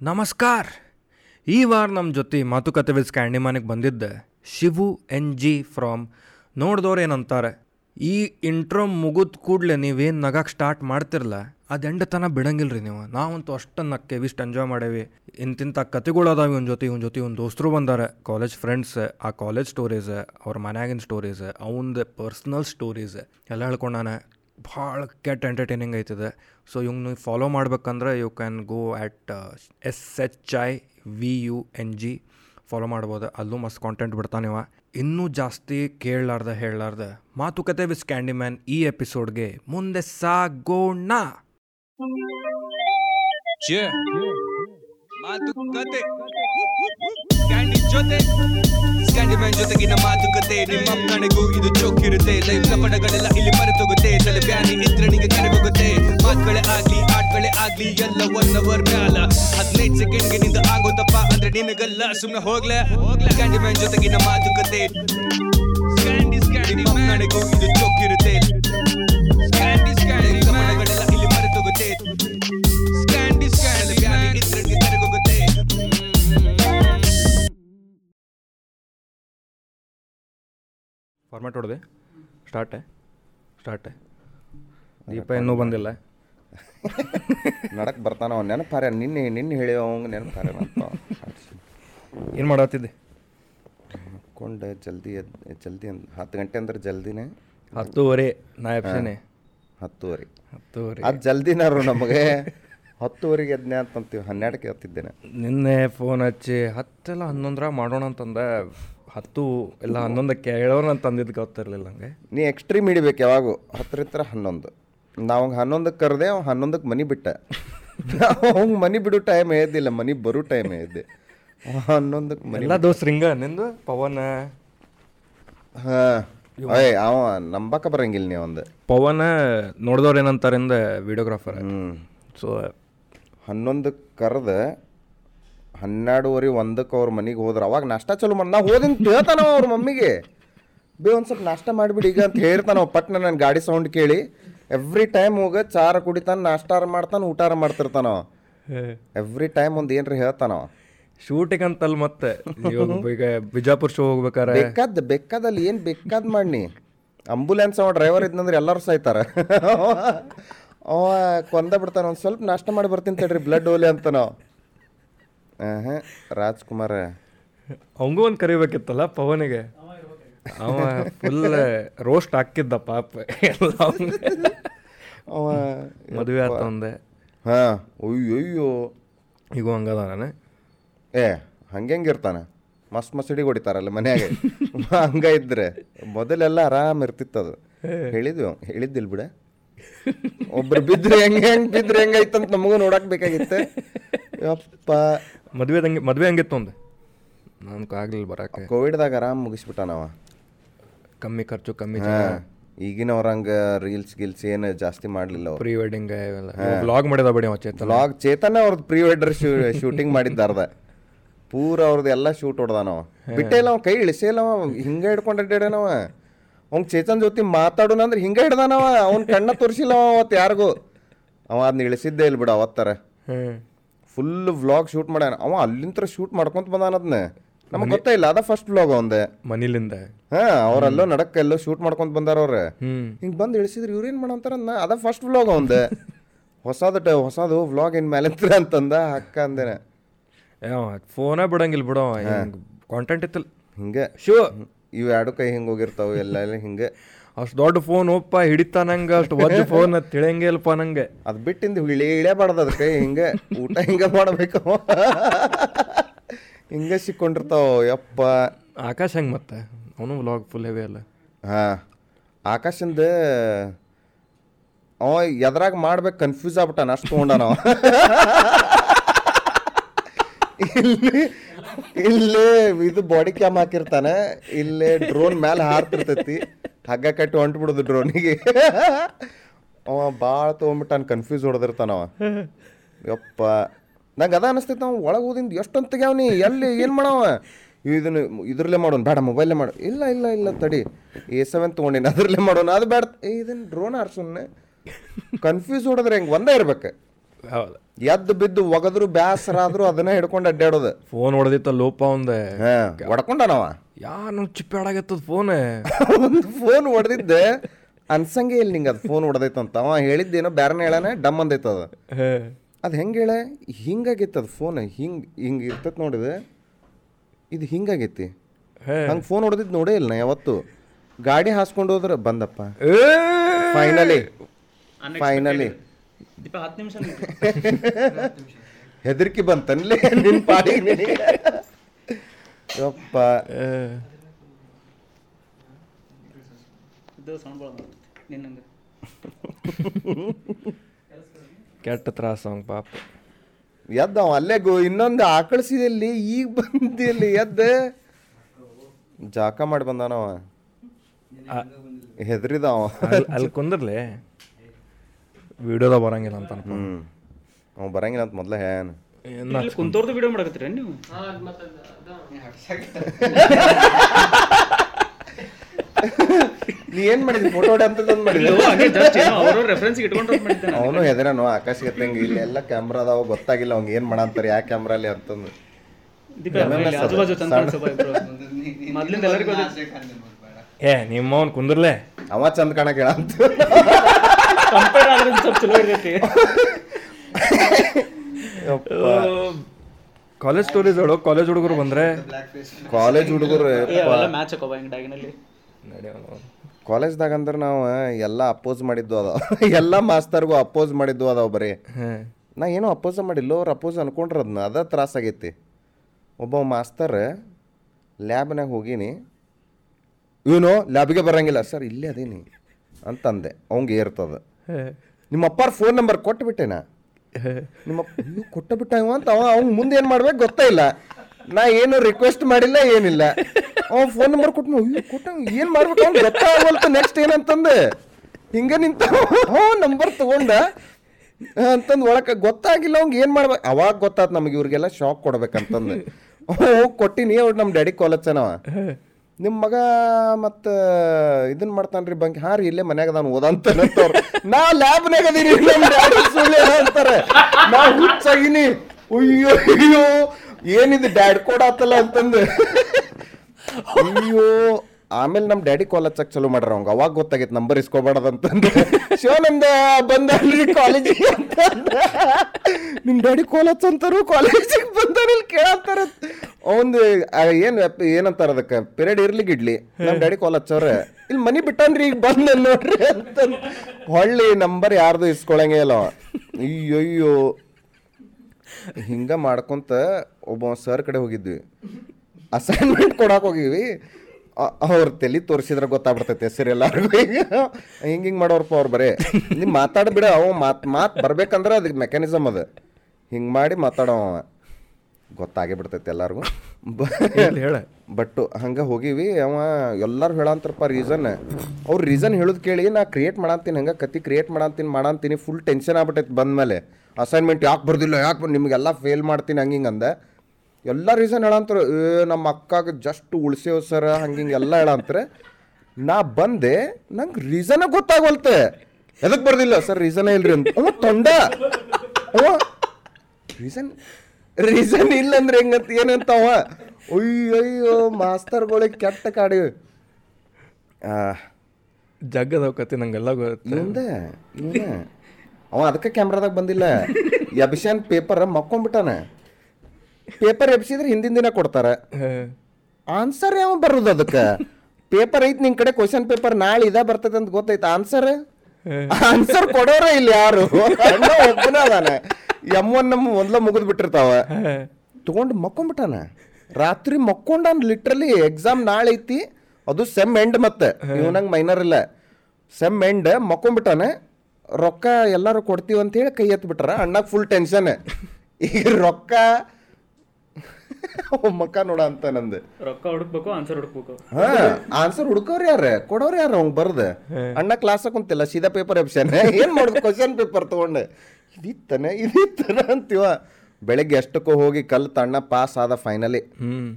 ನಮಸ್ಕಾರ. ಈ ವಾರ ನಮ್ಮ ಜೊತೆ ಮಾತುಕತೆ ವಿತ್ ಕ್ಯಾಂಡಿಮಾನಿಗೆ ಬಂದಿದ್ದ ಶಿವು ಎನ್ ಜಿ ಫ್ರಾಮ್ ನೋಡಿದವ್ರು ಏನಂತಾರೆ, ಈ ಇಂಟ್ರೋ ಮುಗಿದ ಕೂಡಲೇ ನೀವೇನು ನಗಕ್ಕೆ ಸ್ಟಾರ್ಟ್ ಮಾಡ್ತಿರಲ್ಲ ಅದು ಎಂಡತನ ಬಿಡಂಗಿಲ್ಲ ರೀ ನೀವು. ನಾವಂತೂ ಅಷ್ಟು ನಕ್ಕೇವಿ ಇಷ್ಟು ಎಂಜಾಯ್ ಮಾಡೇವಿ. ಇಂತಿಂಥ ಕತೆಗಳು ಅದಾವೆ ಒಂದು ಜೊತೆ, ಇವನ ಜೊತೆ ಒಂದು ದೋಸ್ತರು ಬಂದಾರ. ಕಾಲೇಜ್ ಫ್ರೆಂಡ್ಸ್ ಆ ಕಾಲೇಜ್ ಸ್ಟೋರೀಸ್ ಅವ್ರ ಮನ್ಯಾಗಿನ ಸ್ಟೋರೀಸ್ ಅವಂದು ಪರ್ಸ್ನಲ್ ಸ್ಟೋರೀಸ್ ಎಲ್ಲ ಹೇಳ್ಕೊಂಡಾನ. ಭಾಳ ಕೆಟ್ಟ ಎಂಟರ್ಟೈನಿಂಗ್ ಐತದೆ. ಸೊ ಇವ್ನು ಫಾಲೋ ಮಾಡ್ಬೇಕಂದ್ರೆ you can go at S H I V U N G follow ಮಾಡ್ಬೋದು. ಅಲ್ಲೂ ಮಸ್ತ್ ಕಾಂಟೆಂಟ್ ಬಿಡ್ತಾನಿವ ಇನ್ನೂ ಜಾಸ್ತಿ ಕೇಳಲಾರ್ದ ಹೇಳಲಾರ್ದ ಮಾತುಕತೆ ವಿತ್ ಕ್ಯಾಂಡಿಮ್ಯಾನ್ ಈ ಎಪಿಸೋಡ್ಗೆ ಮುಂದೆ ಸಾಗೋಣ. ಕ್ಯಾಂಡಿ ಮಾತುಕತೆ. ಸ್ಕ್ಯಾಂಡಿ ಮ್ಯಾನ್ ಜೊತೆಗಿನ ಮಾತುಕತೆ. ನಿಮ್ಮ ಕಣೆಗೂ ಇದು ಚೊಕ್ಕಿರುತ್ತೆ ಲೈಫ್ ಕಪಡಗಳೆಲ್ಲ ಇಲ್ಲಿ ಮರೆತೋಗುತ್ತೆ. ತಲೆ ಬ್ಯಾನಿ ಇದ್ರೆ ಕರೆ ಹೋಗುತ್ತೆ. ಮಾತುಗಳೇ ಆಗ್ಲಿ ಆಟಗಳೇ ಆಗ್ಲಿ ಎಲ್ಲ ಒನ್ ಅವರ್ ಮ್ಯಾಲ. ಹದಿನೈದು ಸೆಕೆಂಡ್ಗೆ ನಿಂದ ಆಗೋದಪ್ಪ ಅಂದ್ರೆ ನಿನಗಲ್ಲ ಸುಮ್ಮನೆ ಹೋಗ್ಲೆ. ಸ್ಕ್ಯಾಂಡಿ ಮ್ಯಾನ್ ಜೊತೆಗಿನ ಮಾತುಕತೆ. ಸ್ಕ್ಯಾಂಡಿ ಸ್ಕ್ಯಾಂಡಿ ನಿಮ್ಮ ಕಣೆಗೂ ಇದು ಚೊಕ್ಕಿರುತ್ತೆ ಸ್ಕ್ಯಾಂಡಿ ಫಾರ್ಮ್ಯಾಟ್ ಹೊಡೆದೆ. ಸ್ಟಾರ್ಟೆ ಸ್ಟಾರ್ಟೆ ದೀಪ ಇನ್ನೂ ಬಂದಿಲ್ಲ. ನಡಕ್ಕೆ ಬರ್ತಾನ ಅವ್ನು ನೆನಪಾರ. ನಿನ್ನೆ ನಿನ್ನೆ ಹೇಳಿ ಅವಂಗೆ ನೆನಪಾರ ಅಂತ ಏನು ಮಾಡತ್ತಿದ್ದೆ ಕೊಂಡೆ ಜಲ್ದಿ ಎದ್ ಜಲ್ದಿ ಅಂದ್ ಹತ್ತು ಗಂಟೆ ಅಂದ್ರೆ ಜಲ್ದಿನೇ. ಹತ್ತುವರೆ. ನಾ ಎಪ್ಸೇನೆ ಹತ್ತುವರೆ. ಹತ್ತುವರೆ. ಅದು ಜಲ್ದಿನಾರು ನಮಗೆ. ಹತ್ತುವರೆಗೆ ಎದ್ನೆ ಅಂತಂತೀವಿ. ಹನ್ನೆರಡಕ್ಕೆ ಎತ್ತಿದ್ದೇನೆ. ನಿನ್ನೆ ಫೋನ್ ಹಚ್ಚಿ ಹತ್ತೆಲ್ಲ ಹನ್ನೊಂದರ ಮಾಡೋಣ ಅಂತಂದೆ ಹತ್ತು ಇಲ್ಲ ಹನ್ನೊಂದಕ್ಕೆ ಹೇಳೋರು ನಾನು ತಂದಿದ್ದು ಗೊತ್ತಿರಲಿಲ್ಲ ಹಂಗೆ. ನೀ ಎಕ್ಸ್ಟ್ರೀಮ್ ಹಿಡಿಬೇಕು ಯಾವಾಗೂ. ಹತ್ರ ಹನ್ನೊಂದು. ನಾವು ಹನ್ನೊಂದಕ್ಕೆ ಕರೆದೆ ಅವ್ನು ಹನ್ನೊಂದಕ್ಕೆ ಮನೆ ಬಿಟ್ಟ. ಅವ್ನು ಮನೆ ಬಿಡೋ ಟೈಮ್ ಇದ್ದಿಲ್ಲ ಮನೆ ಬರೋ ಟೈಮ್ ಇದ್ದೆ ಹನ್ನೊಂದಕ್ಕೆ ಮನೆ ಎಲ್ಲ ರಿಂಗ ಹಿಂಗ ನಿಂದು? ಪವನ? ಹಾಂ. ಅಯ್ಯ ಅವ ನಂಬಕ ಬರಂಗಿಲ್ಲ ನೀ ಒಂದು ಪವನ ನೋಡಿದವ್ರು ಏನಂತಾರಿಂದ ವಿಡಿಯೋಗ್ರಾಫರ್ ಹ್ಞೂ ಸೊ ಹನ್ನೊಂದಕ್ಕೆ ಕರೆದ ಹನ್ನೆರಡುವರೆ ಒಂದಕ್ಕೆ ಅವ್ರ ಮನೆಗೆ ಹೋದ್ರೆ ಅವಾಗ ನಾಷ್ಟ ಚಲೋ ಮಾಡಿ ನಾ ಹೋದಿನ ಹೇಳ್ತಾನ ಅವ್ರ ಮಮ್ಮಿಗೆ. ಬೇ ಒಂದು ಸ್ವಲ್ಪ ನಾಷ್ಟ ಮಾಡಿಬಿಡಿ ಈಗ ಅಂತ ಹೇಳ್ತಾನ ಪಟ್ನ ನನ್ನ ಗಾಡಿ ಸೌಂಡ್ ಕೇಳಿ. ಎವ್ರಿ ಟೈಮ್ ಹೋಗ ಚಾರ ಕುಡಿತಾನ ನಾಷ್ಟಾರ ಮಾಡ್ತಾನ ಊಟಾರ ಮಾಡ್ತಿರ್ತಾನ ಎವ್ರಿ ಟೈಮ್ ಒಂದು ಏನ್ರ ಹೇಳ್ತಾನ ಶೂಟಿಂಗ್ ಅಂತಲ್ ಮತ್ತೆ. ಈಗ ಬಿಜಾಪುರ್ ಶೋ ಹೋಗ್ಬೇಕಾರೆ. ಬೆಕ್ಕದಲ್ಲಿ ಬೇಕಾದಲ್ಲಿ ಏನು ಬೇಕಾದ್ ಮಾಡಿ ಅಂಬುಲೆನ್ಸ್ ಅವ ಡ್ರೈವರ್ ಇದ್ನಂದ್ರೆ ಎಲ್ಲರೂ ಸಾಯ್ತಾರ. ಅವ ಕೊಂದ ಬಿಡ್ತಾನ ಒಂದು ಸ್ವಲ್ಪ ನಾಷ್ಟ ಮಾಡಿ ಬರ್ತೀನಿ ತಡ್ರಿ ಬ್ಲಡ್ ಓಲಿ ಅಂತ ನಾವು ರಾಜ್ಕುಮಾರ್. ಅವಂಗೂ ಒಂದು ಕರಿಬೇಕಿತ್ತಲ್ಲ ಪವನಿಗೆ? ಅವ ಫುಲ್ ರೋಸ್ಟ್ ಹಾಕಿದ್ದ ಪಾಪ. ಎಲ್ಲ. ಅವ ಮದುವೆ ಆತ ಒಂದೆ. ಹಾಂ. ಅಯ್ಯೋ ಅಯ್ಯೋ ಈಗ ನಾನು? ಏ ಹಂಗೆ ಇರ್ತಾನೆ? ಮಸ್ತ್ ಹಿಡಿ ಹೊಡಿತಾರಲ್ಲ ಮನ್ಯಾಗ. ಹಂಗ ಇದ್ರೆ ಮೊದಲೆಲ್ಲ ಆರಾಮ್ ಇರ್ತಿತ್ತದು ಹೇಳಿದ್ವಿ ಹೇಳಿದ್ದಿಲ್ ಬಿಡ. ಒಬ್ರು ಬಿದ್ರೆ ಹೆಂಗೆ ಹೆಂಗೆ ಬಿದ್ರೆ ಹೆಂಗೈತಂತ ನಮಗೂ ನೋಡಕ್ ಬೇಕಾಗಿತ್ತೆ. ಯಪ್ಪ. ಮದುವೆ ಹಂಗೆ ಮದುವೆ ಹಂಗಿತ್ತು ಒಂದು ನನ್ಗೆ ಆಗಲಿಲ್ಲ ಬರಕ್ಕೆ ಕೋವಿಡ್ದಾಗ ಆರಾಮ್ ಮುಗಿಸ್ಬಿಟ್ಟ ನಾವ ಕಮ್ಮಿ ಖರ್ಚು ಕಮ್ಮಿ ಈಗಿನವ್ರ ಹಂಗ ರೀಲ್ಸ್ ಗಿಲ್ಸ್ ಏನು ಜಾಸ್ತಿ ಮಾಡಲಿಲ್ಲ ಪ್ರೀ ವೆಡ್ಡಿಂಗ್ ಬ್ಲಾಗ್ ಮಾಡಿದ ಬಿಡಿ ಅವ ಚೇತನ ಬ್ಲಾಗ್ ಚೇತನ ಅವ್ರದ್ದು ಪ್ರೀ ವೆಡ್ಡರ್ ಶೂಟಿಂಗ್ ಮಾಡಿದ್ದಾರ್ದ ಪೂರ ಅವ್ರದ್ದು ಎಲ್ಲ ಶೂಟ್ ಹೊಡ್ದಾನವ ಬಿಟ್ಟೇ ಇಲ್ಲ ಅವ ಕೈ ಇಳಿಸೇ ಇಲ್ಲ ಅವ. ಹಿಂಗೆ ಹಿಡ್ಕೊಂಡು ಅಡ್ಡಾಡ್ಯಾನವ ಅವ್ನ ಚೇತನ್ ಜೊತೆ ಮಾತಾಡೋಣ ಅಂದ್ರೆ ಹಿಂಗೆ ಹಿಡ್ದಾನವ ಅವ್ನ ಕಣ್ಣ ತೋರಿಸಿಲ್ಲ ಅವ ಅವತ್ತು ಯಾರಿಗೂ. ಅವ ಅದನ್ನ ಇಳಿಸಿದ್ದೇ ಇಲ್ಲ ಬಿಡು ಅವತ್ತರ. ಫುಲ್ ವ್ಲಾಗ್ ಶೂಟ್ ಮಾಡ್ಯಾನ. ಅವ ಅಲ್ಲಿಂತ್ರ ಶೂಟ್ ಮಾಡ್ಕೊಂತ ಬಂದಾನ ಅದನ್ನ ನಮಗೆ ಗೊತ್ತಿಲ್ಲ ಅದ ಫಸ್ಟ್ ವ್ಲಾಗ್ ಒಂದೇ ಮನಿಲಿಂದ. ಹಾ ಅವರೆಲ್ಲೋ ನಡಕ್ಕ ಎಲ್ಲೋ ಶೂಟ್ ಮಾಡ್ಕೊಂತ ಬಂದಾರ ಅವ್ರೆ. ಹಿಂಗ್ ಬಂದ್ ಇಳಿಸಿದ್ರು ಏನ್ ಮಾಡಂತಾರ ಅದ ಫಸ್ಟ್ ವ್ಲಾಗ್ ಒಂದೇ ಹೊಸದ ಹೊಸದು ವ್ಲಾಗ್ ಏನ್ ಮೇಲೆ ಅಂತಂದ ಅಕ್ಕ ಅಂದೇನೆ. ಫೋನೇ ಬಿಡಂಗಿಲ್ಲ ಬಿಡೋ ಹಿಂಗೆ ಕಾಂಟೆಂಟ್ ಇತ್ತಲ್ಲ. ಹಿಂಗೆ. ಶೂ ಇವು ಎರಡು ಕೈ ಹಿಂಗೆ ಹೋಗಿರ್ತಾವೆ ಎಲ್ಲ ಎಲ್ಲ ಹಿಂಗೆ. ಅಷ್ಟು ದೊಡ್ಡ ಫೋನ್ ಒಪ್ಪ ಹಿಡಿತಾನಂಗ ಅಷ್ಟು ಒಂದು ಫೋನ್ ತಿಳಿಯಂಗೆ ಇಲ್ಲಪ್ಪ ನಂಗೆ. ಅದು ಬಿಟ್ಟಿಂದ ಇಳಿ ಇಳಿಯಬಾರ್ದು ಅದಕ್ಕೆ ಹಿಂಗೆ ಊಟ ಹಿಂಗೆ ಮಾಡಬೇಕು. ಹಿಂಗೆ ಸಿಕ್ಕೊಂಡಿರ್ತಾವ ಯಪ್ಪ. ಆಕಾಶ ಹೆಂಗೆ ಮತ್ತೆ? ಅವನು ವ್ಲಾಗ್ ಫುಲ್ ಹೆವಿ ಅಲ್ಲ. ಹಾಂ. ಆಕಾಶಿಂದ ಅವ ಎದ್ರಾಗ ಮಾಡ್ಬೇಕು ಕನ್ಫ್ಯೂಸ್ ಆಗ್ಬಿಟ್ಟಾನ ಅಷ್ಟು ತೊಗೊಂಡಾನ ಅವ. ಇಲ್ಲಿ ಇಲ್ಲೇ ಇದು ಬಾಡಿ ಕ್ಯಾಮ್ ಹಾಕಿರ್ತಾನೆ. ಇಲ್ಲೇ ಡ್ರೋನ್ ಮೇಲೆ ಹಾರ್ತಿರ್ತೈತಿ. ಹಗ್ಗ ಕಟ್ಟಿ ಹೊಂಟ್ಬಿಡುದು ಡ್ರೋನಿಗೆ ಅವ ಭಾಳ ತೊಗೊಂಡ್ಬಿಟ್ಟಾನ ಕನ್ಫ್ಯೂಸ್ ಹೊಡೆದಿರ್ತಾನವ ಯಪ್ಪ. ನಂಗೆ ಅದ ಅನಿಸ್ತೈತೆ ನಾವು ಒಳಗೆ ಹೋದಿಂದ ಎಷ್ಟೊಂದು ತೆಗ್ಯಾವನಿ ಎಲ್ಲಿ? ಏನು ಮಾಡವ? ಇದನ್ನು ಇದ್ರಲ್ಲೇ ಮಾಡೋಣ ಬೇಡ ಮೊಬೈಲೇ ಮಾಡು. ಇಲ್ಲ ಇಲ್ಲ ಇಲ್ಲ ತಡಿ. ಎ ಸೆವೆನ್ ತೊಗೊಂಡಿನಿ, ಅದ್ರಲ್ಲೇ ಮಾಡೋಣ ಅದು ಬೇಡ. ಇದನ್ನು ಡ್ರೋನ್ ಆರ್ಸೋಣ ಕನ್ಫ್ಯೂಸ್ ಹೊಡೆದ್ರೆ ಹೆಂಗೆ? ಒಂದೇ ಇರ್ಬೇಕು. ಹೌದು. ಎದ್ದು ಬಿದ್ದು ಒಗದ್ರು ಬ್ಯಾಸರ ಆದ್ರೂ ಅದನ್ನ ಹಿಡ್ಕೊಂಡು ಅಡ್ಡಾಡೋದು. ಫೋನ್ ಹೊಡೆದಿತ್ತ ಲೋಪ ಒಂದೆ. ಹಾ ಹೊಡ್ಕೊಂಡನವ? ಯಾರು ಚಿಪ್ಪಾಡಾಗತ್ತದ ಫೋನ್ ಒಂದು ಫೋನ್ ಹೊಡೆದಿದ್ದೆ. ಅನ್ಸಂಗೆ ಇಲ್ಲ ನಿಂಗೆ ಅದು ಫೋನ್ ಹೊಡೆದೈತಂತ ಅವ ಹೇಳಿದ್ದೇನೋ ಬ್ಯಾರನ ಹೇಳಾನೆ ಡಮ್ ಅಂದೈತದ ಅದು. ಹೆಂಗೆ ಹೇಳ? ಹಿಂಗಾಗಿತ್ತು ಅದು ಫೋನ್ ಹಿಂಗೆ ಹಿಂಗೆ ಇರ್ತೈತೆ ನೋಡಿದೆ ಇದು ಹಿಂಗಾಗೈತಿ. ಹಂಗೆ ಫೋನ್ ಹೊಡೆದಿದ್ದು ನೋಡೇ ಇಲ್ಲ ನಾ ಯಾವತ್ತು. ಗಾಡಿ ಹಾಸ್ಕೊಂಡು ಹೋದ್ರೆ ಬಂದಪ್ಪ. ಫೈನಲಿ ಫೈನಲಿ ದೀಪ ಹತ್ತು ನಿಮಿಷ ಹೆದರಿಕೆ ಬಂತನ್ಲೇ ನಿನ್ನ ಪಾಡಿಗೆ. ಯಪ್ಪ. ಕೆಟ್ಟ ತ್ರಾಸ ಅವಂಗ ಪಾಪ. ಎದ್ದ ಅವ ಅಲ್ಲೇ ಗೋ ಇನ್ನೊಂದು ಆಕಳಿಸಿದಲ್ಲಿ ಈಗ ಬಂದಿಲ್ಲಿ ಎದ್ದ. ಜಾಕ ಮಾಡಿ ಬಂದಾನವ. ಹೆದರಿದ ಅವ ಅಲ್ಲಿ ಅಲ್ಲಿ ಕುಂದ್ರಲೆ? ವಿಡಿಯೋದಾಗ ಬರಂಗಿಲ್ಲ ಅಂತ ಹ್ಞೂ ಹ್ಮ್. ಅವ ಬರಂಗಿಲ್ಲ ಅಂತ ಮೊದಲೇ ಹೇನ್ ಏನ ಇಲ್ಲಿ ಕುಂತೋರ್ದು ವಿಡಿಯೋ ಮಾಡಕತ್ತೀರ ನೀವು? ನೀ ಏನ್ ಮಾಡಿದ್ವಿ ಫೋಟೋ ಅಂತ ಮಾಡಿದ್ವಿ. ಅವನು ಹೆದರನು ಆಕಾಶ ಎತ್ತಂಗೆ ಇಲ್ಲಿ ಎಲ್ಲ ಕ್ಯಾಮ್ರಾ ಅದಾವ ಗೊತ್ತಾಗಿಲ್ಲ ಅವ್ಗೆ ಏನ್ ಮಾಡಂತಾರೆ ಯಾವ ಅಂತಂದು. ಇಬ್ರು. ಮೊದ್ಲಿಂದ ಎಲ್ಲರಿಗೂ ಏ ನಿಮ್ಮವನ್ ಕುಂದ್ರಲೆ? ಅವ ಚಂದ ಕಾಣಕ್ ಹೇಳ ಅಂತ. ಕಂಪೇರ್ ಆದ್ರೆ ಸ್ವಲ್ಪ ಚಲೋ ಇರ್ತೈತಿ. ಕಾಲೇಜ್ ಸ್ಟೋರೀಸ್ ಹೇಳೋ. ಕಾಲೇಜ್ ಹುಡುಗರು ಬಂದ್ರೆ? ಕಾಲೇಜ್ ಹುಡುಗರು ಮ್ಯಾಚ್ ಹಾಕೋಬ ಹಿಂಗೆ ಡಾಗಿನಲ್ಲಿ ಕಾಲೇಜ್ದಾಗ ಅಂದ್ರೆ ನಾವು ಎಲ್ಲ ಅಪೋಸ್ ಮಾಡಿದ್ದು ಅದಾವ. ಎಲ್ಲ ಮಾಸ್ತರ್ಗೂ ಅಪೋಸ್ ಮಾಡಿದ್ದು ಅದಾವ ಬರೀ. ನಾ ಏನೋ ಅಪೋಸ ಮಾಡಿಲ್ಲ ಅವ್ರು ಅಪೋಸ್ ಅನ್ಕೊಂಡ್ರ ಅದನ್ನ ಅದ ತ್ರಾಸಾಗೈತಿ ಒಬ್ಬ ಮಾಸ್ತರ್ ಲ್ಯಾಬ್ನಾಗ ಹೋಗೀನಿ. ಇವನು ಲ್ಯಾಬಿಗೆ ಬರಂಗಿಲ್ಲ. ಸರ್ ಇಲ್ಲೇ ಅದೇನಿ. ಅಂತಂದೆ. ಅವಂಗೆ ಏರ್ತದ. ನಿಮ್ಮ ಅಪ್ಪಾರ ಫೋನ್ ನಂಬರ್ ಕೊಟ್ಟುಬಿಟ್ಟೇನಾ ನಿಮ್ಮ ಅಪ್ಪ ಅಯ್ಯೋ ಕೊಟ್ಟ ಬಿಟ್ಟ ಅಂತ ಅವ ಅವ್ನು ಮುಂದೆ ಏನು ಮಾಡ್ಬೇಕು ಗೊತ್ತೇ ಇಲ್ಲ. ನಾ ಏನು ರಿಕ್ವೆಸ್ಟ್ ಮಾಡಿಲ್ಲ, ಏನಿಲ್ಲ. ಅವ ಫೋನ್ ನಂಬರ್ ಕೊಟ್ಟು ಕೊಟ್ಟ ಏನು ಮಾಡ್ಬೇಕು ಅವ್ನು ಗೊತ್ತಾಗಲ್ತು ನೆಕ್ಸ್ಟ್ ಏನಂತಂದೆ. ಹಿಂಗೆ ನಿಂತ ನಂಬರ್ ತಗೊಂಡ, ಅಂತಂದು ಒಳಕ ಗೊತ್ತಾಗಿಲ್ಲ ಅವ್ಗೆ ಏನು ಮಾಡ್ಬೇಕು. ಅವಾಗ ಗೊತ್ತಾತ್ ನಮಗೆ ಇವ್ರಿಗೆಲ್ಲ ಶಾಕ್ ಕೊಡ್ಬೇಕಂತಂದು. ಹೋಗಿ ಕೊಟ್ಟಿನಿ, ಅವ್ರು ನಮ್ಮ ಡ್ಯಾಡಿ ಕಾಲೇಜ್ ನಿಮ್ಮ ಮಗ ಮತ್ತು ಇದನ್ನ ಮಾಡ್ತಾನ್ರಿ ಬಂಕ್. ಹಾಂ ರೀ, ಇಲ್ಲೇ ಮನ್ಯಾಗ ನಾನು ಓದಂತಾನಂತವ್ರು ನಾ ಲ್ಯಾಬ್ನಾಗ ಅದೀನಿ ಅಂತಾರೆ. ನಾ ಹುಚ್ಚಾಗಿನಿ. ಅಯ್ಯೋ ಅಯ್ಯೋ. ಏನಿದು ಡ್ಯಾಡ್ ಕೋಡ್ ಆತಲ್ಲ ಅಂತಂದು. ಅಯ್ಯೋ. ಆಮೇಲೆ ನಮ್ಮ ಡ್ಯಾಡಿ ಕಾಲ್ ಹಚ್ಚಕ್ ಚಲೋ ಮಾಡ್ರ ಅವಂಗ ಅವಾಗ ಗೊತ್ತಾಗೈತೆ ನಂಬರ್ ಇಸ್ಕೋಬಾರ್ದಂತಂದು ಅಂತಂದು. ಬಂದ ಬಂದಲ್ರಿ ಕಾಲೇಜಿಗೆ ಅಂತ ನಿಮ್ಮ ಡ್ಯಾಡಿ ಕಾಲ್ ಹಚ್ಚಂತಾರು ಕಾಲೇಜಿಗೆ ಬಂದಾರಿಲ್ ಕೇಳತ್ತಾರ. ಅವಂದು ಏನು ಏನಂತಾರ ಅದಕ್ಕೆ? ಪಿರಿಯಡ್ ಇರ್ಲಿ ಗಿಡ್ಲಿ. ನಮ್ಮ ಡ್ಯಾಡಿ ಕಾಲ್ ಹಚ್ಚವ್ರೆ. ಇಲ್ಲಿ ಮನಿ ಬಿಟ್ಟನ್ರಿ ಈಗ ಬಂದ ನೋಡ್ರಿ ಅಂತ ಹೊಳ್ಳಿ ನಂಬರ್ ಯಾರ್ದು ಇಸ್ಕೊಳಂಗೇ ಇಲ್ಲ. ಅಯ್ಯಯ್ಯೋ. ಹಿಂಗ ಮಾಡ್ಕೊಂತ ಒಬ್ಬ ಸರ್ ಕಡೆ ಹೋಗಿದ್ವಿ. ಅಸೈನ್ಮೆಂಟ್ ಕೊಡಕ್ಕೆ ಹೋಗಿವಿ ಅವ್ರ ತಲೆ ತೋರಿಸಿದ್ರೆ ಗೊತ್ತಾಗ್ಬಿಡ್ತೈತೆ ಸರಿ ಎಲ್ಲರಿಗೂ. ಹಿಂಗ್ ಹಿಂಗೆ ಹಿಂಗೆ ಮಾಡೋರಪ್ಪ ಅವ್ರು ಬರೀ. ನೀವು ಮಾತಾಡ್ಬಿಡ ಅವ ಮಾತು ಮಾತು ಬರ್ಬೇಕಂದ್ರೆ ಅದಕ್ಕೆ ಮೆಕ್ಯಾನಿಸಮ್ ಅದ. ಹಿಂಗೆ ಮಾಡಿ ಮಾತಾಡೋ ಅವ. ಗೊತ್ತಾಗೇ ಬಿಡ್ತೈತೆ ಎಲ್ಲರಿಗೂ ಹೇಳ ಬಟ್ ಹಂಗೆ ಹೋಗಿವಿ ಅವ ಎಲ್ಲರೂ ಹೇಳಂತರಪ್ಪ ರೀಸನ್ ಅವ್ರು ರೀಸನ್ ಹೇಳೋದು ಕೇಳಿ ನಾ ಕ್ರಿಯೇಟ್ ಮಾಡಂತೀನಿ ಹಂಗೆ ಕತಿ ಕ್ರಿಯೇಟ್ ಮಾಡಂತೀನಿ ಮಾಡಂತೀನಿ ಫುಲ್ ಟೆನ್ಷನ್ ಆಗ್ಬಿಟ್ಟೈತೆ ಬಂದಮೇಲೆ. ಅಸೈನ್ಮೆಂಟ್ ಯಾಕೆ ಬರ್ದಿಲ್ಲ ಯಾಕೆ ನಿಮಗೆಲ್ಲ ಫೇಲ್ ಮಾಡ್ತೀನಿ ಹಂಗೆ ಹಿಂಗೆ ಅಂದೆ. ಎಲ್ಲ ರೀಸನ್ ಹೇಳಂತಾರೆ ನಮ್ಮ ಅಕ್ಕಾಗ ಜಸ್ಟ್ ಉಳಿಸೇವ್ ಸರ್ ಹಂಗೆ ಹಿಂಗೆ ಎಲ್ಲ ಹೇಳಂತಾರೆ. ನಾ ಬಂದೆ ನಂಗೆ ರೀಸನ ಗೊತ್ತಾಗವಲ್ತೆ ಎದಕ್ಕೆ ಬರ್ದಿಲ್ಲ? ಸರ್ ರೀಸನ್ ಇಲ್ರಿ ಅಂತ. ಅವ ತೊಂಡ. ಅವ ರೀಸನ್ ರೀಸನ್ ಇಲ್ಲ ಅಂದ್ರೆ ಹೆಂಗಂತ ಏನಂತ ಅವ ಅಯ್ಯಯ್ಯೋ ಮಾಸ್ತರ್ಗಳಿಗೆ ಕೆಟ್ಟ ಕಾಡಿ. ಜಗ್ಗದ ಕತ್ತಿ ನಂಗೆಲ್ಲ ಇವನೇ ಅವ ಅದಕ್ಕೆ ಕ್ಯಾಮ್ರಾದಾಗ ಬಂದಿಲ್ಲ. ಎಬ್ಸ್ಯಾನ್ ಪೇಪರ್ ಮಕ್ಕೊಂಬಿಟ್ಟಾನ ಪೇಪರ್ ಎಬ್ಸಿದ್ರೆ ಹಿಂದಿನ ದಿನ ಕೊಡ್ತಾರೆ. ಆನ್ಸರ್ ಯಾವ ಬರೋದು ಅದಕ್ಕೆ? ಪೇಪರ್ ಐತಿ ನಿನ್ ಕಡೆ ಕ್ವಶನ್ ಪೇಪರ್ ನಾಳೆ ಇದ ಬರ್ತೈತೆ ಅಂತ ಗೊತ್ತೈತೆ. ಆನ್ಸರ್ ಆನ್ಸರ್ ಕೊಡೋರೇ ಇಲ್ಲ ಯಾರು? ಒಬ್ಬನೇ ಅದಾನ. ಎಂ ಒನ್ ನಮ್ಮ ಮೊದ್ಲ ಮುಗಿದ್ ಬಿಟ್ಟಿರ್ತಾವ. ತಗೊಂಡು ಮಕ್ಕೊಂಡ್ಬಿಟ್ಟಾನ ರಾತ್ರಿ ಮಕ್ಕೊಂಡಾನ ಲಿಟ್ರಲಿ ಎಕ್ಸಾಮ್ ನಾಳೆ ಐತಿ. ಅದು ಸೆಮ್ ಎಂಡ್ ಮತ್ತೆ. ಇವನಂಗೆ ಮೈನರ್ ಇಲ್ಲ. ಸೆಮ್ ಎಂಡ್ ಮಕ್ಕೊಂಡ್ಬಿಟ್ಟಾನ ರೊಕ್ಕ ಎಲ್ಲರೂ ಕೊಡ್ತೀವಿ ಅಂತ ಹೇಳಿ ಕೈ ಎತ್ಬಿಟ್ರ. ಅಣ್ಣಗೆ ಫುಲ್ ಟೆನ್ಷನ್ ಈಗ ರೊಕ್ಕ ಮಕ್ಕ ನೋಡ ಅಂತ ನಂದು. ರೊಕ್ಕ ಹುಡುಕ್ಬೇಕು ಆನ್ಸರ್ ಹುಡುಕ್ಬೇಕು. ಹಾ ಆನ್ಸರ್ ಹುಡುಕೋರ್ ಯಾರ ಕೊಡೋರ್ ಯಾರ ಅವ್ನ್ ಬರ್ದ? ಅಣ್ಣ ಕ್ಲಾಸ್ ಕುಂತಿಲ್ಲ ಸೀದಾ ಪೇಪರ್ ಆಪ್ಷನ್ ಏನ್ ಮಾಡ್ಬೇಕು ಕ್ವಶನ್ ಪೇಪರ್ ತಗೊಂಡೆ. ಇದಿತ್ತನ ಇದಿತ್ತನ ಅಂತೀವ. ಬೆಳಗ್ಗೆ ಎಷ್ಟಕ್ಕೂ ಹೋಗಿ ಕಲ್ ತಣ್ಣ ಪಾಸ್ ಆದ ಫೈನಲಿ ಹ್ಮ್.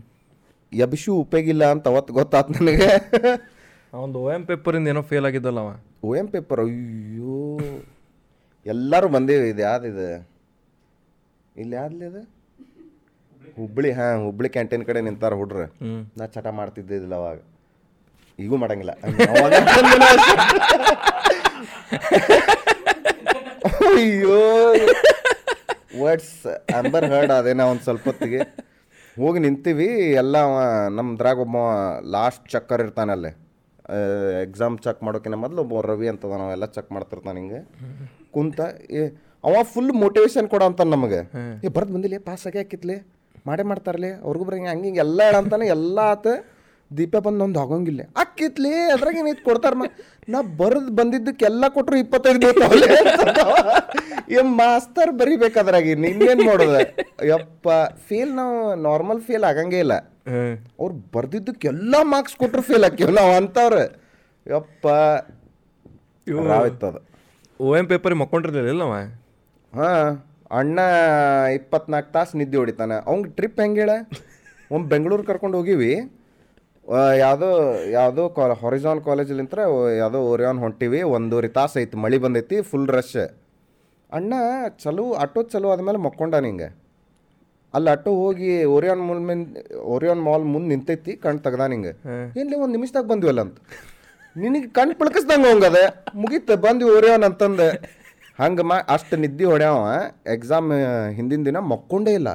ಯಬಿಶು ಉಪಯೋಗಿಲ್ಲ ಅಂತ ಅವತ್ತು ಗೊತ್ತಾತ್ ನನಗೆ. ಅವನ್ ಓ ಎಂ ಪೇಪರಿಂದ ಏನೋ ಫೇಲ್ ಆಗಿದ್ದಲ್ಲ ಅವ. ಓ ಎಂ ಪೇಪರ್ ಅಯ್ಯೋ. ಎಲ್ಲರೂ ಬಂದೇವಿ ಇದು ಯಾವ್ದಿದೆ? ಇಲ್ಲಿ ಯಾವ್ದ್ಲಿ ಅದು? ಹುಬ್ಳಿ ಹಾಂ ಹುಬ್ಳಿ ಕ್ಯಾಂಟೀನ್ ಕಡೆ ನಿಂತಾರ ಹುಡ್ರ. ನಾ ಚಟ ಮಾಡ್ತಿದ್ದಿಲ್ಲ ಅವಾಗ. ಈಗೂ ಮಾಡಂಗಿಲ್ಲ. ಅಯ್ಯೋ. ವರ್ಡ್ಸ್ ಅಂಬರ್ ಹರ್ಡ್ ಅದೇನ ಒಂದು ಸ್ವಲ್ಪ ಹೊತ್ತಿಗೆ. ಹೋಗಿ ನಿಂತೀವಿ ಎಲ್ಲ ನಮ್ದ್ರಾಗ ಒಬ್ಬ ಲಾಸ್ಟ್ ಚಕ್ಕರ್ ಇರ್ತಾನಲ್ಲೇ ಎಕ್ಸಾಮ್ ಚೆಕ್ ಮಾಡೋಕಿನ ಮೊದಲು ಒಬ್ಬ ರವಿ ಅಂತದ ನಾವೆಲ್ಲ ಚೆಕ್ ಮಾಡ್ತಿರ್ತಾನೆ ಹಿಂಗೆ. ಕುಂತ ಏ ಅವ ಫುಲ್ ಮೋಟಿವೇಶನ್ ಕೊಡ ಅಂತ ನಮಗೆ. ಏ ಬರ್ದು ಬಂದಿಲ್ಲ ಪಾಸ್ ಆಗಿ ಹಾಕಿತ್ಲೆ. ಮಾಡೇ ಮಾಡ್ತಾರಲ್ಲಿ ಅವ್ರಿಗೂ ಬರಂಗ ಹಂಗೆ ಹಿಂಗೆ ಎಲ್ಲ ಹೇಳಂತಾನೆ ಎಲ್ಲ ಆತ ದೀಪ ಬಂದು ಒಂದು ಹೋಗಂಗಿಲ್ಲ. ಅಕ್ಕಿತ್ಲಿ ಅದ್ರಾಗ ಏನೈತಿ ಕೊಡ್ತಾರ ಮ ನಾ ಬರೆದು ಬಂದಿದ್ದಕ್ಕೆಲ್ಲ ಕೊಟ್ಟರು ಇಪ್ಪತ್ತೈದು ಬೇಕು ಏ ಮಾಸ್ತರ್ ಬರಿಬೇಕಾದ್ರಾಗಿ ನಿನ್ನೇನು ಮಾಡೋದು? ಯಪ್ಪ ಫೇಲ್ ನಾವು ನಾರ್ಮಲ್ ಫೇಲ್ ಆಗಂಗೇ ಇಲ್ಲ. ಅವ್ರು ಬರ್ದಿದ್ದಕ್ಕೆ ಎಲ್ಲ ಮಾರ್ಕ್ಸ್ ಕೊಟ್ಟರು ಫೇಲ್ ಹಾಕಿವ್ ನಾವು ಅಂತವ್ರು. ಯಪ್ಪ ರಾವಿತ್ತದ ಓ ಎಂ ಪೇಪರ್ ಮಕ್ಕೊಂಡಿರ್ಲಿಲ್ಲ ನಾವು ಹಾಂ. ಅಣ್ಣ ಇಪ್ಪತ್ನಾಲ್ಕು ತಾಸು ನಿದ್ದೆ ಹೊಡಿತಾನೆ. ಅವ್ನಿಗೆ ಟ್ರಿಪ್ ಹೆಂಗೆ ಹೇಳ? ಒಂದು ಬೆಂಗಳೂರು ಕರ್ಕೊಂಡು ಹೋಗಿವಿ. ಯಾವುದೋ ಯಾವುದೋ ಕಾಲ ಹೊರಿಜಾನ್ ಕಾಲೇಜಲ್ಲಿಂತ ಯಾವುದೋ ಓರಿಯಾನ್ ಹೊಂಟಿವಿ. ಒಂದೂವರೆ ತಾಸು ಐತಿ ಮಳೆ ಬಂದೈತಿ ಫುಲ್ ರಶ್ ಅಣ್ಣ ಚಲೋ ಆಟೋ ಚಲೋ ಆದಮೇಲೆ ಮಕ್ಕೊಂಡ ಹಿಂಗೆ ಅಲ್ಲಿ ಆಟೋ ಹೋಗಿ ಓರಿಯಾನ್ ಮಾಲ್ ಮುಂದೆ ಓರಿಯಾನ್ ಮಾಲ್ ಮುಂದೆ ನಿಂತೈತಿ ಕಣ್ಣು ತೆಗ್ದಾನ ಹಿಂಗೆ ಇಲ್ಲಿ ಒಂದು ನಿಮಿಷದಾಗ ಬಂದ್ವಲ್ಲ ಅಂತ ನಿನಗೆ ಕಣ್ಣು ಪಳಕಿಸ್ದಂಗೆ ಹಂಗದೆ ಮುಗೀತ ಬಂದ್ವಿ ಓರಿಯಾನ್ ಅಂತಂದೆ. ಹಂಗೆ ಮಾ ಅಷ್ಟು ನಿದ್ದೆ ಹೊಡ್ಯಾವ. ಎಕ್ಸಾಮ್ ಹಿಂದಿನ ದಿನ ಮಕ್ಕೊಂಡೇ ಇಲ್ಲ.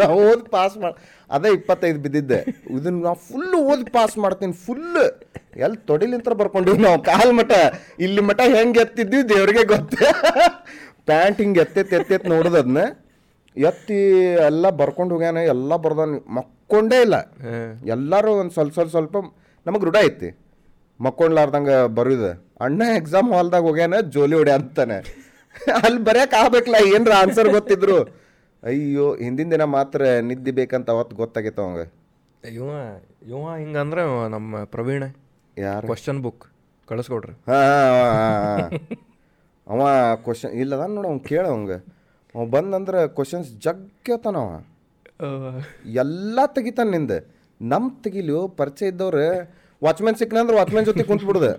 ನಾವು ಓದಿ ಪಾಸ್ ಮಾಡಿ ಅದೇ ಇಪ್ಪತ್ತೈದು ಬಿದ್ದಿದ್ದೆ. ಇದನ್ನ ನಾವು ಫುಲ್ ಓದಿ ಪಾಸ್ ಮಾಡ್ತೀನಿ ಫುಲ್ ಎಲ್ಲಿ ತೊಡಿಲಿಂತ್ರ ಬರ್ಕೊಂಡಿವಿ ನಾವು. ಕಾಲ್ ಮಠ ಇಲ್ಲಿ ಮಠ ಹೆಂಗೆ ಎತ್ತಿದ್ವಿ ದೇವ್ರಿಗೆ ಗೊತ್ತೆ. ಪ್ಯಾಂಟ್ ಹಿಂಗೆ ಎತ್ತೆತ್ತು ಎತ್ತೆತ್ತು ನೋಡೋದು ಅದನ್ನ ಎತ್ತಿ ಎಲ್ಲ ಬರ್ಕೊಂಡು ಹೋಗ್ಯಾನ ಎಲ್ಲ ಬರ್ದಾನ ಮಕ್ಕೊಂಡೇ ಇಲ್ಲ. ಎಲ್ಲರೂ ಒಂದು ಸ್ವಲ್ಪ ಸ್ವಲ್ಪ ಸ್ವಲ್ಪ ನಮಗೆ ರೂಢ ಐತಿ. ಮಕ್ಕೊಂಡ್ಲಾರ್ದಂಗೆ ಬರುದು. ಅಣ್ಣ ಎಕ್ಸಾಮ್ ಹಾಲ್ದಾಗ ಹೋಗ್ಯಾನ ಜೋಲಿ ಹೊಡೆ ಅಂತಾನೆ. ಅಲ್ಲಿ ಬರೆಯಕ್ಕೆ ಆಗ್ಬೇಕಲ್ಲ ಏನ್ರ ಆನ್ಸರ್ ಗೊತ್ತಿದ್ರು. ಅಯ್ಯೋ ಹಿಂದಿನ ದಿನ ಮಾತ್ರ ನಿದ್ದೆ ಬೇಕಂತ ಅವತ್ತು ಗೊತ್ತಾಗಿತ್ತು ಅವಂಗ. ಇವ ಇವ ಹಿಂಗಂದ್ರೆ ನಮ್ಮ ಪ್ರವೀಣ. ಯಾರು? ಕ್ವಶನ್ ಬುಕ್ ಕಳಿಸ್ಕೊಡ್ರಿ. ಹಾ ಅವ ಕ್ವಶನ್ ಇಲ್ಲದ ನೋಡ ಅವ್ನು ಕೇಳ ಅವಂಗ. ಅವ ಬಂದಂದ್ರೆ ಕ್ವಶನ್ಸ್ ಜಗ್ಗತಾನ ಅವ. ಎಲ್ಲ ತೆಗಿತಾನ ನಿಂದ. ನಮ್ ತೆಗಿಲಿ ಪರಿಚಯ ಇದ್ದವ್ರು ವಾಚ್ಮ್ಯಾನ್ ಸಿಕ್ಕನಂದ್ರೆ ವಾಚ್ಮ್ಯಾನ್ ಜೊತೆ ಕುಂತ್ ಬಿಡುದು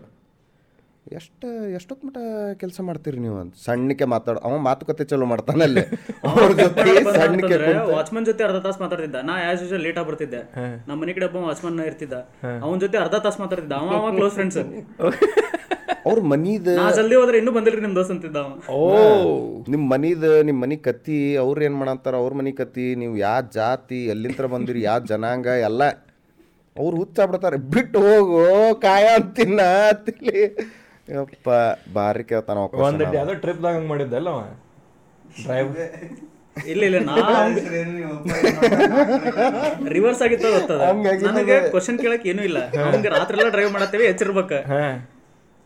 ಎಷ್ಟು ಎಷ್ಟೊತ್ತು ಮಟ ಕೆಲಸ ಮಾಡ್ತೀರಿ ನೀವು? ಅಂತ ಸಣ್ಣಕ್ಕೆ ಮಾತಾಡ ಅವ ಮಾತುಕತೆ ಚಲೋ ಮಾಡ್ತಾನಲ್ಲಿ ಅವ್ರ ಜೊತೆ ಸಣ್ಣಕ್ಕೆ ವಾಚ್ಮನ್ ಜೊತೆ ಅರ್ಧ ತಾಸು ಮಾತಾಡ್ತಿದ್ದ. ನಾ ಆಸ್ ಯೂಶಲ್ ಲೇಟ್ ಆಗಿ ಬರ್ತಿದ್ದೆ. ನಮ್ಮ ಮನೆ ಕಡೆ ಒಬ್ಬ ವಾಚ್ಮನ್ ಇರ್ತಿದ್ದ. ಅವನ ಜೊತೆ ಅರ್ಧ ತಾಸು ಮಾತಾಡ್ತಿದ್ದ. ಅವ ಅವ ಕ್ಲೋಸ್ ಫ್ರೆಂಡ್ಸ್ ಅವ್ರ ಮನೀದ ಜಲ್ದಿ ಹೋದ್ರೆ ಇನ್ನೂ ಬಂದಿಲ್ರಿ ನಿಮ್ ದೋಸ್ತ ಅಂತಿದ್ದ ಓ. ನಿಮ್ಮ ಮನೀದ ನಿಮ್ಮ ಮನಿ ಕತ್ತಿ ಅವ್ರ ಏನ್ ಮಾಡಂತಾರ? ಅವ್ರ ಮನಿ ಕತ್ತಿ ನೀವು ಯಾ ಜಾತಿ ಎಲ್ಲಿಂತ್ರ ಬಂದಿರಿ ಯಾ ಜನಾಂಗ ಎಲ್ಲ ಅವ್ರು ಹುಚ್ಚಾಬಿಡ್ತಾರೆ ಬಿಟ್ಟು ಹೋಗು ಕಾಯ ಅಂತಿನ್ನ ತಿಳಿ. ಯಪ್ಪ ಭಾರಿ ಕೇಳ್ತಾನ ಒಂದು. ಯಾವುದೋ ಟ್ರಿಪ್ದಾಗ ಹಂಗೆ ಮಾಡಿದ್ದಲ್ಲ ಅವ? ಡ್ರೈವ್ ಇಲ್ಲ ಇಲ್ಲ ನಾ ರಿವರ್ಸ್ ಆಗಿತ್ತು ಗೊತ್ತದ. ನನಗೆ ಕ್ವಶನ್ ಕೇಳಕ್ ಏನೂ ಇಲ್ಲ. ಅವ್ನಿಗೆ ರಾತ್ರಿ ಎಲ್ಲ ಡ್ರೈವ್ ಮಾಡತ್ತೇವೆ ಎಚ್ಚರಿರ್ಬೇಕ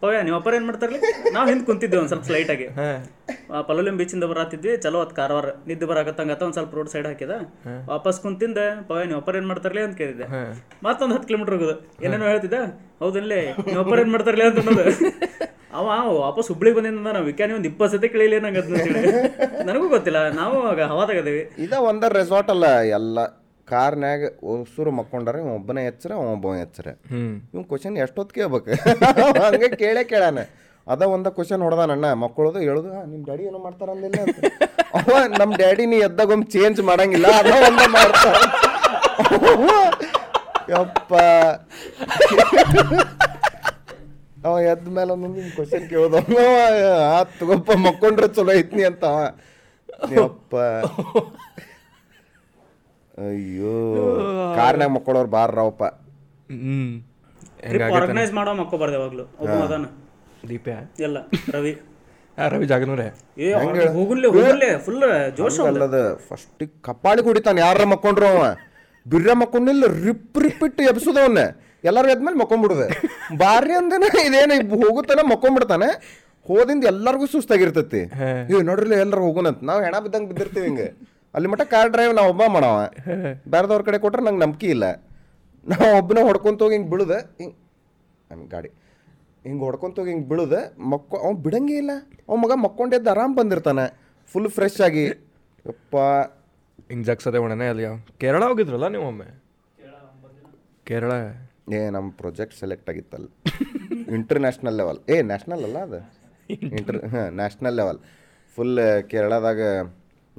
ಪವ್ಯ ನೀವು ಅಪ್ಪರ ಏನು ಮಾಡ್ತಾರಲಿ? ನಾವು ಹಿಂದೆ ಕುಂತಿದ್ವಿ ಒಂದು ಸ್ವಲ್ಪ ಸ್ಲೈಟ್ ಆಗಿ. ಆ ಪಲ್ಲೋಲಿಂ ಬೀಚಿಂದ ಬರತ್ತಿದ್ವಿ ಚಲೋ ಅತ್ ಕಾರವಾರ. ನಿದ್ದೆ ಬರಾಕತ್ತಂಗತ್ತ ಒಂದ್ ಸ್ವಲ್ಪ ರೋಡ್ ಸೈಡ್ ಹಾಕಿದ. ವಾಪಸ್ ಕುಂತಿಂದ ಪವ್ಯ ನೀವು ಅಪ್ಪರ ಏನು ಮಾಡ್ತಾರಲಿ? ಅಂತ ಕೇಳಿದ್ದೆ. ಮತ್ತೊಂದು ಹತ್ತು ಕಿಲೋಮೀಟರ್ ಹೋಗೋದು. ಏನೇನೋ ಹೇಳ್ತಿದ್ದ? ಹೌದಲ್ಲೇ ನೀವು ಅಪ್ಪರ ಏನು ಮಾಡ್ತಾರಲಿ? ಅಂತ ಅನ್ನೋದು. ಅವ ವಾಪಸ್ ಹುಬ್ಳಿಗೆ ಬಂದಿಂದ ನಾವು ವಿಕ್ಯಾನಿ ಒಂದು ಇಪ್ಪತ್ತು ಸತಿ ಕೇಳಿಲ್ಲ ನಂಗೆ ನನಗೂ ಗೊತ್ತಿಲ್ಲ ನಾವು ಆಗ ಹವಾದಾಗದೇವಿ ಇದ ಒಂದ ರೆಸಾರ್ಟ್ ಅಲ್ಲ ಎಲ್ಲ. ಕಾರ್ನ್ಯಾಗ ಉಸುರು ಮಕ್ಕೊಂಡಾರ ಇವ ಒಬ್ಬನೇ ಎಚ್ಚರ ಅವ ಒಬ್ಬ ಎಚ್ಚರ. ಇವ್ ಕ್ವಶನ್ ಎಷ್ಟೊತ್ತು ಕೇಳ್ಬೇಕು ಹಂಗೆ ಕೇಳೇ ಕೇಳಾನ. ಅದ ಒಂದ ಕ್ವಶನ್ ಹೊಡೆದಾನಣ್ಣ ಮಕ್ಕಳದು ಹೇಳುದು "ಆ, ನಿಮ್ ಡ್ಯಾಡಿ ಏನೋ ಮಾಡ್ತಾರ ಅಂದಿಲ್ಲ ಅಂತ. ಅವ ನಮ್ ಡ್ಯಾಡಿ ನೀ ಎದ್ದಾಗೊಮ್ಮೆ ಚೇಂಜ್ ಮಾಡಂಗಿಲ್ಲ ಅದ ಒಂದ ಮಾಡ್ತಾರ ಯಪ್ಪ. ಅವ ಎದ್ದ ಮೇಲೆ ಒಂದೊಂದು ಕ್ವಶನ್ ಕೇಳೋದು. ತಗೋಪ್ಪ ಮಕ್ಕೊಂಡ್ರೆ ಚಲೋ ಐತ್ನಿ ಅಂತ ಅವ. ಯಪ್ಪ. ಅಯ್ಯೋ. ಕಾರ್ನಾಗ ಮಕ್ಕಳವ್ರು ಬಾರ್ರವಪ್ಪ ಆರ್ಗನೈಸ್ ಮಾಡೋ ಮಕ್ಕೋಬಾರ್ದು ಯಾವಾಗ್ಲೂ. ಒಬ್ಬ ಅದಾನ ದೀಪ ಎಲ್ಲ ರವಿ. ಆ, ರವಿ ಜಾಗನೂರೇ? ಏ ಹೋಗುನ್ಲೆ ಹೋಗುನ್ಲೆ ಫುಲ್ ಜೋಶ್ ಅಲ್ಲದ ಫಸ್ಟ್ ಕಪ್ಪಾಳಿ ಕುಡಿತಾನೆ ಯಾರ ಮಕ್ಕೊಂಡ್ರು ಅವ? ಬಿರ್ರ ಮಕ್ಕೊಂಡಿಲ್ಲ ರಿಪ್ ರಿಪಿಟ್ ಎಬ್ಸುದವನ್ನ ಎಲ್ಲಾರು ಎದ್ಮೇಲೆ ಮಕ್ಕೊಂಡ್ಬಿಡುದೆ ಬಾರಿ ಅಂದನ ಇದೇನ ಹೋಗುತ್ತಾನೆ ಮಕ್ಕೊಂಡ್ಬಿಡ್ತಾನೆ ಹೋದಿಂದ ಎಲ್ಲಾರ್ಗು ಸುಸ್ತಾಗಿರ್ತೈತಿ. ಏ ನೋಡ್ರಿ ಎಲ್ಲರೂ ಹೋಗುನಂತ. ನಾವು ಹೆಣ ಬಿದ್ದಂಗೆ ಬಿದ್ದಿರ್ತೀವಿ ಹಿಂಗೆ. ಅಲ್ಲಿ ಮಟ್ಟ ಕಾರ್ ಡ್ರೈವ್ ನಾವು ಒಬ್ಬ ಮಾಡವ. ಬೇರೆದವ್ರ ಕಡೆ ಕೊಟ್ರೆ ನಂಗೆ ನಂಬಿಕೆ ಇಲ್ಲ. ನಾವು ಒಬ್ಬನ ಹೊಡ್ಕೊಂತ ಹೋಗಿ ಹಿಂಗೆ ಬೀಳುದೆ ಹಿಂಗೆ ಗಾಡಿ. ಹಿಂಗೆ ಹೊಡ್ಕೊಂತ ಹೋಗಿ ಹಿಂಗೆ ಬೀಳುದೆ ಮಕ್ಕ ಅವ್ನು ಬಿಡಂಗೇ ಇಲ್ಲ. ಅವ್ ಮಗ ಮಕ್ಕೊಂಡೆದ್ದು ಆರಾಮ್ ಬಂದಿರ್ತಾನೆ. ಫುಲ್ ಫ್ರೆಶ್ ಆಗಿ. ಯಪ್ಪ. ಹಿಂಗೆ ಜಗ್ಸದೆ ಒಣನೆ ಅಲ್ಲಿ ಕೇರಳ ಹೋಗಿದ್ರಲ್ಲ ನೀವು ಒಮ್ಮೆ? ಕೇರಳ. ಏ ನಮ್ಮ ಪ್ರೊಜೆಕ್ಟ್ ಸೆಲೆಕ್ಟ್ ಆಗಿತ್ತಲ್ಲ. ಇಂಟರ್ನ್ಯಾಷನಲ್ ಲೆವೆಲ್ ಏ ನ್ಯಾಷನಲ್ ಅಲ್ಲ ಅದು? ಇಂಟರ್ ಹಾಂ ನ್ಯಾಷನಲ್ ಲೆವೆಲ್ ಫುಲ್ ಕೇರಳದಾಗ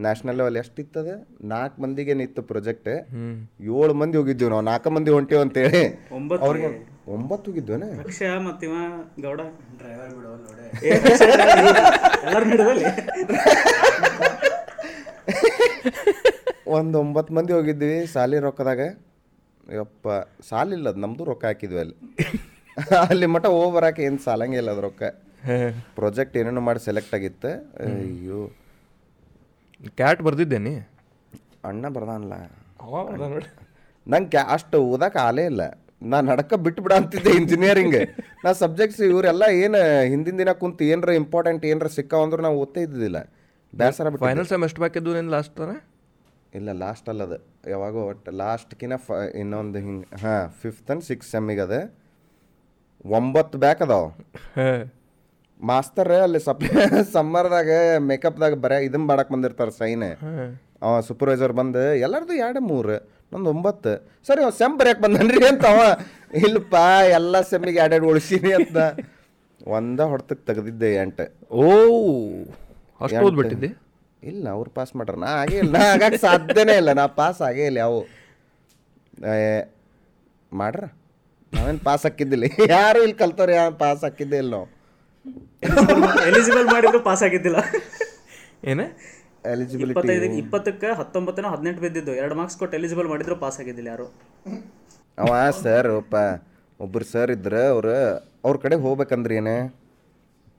ನ್ಯಾಷನಲ್ ಲೆವೆಲ್ ಎಷ್ಟಿತ್ತದ? ನಾಲ್ಕು ಮಂದಿಗೆ ನಿತ್ತು ಪ್ರಾಜೆಕ್ಟ್ ಏಳು ಮಂದಿ ಹೋಗಿದ್ವಿ ನಾವು. ನಾಲ್ಕು ಮಂದಿ ಹೊಂಟೀವಿ ಅಂತೇಳಿ. ಒಂಬತ್ತು. ಅವ್ರಿಗೆ ಒಂಬತ್ತು ಹೋಗಿದ್ವೇನೆ? ಅಕ್ಷಯ ಮತ್ತಿವ ಗೌಡ. ಡ್ರೈವರ್ ಎಲ್ಲರೂ ಹಿಡಿದಲ್ಲಿ ಒಂದು ಒಂಬತ್ತು ಮಂದಿ ಹೋಗಿದ್ವಿ ಸಾಲಿ ರೊಕ್ಕದಾಗ. ಯಪ್ಪ ಸಾಲಿಲ್ಲ ಅದು ನಮ್ಮದು ರೊಕ್ಕ ಹಾಕಿದ್ವಿ ಅಲ್ಲಿ. ಅಲ್ಲಿ ಮಟ ಹೋಗಿ ಬರಕ್ಕೆ ಏನು ಸಾಲಂಗೇ ಇಲ್ಲ ಅದು ರೊಕ್ಕ. ಪ್ರಾಜೆಕ್ಟ್ ಏನೇನೋ ಮಾಡಿ ಸೆಲೆಕ್ಟ್ ಆಗಿತ್ತು. ಅಯ್ಯೋ. ಕ್ಯಾಟ್ ಬರ್ದಿದ್ದೇನೆ ಅಣ್ಣ ಬರ್ದಾನಲ್ಲ. ನಂಗೆ ಕ್ಯಾ ಅಷ್ಟು ಓದಕ್ಕೆ ಆಲೇ ಇಲ್ಲ. ನಾನು ನಡಕ ಬಿಟ್ಬಿಡ ಬಿಡ ಅಂತಿದ್ದೆ ಇಂಜಿನಿಯರಿಂಗ್ ನಾ ಸಬ್ಜೆಕ್ಟ್ಸ್ ಇವರೆಲ್ಲ ಏನು ಹಿಂದಿನ ದಿನ ಕುಂತು ಏನರ ಇಂಪಾರ್ಟೆಂಟ್ ಏನರ ಸಿಕ್ಕಾವ ಅಂದ್ರೆ ನಾವು ಓದ್ತಾ ಇದ್ದಿದ್ದಿಲ್ಲ. ಬೇಸರ ಬಿಟ್ಟು ಫೈನಲ್ ಸೆಮ್ ಎಷ್ಟು ಬಾಕಿದ್ದು ನಿನ್ನ ಲಾಸ್ಟ್ ತಾನೆ? ಇಲ್ಲ ಲಾಸ್ಟ್ ಅಲ್ಲದ. ಯಾವಾಗೋ ಒಟ್ಟು ಲಾಸ್ಟ್ಕಿನ ಫ ಇನ್ನೊಂದು ಹಿಂಗೆ ಹಾಂ ಫಿಫ್ತ್ ಅಂಡ್ ಸಿಕ್ಸ್ ಸೆಮ್ಮಿಗೆ ಅದ. ಒಂಬತ್ತು ಬ್ಯಾಕ್ ಅದಾವ. ಮಾಸ್ತರ್ ಅಲ್ಲಿ ಸಪ್ ಸಮ್ಮರ್ದಾಗ ಮೇಕಪ್ದಾಗ ಬರೇ ಇದನ್ನ ಮಾಡಕ್ಕೆ ಬಂದಿರ್ತಾರೆ ಸೈನ್. ಅವ ಸೂಪರ್ವೈಸರ್ ಬಂದು ಎಲ್ಲರದು ಎರಡು ಮೂರು ನಂದು ಒಂಬತ್ತು. ಸರಿ ಅವ ಸೆಮ್ ಬರೆಯಕ್ಕೆ ಬಂದನ್ರಿ ಅಂತ ಅವ. ಇಲ್ಲಪ್ಪ ಎಲ್ಲ ಸೆಮ್ಮಿಗೆ ಎರಡೆರಡು ಉಳಿಸೀನಿ ಅಂತ. ಒಂದ ಹೊಡ್ತಕ್ಕೆ ತೆಗ್ದಿದ್ದೆ ಎಂಟು. ಓ ಅಷ್ಟು ಓದ್ಬಿಟ್ಟಿದ್ದೆ? ಇಲ್ಲ ಅವ್ರು ಪಾಸ್ ಮಾಡ್ರ. ನಾ ಆಗೇ ಇಲ್ಲ ನಾ ಆಗಕ್ಕೆ ಸಾಧ್ಯನೇ ಇಲ್ಲ. ನಾ ಪಾಸ್ ಆಗೇ ಇಲ್ಲ ಅವು ಮಾಡ್ರ? ನಾವೇನು ಪಾಸ್ ಹಾಕಿದ್ದಿಲ್ಲ. ಯಾರು ಇಲ್ಲಿ ಕಲ್ತವ್ರು? ಯಾರು ಪಾಸ್ ಹಾಕಿದ್ದೇ ಇಲ್ಲ ನಾವು. ಎಲಿಜಿಬಲ್ ಮಾಡಿದ್ರು ಪಾಸ್ ಆಗಿದ್ದಿಲ್ಲ. ಏನೇ? ಎಲಿಜಿಬಿಲಿಟಿ ಇಪ್ಪತ್ತೈದು ಇಪ್ಪತ್ತಕ್ಕೆ ಹತ್ತೊಂಬತ್ತನ ಹದಿನೆಂಟು ಬಿದ್ದಿದ್ದು. ಎರಡು ಮಾರ್ಕ್ಸ್ ಕೊಟ್ಟು ಎಲಿಜಿಬಲ್ ಮಾಡಿದ್ರು ಪಾಸ್ ಆಗಿದ್ದಿಲ್ಲ ಯಾರು. ಅವ ಸರ್ ಒಪ್ಪ. ಒಬ್ಬರು ಸರ್ ಇದ್ರ ಅವ್ರು ಅವ್ರ ಕಡೆ ಹೋಗ್ಬೇಕಂದ್ರೆ ಏನು?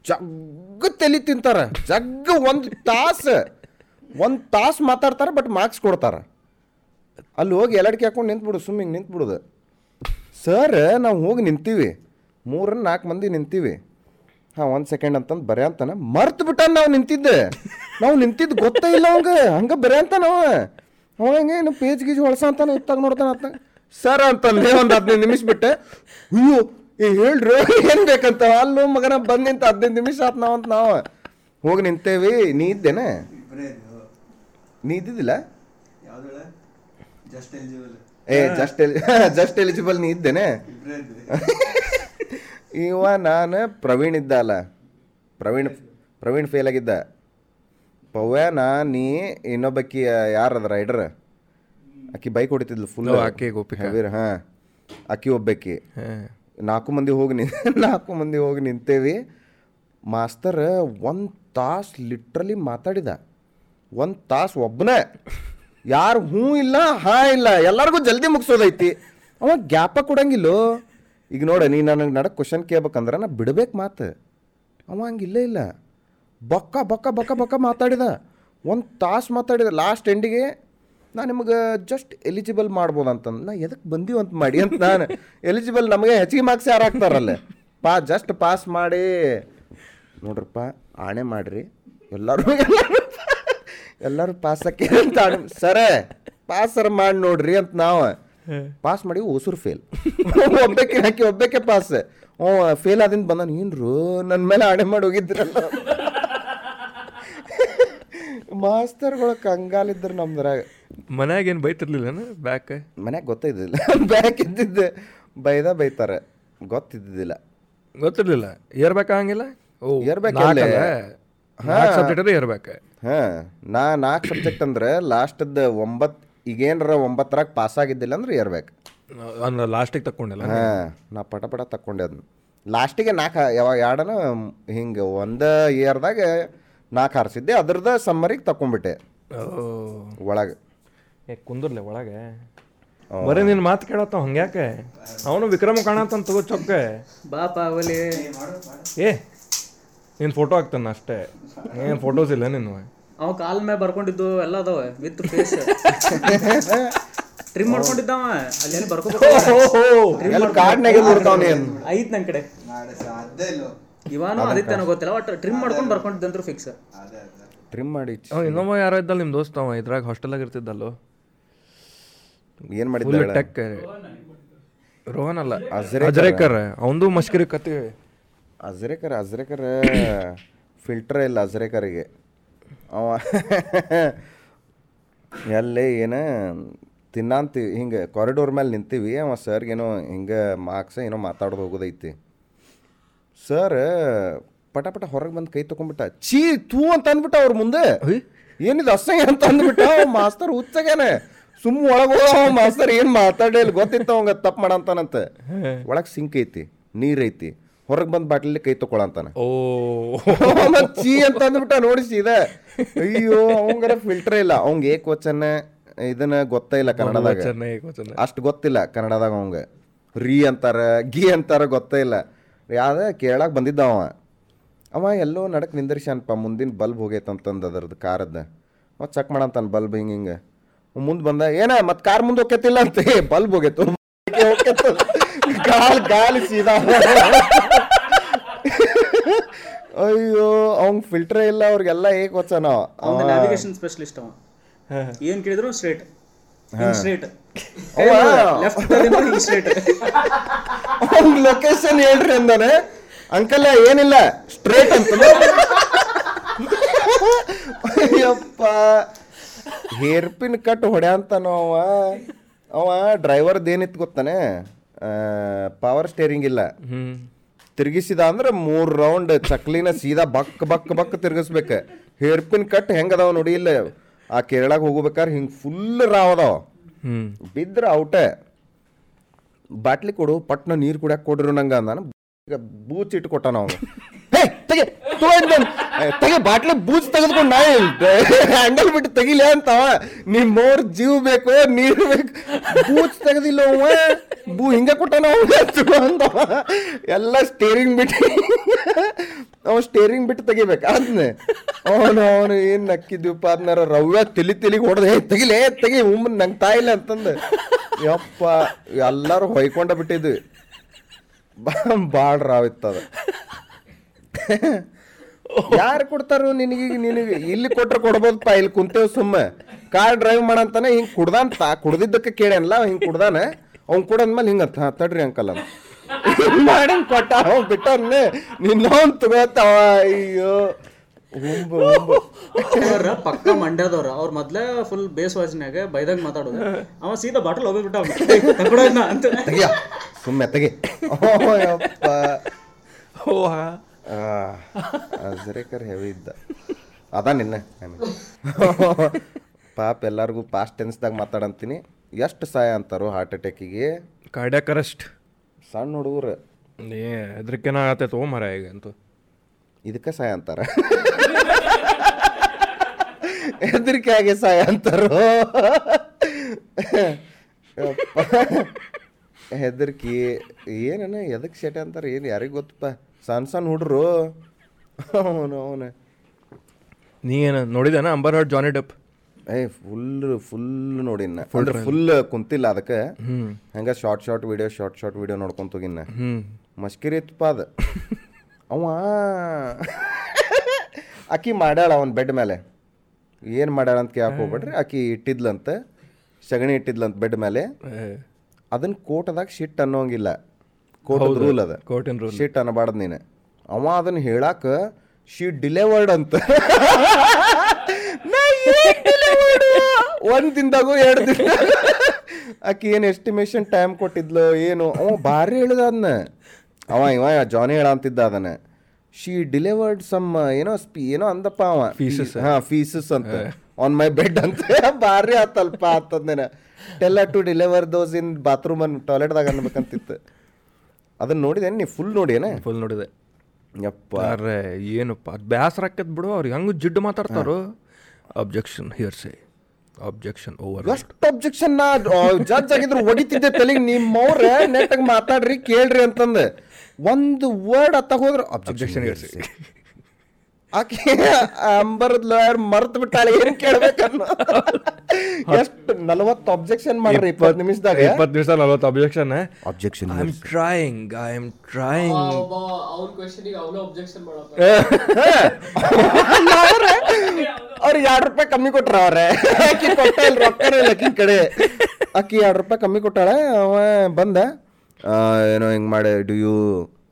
ಜಗ್ಗ ತಲಿ ತಿಂತಾರ. ಜಗ್ಗ ಒಂದು ತಾಸು. ಒಂದು ತಾಸು ಮಾತಾಡ್ತಾರೆ ಬಟ್ ಮಾರ್ಕ್ಸ್ ಕೊಡ್ತಾರೆ. ಅಲ್ಲಿ ಹೋಗಿ ಎಲ್ಲಡ್ಕೆ ಹಾಕೊಂಡು ನಿಂತ್ಬಿಡು ಸುಮ್ಮಿಂಗ್ ನಿಂತ್ಬಿಡುದು ಸರ್ ನಾವು ಹೋಗಿ ನಿಂತೀವಿ. ಮೂರನ್ನ ನಾಲ್ಕು ಮಂದಿ ನಿಂತೀವಿ. ಹಾಂ ಒಂದು ಸೆಕೆಂಡ್ ಅಂತಂದು ಬರೆ ಅಂತಾನೆ. ಮರ್ತು ಬಿಟ್ಟ ನಾವು ನಿಂತಿದ್ದೆ. ನಾವು ನಿಂತಿದ್ದು ಗೊತ್ತೇ ಇಲ್ಲ ಅವಂಗ. ಹಂಗೆ ಬರೆ ಅಂತ ನಾವು ಅವ ಹಂಗೆ ಏನು ಪೇಜ್ ಗೀಜ್ ಹೊಳಸ ಅಂತಾನೆ ಇತ್ತಾಗ ನೋಡ್ತಾನ ಅಂತ ಸರ್ ಅಂತಂದೆ ಒಂದು ಹದಿನೈದು ನಿಮಿಷ ಬಿಟ್ಟೆ. ಅಯ್ಯೋ ಏ ಹೇಳ್ರಿ ಏನು ಬೇಕಂತ? ಅಲ್ಲೂ ಮಗನ ಬಂದು ನಿಂತ ಹದಿನೈದು ನಿಮಿಷ ಆತ್ ನಾವು ಅಂತ ನಾವು. ಹೋಗಿ ನಿಂತೇವಿ. ನೀ ಇದ್ದೇನೆ? ನೀ ಇದ್ದಿದ್ದಿಲ್ಲ? ಏ ಜಸ್ಟ್ ಎಲಿ ಜಸ್ಟ್ ಎಲಿಜಿಬಲ್ ನೀ ಇದ್ದೇನೆ? ಇವ ನಾನು ಪ್ರವೀಣ್ ಇದ್ದ ಅಲ್ಲ ಪ್ರವೀಣ್ ಪ್ರವೀಣ್ ಫೇಲ್ ಆಗಿದ್ದ. ಪವ್ಯಾನ ನೀ ಇನ್ನೊಬ್ಬಕ್ಕಿ ಯಾರದ ರೈಡರ್ ಆಕಿ ಬೈಕ್ ಹೊಡಿತಿದ್ಲು ಫುಲ್ ಆಕೆ ಆಕಿ ಗೋಪಿಕಾ. ಹೆವೀರ್ ಹಾಂ. ಆಕಿ ಒಬ್ಬಾಕಿ. ನಾಲ್ಕು ಮಂದಿ ಹೋಗಿ ನಿ ನಾಲ್ಕು ಮಂದಿ ಹೋಗಿ ನಿಂತೇವಿ. ಮಾಸ್ತರ್ ಒಂದು ತಾಸು ಲಿಟ್ರಲಿ ಮಾತಾಡಿದ. ಒಂದು ತಾಸು ಒಬ್ಬನೇ ಯಾರು ಹ್ಞೂ ಇಲ್ಲ ಹಾ ಇಲ್ಲ ಎಲ್ಲರಿಗೂ ಜಲ್ದಿ ಮುಗಿಸೋದೈತಿ. ಅವ ಗ್ಯಾಪ ಕೊಡಂಗಿಲ್ಲೋ. ಈಗ ನೋಡ, ನೀ ನನಗೆ ನಡಕ್ಕೆ ಕ್ವಶನ್ ಕೇಳ್ಬೇಕಂದ್ರೆ ನಾ ಬಿಡ್ಬೇಕು ಮಾತು. ಅವ ಹಂಗಿಲ್ಲ ಇಲ್ಲ ಬಕ್ಕ ಬಕ್ಕ ಬಕ್ಕ ಬಕ್ಕ ಮಾತಾಡಿದ. ಒಂದು ತಾಸು ಮಾತಾಡಿದ. ಲಾಸ್ಟ್ ಎಂಡಿಗೆ ನಾ ನಿಮಗೆ ಜಸ್ಟ್ ಎಲಿಜಿಬಲ್ ಮಾಡ್ಬೋದು ಅಂತಂದು. ನಾ ಎದಕ್ಕೆ ಬಂದೀವಿ ಅಂತ ಮಾಡಿ ಅಂತ ನಾನು ಎಲಿಜಿಬಲ್ ನಮಗೆ ಹೆಚ್ಚಿಗೆ ಮಾರ್ಕ್ಸ್ ಯಾರು ಹಾಕ್ತಾರಲ್ಲ. ಪಾ ಜಸ್ಟ್ ಪಾಸ್ ಮಾಡಿ. ನೋಡ್ರಪ್ಪ, ಆಣೆ ಮಾಡಿರಿ. ಎಲ್ಲರೂ ಎಲ್ಲರೂ ಎಲ್ಲರೂ ಪಾಸ್ ಹಾಕಿ ಅಂತ ಸರ ಪಾಸರ್ ಮಾಡಿ ನೋಡ್ರಿ ಅಂತ ನಾವು. ಪಾಸ್ ಮಾಡಿ ಉಸುರು ಫೇಲ್ ಒಬ್ಬಕ್ಕೆ ಹಾಕಿ ಒಬ್ಬಕ್ಕೆ ಪಾಸ್ ಹ್ಞೂ ಫೇಲ್ ಆದಿಂದ ಬಂದ ಏನ್ರು ನನ್ನ ಮೇಲೆ ಆಣೆ ಮಾಡಿ ಹೋಗಿದ್ರಲ್ಲ. ಮಾಸ್ತರ್ಗಳು ಕಂಗಾಲಿದ್ರು ನಮ್ದ್ರಾಗ. ಮನ್ಯಾಗ ಏನು ಬೈತಿರ್ಲಿಲ್ಲ ಬ್ಯಾಕ್ ಮನ್ಯಾಗ ಗೊತ್ತಿದ್ದಿಲ್ಲ ಬ್ಯಾಕ್ ಇದ್ದಿದ್ದೆ. ಬೈದ ಬೈತಾರೆ. ಗೊತ್ತಿದ್ದಿದ್ದಿಲ್ಲ. ಗೊತ್ತಿರ್ಲಿಲ್ಲ. ಏರ್ಬೇಕಾ ಹಂಗಿಲ್ಲ ಓ ಏರ್ಬೇಕು ಹಾಂ ಸಬ್ಜೆಕ್ಟ್ ಅದೇ ಏರ್ಬೇಕು ಹಾಂ ನಾ ನಾಲ್ಕು ಸಬ್ಜೆಕ್ಟ್ ಅಂದ್ರೆ ಲಾಸ್ಟದ್ದು ಒಂಬತ್ತು ಈಗೇನಾರ ಒಂಬತ್ತರಾಗ ಪಾಸ್ ಆಗಿದ್ದಿಲ್ಲ ಅಂದ್ರೆ ಇರ್ಬೇಕು ಅಂದ್ರೆ ಲಾಸ್ಟಿಗೆ ತಕ್ಕೊಂಡಿಲ್ಲ? ಹಾಂ ನಾ ಪಟ ಪಟ ತಕ್ಕೊಂಡೆ ಅದನ್ನ ಲಾಸ್ಟಿಗೆ ನಾಲ್ಕು ಯಾವಾಗ ಎರಡನ ಹಿಂಗೆ ಒಂದು ಇಯರ್ದಾಗ ನಾಲ್ಕು ಹಾರಿಸಿದ್ದೆ ಅದ್ರದ್ದು ಸಮ್ಮರಿಗೆ ತಕೊಂಡ್ಬಿಟ್ಟೆ ಓ. ಒಳಗೆ. ಏ ಕುಂದರ್ಲೆ ಒಳಗೆ. ಬರೀ ನಿನ್ನ ಮಾತು ಕೇಳತ್ತ ಹಂಗ್ಯಾಕೆ? ಅವನು ವಿಕ್ರಮ ಕಾಣತ್ತಂತ ತಗೋ ಚೊಕ್ಕ. ಬಾಪ ಅವಲಿ. ಏ ನಿನ್ನ ಫೋಟೋ ಹಾಕ್ತಾನ ಅಷ್ಟೇ. ಏನು ಫೋಟೋಸ್ ಇಲ್ಲ ನಿನ್ನ ಅವ ಕಾಲ್ ಮೇಲೆ ಬರ್ಕೊಂಡಿದ್ದು ಎಲ್ಲ ಅದಾವ ವಿತ್ ಫೇಸ್ ಟ್ರಿಮ್ ಮಾಡ್ಕೊಂಡಿದ್ದಾವ ಅಲ್ಲಿ ಏನು ಬರ್ಕೋಬೇಕು. ಐತ್ ನನ್ ಕಡೆ. ಇವಾನು ಆದಿತ್ಯನ ಗೊತ್ತಿಲ್ಲ ಒಟ್ಟು ಟ್ರಿಮ್ ಮಾಡ್ಕೊಂಡು ಬರ್ಕೊಂಡಿದ್ದಂದ್ರು ಫಿಕ್ಸ್ ಟ್ರಿಮ್ ಮಾಡಿ. ಅವ ಇನ್ನೊಬ್ಬ ಯಾರೋ ಇದ್ದಲ್ಲ ನಿಮ್ಮ ದೋಸ್ತ ಅವ ಇದ್ರಾಗ ಹಾಸ್ಟೆಲಾಗ ಇರ್ತಿದ್ದಲ್ಲೋ. ಏನ್ ಮಾಡಿದ್ರು ಮಾಡಿದ್ದ ಟೆಕ್ ರೋಹನ್ ಅಲ್ಲ. ಅಜರೇಕರ್. ಅವಂದು ಮಸ್ಕರಿ ಕತೆ ಅಜ್ರೇಕರ್ ಅಜ್ರೇಕರ್ ಫಿಲ್ಟರ್ ಇಲ್ಲ ಅಜ್ರೇಕರಿಗೆ. ಅವ ಎಲ್ಲೇ ಏನು ತಿನ್ನಂತಿ ಹಿಂಗೆ ಕಾರಿಡೋರ್ ಮೇಲೆ ನಿಂತೀವಿ ಅವ ಸರ್ಗೇನೋ ಹಿಂಗೆ ಮಾರ್ಕ್ಸ್ ಏನೋ ಮಾತಾಡೋದು ಹೋಗೋದೈತಿ. ಸರ್ ಪಟ ಪಟ ಹೊರಗೆ ಬಂದು ಕೈ ತೊಗೊಂಡ್ಬಿಟ್ಟ ಚೀ ತೂ ಅಂತ ಅಂದ್ಬಿಟ್ಟ ಅವ್ರ ಮುಂದೆ. ಏನಿದು ಅಸಹ್ಯ ಅಂತ ಅಂದ್ಬಿಟ್ಟ ಅವ ಮಾಸ್ತರ್ ಹುಚ್ಚಗೇನೆ. ಸುಮ್ಮ ಒಳಗೆ ಹೋದ ಮಾಸ್ತರ್ ಏನು ಮಾತಾಡೇ ಗೊತ್ತಿತ್ತು ಅವಂಗ ತಪ್ಪು ಮಾಡಂತಾನಂತೆ. ಒಳಗೆ ಸಿಂಕ್ ಐತಿ ನೀರ್ ಐತಿ. ಹೊರಗೆ ಬಂದು ಬಾಟ್ಲಲ್ಲಿ ಕೈ ತಗೊಳಂತಾನ ಓ. ಚೀ ಅಂತ ಅಂದ್ಬಿಟ್ಟ ನೋಡಿ ಇದೆ. ಅಯ್ಯೋ ಅವಂಗರ ಫಿಲ್ಟರ್ ಇಲ್ಲ. ಅವಂಗ ಏಕವಚನ ಇದನ್ನ ಗೊತ್ತಿಲ್ಲ ಕನ್ನಡದಾಗ. ಅಷ್ಟು ಗೊತ್ತಿಲ್ಲ ಕನ್ನಡದಾಗ ಅವಂಗ. ರೀ ಅಂತಾರ ಗಿ ಅಂತಾರ ಗೊತ್ತೇ ಇಲ್ಲ. ಯಾವ್ದ ಕೇಳಕ್ ಬಂದಿದ್ದ ಅವ. ಅವ ಎಲ್ಲೋ ನಡಕ್ ನಿಂದಿರ್ಸ್ಯಾನಪ್ಪ ಮುಂದಿನ ಬಲ್ಬ್ ಹೋಗೈತಂತಂದು ಅದರದ್ದು ಕಾರದ್ದು ಅವ ಚೆಕ್ ಮಾಡಂತಾನ ಬಲ್ಬ್ ಹಿಂಗೆ ಹಿಂಗೆ. ಮುಂದೆ ಬಂದ ಏನ ಮತ್ತೆ ಕಾರ್ ಮುಂದೆ ಹೋಗ್ಯತಿಲ್ಲ ಅಂತ. ಏ ಬಲ್ಬ್ ಹೋಗೈತು ಗಾಲ್ ಗಾಲಿ ಸೀದಾ ಅಯ್ಯೋ ಅವ್ನ್ ಫಿಲ್ಟರ್ ಇಲ್ಲ ಅವ್ರಿಗೆಲ್ಲ ಏಕ್ ವಚನ ಅವ್ನ ನ್ಯಾವಿಗೇಷನ್ ಸ್ಪೆಷಲಿಸ್ಟ್ ಅವ ಏನ್ ಕೇಳಿದ್ರು? ಸ್ಟ್ರೇಟ್ ಸ್ಟ್ರೇಟ್ ಲೆಫ್ಟ್ ಹಿಂಗ್ ಸ್ಟ್ರೇಟ್ ಅವ್ನ ಲೊಕೇಶನ್ ಹೇಳ್ರಿ ಅಂದಾನೆ. ಅಂಕಲ್ ಏನಿಲ್ಲ ಸ್ಟ್ರೇಟ್ ಅಂತ. ಅಯ್ಯಪ್ಪ. ಹೇರ್ ಪಿನ್ ಕಟ್ ಹೊಡ್ಯಾಂತಾನೋ ಅವ. ಅವ ಡ್ರೈವರ್ದು ಏನಿತ್ತು ಗೊತ್ತಾನೆ? ಪವರ್ ಸ್ಟೇರಿಂಗ್ ಇಲ್ಲ. ತಿರುಗಿಸಿದ ಅಂದ್ರೆ ಮೂರು ರೌಂಡ್ ಚಕ್ಲಿನ ಸೀದಾ ಬಕ್ ಬಕ್ ಬಕ್ ತಿರ್ಗಿಸ್ಬೇಕ. ಹೇರ್ ಪಿನ್ ಕಟ್ ಹೆಂಗದಾವ ನೋಡಿ ಇಲ್ಲ. ಆ ಕೇರಳಾಗ ಹೋಗ್ಬೇಕಾದ್ರೆ ಹಿಂಗೆ ಫುಲ್ ರಾವ್ ಅದಾವ. ಬಿದ್ರೆ ಔಟ. ಬಾಟ್ಲಿ ಕೊಡು ಪಟ್ನ ನೀರು ಕುಡಿಯಕ್ ಕೊಡ್ರಿ ನಂಗ ಅಂದಾನ. ಈಗ ಬೂಚ್ ಇಟ್ಟು ಕೊಟ್ಟ ನಾವು ತೆಗೆ, ತಗೋ ತೆಗೆ, ಬಾಟ್ಲಿ ಬೂಜ್ ತೆಗೆದ್ಕೊಂಡು ನಾ ಹ್ಯಾಂಡಲ್ ಬಿಟ್ಟು ತೆಗಿಲೆ ಅಂತವ ನಿಮ್ಮವ್ರ ಜೀವ ಬೇಕು, ನೀರು ಬೇಕು. ಬೂಜ್ ತೆಗೆದಿಲ್ಲ ಬೂ ಹಿಂಗೆ ಕೊಟ್ಟನ ಅಂದವ ಎಲ್ಲ ಸ್ಟೇರಿಂಗ್ ಬಿಟ್ಟು, ಅವ ಸ್ಟೇರಿಂಗ್ ಬಿಟ್ಟು ತೆಗಿಬೇಕು. ಅದ್ನೆ. ಅವನು ಅವನು ಏನ್ ನಕ್ಕಿದ್ವಿಪ್ಪ ಅದನ್ನಾರ ರವ್ಯ ತಿಳಿ ತಿಲಿಗೆ ಹೊಡೆದೇ ತೆಗಿಲೇ ತೆಗಿ ಉಮ್ಮ ನಂಗೆ ತಾಯಿಲ್ಲ ಅಂತಂದು. ಯಪ್ಪ, ಎಲ್ಲರೂ ಹೊಯ್ಕೊಂಡ ಬಿಟ್ಟಿದ್ವಿ. ಭಾಳ ರಾವಿತ್ತದ ಯಾರು ಕೊಡ್ತಾರೋ ನಿನಗೆ ನಿನಗೆ. ಇಲ್ಲಿ ಕೊಟ್ರೆ ಕೊಡ್ಬೋದಪ್ಪ ಇಲ್ಲಿ ಕುಂತೇವ್ ಸುಮ್ಮ. ಕಾರ್ ಡ್ರೈವ್ ಮಾಡಂತಾನೆ ಹಿಂಗೆ ಕುಡ್ದಂತ ತಾ ಕುಡ್ದಿದ್ದಕ್ಕೆ ಕೇಳೇನಲ್ಲ ಹಿಂಗೆ ಕುಡ್ದಾನೆ. ಅವ್ನು ಕುಡಂದ್ಮೇಲೆ ಹಿಂಗೆ ಹತ್ತ ತಡ್ರಿ ಅಂಕಲ್ ಅಂತ ಮಾಡಿ ಕೊಟ್ಟ ಅವ್ನು ಬಿಟ್ಟವನ್ನೇ ನಿನ್ನವನ್ ತಗೋತಾವ ಅಯ್ಯೋ. ಅವ್ರ ಪಕ್ಕ ಮಂಡ್ಯದವ್ರ. ಅವ್ರ ಮೊದ್ಲೇ ಫುಲ್ ಬೇಸ್ ವಾಜ್ನ್ಯಾಗ ಬೈದಾಗ ಮಾತಾಡೋದು. ಅವ ಸೀದಾ ಬಾಟಲ್ ಹೋಗ್ಬಿಟ್ಟ ಅಂತ. ತೆಗಿಯ. ಸುಮ್ಮನೆ ತೆಗಿ. ಓ ಅಪ್ಪ ಓ ಅಜ್ರೇಕರ್ ಹೆವಿ ಇದ್ದ. ಅದ ನಿನ್ನ. ಪಾಪ ಎಲ್ಲರಿಗೂ ಪಾಸ್ಟ್ ಟೆನ್ಸ್ದಾಗ ಮಾತಾಡಂತೀನಿ. ಎಷ್ಟು ಸಹಾಯ ಅಂತಾರೋ ಹಾರ್ಟ್ ಅಟ್ಯಾಕಿಗೆ ಕಾರ್ಡ್ಯಾಕ್ ಅರೆಸ್ಟ್ ಸಣ್ಣ ಹುಡುಗರು. ಏ ಹೆದ್ರಿಕೆನ ಆಗತ್ತೈತೆ ಓ ಮರ ಈಗ ಅಂತೂ. ಇದಕ್ಕೆ ಸಹಾಯ ಅಂತಾರ. ಹೆದರಿಕೆ ಆಗಿ ಸಹಾಯ ಅಂತಾರೋ? ಹೆದರಿಕೆ ಹೆದರ್ಕಿ ಏನನ ಎದಕ್ಕೆ ಶೆಟೆ ಅಂತಾರೆ ಏನು ಯಾರಿಗೆ ಗೊತ್ತಪ್ಪ ಸಣ್ಣ ಸಣ್ಣ ಹುಡ್ರು. ಅವನು ಅವನು. ನೀ ಏನು ನೋಡಿದೇನ ಅಂಬರ್ ಹರ್ಡ್ ಜಾನಿ ಡೆಪ್ ಏ ಫುಲ್ ಫುಲ್ ನೋಡಿನ ಫುಲ್ ಫುಲ್ ಕುಂತಿಲ್ಲ ಅದಕ್ಕೆ. ಹಂಗ short short video short short video ನೋಡ್ಕೊಂತ ಹೋಗಿನ ಮಸ್ಕಿರಿ ಇತ್ತಪ್ಪ ಅದು. ಅವ. ಆಕಿ ಮಾಡ್ಯಾಳ ಅವನ ಬೆಡ್ ಮೇಲೆ ಏನು ಮಾಡ್ಯಾಳ ಅಂತ ಕೇಳಕ್ ಹೋಗ್ಬೇಡ್ರಿ. ಆಕಿ ಇಟ್ಟಿದ್ಲಂತ ಸಗಣಿ ಇಟ್ಟಿದ್ಲಂತ ಬೆಡ್ ಮೇಲೆ ಅದನ್ನ ಕೋಟದಾಗ ಶಿಟ್ ಅನ್ನೋಂಗಿಲ್ಲ. ಕೋಟದ ರೂಲ್ ಅದ. ಕೋರ್ಟಿನ ರೂಲ್ ಶಿಟ್ ಅನ್ನಬಾರ್ದು ನೀನು. ಅವ ಅದನ್ನ ಹೇಳಾಕ ಶಿ ಡಿಲೆವರ್ಡ್ ಅಂತ? ಒಂದ್ ದಿನದಾಗೂ ಎರಡು ದಿನ. ಆಕಿ ಏನು ಎಸ್ಟಿಮೇಷನ್ ಟೈಮ್ ಕೊಟ್ಟಿದ್ಲು ಏನು? ಅವ ಭಾರಿ ಹೇಳಿದ ಅದನ್ನ ಅವ ಇವ ಜಾನಿ ಹೇಳ ಅಂತಿದ್ದ ಅದನ್ನ. ಶಿ ಡಿಲಿವರ್ಡ್ ಸಮ್ ಏನೋ ಸ್ಪಿ ಏನೋ ಅಂದಪ್ಪ ಅವ. ಫೀಸಸ್ ಹಾ ಫೀಸಸ್ ಅಂತ. ಆನ್ ಮೈ ಬೆಡ್ ಅಂತ. ಭಾರಿ ಆತಲ್ಪ ಆತಂದೇನ tell her to deliver those in bathroom on ಟಾಯ್ಲೆಟ್ದಾಗ ಅನ್ಬೇಕಂತಿತ್ತು ಅದನ್ನ ನೋಡಿದೆ? ನೀ ಫುಲ್ ನೋಡಿಯೇನೆ? ಫುಲ್ ನೋಡಿದೆ. ಯಪ್ಪ. ಅರೆ ಏನಪ್ಪ ಅದು ಬೇಸರ ಆಕತ್ ಬಿಡು ಅವ್ರು ಹಂಗೆ ಜಿಡ್ಡು ಮಾತಾಡ್ತಾರೋ? ಅಬ್ಜೆಕ್ಷನ್ ಹಿಯರ್ಸೆ ಅಬ್ಜೆಕ್ಷನ್ ಓವರ್ ಎಷ್ಟು ಅಬ್ಜೆಕ್ಷನ್ ನಾ ಜಡ್ಜ್ ಆಗಿದ್ರು ಹೊಡಿತಿದ್ದೆ ತಲೆಗೆ. ನಿಮ್ಮವ್ರೆ ನೆಟ್ಟಾಗ ಮಾತಾಡ್ರಿ ಕೇಳ್ರಿ ಅಂತಂದೆ. ಒಂದು ವರ್ಡ್ ಅತ್ತ ಹೋದ್ರೆ ಅಬ್ಜೆಕ್ಷನ್ ಆಕೆ ಅಂಬರದ ಲಾಯರ್ ಮರ್ತ್ ಬಿಟ್ಟಾಳೆ ಏನ್ ಕೇಳ್ಬೇಕನ್ನ ಎಷ್ಟು ನಲವತ್ತು ಅಬ್ಜೆಕ್ಷನ್ ಮಾಡ್ರಿ ಇಪ್ಪತ್ತು ನಿಮಿಷದಾಗ ಇಪ್ಪತ್ತು ನಿಮಿಷ ನಲ್ವತ್ತು objection objection I am trying I am trying ಅವ್ನ ಕ್ವೆಶನಿಗೆ ಅವನು ಅಬ್ಜೆಕ್ಷನ್ ಮಾಡಪ್ಪ ಅವ್ರಿಗೆ ಎರಡು ರೂಪಾಯಿ ಕಮ್ಮಿ ಕೊಟ್ರ ಅವ್ರೆ ಆಕಿ ಕೊಟ್ಟ ಇಲ್ಲ ರೊಕ್ಕನೇ ಇಲ್ಲ ಆಕಿ ಕಡೆ ಆಕಿ ಎರಡು ರೂಪಾಯಿ ಕಮ್ಮಿ ಕೊಟ್ಟಾಳ ಅವ ಬಂದ ಆ, ಏನೋ ಹಿಂಗ್ ಮಾಡಿ ಡು ಯು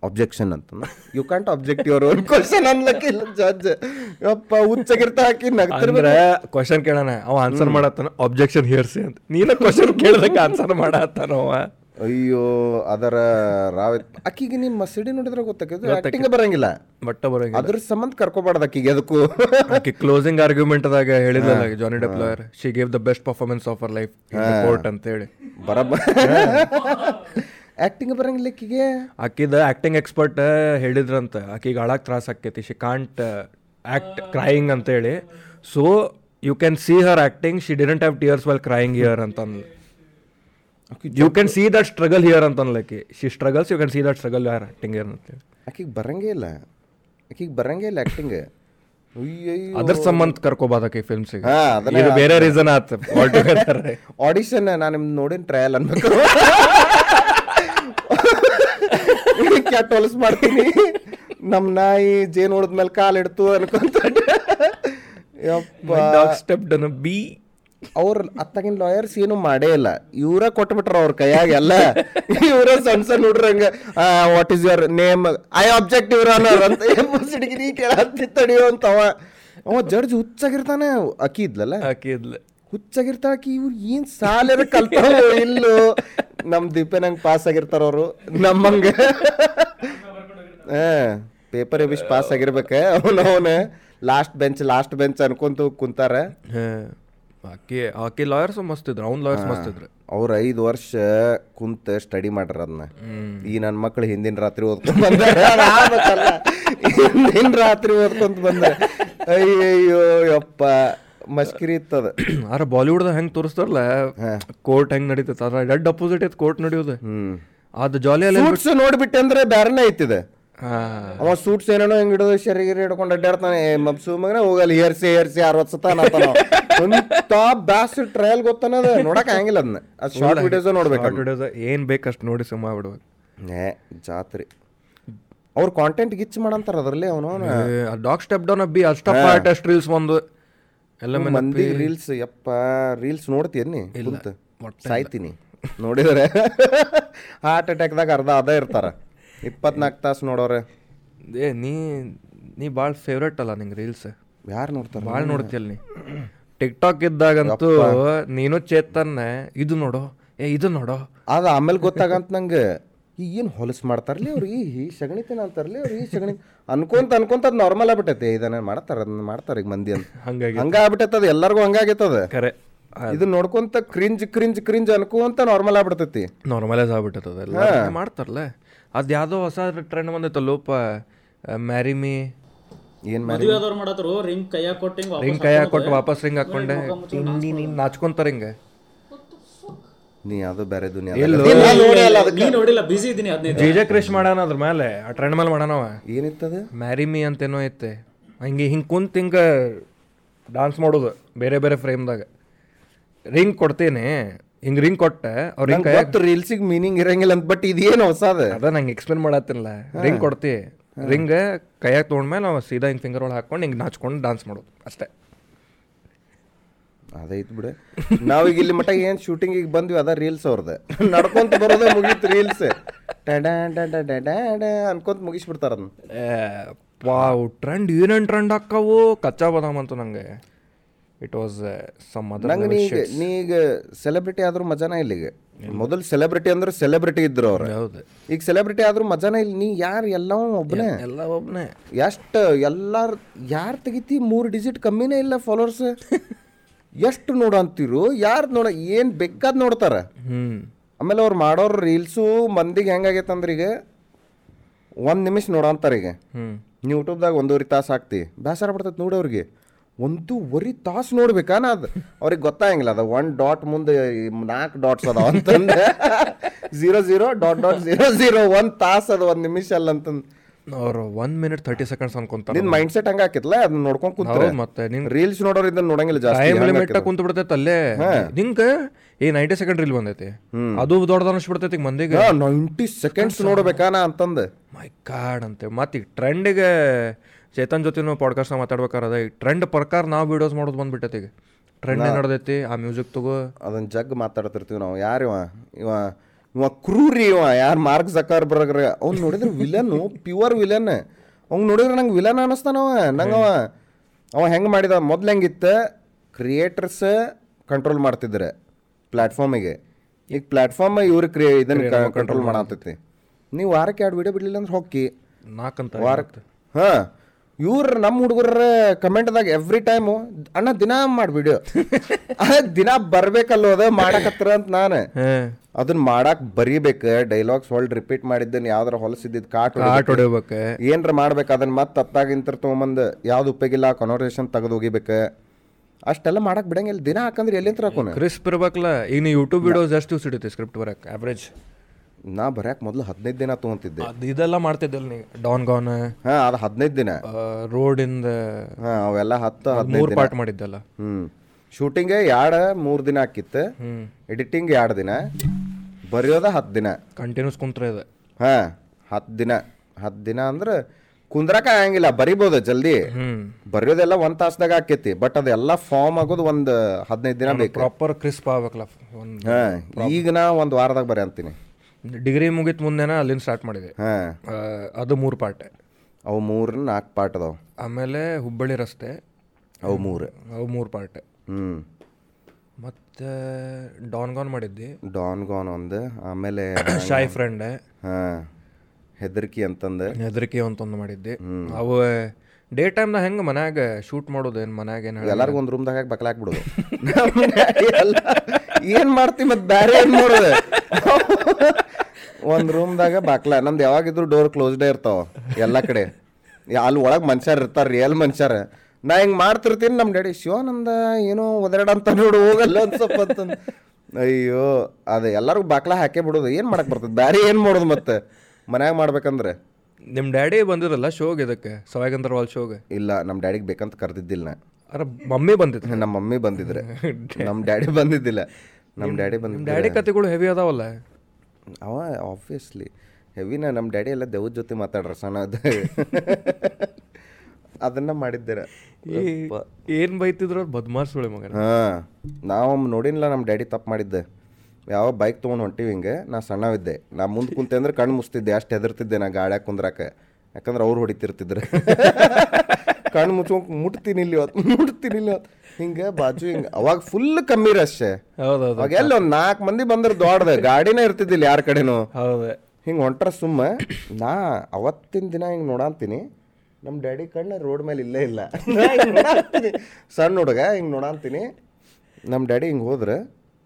ಅಬ್ಜೆಕ್ಷನ್ ಅಂತ you can't object your own question ಅನ್ಲಕ್ಕಿಲ್ಲ judge ಅಪ್ಪ ಹುಚ್ಚಗಿರ್ತ ಹಾಕಿ ಅಂದ್ರೆ ನಗ್ತಿರ್ಬೇಕು ಕ್ವಶನ್ ಕೇಳೋಣ. ಅವ ಆನ್ಸರ್ ಮಾಡತ್ತಾನ. ಅಬ್ಜೆಕ್ಷನ್ ಹೇರ್ಸಿ ಅಂತ. ನೀನ ಕ್ವಶನ್ ಕೇಳ್ದಕ್ಕೆ ಆನ್ಸರ್ ಮಾಡತ್ತಾನ ಅವ? ಅಯ್ಯೋ ಅದರ ರಾವ್ ಅಕ್ಕಿಗೆ ನಿಮ್ಮ ಸಿಡಿ ನೋಡಿದ್ರೆ ಗೊತ್ತಾಕಿದ್ದು ಆಕ್ಟಿಂಗ್ ಬರಂಗಿಲ್ಲ. ಬಟ್ಟ ಬರಂಗಿಲ್ಲ. ಅದ್ರ ಸಂಬಂಧ ಕರ್ಕೋಬಾರ್ದು ಅಕ್ಕಿಗೆ ಅದಕ್ಕೂ. ಆಕೆ ಕ್ಲೋಸಿಂಗ್ ಆರ್ಗ್ಯುಮೆಂಟ್ ಅದಾಗ ಹೇಳಿದ್ಲಲ್ಲ Johnny Depp lawyer she gave the best performance of our life court ಅಂತ ಹೇಳಿ ಬರಬ ಆಕ್ಟಿಂಗ್ ಬರಂಗಿಲ್ಲ ಆಕಿಗೆ ಆಕಿದ ಆಕ್ಟಿಂಗ್ ಎಕ್ಸ್ಪರ್ಟ್ ಹೇಳಿದ್ರಂತ. ಆಕಿಗೆ ಹಾಳಾಗ ತ್ರಾಸ ಆಕೈತಿ ಶಿ ಕಾಂಟ್ ಆಕ್ಟ್ ಕ್ರೈಯಿಂಗ್ ಅಂತೇಳಿ. So you can see her acting she didn't have tears well crying here ಅಂತ you can see that struggle here ಅಂತ unlucky she struggles you can see that struggle ಯಾರ್ acting here ಅಂತೇಳಿ. ಆಕಿಗೆ ಬರಂಗೇ ಇಲ್ಲ. ಆಕಿಗೆ ಬರಂಗೇ ಇಲ್ಲ acting ಅಯ್ಯಯ್ಯೋ. ಅದ್ರ ಸಂಬಂಧ ಕರ್ಕೋಬಾದಕ್ಕೆ ಫಿಲ್ಮ್ಸಿಗೆ ಇದು ಬೇರೆ ರೀಸನ್ ಆತ್ ಆಡಿಷನ್ ನಾನು ನಿಮ್ದು ನೋಡಿನ ಟ್ರಯಲ್ ಅನ್ಬೇಕು. ಕೆಟ್ಟ ಹೊಲಸ್ ಮಾಡ್ತೀನಿ. ನಮ್ಮ ನಾಯಿ ಜೇನ್ ಹೊಡೆದ್ಮೇಲೆ ಕಾಲು ಇಡ್ತು ಅನ್ಕೊಂತ. ಯಪ್ಪ. ಸ್ಟೆಪ್ ಡನ್ ಬಿ ಅವ್ರ ಅತ್ತಾಗಿನ ಲಾಯರ್ಸ್ ಏನು ಮಾಡೇ ಇಲ್ಲ. ಇವ್ರ ಕೊಟ್ಬಿಟ್ರ ಅವ್ರ ಕೈಯಾಗ ಎಲ್ಲ. ಇವ್ರ ಸಣ್ಣ ಸಣ್ಣ ಹುಡ್ರಂಗ what is your name I object ಇವ್ರ ಅಂತ ಸಿಡಿಗಿರಿ ಕೇಳತ್ತಿತ್ತಡಿಯೋ ಅಂತ ಅವ ಜಡ್ಜ್ ಹುಚ್ಚಾಗಿರ್ತಾನೆ ಅಕ್ಕಿ ಇದ್ಲಲ್ಲ? ಹಾಕಿದ್ಲ ಹುಚ್ಚಾಗಿರ್ತಾಕಿ ಇವ್ರು ಏನ್ ಸಾಲ ಕಲ್ತಾವ ಇಲ್ಲೋ. ನಮ್ ದೀಪನಂಗ್ ಪಾಸ್ ಆಗಿರ್ತಾರ ಅವರು. ನಮ್ಮಂಗ. ಪೇಪರ್ ಎಬಿಸ್ ಪಾಸ್ ಆಗಿರ್ಬೇಕ. ಅವನ ಅವನ ಲಾಸ್ಟ್ ಬೆಂಚ್ ಲಾಸ್ಟ್ ಬೆಂಚ್ ಅನ್ಕೊಂತ ಕುಂತಾರ. ಹಾಕಿ ಹಾಕಿ ಲಾಯರ್ಸ್ ಮಸ್ತ್ ಇದ್ರು ಅವ್ನ ಲಾಯರ್ಸ್ ಮಸ್ತ್ ಇದ್ರು. ಅವ್ರ ಐದು ವರ್ಷ ಕುಂತ ಸ್ಟಡಿ ಮಾಡ್ರ ಅದನ್ನ ಈ ನನ್ನ ಮಕ್ಳು ಹಿಂದಿನ ರಾತ್ರಿ ಓದ್ಕೊಂಡ್ ಬಂದಾರ. ಹಿಂದಿನ ರಾತ್ರಿ ಓದ್ಕೊಂತ ಬಂದ ಅಯ್ಯಯ್ಯೋ ಯಪ್ಪ. ಮಸ್ಕಿರಿ ಇತ್ತದ. ಆರ ಬಾಲಿವುಡ್ ಹೆಂಗ್ ತೋರಿಸ್ತಾರಲ್ಲ? ಕೋರ್ಟ್ ಹೆಂಗ್ ನಡೀತದ ಅದ್ರ ಡೆಡ್ ಅಪೋಸಿಟ್ ಐತಿ ಕೋರ್ಟ್ ನಡೆಯೋದು. ಹ್ಮ್. ಅದು ಜಾಲಿ ನೋಡ್ಬಿಟ್ಟೆ ಅಂದ್ರೆ ಬ್ಯಾರನೇ ಐತಿದೆ. ಅವ ಸೂಟ್ಸ್ ಏನೇನೋ ಹಿಂಗ್ ಹಿಡಿದು ಶರೀರ ಹಿಡ್ಕೊಂಡು ಅಡ್ಡಾಡ್ತಾನೆ. ಮಬ್ಸು ಮಗನ ಹೋಗಲ್ಲ ಏರ್ಸಿ ಏರ್ಸಿ ಅರವತ್ತು ಸತ ಅನ್ನತಾನ ಅಂತ ಬ್ಯಾಸ್ ಟ್ರಯಲ್ ಗೊತ್ತನದ ನೋಡಕ್ ಹಂಗಿಲ್ಲ ಅದನ್ನ ಅದು ಶಾರ್ಟ್ ವಿಡಿಯೋಸ್ ನೋಡ್ಬೇಕು ವಿಡಿಯೋಸ್ ಏನ್ ಬೇಕಷ್ಟು ನೋಡಿ ಸುಮ್ಮ ಬಿಡ್ಬೇಕು ಏ ಜಾತ್ರೆ. ಅವ್ರ ಕಾಂಟೆಂಟ್ ಗಿಚ್ ಮಾಡಂತಾರ ಅದ್ರಲ್ಲಿ ಅವನು ಡಾಗ್ ಸ್ಟೆಪ್ ಡೌನ್ ಅಬ್ಬಿ ಅಷ್ಟ ಪಾರ್ಟ್ ಅಷ್ಟು ರೀಲ್ಸ್ ಒಂದು ಎಲ್ಲ ಮಂದಿ ರೀಲ್ಸ್ ಯಪ್ಪ ರೀಲ್ಸ್ ನೋಡ್ತೀನಿ ಸಾಯ್ತೀನಿ. ನೋಡಿದರೆ? ಹಾರ್ಟ್ ಅಟ್ಯಾಕ್ದಾಗ ಅರ್ಧ ಅದ ಇರ್ತಾರ. ಇಪ್ಪತ್ನಾಲ್ಕು ತಾಸು ನೋಡೋರೆ. ಏ ನೀ ನೀ ಭಾಳ ಫೇವ್ರೇಟ್ ಅಲ್ಲ ನಿಂಗೆ ರೀಲ್ಸ್ ಯಾರು ನೋಡ್ತಾರ? ಭಾಳ ನೋಡ್ತಿಯಲ್ಲ ನೀ. ಟಿಕ್ ಟಾಕ್ ಇದ್ದಾಗಂತೂ ನೀನು ಚೇತನ್ ಇದು ನೋಡೋ ಏ ಇದು ನೋಡೋ. ಅದು ಆಮೇಲೆ ಗೊತ್ತಾಗಂತ ನಂಗೆ ಈ ಏನು ಹೊಲಸು ಮಾಡ್ತಾರಲಿ ಅವ್ರು? ಈ ಈ ಸಗಣಿತನ ಅಂತಾರಲಿ ಅವ್ರು? ಈ ಸಗಣಿ ಅನ್ಕೊಂತ ಅನ್ಕೊಂತ ಅದು ನಾರ್ಮಲ್ ಆಗ್ಬಿಟ್ಟೈತೆ. ಇದನ್ನ ಮಾಡ್ತಾರ ಅದನ್ನ ಮಾಡ್ತಾರ ಈಗ ಮಂದಿ ಅಂತ. ಹಂಗಾಗಿ ಹಂಗ ಆಗ್ಬಿಟ್ಟೈತೆ ಅದು ಎಲ್ಲರಿಗೂ ಹಂಗಾಗೈತದ ಕರೆ. ಇದು ನೋಡ್ಕೊಂತ ಕ್ರಿಂಜ್ ಕ್ರಿಂಜ್ ಕ್ರಿಂಜ್ ಅನ್ಕೊಂತ ನಾರ್ಮಲ್ ಆಗ್ಬಿಡ್ತೈತಿ ನಾರ್ಮಲೈಸ್ ಆಗ್ಬಿಟ್ಟೈತೆ ಮಾಡ್ತಾರಲ್ಲ ಅದು ಯಾವುದೋ ಹೊಸ ಟ್ರೆಂಡ್ ಬಂದೈತಲ್ಲೋಪ ಮ್ಯಾರಿ ಮೀ ಏನು ಮ್ಯಾರಿ ಆದವ್ರು ಮಾಡತ್ರು ರಿಂಗ್ ಕೈಯಾಗ ಕೊಟ್ಟು ಹಿಂಗೆ ರಿಂಗ್ ಕೈ ಹಾಕೊಟ್ಟು ವಾಪಸ್ ರಿಂಗ್ ಹಾಕೊಂಡೆ ನೀನು ನಾಚ್ಕೊಂತಾರೆ ಹಿಂಗೆ. ನೀ ಅದು ಬೇರೆ ದುನಿಯಾ ಎಲ್ಲೋ ನೀ ನೋಡಿಲ್ಲ ಬಿಸಿ ಇದ್ದೀನಿ ಹದಿನೈದು ಜೆ ಜೆ ಕ್ರಿಶ್ ಮಾಡಾನ ಅದ್ರ ಮೇಲೆ ಆ ಟ್ರೆಂಡ್ ಮೇಲೆ ಮಾಡಾನವ ಏನಿತ್ತದ? ಮ್ಯಾರಿ ಮೀ ಅಂತೇನೋ ಐತೆ. ಹಂಗೆ ಹಿಂಗೆ ಕುಂತ ಹಿಂಗೆ ಡಾನ್ಸ್ ಮಾಡೋದು ಬೇರೆ ಬೇರೆ ಫ್ರೇಮ್ದಾಗ ರಿಂಗ್ ಕೊಡ್ತೇನೆ. ಹಿಂಗೆ ರಿಂಗ್ ಕೊಟ್ಟೆ. ಅವ್ರು ಹಿಂಗೆ ರೀಲ್ಸಿಗೆ ಮೀನಿಂಗ್ ಇರಂಗಿಲ್ಲ ಅಂತ ಬಟ್ ಇದೇನು ಹೊಸ ಅದ ನಂಗೆ ಎಕ್ಸ್ಪ್ಲೇನ್ ಮಾಡತ್ತಿಲ್ಲ ರಿಂಗ್ ಕೊಡ್ತಿ. ರಿಂಗ್ ಕೈಯಾಗ ತೊಗೊಂಡ್ಮೇಲೆ ನಾವು ಸೀದಾ ಹಿಂಗೆ ಫಿಂಗರ್ ಒಳಗೆ ಹಾಕೊಂಡು ಹಿಂಗೆ ನಾಚ್ಕೊಂಡು ಡಾನ್ಸ್ ಮಾಡೋದು. ಅಷ್ಟೇ. ಅದೈತ್ ಬಿಡ. ನಾವೀಗ ಇಲ್ಲಿ ಮಟ್ಟ ಏನ್ ಶೂಟಿಂಗಿಗೆ ಬಂದ್ವಿ ಅದ ರೀಲ್ಸ್ ಅವ್ರದ್ದು ನಡ್ಕೊಂತ ಬರೋದೇ ಮುಗೀತು ರೀಲ್ಸ್ ಅನ್ಕೊಂತ ಮುಗಿಸ್ಬಿಡ್ತಾರ ಅದನ್ನ ವಾವ್ ಟ್ರೆಂಡ್ ಏನೇನು ಟ್ರೆಂಡ್ ಹಾಕವು? ಕಚ್ಚಾ ಬದಾಮ್ ಅಂತ ನಂಗೆ. ಇಟ್ ವಾಸ್ ಸಮ್ ಅದರ್ ನಂಗೆ ನೀಗ ನೀಗ ಸೆಲೆಬ್ರಿಟಿ ಆದ್ರೂ ಮಜಾನ ಇಲ್ಲ ಈಗ. ಮೊದಲು ಸೆಲೆಬ್ರಿಟಿ ಅಂದ್ರೆ ಸೆಲೆಬ್ರಿಟಿ ಇದ್ರು ಅವ್ರು. ಹೌದು. ಈಗ ಸೆಲೆಬ್ರಿಟಿ ಆದ್ರೂ ಮಜಾನ ಇಲ್ಲ. ನೀ ಯಾರು? ಎಲ್ಲ ಒಬ್ಬನೇ ಎಲ್ಲ ಒಬ್ಬನೇ ಎಷ್ಟು ಎಲ್ಲಾರ್ ಯಾರು ತೆಗಿತಿ? ಮೂರು ಡಿಜಿಟ್ ಕಮ್ಮಿನೇ ಇಲ್ಲ ಫಾಲೋವರ್ಸ್ ಎಷ್ಟು ನೋಡಂತೀರು? ಯಾರು ನೋಡ ಏನು ಬೇಕಾದ್ ನೋಡ್ತಾರ? ಆಮೇಲೆ ಅವ್ರು ಮಾಡೋರು ರೀಲ್ಸು ಮಂದಿಗೆ ಹೆಂಗಾಗೈತೆ ಅಂದ್ರೆ ಈಗ ಒಂದು ನಿಮಿಷ ನೋಡಂತಾರೆ ಈಗ. ನೀವು ಯೂಟ್ಯೂಬ್ದಾಗ ಒಂದೂವರೆ ತಾಸು ಹಾಕ್ತಿ. ಬೇಸರ ಬರ್ತೈತೆ ನೋಡಿ ಅವ್ರಿಗೆ. ಒಂದೂವರೆ ತಾಸು ನೋಡ್ಬೇಕಾ ನಾ ಅದು? ಅವ್ರಿಗೆ ಗೊತ್ತಾಗಂಗಿಲ್ಲ ಅದು ಒನ್ ಡಾಟ್ ಮುಂದೆ ನಾಲ್ಕು ಡಾಟ್ಸ್ ಅದಾವ ಅಂತಂದ್ರೆ zero zero dot dot zero zero ಒಂದು ತಾಸು ಅದು ಒಂದು ನಿಮಿಷ ಅಲ್ಲ ಅಂತಂದು. ಅವ್ರು ಒನ್ ಮಿನಿಟ್ ತರ್ಟಿ ಸೆಕೆಂಡ್ಸ್ ಅನ್ಕೊಂತಾರೆ ನಿನ್ ಮೈಂಡ್ ಸೆಟ್ ಹಂಗ ಹಾಕಿತ್ಲ ಅದನ್ನ ನೋಡ್ಕೊಂಡು ಕೂತ್ರೆ. ಮತ್ತೆ ನಿಂಗೆ ರೀಲ್ಸ್ ನೋಡೋರು ಇದನ್ನ ನೋಡಂಗಿಲ್ಲ ಜಾಸ್ತಿ ಟೈಮ್ ಲಿಮಿಟ್. ಕುಂತ ಬಿಡ್ತೈತೆ ಅಲ್ಲೇ. ನಿಂಕ ಈ ನೈಂಟಿ ಸೆಕೆಂಡ್ ರೀಲ್ ಬಂದೈತಿ. ಅದು ದೊಡ್ಡದ ಅನಿಸ್ಬಿಡ್ತೈತಿ ಮಂದಿಗೆ. ನೈಂಟಿ 90 ಸೆಕೆಂಡ್ಸ್ ನೋಡ್ಬೇಕಾ ನಾ ಅಂತಂದ. ಮೈ ಕಾರ್ಡ್ ಅಂತೆ. ಮತ್ತೆ ಈಗ ಟ್ರೆಂಡಿಗೆ ಚೇತನ್ ಜೊತೆನೂ ಪಾಡ್ಕಾಸ್ಟ್ ಮಾತಾಡ್ಬೇಕಾರೆ ಅದ ಈಗ ಟ್ರೆಂಡ್ ಪ್ರಕಾರ ನಾವು ವಿಡಿಯೋಸ್ ಮಾಡೋದು ಬಂದ್ಬಿಟ್ಟೈತಿ ಈಗ. ಟ್ರೆಂಡ್ ನಡೆದೈತಿ? ಆ ಮ್ಯೂಸಿಕ್ ತಗೋ. ಅದನ್ನ ಜಗ್ ಮಾತಾಡ್ತಿರ್ತೀವಿ ನಾವು. ಯಾರಿವ ಇವ? ಇವ ಕ್ರೂರಿ ಇವ. ಯಾರು ಮಾರ್ಕ್ ಜಕಾರ್ ಬರಗ್ರ ಅವ್ನು ನೋಡಿದ್ರೆ ವಿಲನ್ನು ಪ್ಯೂರ್ ವಿಲನ್ ಅವ್ನು ನೋಡಿದ್ರೆ ನಂಗೆ ವಿಲನ್ ಅನ್ನಿಸ್ತಾನವ ನಂಗೆ ಅವ ಅವ ಹೆಂಗೆ ಮಾಡಿದ? ಮೊದ್ಲು ಹೆಂಗಿತ್ತು? ಕ್ರಿಯೇಟರ್ಸ್ ಕಂಟ್ರೋಲ್ ಮಾಡ್ತಿದ್ರೆ ಪ್ಲ್ಯಾಟ್ಫಾರ್ಮಿಗೆ ಈಗ ಪ್ಲಾಟ್ಫಾರ್ಮ್ ಇವ್ರು ಕ್ರಿಯೇ ಇದನ್ನು ಕಂಟ್ರೋಲ್ ಮಾಡತ್ತೈತಿ ನೀವು ವಾರಕ್ಕೆ ಎರಡು ವಿಡಿಯೋ ಬಿಡಲಿಲ್ಲ ಅಂದ್ರೆ ಹೊಕ್ಕಿ ನಾಲ್ಕಂತ ವಾರಕ್ಕೆ ಹಾ. ಇವ್ರ ನಮ್ಮ ಹುಡುಗರ ಕಮೆಂಟ್ದಾಗ ಎವ್ರಿ ಟೈಮು ಅಣ್ಣ ದಿನ ಮಾಡಿ ವಿಡಿಯೋ ದಿನ ಬರ್ಬೇಕಲ್ಲ ಅದ ಮಾಡಕತ್ರ ಅಂತ ನಾನು. ಅದನ್ನ ಮಾಡಕ್ ಬರೀಬೇಕು ಡೈಲಾಗ್ಸ್ ಹೊಳ್ ರಿಪೀಟ್ ಮಾಡಿದ್ದನ್ನ ಯಾವ್ದಾರ ಹೊಲಸಿದ್ದಿದ್ ಕಾಟ್ ಹೊಡಿಬೇಕು. ಏನ್ರ ಮಾಡ್ಬೇಕು ಅದನ್ನ ಮತ್ತೆ ಅತ್ತಾಗಿಂತ ತೊಗೊಂಬಂದು ಯಾವ್ದು ಉಪಯೋಗಿಲ್ಲ ಕನ್ವರ್ಸೇಷನ್ ತೆಗೆದು ಹೋಗಿಬೇಕು. ಅಷ್ಟೆಲ್ಲ ಮಾಡಕ್ ಬಿಡಂಗಿಲ್ಲ ದಿನ ಹಾಕಂದ್ರೆ ಎಲ್ಲಿಂತ್ರ ಹಾಕೋಣ ಕ್ರಿಸ್ಪ್ ಇರ್ಬೇಕಲ್ಲ ಈಗ ನೀವು ಯೂಟ್ಯೂಬ್ ವಿಡಿಯೋಸ್ ಎಷ್ಟು ದಿವಸ ಸ್ಕ್ರಿಪ್ಟ್ ಬರಕ್ಕೆ ಆವ್ರೇಜ್ ನಾ ಬರ್ಯಾಕ ಮೊದಲು ಹದಿನೈದು ದಿನ ತೊಗೊಂತಿದ್ದೆ. ಅದು ಇದೆಲ್ಲ ಮಾಡ್ತಿದ್ದಲ್ಲ ನೀ ಡಾನ್ ಗಾನ್ ಹಾ ಅದು ಹದಿನೈದು ದಿನ. ರೋಡಿಂದ ಹಾ ಅವೆಲ್ಲ ಹತ್ತು ಹದಿನೈದು ಪಾರ್ಟ್ ಮಾಡಿದ್ದಲ್ಲ. ಹ್ಞೂ ಶೂಟಿಂಗ್ ಎರಡು ಮೂರು ದಿನ ಆಕಿತ್ತು ಎಡಿಟಿಂಗ್ ಎರಡು ದಿನ. ಬರೆಯೋದ ಹತ್ತು ದಿನ. ಕಂಟಿನ್ಯೂಸ್ ಕುಂತ್ರೆ ಇದೆ ಹಾ ಹತ್ತು ದಿನ. ಹತ್ತು ದಿನ ಅಂದ್ರೆ ಕುಂದ್ರಕ ಆಗಂಗಿಲ್ಲ ಬರಿಬೋದು ಜಲ್ದಿ. ಬರೆಯೋದೆಲ್ಲ ಒಂದು ತಾಸ್ದಾಗ ಆಕೈತಿ ಬಟ್ ಅದೆಲ್ಲ ಫಾರ್ಮ್ ಆಗೋದು ಒಂದು ಹದಿನೈದು ದಿನ ಬೇಕು. ಪ್ರಾಪರ್ ಕ್ರಿಸ್ಪ್ ಆಗ್ಬೇಕಲ್ಲ ಹಾ ಈಗ ನಾ ಒಂದು ವಾರದಾಗ ಬರೆ ಅಂತೀನಿ. ಡಿಗ್ರಿ ಮುಗಿತ್ ಮುಂದೆನ ಅಲ್ಲಿಂದ ಸ್ಟಾರ್ಟ್ ಮಾಡಿದೆ. ಹಾ. ಅದು ಮೂರು ಪಾರ್ಟ್ ಅವು ಮೂರು ನಾಲ್ಕು ಪಾರ್ಟ್ ಅದಾವ. ಆಮೇಲೆ ಹುಬ್ಬಳ್ಳಿ ರಸ್ತೆ. ಅವು ಮೂರು. ಅವು ಮೂರು ಪಾರ್ಟ್ ಹ್ಞೂ ಮತ್ತು ಡಾನ್ ಗಾನ್ ಮಾಡಿದ್ದಿ. ಡಾನ್ ಗಾನ್ ಒಂದು ಆಮೇಲೆ ಶಾಯ್ ಫ್ರೆಂಡ್ ಹಾಂ. ಹೆದರ್ಕಿ ಅಂತಂದು. ಹೆದರ್ಕಿ ಅಂತ ಒಂದು ಮಾಡಿದ್ದೆ ಅವು ಡೇ ಟೈಮ್ನ ಹೆಂಗೆ ಮನ್ಯಾಗ ಶೂಟ್ ಮಾಡೋದು ಏನು ಮನ್ಯಾಗ ಏನು ಎಲ್ಲರಿಗೂ ಒಂದು ರೂಮ್ದಾಗ ಹಾಕಿ ಬಕ್ಲಾಕ್ ಬಿಡೋದು ಏನು ಮಾಡ್ತಿ ಮತ್ತೆ ಬೇರೆ ಏನ್ ಮಾಡೋದು? ಒಂದ್ ರೂಮ್ದಾಗ ಬಾಕ್ಲ ನಮ್ದು ಯಾವಾಗಿದ್ರು ಡೋರ್ ಕ್ಲೋಸ್ಡೇ ಇರ್ತಾವ ಎಲ್ಲ ಕಡೆ. ಅಲ್ಲಿ ಒಳಗ್ ಮನುಷ್ಯರ್ ಇರ್ತಾರ ರಿಯಲ್ ಮನುಷ್ಯರ. ನಾ ಹಿಂಗೆ ಮಾಡ್ತಿರ್ತೀನಿ ನಮ್ ಡ್ಯಾಡಿ ಶಿವಾನಂದ ಏನೋ ಒದರಡ ಅಂತ ನೋಡು ಹೋಗಲ್ಲ ಅನ್ಸಪ್ಪ ಸ್ವಲ್ಪ ಅಂತಂದ್. ಅಯ್ಯೋ ಅದ ಎಲ್ಲರಿಗೂ ಬಾಕ್ಲ ಹಾಕೇ ಬಿಡೋದು ಏನು ಮಾಡಕ್ಕೆ ಬರ್ತದೆ? ಬೇರೆ ಏನು ಮಾಡೋದು ಮತ್ತೆ? ಮನ್ಯಾಗ ಮಾಡ್ಬೇಕಂದ್ರೆ? ನಿಮ್ಮ ಡ್ಯಾಡಿ ಬಂದಿರಲ್ಲ ಶೋಗೆ ಇದಕ್ಕೆ ಸವಾಯಗಂಧರ್ ವಾಲ್ ಶೋಗೆ? ಇಲ್ಲ ನಮ್ ಡ್ಯಾಡಿಗೆ ಬೇಕಂತ ಕರ್ದಿದ್ದಿಲ್ಲ ನಾ. ಅರೆ ಮಮ್ಮಿ ಬಂದಿತ್ತು ನಮ್ಮ ಮಮ್ಮಿ ಬಂದಿದ್ರೆ. ನಮ್ಮ ಡ್ಯಾಡಿ ಬಂದಿದ್ದಿಲ್ಲ. ನಮ್ಮ ಡ್ಯಾಡಿ ಬಂದಿದ್ದ ಡ್ಯಾಡಿ ಕತೆಗಳು ಹೆವಿ ಅದಾವಲ್ಲ. ಅವ ಆಬ್ವಿಯಸ್ಲಿ ಹೆವಿನ ನಮ್ಮ ಡ್ಯಾಡಿ ಎಲ್ಲ ದೇವ್ರ ಜೊತೆ ಮಾತಾಡ್ರ ಅದು ಅದನ್ನ ಮಾಡಿದ್ದೀರ. ಏನು ಬೈತಿದ್ರು ಬದ್ಮಾಸ್ ಸುಳಿ ಮಗನ. ಹಾ ನಾವು ನೋಡಿಲ್ಲ ನಮ್ಮ ಡ್ಯಾಡಿ ತಪ್ಪು ಮಾಡಿದ್ದೆ. ಯಾವ ಬೈಕ್ ತೊಗೊಂಡು ಹೊಂಟಿವಿ ಹಿಂಗೆ ನಾ ಸಣ್ಣವಿದ್ದೆ. ನಾ ಮುಂದೆ ಕುಂತೆ ಅಂದ್ರೆ ಕಣ್ಣು ಮುಚ್ತಿದ್ದೆ ಅಷ್ಟು ಹೆದರ್ತಿದ್ದೆ ನಾ ಗಾಡ್ಯಾಗ ಕುಂದ್ರಾಕ ಯಾಕಂದ್ರೆ ಅವ್ರು ಹೊಡಿತಿರ್ತಿದ್ರು. ಕಣ್ಣು ಮುಚ್ಕೊಂಡು ಮುಟ್ತೀನಿ ಇಲ್ಲಿ ಇವತ್ತು ಮುಟ್ತೀನಿ ಇಲ್ಲಿ ಇವತ್ತು ಹಿಂಗೆ ಬಾಜು ಹಿಂಗ. ಅವಾಗ ಫುಲ್ ಕಮ್ಮಿ ರಶ್ ಹೌದೌದು. ಅವಾಗ ಎಲ್ಲ ಒಂದು ನಾಲ್ಕು ಮಂದಿ ಬಂದ್ರೆ ದೊಡ್ಡದ. ಗಾಡಿನೇ ಇರ್ತಿದ್ದಿಲ್ಲ ಯಾರ ಕಡೆನೂ. ಹೌದು. ಹಿಂಗೆ ಹೊಂಟ್ರ ಸುಮ್ಮ ನಾ ಅವತ್ತಿನ ದಿನ ಹಿಂಗೆ ನೋಡಂತೀನಿ. ನಮ್ಮ ಡ್ಯಾಡಿ ಕಣ್ಣು ರೋಡ್ ಮೇಲೆ ಇಲ್ಲೇ ಇಲ್ಲ. ನಾ ಹಿಂಗ್ ನೋಡಾಂತೀನಿ. ಸಣ್ಣ ಹುಡುಗ ಹಿಂಗೆ ನೋಡಂತೀನಿ. ನಮ್ಮ ಡ್ಯಾಡಿ ಹಿಂಗೆ ಹೋದ್ರೆ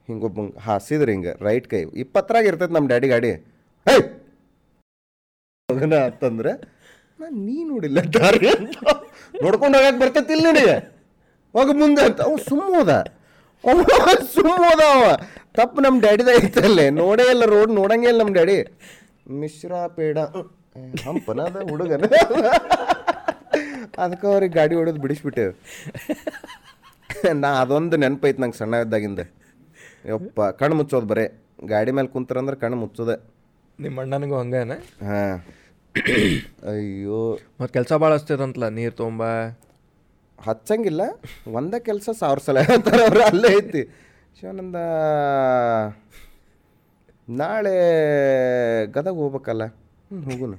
ಹಿಂಗೆ ಒಬ್ಬ ಹಾಸಿದ್ರೆ ಹಿಂಗೆ ರೈಟ್ ಕೈ. ಇಪ್ಪತ್ತರಾಗ ಇರ್ತೈತೆ ನಮ್ಮ ಡ್ಯಾಡಿ ಗಾಡಿ. ಹೇ ಅದನ್ನ ಅಂತಂದ್ರೆ ನಾನು ನೀ ನೋಡಿಲ್ಲ ದಾರಿ ಅಂತ. ನೋಡ್ಕೊಂಡು ಹೋಗಕ್ಕೆ ಬರ್ತೈತಿ ಇಲ್ಲ ನಿನಗೆ. ಹೋಗ ಮುಂದೆ ಅಂತ ಅವ ಸುಮ್ಮ ಹೋದ ಅವ ಸುಮ್ಮ ಹೋದ ಅವ. ತಪ್ಪು ನಮ್ಮ ಡ್ಯಾಡಿದ ಐತಲ್ಲೇ. ನೋಡೇ ಇಲ್ಲ ರೋಡ್ ನೋಡಂಗೇ ಇಲ್ಲ ನಮ್ಮ ಡ್ಯಾಡಿ. ಮಿಶ್ರಾ ಪೇಡ. ಹಂಪನದ ಹುಡುಗನ. ಅದಕ್ಕೆ ಅವ್ರಿಗೆ ಗಾಡಿ ಹೊಡೆದು ಬಿಡಿಸ್ಬಿಟ್ಟೆ. ನಾ ಅದೊಂದು ನೆನಪೈತೆ ನಂಗೆ ಸಣ್ಣ ಇದ್ದಾಗಿಂದ. ಯಪ್ಪ ಕಣ್ಣು ಮುಚ್ಚೋದು ಬರೇ. ಗಾಡಿ ಮೇಲೆ ಕುಂತಾರಂದ್ರೆ ಕಣ್ಣು ಮುಚ್ಚೋದೆ. ನಿಮ್ಮ ಅಣ್ಣನಿಗೂ ಹಂಗೇನೆ? ಹಾಂ. ಅಯ್ಯೋ. ಮತ್ತು ಕೆಲಸ ಭಾಳ ಅಷ್ಟೈತಂತಲ್ಲ ನೀರು ತೊಗೊಂಬ ಹಚ್ಚಂಗಿಲ್ಲ. ಒಂದೇ ಕೆಲಸ ಸಾವಿರ ಸಲ ಹೇಳ್ತಾರೆ ಅವ್ರು ಅಲ್ಲೇ ಐತಿ. ಶಿವಾನಂದ, ನಾಳೆ ಗದಗ ಹೋಗ್ಬೇಕಲ್ಲ ಹ್ಞೂ ಹೋಗುನು.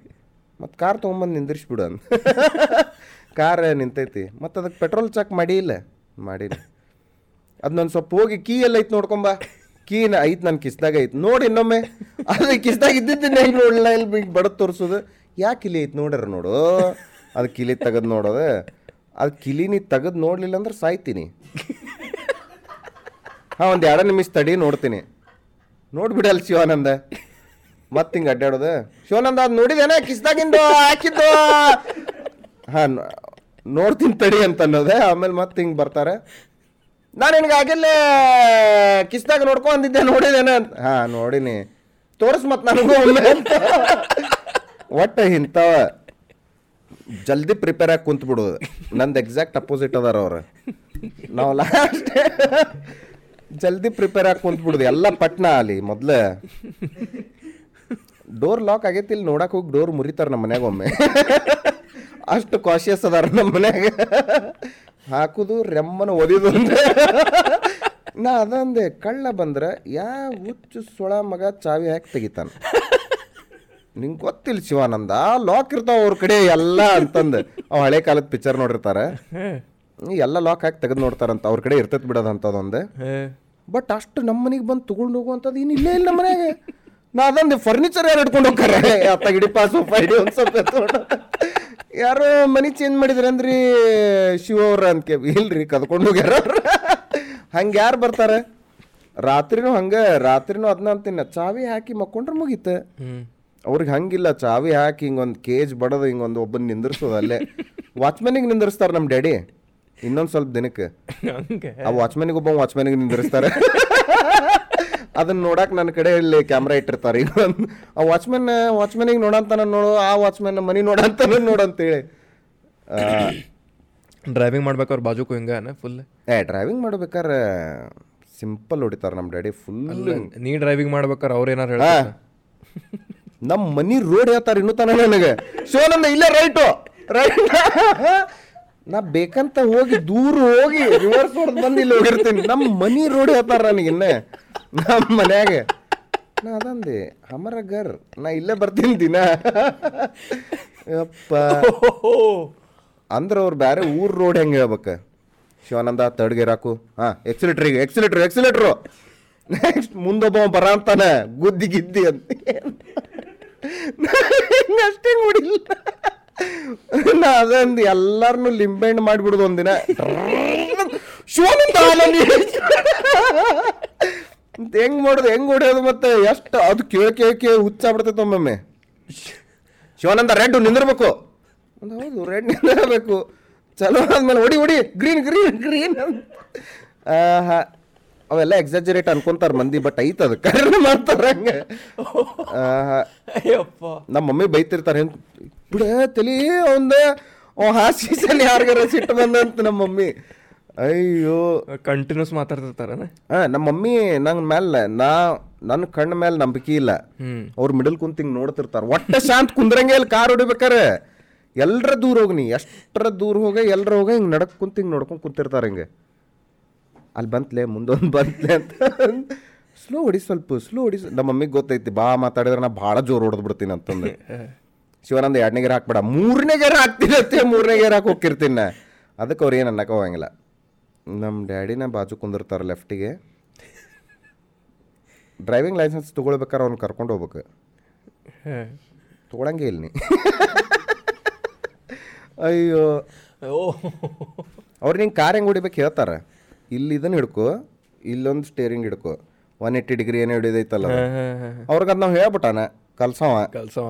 ಮತ್ತು ಕಾರ್ ತೊಗೊಂಬಂದು ನಿಂದಿರಿಸ್ಬಿಡು ಅಂತ ಕಾರ್ ನಿಂತೈತಿ. ಮತ್ತು ಅದಕ್ಕೆ ಪೆಟ್ರೋಲ್ ಚೆಕ್ ಮಾಡಿ ಇಲ್ಲ? ಮಾಡೀನಿ ಅದು ನಾನು ಸ್ವಲ್ಪ ಹೋಗಿ ಕೀ ಎಲ್ಲ ಐತೆ ನೋಡ್ಕೊಂಬ ಕೀನ ಐತೆ ನನ್ನ ಕಿಸ್ದಾಗ ಐತೆ. ನೋಡಿ ಇನ್ನೊಮ್ಮೆ. ಅದು ಕಿಸ್ದಾಗ ಇದ್ದಿದ್ದನ್ನ ಹೆಂಗೆ ನೋಡಲ್ಲ ಇಲ್ಲಿ ಬಡ ತೋರಿಸೋದು. ಯಾಕೆ ಇಲ್ಲಿ ಐತಿ ನೋಡ್ಯಾರ ನೋಡು? ಅದು ಕಿಲಿ ತೆಗೆದು ನೋಡೋದು. ಅದು ಕಿಲಿ ನೀ ತೆಗೆದು ನೋಡಲಿಲ್ಲ ಅಂದ್ರೆ ಸಾಯ್ತೀನಿ. ಹಾಂ, ಒಂದು ಎರಡು ನಿಮಿಷ ತಡಿ, ನೋಡ್ತೀನಿ. ನೋಡ್ಬಿಡಲ್ಲ ಶಿವಾನಂದ. ಮತ್ತೆ ಹಿಂಗೆ ಅಡ್ಡಾಡೋದು? ಶಿವಾನಂದ, ಅದು ನೋಡಿದೇನ ಕಿಸ್ದಾಗಿಂದು ಹಾಕಿದ್ದು. ಹಾಂ ನೋಡ್ತೀನಿ ತಡಿ ಅಂತ ಅನ್ನೋದೆ. ಆಮೇಲೆ ಮತ್ತೆ ಹಿಂಗೆ ಬರ್ತಾರೆ. ನಾನು ನಿನಗೆ ಆಗಿಲ್ಲೇ ಕಿಸ್ದಾಗ ನೋಡ್ಕೊಂಡಿದ್ದೆ ನೋಡಿದೇನ ಅಂತ. ಹಾಂ, ನೋಡಿನಿ. ತೋರಿಸ್ ಮತ್ತೆ ನನಗೂ ಒಟ್ಟು ಇಂಥವ ಜಲ್ದಿ ಪ್ರಿಪೇರ್ ಆಗಿ ಕುಂತ್ ಬಿಡೋದು. ನಂದು ಎಕ್ಸಾಕ್ಟ್ ಅಪೋಸಿಟ್ ಅದಾರ ಅವ್ರು. ನಾವು ಲಾಸ್ಟ್ ಜಲ್ದಿ ಪ್ರಿಪೇರ್ ಆಗಿ ಕುಂತ್ ಬಿಡುದು. ಎಲ್ಲ ಪಟ್ನ ಅಲ್ಲಿ ಮೊದ್ಲ. ಡೋರ್ ಲಾಕ್ ಆಗೈತಿ, ಇಲ್ಲಿ ನೋಡಕ್ ಹೋಗಿ ಡೋರ್ ಮುರಿತಾರ ನಮ್ಮ ಮನ್ಯಾಗ ಒಮ್ಮೆ. ಅಷ್ಟು ಕಾಶಿಯಸ್ ಅದಾರ ನಮ್ಮ ಮನ್ಯಾಗ. ಹಾಕುದು, ರೆಮ್ಮನ ಅಂದ್ರೆ. ನಾ ಅದಂದೆ, ಕಳ್ಳ ಬಂದ್ರೆ ಯಾ ಹುಚ್ಚು ಸೊಳ ಮಗ ಚಾವಿ ಹಾಕಿ ತೆಗಿತಾನ. ನಿಂಗೆ ಗೊತ್ತಿಲ್ಲ ಶಿವಾನಂದ ಲಾಕ್ ಇರ್ತಾವ ಅವ್ರ ಕಡೆ ಎಲ್ಲ ಅಂತಂದು. ಅವ್ ಹಳೆ ಕಾಲದ ಪಿಕ್ಚರ್ ನೋಡಿರ್ತಾರೆ. ಎಲ್ಲ ಲಾಕ್ ಹಾಕಿ ತೆಗೆದು ನೋಡ್ತಾರಂತ ಅವ್ರ ಕಡೆ ಇರ್ತೈತೆ ಬಿಡೋದು ಅಂತದೊಂದು. ಬಟ್ ಅಷ್ಟು ನಮ್ಮ ಮನೆಗೆ ಬಂದು ತೊಗೊಂಡು ಹೋಗುವಂಥದ್ದು ಇನ್ನು ಇಲ್ಲೇ ಇಲ್ಲ ನಮ್ಮ ಮನ್ಯಾಗ. ನಾ ಅದೊಂದು ಫರ್ನಿಚರ್ ಯಾರು ಇಟ್ಕೊಂಡು ಹೋಗ್ತಾರೆ? ಅತ್ತ ಗಿಡಿಪ ಸೋಫಾ ಒಂದು ಸ್ವಲ್ಪ ಯಾರು ಮನೆ ಚೇಂಜ್ ಮಾಡಿದ್ರೆ ಅಂದ್ರಿ ಶಿವ ಅವ್ರ ಅಂತ ಇಲ್ರಿ ಕದ್ಕೊಂಡು ಹೋಗ್ಯಾರ. ಹಂಗೆ ಯಾರು ಬರ್ತಾರೆ? ರಾತ್ರಿನೂ ಹಂಗೆ ರಾತ್ರಿನೂ ಅದನ್ನ ಅಂತೀನಿ. ಚಾವಿ ಹಾಕಿ ಮಕ್ಕೊಂಡ್ರೆ ಮುಗೀತು. ಅವ್ರಿಗೆ ಹಂಗಿಲ್ಲ ಚಾವಿ ಹಾಕಿ ಹಿಂಗೊಂದು ಕೇಜ್ ಬಡದು ಹಿಂಗೊಂದು ಒಬ್ಬನ ನಿಂದಿರ್ಸೋದು ಅಲ್ಲೇ. ವಾಚ್ಮನಿಗೆ ನಿಂದಿರ್ಸ್ತಾರೆ ನಮ್ಮ ಡ್ಯಾಡಿ. ಇನ್ನೊಂದು ಸ್ವಲ್ಪ ದಿನಕ್ಕೆ. ಆ ವಾಚ್ಮನಿಗೆ ಒಬ್ಬ ವಾಚ್ಮನಿಗೆ ನಿಂದಿರ್ಸ್ತಾರೆ. ಅದನ್ನ ನೋಡಕ್ ನನ್ನ ಕಡೆ ಇಲ್ಲಿ ಕ್ಯಾಮ್ರಾ ಇಟ್ಟಿರ್ತಾರೆ ಈಗ ಒಂದ್- ಆ ವಾಚ್ಮನ್ ವಾಚ್ಮನಿಗೆ ನೋಡಂತಾನ ನೋಡು ಆ ವಾಚ್ಮನ್ ಮನಿ ನೋಡಂತಾನ ನೋಡು ಅಂತೇಳಿ. ಆ, ಡ್ರೈವಿಂಗ್ ಮಾಡ್ಬೇಕಾದ್ರೆ ಬಾಜುಕು ಹಿಂಗ ಫುಲ್ ಏ ಡ್ರೈವಿಂಗ್ ಮಾಡ್ಬೇಕಾದ್ರೆ ಸಿಂಪಲ್ ಹೊಡಿತಾರೆ ನಮ್ಮ ಡ್ಯಾಡಿ ಫುಲ್ ನೀ ಡ್ರೈವಿಂಗ್ ಮಾಡ್ಬೇಕಾರೆ ಅವ್ರು ಏನಾರು ಹಾ ಹೇಳ್ತಾರೆ? ನಮ್ಮ ಮನಿ ರೋಡ್ ಹೇಳ್ತಾರೆ ಇನ್ನೂ ತನ ನನಗೆ. ಶಿವಾನಂದ ಇಲ್ಲೇ ರೈಟು ರೈಟ್ ನಾ ಬೇಕಂತ ಹೋಗಿ ದೂರ ಹೋಗಿ ರಿವರ್ಸ್ ಹೊಡೆದು ಬಂದು ಇಲ್ಲಿ ಹೋಗಿರ್ತೀನಿ. ನಮ್ಮ ಮನಿ ರೋಡ್ ಹೇಳ್ತಾರ ನನಗೆ ಇನ್ನೇ. ನಮ್ಮ ಮನ್ಯಾಗ. ನಾ ಅದಂದೆ ಹಮರ ಗರ್ ನಾ ಇಲ್ಲೇ ಬರ್ತೀನಿ ದಿನ. ಯಪ್ಪ. ಅಂದ್ರೆ ಅವ್ರು ಬೇರೆ ಊರ್ ರೋಡ್ ಹೆಂಗೆ ಹೇಳ್ಬೇಕು? ಶಿವಾನಂದ ತರ್ಡ್ ಗೇರ್ ಹಾಕು. ಹಾಂ ಎಕ್ಸಿಲೇಟ್ರಿಗೆ ಎಕ್ಸಿಲೇಟ್ರು ಎಕ್ಸಿಲೇಟ್ರು ನೆಕ್ಸ್ಟ್ ಮುಂದೊಬ್ಬ ಬರ ಅಂತಾನೆ ಗುದ್ದಿ ಗಿದ್ದಿ ಅಂತ. ಅಷ್ಟೇ ನೋಡಿಲ್ಲ. ನಾ ಅದಂದು ಎಲ್ಲಾರನು ಲಿಂಬೆಹಣ್ಣು ಮಾಡಿಬಿಡುದು ಒಂದಿನ. ಹೆಂಗ್ ಮಾಡೋದು, ಹೆಂಗ್ ಹೊಡಿಯೋದು ಮತ್ತೆ? ಎಷ್ಟು ಅದು ಕೇಳಿ ಕೇಳಿ ಹುಚ್ಚ ಹುಚ್ಚಾಗ್ಬಿಡ್ತೈತೆ ಒಮ್ಮೊಮ್ಮೆ. ಶಿವಾನಂದ ರೆಡ್ ನಿಂದಿರ್ಬೇಕು. ಹೌದು, ರೆಡ್ ನಿಂದಿರಬೇಕು. ಚಲೋ ಆದ್ಮೇಲೆ ಹೊಡಿ ಹೊಡಿ. ಗ್ರೀನ್ ಗ್ರೀನ್ ಗ್ರೀನ್ ಹಾ ಅವೆಲ್ಲ ಎಕ್ಸಾಜರೇಟ್ ಅನ್ಕೊಂತಾರ ಮಂದಿ ಬಟ್ ಐತ್ ಅದು. ಕರೆ ಮಾಡ್ತಾರ ಹಂಗೆ. ಅಯ್ಯಪ್ಪ. ನಮ್ಮ ಮಮ್ಮಿ ಬೈತಿರ್ತಾರೆ ಹೆಂಗ್ ಬಿಡ ತಲಿ ಅವಂದ ಅವ ಹಾಸಿಸಲ್ಲಿ ಯಾರಿಗಾರ ಸಿಟ್ಟು ಬಂದಂತ ನಮ್ಮ ಮಮ್ಮಿ. ಅಯ್ಯೋ. ಕಂಟಿನ್ಯೂಸ್ ಮಾತಾಡ್ತಿರ್ತಾರ ಹಾ ನಮ್ಮ ಮಮ್ಮಿ ನಂಗೆ ಮೇಲೆ ನಾ ನನ್ನ ಕಣ್ಣ ಮೇಲೆ ನಂಬಿಕೆ ಇಲ್ಲ. ಅವ್ರ ಅವ್ರು ಮಿಡಲ್ ಕುಂತ ಹಿಂಗ್ ನೋಡ್ತಿರ್ತಾರ. ಒಟ್ಟ ಶಾಂತ ಕುಂದ್ರಂಗೆ ಇಲ್ಲಿ ಕಾರ್ ಹೊಡಿಬೇಕಾರೆ? ಎಲ್ರ ದೂರ ಹೋಗ್ನಿ ಎಷ್ಟರ ದೂರ ಹೋಗ ಎಲ್ರ ಹೋಗ ಹಿಂಗ್ ನಡಕ್ ಕುಂತ ಹಿಂಗ್ ನೋಡ್ಕೊಂಡ್ ಕುಂತಿರ್ತಾರ ಹಿಂಗೆ. ಅಲ್ಲಿ ಬಂತ್ಲೆ ಮುಂದೊಂದು ಬಂತ್ಲೆ ಅಂತ. ಸ್ಲೋ ಹೊಡಿ ಸ್ವಲ್ಪ ಸ್ಲೋ ಹೊಡಿ. ನಮ್ಮ ಮಮ್ಮಿಗೆ ಗೊತ್ತೈತಿ ಬಾ ಮಾತಾಡಿದ್ರೆ ನಾ ಭಾಳ ಜೋರು ಹೊಡೆದು ಬಿಡ್ತೀನಿ ಅಂತಂದು. ಶಿವನಂದ ಎರಡನೇ ಗೇರ್ ಹಾಕ್ಬೇಡ ಮೂರನೇ ಗೇರ್ ಹಾಕ್ತಿರತ್ತೆ ಮೂರನೇ ಗೇರ್ ಹಾಕಿ ಹೋಗಿರ್ತೀನಿ ನಾ. ಅದಕ್ಕೆ ಅವ್ರು ಏನು ಅನ್ನಕ್ಕೆ ಹೋಗಂಗಿಲ್ಲ. ನಮ್ಮ ಡ್ಯಾಡಿನ ಬಾಜು ಕುಂದಿರ್ತಾರೆ ಲೆಫ್ಟಿಗೆ. ಡ್ರೈವಿಂಗ್ ಲೈಸೆನ್ಸ್ ತೊಗೊಳ್ಬೇಕಾರೆ ಅವ್ನು ಕರ್ಕೊಂಡು ಹೋಗ್ಬೇಕು. ತೊಗೊಳಂಗೆ ಇಲ್ಲಿ ನೀ ಅಯ್ಯೋ. ಓ. ಅವ್ರು ನಿಂಗೆ ಕಾರ್ ಹೆಂಗೆ ಹೊಡಿಬೇಕು ಹೇಳ್ತಾರೆ? ಇಲ್ಲಿ ಇದನ್ನ ಹಿಡ್ಕೊ ಇಲ್ಲೊಂದು ಸ್ಟೇರಿಂಗ್ ಹಿಡ್ಕೊ. ಒನ್ ಏಯ್ಟಿ ಡಿಗ್ರಿ ಏನೋ ಹಿಡಿದೈತಲ್ಲ ಅವ್ರಿಗೆ ಅದು ನಾವು ಹೇಳ್ಬಿಟ್ಟಾನ ಕಲ್ಸವ. ಕಲ್ಸವ.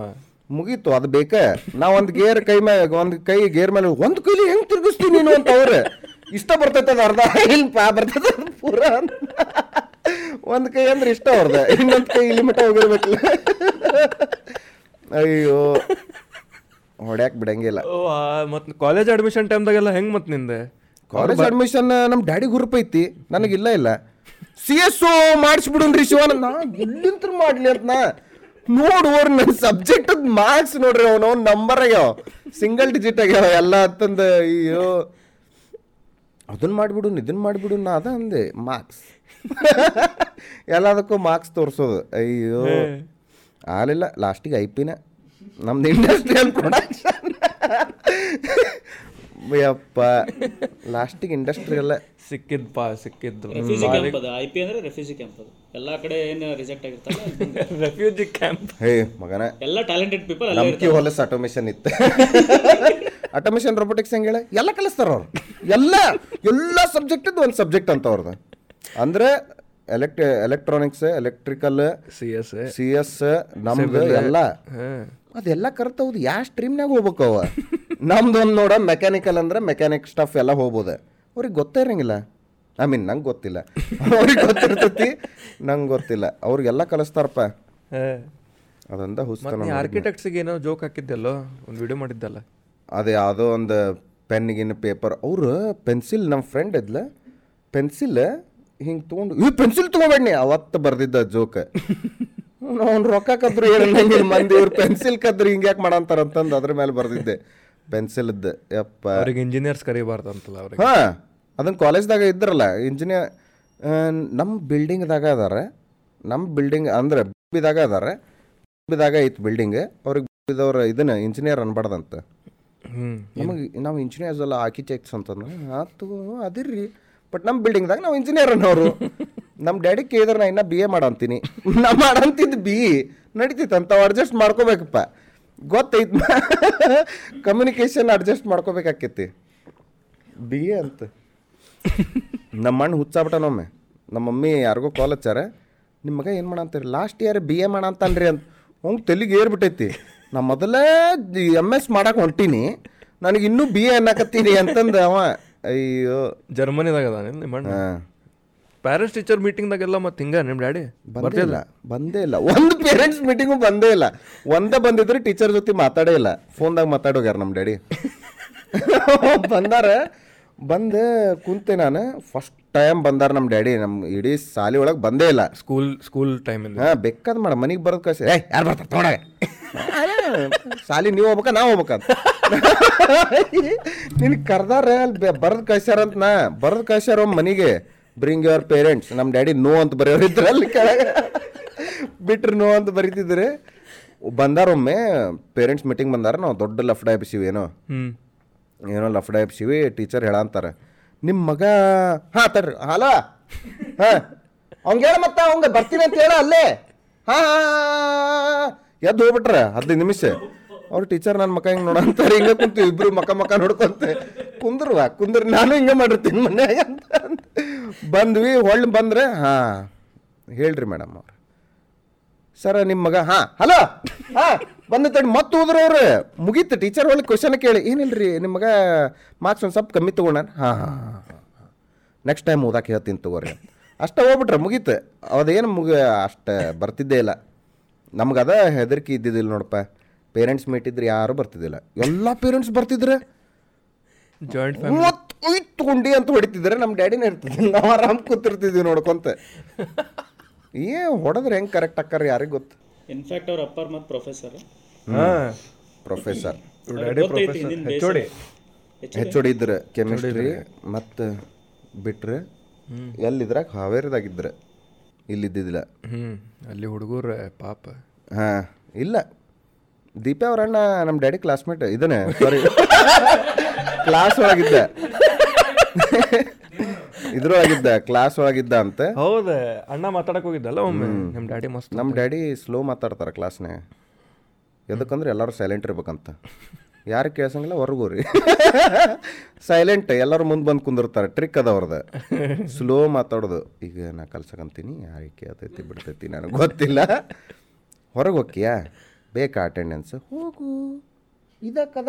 ಮುಗೀತು ಅದು ಬೇಕ? ನಾ ಒಂದು ಗೇರ್ ಕೈ ಮೇ ಒಂದು ಕೈ ಗೇರ್ ಮೇಲೆ ಒಂದು ಕೈಲಿ ಹೆಂಗ್ ತಿರುಗಿಸ್ತೀನಿ ನೀನು ಅಂತ ಅವ್ರೆ? ಇಷ್ಟ ಬರ್ತೈತೆ ಅದು ಅರ್ಧ ಇಲ್ಲಿ ಪಾ ಬರ್ತೈತೆ ಪೂರ ಒಂದು ಕೈ ಅಂದ್ರೆ ಇಷ್ಟ ಅವ್ರದ ಇನ್ನೊಂದು ಕೈ ಇಲ್ಲಿ ಮಟ್ಟ ಹೋಗಿರ್ಬೇಕಲ್ಲ. ಅಯ್ಯೋ ಹೊಡ್ಯಾಕ್ ಬಿಡಂಗಿಲ್ಲ. ಓ ಮತ್ತು ಕಾಲೇಜ್ ಅಡ್ಮಿಷನ್ ಟೈಮ್ದಾಗೆಲ್ಲ ಹೆಂಗ್ ಮತ್ತೆ ನಿಂದೆ? ಕಾಲೇಜ್ ಅಡ್ಮಿಷನ್ ನಮ್ಮ ಡ್ಯಾಡಿ ಗುರುಪ್ ಐತಿ. ನನಗಿಲ್ಲ ಇಲ್ಲ ಸಿ ಎಸ್ ಓ ಮಾಡಿಸ್ಬಿಡುನ್ರಿ ಶಿವನ ನಾ ಮಾಡ್ಲಿ ಅಂತ ನಾ ನೋಡುವರ್ ನನ್ನ ಸಬ್ಜೆಕ್ಟ್ ಮಾರ್ಕ್ಸ್ ನೋಡ್ರಿ ಅವನು ನಂಬರ್ ಆಗ್ಯಾವ. ಸಿಂಗಲ್ ಡಿಜಿಟ್ ಆಗ್ಯಾವ ಎಲ್ಲ ಅಂತಂದ ಅಯ್ಯೋ. ಅದನ್ನ ಮಾಡಿಬಿಡು ಇದನ್ನ ಮಾಡಿಬಿಡು ನಾ ಅದ ಅಂದೆ ಮಾರ್ಕ್ಸ್ ಎಲ್ಲದಕ್ಕೂ ಮಾರ್ಕ್ಸ್ ತೋರಿಸೋದು. ಅಯ್ಯೋ. ಆಲಿಲ್ಲ ಲಾಸ್ಟಿಗೆ ಐ ಪಿನ ನಮ್ದು ಇಂಡಸ್ಟ್ರಿಯಲ್ ಪ್ರೊಡಕ್ಷನ್ ಯಪ್ಪ. ಲಾಸ್ಟಿಗೆ ಇಂಡಸ್ಟ್ರಿಯಲ್ ಸಿಕ್ಕಿದ್ ಪಾ ಸಿಕ್ಕಿದ್ದು ರೆಫ್ಯೂಜಿ ಕ್ಯಾಂಪ್ ಅದು ಐ ಪಿ ಅಂದ್ರೆ ರೆಫ್ಯೂಜಿ ಕ್ಯಾಂಪ್ ಅದು. ಎಲ್ಲಾ ಕಡೆ ಏನು ರಿಜೆಕ್ಟ್ ಆಗಿರ್ತಾರೆ ರೆಫ್ಯೂಜಿ ಕ್ಯಾಂಪ್ ಹೇ ಮಗನ. ಎಲ್ಲ ಟ್ಯಾಲೆಂಟೆಡ್ ಪೀಪಲ್ ಅಲ್ಲೇ ನಮ್ಕಿ ಹೊಲಸ್ ಆಟೋಮೇಶನ್ ಇತ್ತು. ಆಟೋಮೇಶನ್ ರೊಬೋಟಿಕ್ಸ್ ಹೆಂಗೆ ಹೇಳ? ಎಲ್ಲ ಕಲಿಸ್ತಾರ ಅವ್ರು. ಎಲ್ಲ ಎಲ್ಲ ಸಬ್ಜೆಕ್ಟ್ ಒಂದು ಸಬ್ಜೆಕ್ಟ್ ಅಂತ ಅವ್ರದ್ದು ಅಂದ್ರೆ elect electronics electrical C S C S ನಮ್ದು ಎಲ್ಲ. ಅದೆಲ್ಲ ಕರ್ತವ್ದು ಹೌದು ಯಾವ ಸ್ಟ್ರೀಮ್ನಾಗ ಹೋಗ್ಬೇಕು ಅವ? ನಮ್ದು ಒಂದು ನೋಡ ಮೆಕ್ಯಾನಿಕಲ್ ಅಂದ್ರೆ ಮೆಕ್ಯಾನಿಕ್ ಸ್ಟಫ್ ಎಲ್ಲ ಹೋಗ್ಬೋದೆ. ಅವ್ರಿಗೆ ಗೊತ್ತೇ ಇರಂಗಿಲ್ಲ. ಐ ಮೀನ್ ನಂಗೆ ಗೊತ್ತಿಲ್ಲ. ಅವ್ರಿಗೆ ಗೊತ್ತಿರ್ತೈತಿ ನಂಗೆ ಗೊತ್ತಿಲ್ಲ. ಅವ್ರಿಗೆಲ್ಲ ಕಲಿಸ್ತಾರಪ್ಪ. ಅದೊಂದ ಹುಸ್ತನ ಆರ್ಕಿಟೆಕ್ಟ್ಸ್ಗೆ ಏನೋ ಜೋಕ್ ಹಾಕಿದ್ದಲ್ಲೋ ಒಂದು ವಿಡಿಯೋ ಮಾಡಿದ್ದಲ್ಲ? ಅದು ಯಾವುದೋ ಒಂದು ಪೆನ್ಗಿನ ಪೇಪರ್ ಅವರು ಪೆನ್ಸಿಲ್ ನಮ್ಮ ಫ್ರೆಂಡ್ ಇದ್ಲ. ಪೆನ್ಸಿಲ್ ಹಿಂಗೆ ತೊಗೊಂಡು ಈ ಪೆನ್ಸಿಲ್ ತೊಗೊಬೇಡಿ ಅವತ್ತು ಬರ್ದಿದ್ದ ಜೋಕ್ ಅವ್ನು ರೊಕ್ಕ ಕದ್ರು ಏನಲ್ಲ ಮಂದಿ ಇವ್ರು ಪೆನ್ಸಿಲ್ ಕದ್ರು ಹಿಂಗೆ ಯಾಕೆ ಮಾಡಂತಾರ ಅಂತಂದು ಅದ್ರ ಮೇಲೆ ಬರ್ದಿದ್ದೆ. ಪೆನ್ಸಿಲ್ದು. ಯಪ್ಪ. ಅವ್ರಿಗೆ ಇಂಜಿನಿಯರ್ಸ್ ಕರಿಬಾರ್ದು ಅಂತಲ್ಲ ಅವ್ರಿಗೆ. ಹಾಂ ಅದನ್ನು ಕಾಲೇಜ್ದಾಗ ಇದ್ರಲ್ಲ ಇಂಜಿನಿಯರ್ ನಮ್ಮ ಬಿಲ್ಡಿಂಗ್ದಾಗ ಅದಾರೆ. ನಮ್ಮ ಬಿಲ್ಡಿಂಗ್ ಅಂದ್ರೆ ಬಿದಾಗ ಅದಾರ. ಬಿದಾಗ ಐತೆ ಬಿಲ್ಡಿಂಗ್ ಅವ್ರಿಗೆ ಬಿದ್ದವ್ರ ಇದನ್ನ ಇಂಜಿನಿಯರ್ ಅನ್ಬಾರ್ದಂತ. ಹ್ಞೂ ನಮಗೆ ನಾವು ಇಂಜಿನಿಯರ್ಸ್ ಎಲ್ಲ ಆರ್ಕಿಟೆಕ್ಟ್ಸ್ ಅಂತಂದ್ರೆ ಆತು ಅದಿರ್ರಿ. ಬಟ್ ನಮ್ಮ ಬಿಲ್ಡಿಂಗ್ದಾಗ ನಾವು ಇಂಜಿನಿಯರ್ ಅನ್ನೋರು. ನಮ್ಮ ಡ್ಯಾಡಿ ಕೇಳಿದ್ರೆ ನಾ ಇನ್ನ ಬಿ ಎ ಮಾಡಂತೀನಿ. ನಾ ಮಾಡಂತಿದ್ದು ಬಿ ನಡೀತೈತೆ ಅಂತ ಅಡ್ಜಸ್ಟ್ ಮಾಡ್ಕೋಬೇಕಪ್ಪ. ಗೊತ್ತೈತ್. ಕಮ್ಯುನಿಕೇಶನ್ ಅಡ್ಜಸ್ಟ್ ಮಾಡ್ಕೋಬೇಕಾಕೈತಿ. ಬಿ ಎ ಅಂತ. ನಮ್ಮ ಮಣ್ಣು ಹುಚ್ಚಾಬಿಟ್ಟನೊಮ್ಮೆ ನಮ್ಮ ಮಮ್ಮಿ ಯಾರಿಗೋ ಕಾಲ್ ಹಚ್ಚಾರ ನಿಮ್ಮ ಮಗ ಏನು ಮಾಡಂತೀರಿ? ಲಾಸ್ಟ್ ಇಯರ್ ಬಿ ಎ ಮಾಡಂತಾನ್ರಿ ಅಂತ. ಹಂಗೆ ತೆಲಿಗೆ ಏರ್ಬಿಟ್ಟೈತಿ. ನಾ ಮೊದಲೇ ಎಂ ಎಸ್ ಮಾಡಕ್ಕೆ ಹೊಂಟೀನಿ. ನನಗೆ ಇನ್ನೂ ಬಿ ಎ ಅನ್ನಕತ್ತೀನಿ ಅಂತಂದು ಅವ. ಅಯ್ಯೋ. ಜರ್ಮನಿದಾಗ ಅದ ನಿಮ್ಮ ಅಣ್ಣ? ಹಾಂ. ಪ್ಯಾರೆಂಟ್ಸ್ ಟೀಚರ್ ಮೀಟಿಂಗ್ದಾಗೆಲ್ಲ ಮತ್ತೆ ಹಿಂಗ ನಿಮ್ಮ ಡ್ಯಾಡಿ? ಬಂದೇ ಇಲ್ಲ ಬಂದೇ ಇಲ್ಲ. ಒಂದು ಪೇರೆಂಟ್ಸ್ ಮೀಟಿಂಗು ಬಂದೇ ಇಲ್ಲ. ಒಂದೇ ಬಂದಿದ್ರೆ ಟೀಚರ್ ಜೊತೆ ಮಾತಾಡೇ ಇಲ್ಲ. ಫೋನ್ದಾಗ ಮಾತಾಡೋಗ್ಯಾರ ನಮ್ಮ ಡ್ಯಾಡಿ. ಬಂದಾರ ಬಂದು ಕುಂತೆ ನಾನು. ಫಸ್ಟ್ ಟೈಮ್ ಬಂದಾರ ನಮ್ಮ ಡ್ಯಾಡಿ. ನಮ್ಮ ಇಡೀ ಸಾಲಿ ಒಳಗೆ ಬಂದೇ ಇಲ್ಲ. ಸ್ಕೂಲ್ ಸ್ಕೂಲ್ ಟೈಮಿಂದ ಹಾಂ ಬೇಕಾದ್ ಮಾಡ ಮನೆಗೆ ಬರೋದು ಕಳ್ಸಿ ಏಯ್ ಯಾರು ಬರ್ತಾರೆ ತೊಗೊಂಡಾಗ ಸಾಲಿ ನೀವು ಹೋಗ್ಬೇಕಾ ನಾವು ಹೋಗ್ಬೇಕಂತ. ನಿನ್ ಕರ್ದಾರ ಅಲ್ಲಿ ಬರ್ದು ಕಳ್ಸ್ಯಾರ ಅಂತ ನಾ. ಬರ್ದು ಕಳ್ಸ್ಯಾರ ಮನೆಗೆ. ಬ್ರಿಂಗ್ ಯುವರ್ ಪೇರೆಂಟ್ಸ್ ನಮ್ಮ ಡ್ಯಾಡಿ ನೋ ಅಂತ ಬರೆಯೋರಿದ್ರು ಅಲ್ಲಿ ಕೆಳಗೆ. ಬಿಟ್ರೆ ನೋ ಅಂತ ಬರೀತಿದ್ರೆ. ಬಂದಾರೊಮ್ಮೆ ಪೇರೆಂಟ್ಸ್ ಮೀಟಿಂಗ್ ಬಂದಾರ. ನಾವು ದೊಡ್ಡ ಲಫ್ಡ ಎಬ್ಸಿವಿ ಏನೋ. ಏನೋ ಲಫ್ಡ ಎಬ್ಸಿವಿ ಟೀಚರ್ ಹೇಳಂತಾರೆ. ನಿಮ್ಮ ಮಗ ಹಾಂ ತಡ್ರಿ. ಹಾಲ. ಹಾಂ. ಅವ್ಗೆ ಹೇಳ ಮತ್ತೆ ಅವಂಗ ಬರ್ತೀನಿ ಅಂತ ಹೇಳ ಅಲ್ಲೇ. ಹಾಂ. ಎದ್ದು ಹೋಗ್ಬಿಟ್ರೆ? ಹದಿನೈದು ನಿಮಿಷ. ಅವ್ರ ಟೀಚರ್ ನನ್ನ ಮಕ್ಕ ಹಿಂಗೆ ನೋಡಂತಾರೆ ಹಿಂಗೆ ಕುಂತು ಇಬ್ರು ಮಕ್ಕ ಮಕ್ಕ ನೋಡ್ಕೊಂತೆ. ಕುಂದ್ರವ ಕುಂದ್ರ ನಾನು ಹಿಂಗೆ ಮಾಡಿರ್ತೀನಿ ಮನ್ಯಾಗ ಅಂತ. ಬಂದ್ವಿ, ಹೊಳ್ಳಿ ಬಂದ್ರೆ, ಹಾಂ, ಹೇಳ್ರಿ ಮೇಡಮ್ ಅವ್ರು. ಸರ ನಿಮ್ಮ ಮಗ, ಹಾಂ, ಹಲೋ, ಹಾಂ, ಬಂದ ತಡಿ, ಮತ್ತೆ ಹೋದ್ರ ಅವ್ರು. ಮುಗೀತು ಟೀಚರ್ ಒಳಗೆ ಕ್ವಶನ್ ಕೇಳಿ. ಏನಿಲ್ರಿ ನಿಮ್ಮ ಮಗ ಮಾರ್ಕ್ಸ್ ಒಂದು ಸ್ವಲ್ಪ ಕಮ್ಮಿ ತೊಗೊಂಡ ಹಾಂ ಹಾಂ ಹಾಂ ನೆಕ್ಸ್ಟ್ ಟೈಮ್ ಓದಾಕೆ ಹೇಳ್ತೀನಿ ತಗೋರಿ ಅಷ್ಟೇ ಹೋಗ್ಬಿಟ್ರೆ, ಮುಗೀತು. ಅದೇನು ಮುಗ ಅಷ್ಟು ಬರ್ತಿದ್ದೇ ಇಲ್ಲ. ನಮ್ಗೆ ಅದ ಹೆದರಿಕೆ ಇದ್ದಿದ್ದಿಲ್ಲ ನೋಡಪ್ಪ. ಪೇರೆಂಟ್ಸ್ ಮೀಟ್ ಇದ್ರೆ ಯಾರು ಬರ್ತಿದ್ದಿಲ್ಲ. ಎಲ್ಲ ಪೇರೆಂಟ್ಸ್ ಬರ್ತಿದ್ರೆ ಜಾಯಿಂಟ್ ತಗೊಂಡಿ ಅಂತ ಹೊಡಿತಿದ್ರೆ ನಮ್ಮ ಡ್ಯಾಡಿನೇ ಇರ್ತಿದ್ವಿ ನಾವು ಆರಾಮ್ ಕೂತಿರ್ತಿದ್ವಿ ನೋಡ್ಕೊಂತ. ಏ ಹೊಡೆದ್ರೆ ಹೆಂಗೆ ಕರೆಕ್ಟ್ ಅಕ್ಕಾರ ಯಾರಿಗೆ ಗೊತ್ತು? ಇನ್ಫ್ಯಾಕ್ಟ್ ಅವ್ರ ಅಪ್ಪರ್ ಮತ್ತು ಪ್ರೊಫೆಸರ್ ಹಾಂ professor daddy professor H O D H ಇದ್ರೆ ಕೆಮಿಸ್ಟ್ರಿ ಮತ್ತು ಬಿಟ್ರೆ ಎಲ್ಲಿದ್ರಾಗ ಹಾವೇರಿದಾಗಿದ್ರೆ ಇಲ್ಲಿದ್ದಿದ್ದಿಲ್ಲ. ಹ್ಮ್. ಅಲ್ಲಿ ಹುಡುಗರ ಪಾಪ. ಹಾಂ ಇಲ್ಲ. ದೀಪಾ ಅವರಣ್ಣ ಅಣ್ಣ ನಮ್ಮ ಡ್ಯಾಡಿ ಕ್ಲಾಸ್ಮೇಟ್ ಇದನ್ನೇ ಸಾರಿ ಕ್ಲಾಸ್ ಒಳಗಿದ್ದ. ಇದ್ರೊಳಗಿದ್ದ ಕ್ಲಾಸ್ ಒಳಗಿದ್ದ ಅಂತ. ಹೌದ ಅಣ್ಣ ಮಾತಾಡಕ್ ಹೋಗಿದ್ದಲ್ಲ ಒಮ್ಮೆ? ನಮ್ಮ ಡ್ಯಾಡಿ ಮಸ್ತ್ ನಮ್ಮ ಡ್ಯಾಡಿ ಸ್ಲೋ ಮಾತಾಡ್ತಾರೆ ಕ್ಲಾಸ್ನೇ ಎದಕ್ಕಂದ್ರೆ ಎಲ್ಲರೂ ಸೈಲೆಂಟ್ ಇರ್ಬೇಕಂತ. ಯಾರು ಕೇಳ್ಸಂಗಿಲ್ಲ ಹೊರಗೂ ರೀ ಸೈಲೆಂಟ್ ಎಲ್ಲರೂ ಮುಂದೆ ಬಂದು ಕುಂದಿರ್ತಾರೆ. ಟ್ರಿಕ್ ಅದ ಅವ್ರದ್ದು ಸ್ಲೋ ಮಾತಾಡೋದು. ಈಗ ನಾ ಕಲ್ಸಕಂತೀನಿ ಯಾರಿಗೆ ಕೇಳ್ತೈತಿ ಬಿಡ್ತೈತಿ ನನಗೆ ಗೊತ್ತಿಲ್ಲ. ಹೊರಗೆ ಹೋಗ್ತೀಯಾ? ಬೇಕಾ ಅಟೆಂಡೆನ್ಸ್ ಹೋಗು. ಇದಕ್ಕದ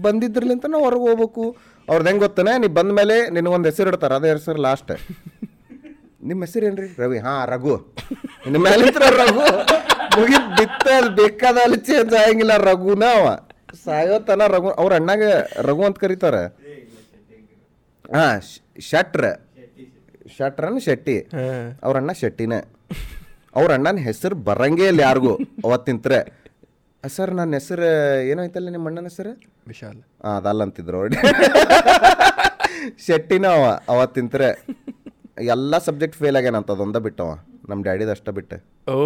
ಬಂದಿದ್ರಲಿಂತ ನಾವು ಹೊರಗೆ ಹೋಗ್ಬೇಕು. ಅವ್ರದ್ದು ಹೆಂಗೆ ಗೊತ್ತಾನೆ? ನೀ ಬಂದ ಮೇಲೆ ನಿನಗೊಂದು ಹೆಸರು ಇಡ್ತಾರೆ. ಅದೇ ಹೆಸರು ಲಾಸ್ಟ್ ನಿಮ್ಮ ಹೆಸರು ಏನ್ರಿ? ರವಿ. ಹಾಂ ರಘು. ನಿಮ್ಮ ಮೇಲೆ ರಘು. ಮುಗಿದ್ ಬಿತ್ತ ಬೇಕಾದ ಅಲ್ಲಿ ಚೇಂಜ್ ಆಗಂಗಿಲ್ಲ. ರಘುನ ಅವ. ಸಾಯೋತನ ರಘು. ಅವ್ರ ಅಣ್ಣಗೆ ರಘು ಅಂತ ಕರೀತಾರೆ. ಹಾಂ ಶಟ್ರ. ಶಟ್ರನ್ ಶೆಟ್ಟಿ. ಅವ್ರ ಅಣ್ಣ ಶೆಟ್ಟಿನೇ. ಅವ್ರ ಅಣ್ಣನ ಹೆಸರು ಬರಂಗೇ ಇಲ್ಲ ಯಾರಿಗೂ ಅವತ್ತಿಂತ್ರೆ ಸರ್ ನನ್ನ ಹೆಸರು ಏನಾಯ್ತಲ್ಲ ನಿಮ್ಮ ಅಣ್ಣನ ಹೆಸರು? ವಿಶಾಲ್. ಹಾಂ ಅದಲ್ಲ ಅಂತಿದ್ರು ನೋಡಿ ಶೆಟ್ಟಿನ ಅವ ಅವತ್ತಿಂತ್ರೆ ಎಲ್ಲ ಸಬ್ಜೆಕ್ಟ್ ಫೇಲ್ ಆಗ್ಯಾನ ಅಂತ ಅದೊಂದ ಬಿಟ್ಟವ ನಮ್ಮ ಡ್ಯಾಡಿದ ಅಷ್ಟ ಬಿಟ್ಟೆ. ಓ.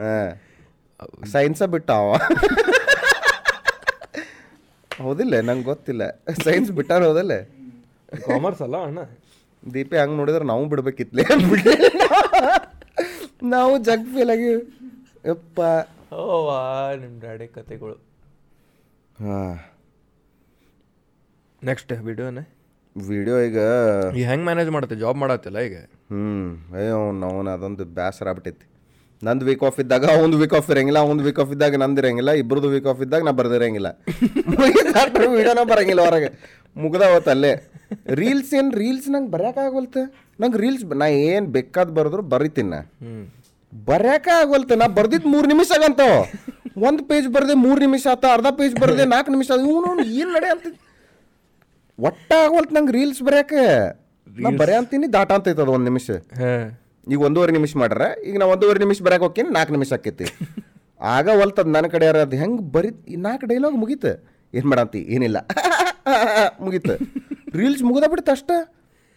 ಹಾಂ ಸೈನ್ಸ ಬಿಟ್ಟ ಅವ. ಹೌದಿಲ್ಲ ನಂಗೆ ಗೊತ್ತಿಲ್ಲ. ಸೈನ್ಸ್ ಬಿಟ್ಟಾರ ಹೌದಲ್ಲೇ? ಕಾಮರ್ಸ್ ಅಲ್ಲ ಅಣ್ಣ? ದೀಪೆ ಹಂಗೆ ನೋಡಿದ್ರೆ ನಾವು ಬಿಡ್ಬೇಕಿತ್ಲೆ ನಾವು ಜಗ್ ಫೇಲ್ ಆಗಿ ಯಪ್ಪ. ಓವಾ ನಿಮ್ಮ ಡ್ಯಾಡಿ ಕತೆಗಳು. ಹಾಂ. ನೆಕ್ಸ್ಟ್ ವಿಡಿಯೋನೇ? ವಿಡಿಯೋ ಈಗ ಈ ಹೆಂಗೆ ಮ್ಯಾನೇಜ್ ಮಾಡತ್ತೆ? ಜಾಬ್ ಮಾಡತ್ತಲ್ಲ ಈಗ? ಹ್ಞೂ ಅಯ್ಯೋ ನಾವು ಅದೊಂದು ಬ್ಯಾಸರ ಆಗ್ಬಿಟ್ಟೈತಿ. ನಂದು ವೀಕ್ ಆಫ್ ಇದ್ದಾಗ ಒಂದು ವೀಕ್ ಆಫ್ ಇರಂಗಿಲ್ಲ ಒಂದು ವೀಕ್ ಆಫ್ ಇದ್ದಾಗ ನಂದು ಇರಂಗಿಲ್ಲ ಇಬ್ರದ್ದು ವೀಕ್ ಆಫ್ ಇದ್ದಾಗ ನಾ ಬರ್ದಿರಂಗಿಲ್ಲ. ವಿಡಿಯೋನ ಬರಂಗಿಲ್ಲ ಹೊರಗೆ. ಮುಗ್ದ ಅವತ್ತು ಅಲ್ಲೇ ರೀಲ್ಸ್ ಏನು ರೀಲ್ಸ್ ನಂಗೆ ಬರ್ಯಾಕಾಗವಲ್ತು ನಂಗೆ ರೀಲ್ಸ್ ನಾ ಏನು ಬೇಕಾದ್ ಬರೆದ್ರು ಬರಿತೀನಿ ನಾ. ಬರ್ಯಾಕ ನಾ ಬರ್ದಿದ್ದು ಮೂರು ನಿಮಿಷ ಆಗಂತ ಒಂದು ಪೇಜ್ ಬರ್ದೆ ಮೂರು ನಿಮಿಷ ಆತ ಅರ್ಧ ಪೇಜ್ ಬರ್ದೆ ನಾಲ್ಕು ನಿಮಿಷ ಆತ ಇವನು ಏನು ನಡೆ ಅಂತ. ಒಟ್ಟ ಆಗವಲ್ತು ನಂಗೆ ರೀಲ್ಸ್ ಬರ್ಯಾಕ. ನಾ ಬರ್ಯಾ ಅಂತೀನಿ ದಾಟ ಅಂತ ಐತದ ಒಂದು ನಿಮಿಷ. ಈಗ ಒಂದೂವರೆ ನಿಮಿಷ ಮಾಡ್ರ ಈಗ ನಾ ಒಂದೂವರೆ ನಿಮಿಷ ಬರಕ್ಕೆ ಹೋಗ್ತೀನಿ ನಾಲ್ಕು ನಿಮಿಷ ಆಕೈತಿ ಆಗ ಒಲ್ತದ ನನ್ನ ಕಡೆ ಅದು ಹೆಂಗೆ ಬರೀ ನಾಲ್ಕು ಡೈಲಾಗ್ ಮುಗೀತು. ಏನು ಮಾಡಂತಿ? ಏನಿಲ್ಲ. ಮುಗೀತು. ರೀಲ್ಸ್ ಮುಗಿದ ಬಿಡ್ತು ಅಷ್ಟ.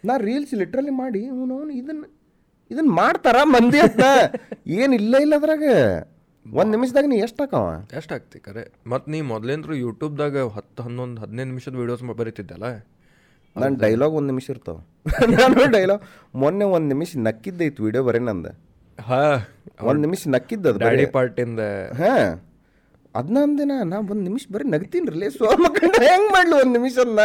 ನಾ ರೀಲ್ಸ್ ಲಿಟ್ರಲಿ ಮಾಡಿ ಅವನು ಇದನ್ನ ಇದನ್ನ ಮಾಡ್ತಾರ ಮಂದಿ ಅಂತ. ಏನು ಇಲ್ಲ ಇಲ್ಲ ಅದ್ರಾಗ. ಒಂದು ನಿಮಿಷದಾಗ ನೀ ಎಷ್ಟು ಹಾಕವ? ಎಷ್ಟು ಆಗ್ತಿ ಕರೆ? ಮತ್ತು ನೀ ಮೊದಲೇಂದ್ರು ಯೂಟ್ಯೂಬ್ದಾಗ ಹತ್ತು ಹನ್ನೊಂದು ಹದಿನೈದು ನಿಮಿಷದ ವೀಡಿಯೋಸ್ ಬರೀತಿದ್ದಲ್ಲ? ನನ್ನ ಡೈಲಾಗ್ ಒಂದು ನಿಮಿಷ ಇರ್ತಾವ. ನಾನು ಡೈಲಾಗ್ ಮೊನ್ನೆ ಒಂದು ನಿಮಿಷ ನಕ್ಕಿದ್ದೈತಿ ವಿಡಿಯೋ ಬರೀ ನಂದು. ಹಾ. ಒಂದು ನಿಮಿಷ ನಕ್ಕಿದ್ದದು ಡ್ಯಾಡಿ ಪಾರ್ಟಿಂದ ಹಾ. ಅದನ್ನ ದಿನ ನಾ ಒಂದು ನಿಮಿಷ ಬರೀ ನಗ್ತೀನಿ ರೀ ಸೋಮಕಂಡ ಹೆಂಗ್ ಮಾಡ್ಲಿ ಒಂದು ನಿಮಿಷ ಆಗಂಗಿಲ್ಲ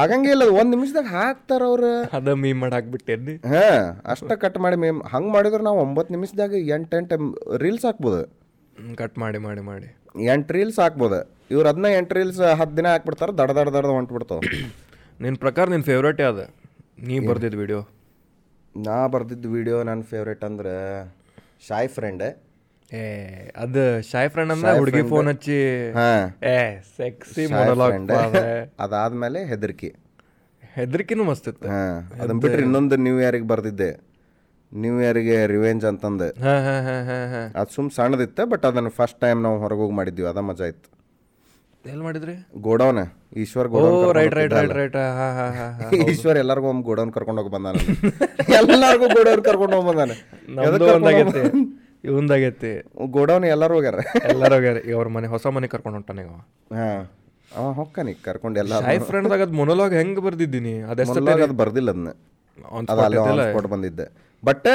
ಆಗಂಗೆ ಇಲ್ಲ ಒಂದು ನಿಮಿಷದಾಗ ಹಾಕ್ತಾರ ಅವ್ರು. ಅದ ಮೀ ಮಾಡಾಕ್ಬಿಟ್ಟೆ ಹಾ ಅಷ್ಟ ಕಟ್ ಮಾಡಿ ಮೀಮ್ ಹಂಗೆ ಮಾಡಿದ್ರೆ ನಾವು ಒಂಬತ್ತು ನಿಮಿಷದಾಗ ಎಂಟು ಎಂಟು ರೀಲ್ಸ್ ಹಾಕ್ಬೋದು. ಕಟ್ ಮಾಡಿ ಮಾಡಿ ಮಾಡಿ. ಎಂಟು ರೀಲ್ಸ್ ಹಾಕ್ಬೋದು. ಇವ್ರು ಅದನ್ನ ಎಂಟು ರೀಲ್ಸ್ ಹತ್ತು ದಿನ ಹಾಕ್ಬಿಡ್ತಾರೆ ದಡ ದಡ ದಡ ಹೊಂಟ್ಬಿಡ್ತಾವ. ನಿನ್ನ ಪ್ರಕಾರ ನಿನ್ನ ಫೇವ್ರೇಟ್ ಯಾವ್ದು? ನೀ ಬರ್ದಿದ್ದು ವಿಡಿಯೋ ನಾ ಬರ್ದಿದ್ದು ವಿಡಿಯೋ ನನ್ನ ಫೇವ್ರೇಟ್ ಅಂದ್ರೆ ಶಾಯ್ ಫ್ರೆಂಡ್ ಅದು ಶಾಯ್ ಫ್ರೆಂಡ್ ಅಂದ್ರೆ ಹುಡುಗಿ ಫೋನ್ ಹಚ್ಚಿ. ಹಾ. ಏ ಸೆಕ್ಸಿ ಮೊನಲಾಗ್ ಅದಾದ್ಮೇಲೆ ಹೆದರ್ಕಿ. ಹೆದರ್ಕಿನೂ ಮಸ್ತ್ ಇತ್ತು. ಅದನ್ನ ಬಿಟ್ರೆ ಇನ್ನೊಂದು ನ್ಯೂ ಇಯರ್ಗೆ ಬರ್ದಿದ್ದೆ. ನ್ಯೂ ಇಯರ್ಗೆ ರಿವೆಂಜ್ ಅಂತಂದೆ. ಅದು ಸುಮ್ ಸಣ್ಣದಿತ್ತು ಬಟ್ ಅದನ್ನ ಫಸ್ಟ್ ಟೈಮ್ ನಾವು ಹೊರಗೆ ಹೋಗಿ ಮಾಡಿದ್ವಿ. ಅದ ಮಜಾ ಇತ್ತು. ಎಲ್ಲಿ ಮಾಡಿದ್ರಿ? Godown Ishwar godown right right right right Ishwar ಎಲ್ಲರಿಗೂ ಒಮ್ಮೆ ಗೋಡೌನ್ ಕರ್ಕೊಂಡು ಹೋಗಿ ಬಂದಾನ. ಎಲ್ಲರಿಗೂ ಗೋಡೌನ್ ಕರ್ಕೊಂಡು ಹೋಗಿ ಬಂದಾನ. ಇವಂದಾಗೈತಿ. ಗೋಡೌನ್ ಎಲ್ಲರೂ ಹೋಗ್ಯಾರ. ಎಲ್ಲರೂ ಹೋಗ್ಯಾರ. ಈಗ ಅವ್ರ ಮನೆ ಹೊಸ ಮನೆ ಕರ್ಕೊಂಡು ಹೊಂಟಾನ ಅವ. ಹಾ. ಅವ ಹೊಕ್ಕನಿ ಕರ್ಕೊಂಡು ಎಲ್ಲ ಶಾಯ್ ಫ್ರೆಂಡ್ದಾಗ ಅದು ಮೊನೋಲಾಗ್ ಹೆಂಗ್ ಬರ್ದಿದ್ದೀನಿ? ಅದೆಷ್ಟು ಅದು ಬರ್ದಿಲ್ಲ ಅದನ್ನ ಕೊಟ್ಟು ಸ್ಪಾಟ್ ಬಂದಿದ್ದೆ. ಬಟ್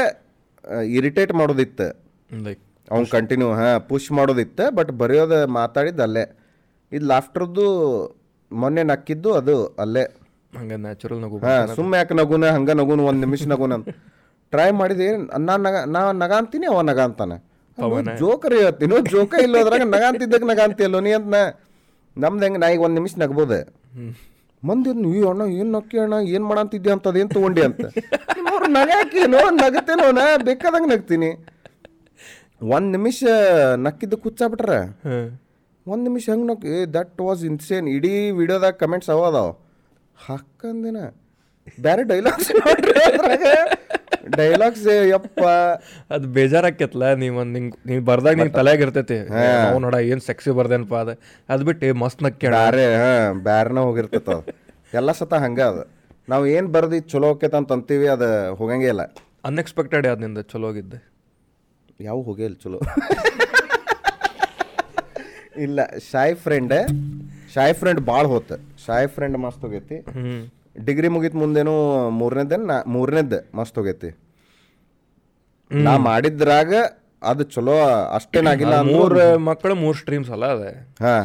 ಇರಿಟೇಟ್ ಮಾಡೋದಿತ್ತು. ಲೈಕ್ ಅವ್ನು ಕಂಟಿನ್ಯೂ ಹಾಂ ಪುಷ್ ಮಾಡೋದಿತ್ತು ಬಟ್ ಬರೆಯೋದು ಮಾತಾಡಿದ್ದು ಅಲ್ಲೇ. ಇದು ಲಾಫ್ಟರ್ದು ಮೊನ್ನೆ ನಕ್ಕಿದ್ದು ಅದು ಅಲ್ಲೇ. ಹಂಗೆ ನ್ಯಾಚುರಲ್ ನಗು ಹಾಂ ಸುಮ್ಮನೆ ಯಾಕೆ ನಗುನ? ಹಂಗೆ ನಗುನ? ಒಂದು ನಿಮಿಷ ನಗುನ ಟ್ರೈ ಮಾಡಿದೆ ನಾನು ನಗ ನಾ ನಗ ಅಂತೀನಿ ಅವ ನಗ ಅಂತಾನೆ ಜೋಕರ್ ಹೇಳ್ತೀನಿ ಜೋಕ ಇಲ್ಲೋದ್ರಾಗ ನಗ ಅಂತಿದ್ದಕ್ಕೆ ನಗ ನೀ ಅಂತ ನಮ್ದು ಹೆಂಗೆ ನಾ ಈಗ ಒಂದು ನಿಮಿಷ ನಗ್ಬೋದೆ. ಮಂದಿ ನೀವು ಅಣ್ಣ ಏನು ನಕ್ಕಿ ಅಣ್ಣ ಏನು ಮಾಡಂತಿದ್ದೆ ಅಂತ ಅದೇನು ತೊಗೊಂಡಿ ಅಂತ. ಅವ್ರು ನಗ ಹಾಕಿನೋ ನಗತ್ತೇನೋ ನಾ ಬೇಕಾದಂಗೆ ನಗ್ತೀನಿ. ಒಂದು ನಿಮಿಷ ನಕ್ಕಿದ್ದು ಕುಚ್ಚಾಬಿಟ್ರೆ. ಒಂದು ನಿಮಿಷ ಹೆಂಗೆ ನಕ್ ದಟ್ ವಾಸ್ ಇನ್ಸೇನ್ ಇಡೀ ವಿಡಿಯೋದಾಗ ಕಮೆಂಟ್ಸ್ ಅವ ಅದಾವ. ಹಾಕಂದಿನ ಬೇರೆ ಡೈಲಾಗ್ಸ್ ಡೈಲಾಗ್ಸ್ ಯಪ್ಪ. ಅದು ಬೇಜಾರಾಕೈತ್ಲ ನೀವು ಒಂದು ನಿಂಗ್ ನೀವು ಬರ್ದಾಗ ನಿಂಗ್ ತಲೆಯಾಗ ಇರ್ತೈತಿ ಅವ್ನು ನೋಡ ಏನು ಸೆಕ್ಸಿ ಬರ್ದೇನಪ್ಪ ಅದು. ಅದ್ ಬಿಟ್ಟು ಮಸ್ತ್ ನಕ್ಕೆ ಬ್ಯಾರೆ ಹಾಂ ಬ್ಯಾರನ ಹೋಗಿರ್ತೈತ ಅದು. ಎಲ್ಲ ಸತ ಹಂಗೆ ಅದು. ನಾವು ಏನು ಬರ್ದು ಚಲೋ ಹೋಗ್ಯತ ಅಂತ ಅಂತೀವಿ ಅದು ಹೋಗಂಗೇ ಇಲ್ಲ. ಅನ್ಎಕ್ಸ್ಪೆಕ್ಟೆಡ್ ಅದನಿಂದ ನಿಂದ ಚಲೋ ಹೋಗಿದ್ದೆ? ಯಾವ ಹೋಗೇ ಇಲ್ಲ ಚಲೋ. ಇಲ್ಲ ಶಾಯ್ ಫ್ರೆಂಡ್ ಶಾಯ್ ಫ್ರೆಂಡ್ ಭಾಳ ಹೋತ. ಶಾಯ್ ಫ್ರೆಂಡ್ ಮಸ್ತ್ ಹೋಗೈತಿ. ಡಿಗ್ರಿ ಮುಗಿತ್ ಮುಂದೇನು ಮೂರನೇದ ನಾ ಮೂರನೇದ ಮಸ್ತ್ ಹೋಗೈತಿ. ನಾ ಮಾಡಿದ್ರಾಗ ಅದು ಚಲೋ ಅಷ್ಟೇನಾಗಿಲ್ಲ ಮೂರ್ ಮಕ್ಕಳು ಮೂರ್ ಸ್ಟ್ರೀಮ್ಸ್ ಅಲ್ಲ ಅದೇ?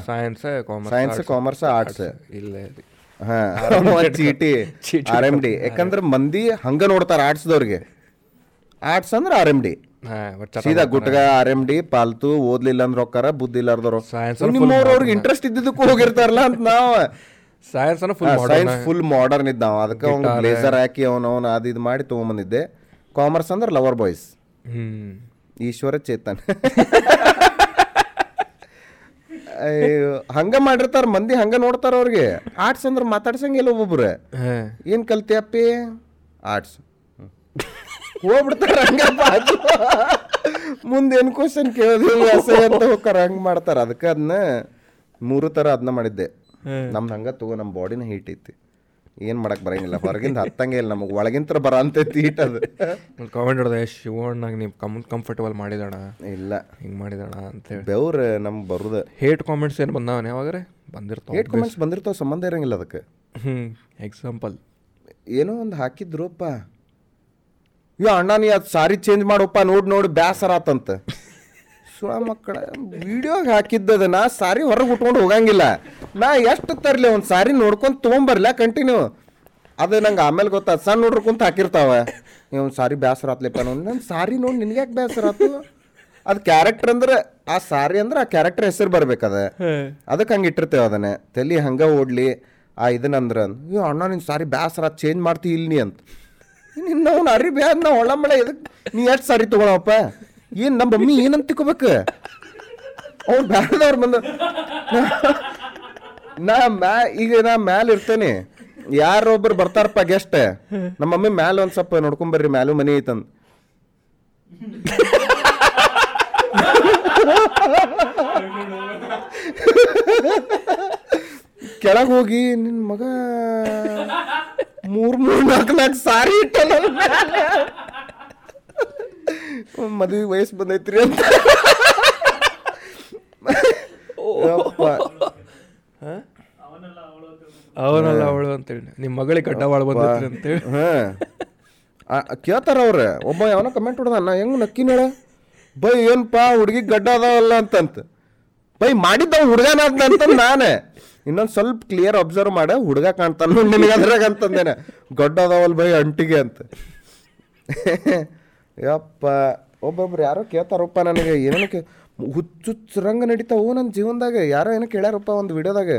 Science commerce science commerce arts ಇಲ್ಲ ಹಾ. ಚೀಟಿ. ಆರ್ ಎಂ ಡಿ ಯಾಕಂದ್ರೆ ಮಂದಿ ಹಂಗ ನೋಡ್ತಾರ ಆರ್ಟ್ಸ್ದವ್ರಿಗೆ ಆರ್ಟ್ಸ್ ಅಂದ್ರೆ ಆರ್ ಎಂ ಡಿ ಸೀದಾ ಗುಟ್ಗ ಆರ್ ಎಂ ಡಿ ಪಾಲ್ತು ಓದ್ಲಿಲ್ಲ ಅಂದ್ರೆ ರೊಕ್ಕಾರ ಬುದ್ಧಿ ಇಲ್ಲಾರ್ದವ್ರು ನಿಮ್ಮವ್ರು ಅವ್ರಿಗೆ ಇಂಟ್ರೆಸ್ಟ್ ಇದ್ದಿದ್ದಕ್ಕೂ ಹೋಗಿರ್ತಾರಲ್ಲ ಅಂತ ನಾವು ಸೈನ್ಸ್ ಅನ್ನ ಫುಲ್ ಸೈನ್ಸ್ ಫುಲ್ ಮಾಡರ್ನ್ ಇದ್ದ ಅವ. ಅದಕ್ಕೆ ಅವ್ನು ಬ್ಲೇಸರ್ ಹಾಕಿ ಅವನು ಅವನು ಅದು ಇದು ಮಾಡಿ ತೊಗೊಂಬಂದಿದ್ದೆ. ಕಾಮರ್ಸ್ ಅಂದ್ರೆ ಲವರ್ ಬಾಯ್ಸ್ ಹ್ಮ್. ಈಶ್ವರ ಚೇತನ್. ಹಂಗ ಮಾಡಿರ್ತಾರ ಮಂದಿ ಹಂಗ ನೋಡ್ತಾರ ಅವ್ರಿಗೆ. ಆರ್ಟ್ಸ್ ಅಂದ್ರೆ ಮಾತಾಡ್ಸಂಗಿಲ್ಲ ಒಬ್ಬೊಬ್ರು. ಏನು ಕಲ್ತಿಯಪ್ಪಿ ಆರ್ಟ್ಸ್ ಹೋಗ್ಬಿಡ್ತಾರ ಹಂಗಪ್ಪ. ಮುಂದೆ ಏನು ಕ್ವಶನ್ ಕೇಳೋದಿಲ್ಲ ಅಂತ ಹೋಗ್ತಾರ ಹಂಗ ಮಾಡ್ತಾರ. ಅದಕ್ಕೆ ಅದನ್ನ ಮೂರು ತರ ಅದನ್ನ ಮಾಡಿದ್ದೆ. ನಮ್ದು ಹಂಗ ತಗೋ ನಮ್ಮ ಬಾಡಿನ ಹೀಟ್ ಐತಿ. ಏನು ಮಾಡಕ್ ಬರಂಗಿಲ್ಲ. ಹೊರಗಿಂದ ಹತ್ತಂಗೆ ಇಲ್ಲ ನಮಗೆ ಒಳಗಿಂತ್ರ ಬರ ಅಂತೈತಿ ಹೀಟ್ ಅದು. ಕಾಮೆಂಟ್ ಹೊಡೆದ ಶಿವಣ್ಣಾಗ ನೀವು ಕಮ್ ಕಂಫರ್ಟಬಲ್ ಮಾಡಿದಣ? ಇಲ್ಲ. ಹಿಂಗ್ ಮಾಡಿದಣ ಅಂತೇಳಿ ಬೆವ್ರ ನಮ್ಗೆ ಬರುದ. ಹೇಟ್ ಕಾಮೆಂಟ್ಸ್ ಏನು ಬಂದಾವನ ಯಾವಾಗ್ರೆ? ಬಂದಿರ್ತಾವೆ ಹೇಟ್ ಕಾಮೆಂಟ್ಸ್ ಬಂದಿರ್ತಾವ ಸಂಬಂಧ ಇರಂಗಿಲ್ಲ ಅದಕ್ಕೆ. ಹ್ಞೂ ಎಕ್ಸಾಂಪಲ್ ಏನೋ ಒಂದು ಹಾಕಿದ್ರುಪ್ಪ ಅಯ್ಯೋ ಅಣ್ಣ ನೀ ಅದು ಸಾರಿ ಚೇಂಜ್ ಮಾಡೋಪ್ಪ ನೋಡಿ ನೋಡಿ ಆತಂತ ಸುಳ ಮಕ್ಕಳ ವಿಡಿಯೋಗೆ ಹಾಕಿದ್ದದ ನಾ ಸಾರಿ ಹೊರಗೆ ಉಟ್ಕೊಂಡು ಹೋಗಂಗಿಲ್ಲ. ನಾ ಎಷ್ಟು ತರಲಿ ಒಂದು ಸಾರಿ ನೋಡ್ಕೊಂಡು ತೊಗೊಂಬರ್ಲ ಕಂಟಿನ್ಯೂ ಅದು ನಂಗೆ ಆಮೇಲೆ ಗೊತ್ತಾದ ಸಣ್ಣ ನೋಡ್ರಿ ಕುಂತ ಹಾಕಿರ್ತಾವ. ಒಂದು ಸಾರಿ ಬ್ಯಾಸರ ಆತ್ಲಿಪ್ಪ ನೋಡಿ. ನನ್ನ ಸಾರಿ ನೋಡಿ ನಿನ್ಗೆ ಯಾಕೆ ಬ್ಯಾಸರ ಆತು? ಅದು ಕ್ಯಾರೆಕ್ಟರ್ ಅಂದ್ರೆ ಆ ಸಾರಿ ಅಂದ್ರೆ ಆ ಕ್ಯಾರೆಕ್ಟರ್ ಹೆಸರು ಬರ್ಬೇಕದ. ಅದಕ್ಕೆ ಹಂಗೆ ಇಟ್ಟಿರ್ತೇವೆ ಅದನ್ನೇ. ತಲೆ ಹಂಗೆ ಓಡ್ಲಿ ಆ ಇದನ್ನಂದ್ರ ಅಯ್ಯೋ ಅಣ್ಣ ನಿನ್ನ ಸಾರಿ ಬ್ಯಾಸರ ಚೇಂಜ್ ಮಾಡ್ತಿ ಇಲ್ಲಿ ನೀ ಅಂತ. ನಿನ್ನ ಅವ್ನು ಅರಿ ಬ್ಯಾದ ನಾ ಒಳಮಳೆ ಇದಕ್ಕೆ ನೀ ಎಷ್ಟು ಸಾರಿ ತಗೊಳಪ್ಪ? ಏನು ನಮ್ಮ ಮಮ್ಮಿ ಏನಂತ ತಿಕ್ಕೋಬೇಕು ಅವ್ರು ಬ್ಯಾಡದವ್ರು ಬಂದು, ನಾ ಮ್ಯಾ, ಈಗ ನಾ ಮ್ಯಾಲ ಇರ್ತೇನೆ. ಯಾರೊಬ್ರು ಬರ್ತಾರಪ್ಪ ಗೆಸ್ಟ್ ನಮ್ಮ ಮಮ್ಮಿ ಮ್ಯಾಲ ಒಂದ್ ಸ್ವಲ್ಪ ನೋಡ್ಕೊಂಬರ್ರಿ, ಮ್ಯಾಲೂ ಮನಿ ಐತಂದ್. ಕೆಳಗೆ ಹೋಗಿ ನಿನ್ನ ಮಗ ಮೂರ್ ಮೂರ್, ನಾಲ್ಕು ನಾಲ್ಕು ಸಾರಿ ಇಟ್ಟಲ್ಲ ಮದುವೆ ವಯಸ್ಸು ಬಂದೈತ್ರಿ ಅಂತ. ಅವನಲ್ಲ ಅವಳು ಅಂತ ಅಂತೇಳಿ. ನಿಮ್ಮ ಮಗಳಿಗೆ ಗಡ್ಡವಾಳ ಬಂದೈತ್ರಿ ಅಂತೇಳಿ. ಹಾ. ಕೇಳ್ತಾರ ಅವ್ರ. ಒಬ್ಬ ಯಾವನ ಕಮೆಂಟ್ ಹೊಡ್ದ ನಾ ಹೆಂಗ್ ನಕ್ಕಿನ ಹೇಳ ಬೈ ಏನಪ್ಪ ಹುಡುಗಿ ಗಡ್ಡ ಅದಾವಲ್ಲ ಅಂತಂತ. ಬೈ ಮಾಡಿದ್ದ ಹುಡುಗನ ಅಂತ ನಾನೇ. ಇನ್ನೊಂದ್ ಸ್ವಲ್ಪ ಕ್ಲಿಯರ್ ಅಬ್ಸರ್ವ್ ಮಾಡ ಹುಡುಗ ಕಾಣ್ತಾನ ನಿನಗೆ ಅದ್ರಾಗ ಅಂತಂದೇನೆ. ಗಡ್ಡ ಅದಾವಲ್ ಬೈ ಅಂಟಿಗೆ ಅಂತ. ಯಪ್ಪ ಒಬ್ಬೊಬ್ರು ಯಾರೋ ಕೇಳ್ತಾರಪ್ಪ ನನಗೆ ಏನೇನು ಕೇ ಹುಚ್ಚುಚ್ಚರಂಗ ನಡೀತಾವು ನನ್ನ ಜೀವನದಾಗ ಯಾರೋ ಏನೋ ಕೇಳ್ಯಾರಪ್ಪ ಒಂದು ವಿಡಿಯೋದಾಗ.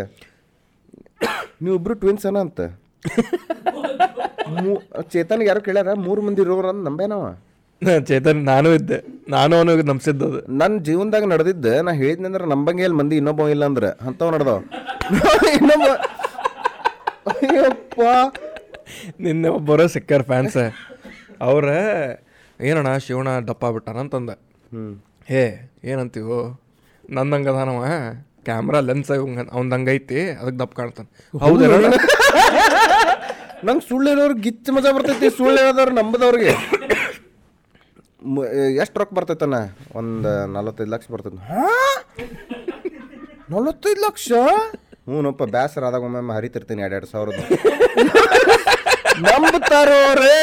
ನೀವಿಬ್ರು ಟ್ವಿನ್ಸ್ ಅನ ಅಂತ. ಮೂ- ಚೇತನ್ಗೆ ಯಾರು ಕೇಳ್ಯಾರ ಮೂರು ಮಂದಿ ಇರೋರು ಅಂತ ನಂಬೇನವ ಚೇತನ್ ನಾನು ಇದ್ದೆ. ನಾನು ಅವನಿಗೆ ಅದು ನನ್ನ ಜೀವನದಾಗ ನಡೆದಿದ್ದೆ ನಾ ಹೇಳಿದ್ನಂದ್ರೆ ನಂಬಂಗೆ ಇಲ್ಲಿ ಮಂದಿ ಇನ್ನೊಬ್ಬ ಇಲ್ಲ ಅಂದ್ರೆ ಅಂಥವ್ ನಡೆದವ. ಇನ್ನೊಬ್ಬ ಅಯ್ಯಪ್ಪ. ನಿನ್ನೆ ಒಬ್ಬರ ಸಿಕ್ಕಾರ ಫ್ಯಾನ್ಸ್ ಅವ್ರ ಏನಣ್ಣ ಶಿವಣ್ಣ ದಪ್ಪ ಬಿಟ್ಟಾನ ಅಂತಂದ. ಏ ಏನಂತೀವೋ? ನಂದಂಗೆ ಅದಾನವ ಕ್ಯಾಮ್ರಾ ಲೆನ್ಸ್ ಅವ್ನದಂಗ ಐತಿ ಅದಕ್ಕೆ ದಪ್ಪ ಕಾಣ್ತಾನೆ. ಹೌದು ನಂಗೆ ಸುಳ್ಳು ಹೇಳೋರು ಗಿಚ್ಚ ಮಜಾ ಬರ್ತೈತಿ ಸುಳ್ಳು ಹೇಳೋದವ್ರು ನಂಬದವ್ರಿಗೆ ಎಷ್ಟು ರೊಕ್ಕ ಬರ್ತೈತಣ್ಣ? ಒಂದು ನಲವತ್ತೈದು ಲಕ್ಷ ಬರ್ತೈತಿ. ಹಾ? ನಲವತ್ತೈದು ಲಕ್ಷ? ಹ್ಞೂನಪ್ಪ ಬೇಸರ ಆದಾಗ ಒಮ್ಮೆ ಹರಿತಿರ್ತೀನಿ ಎರಡು ಎರಡು ಸಾವಿರದ ನಂಬ್ತಾರೋರೇ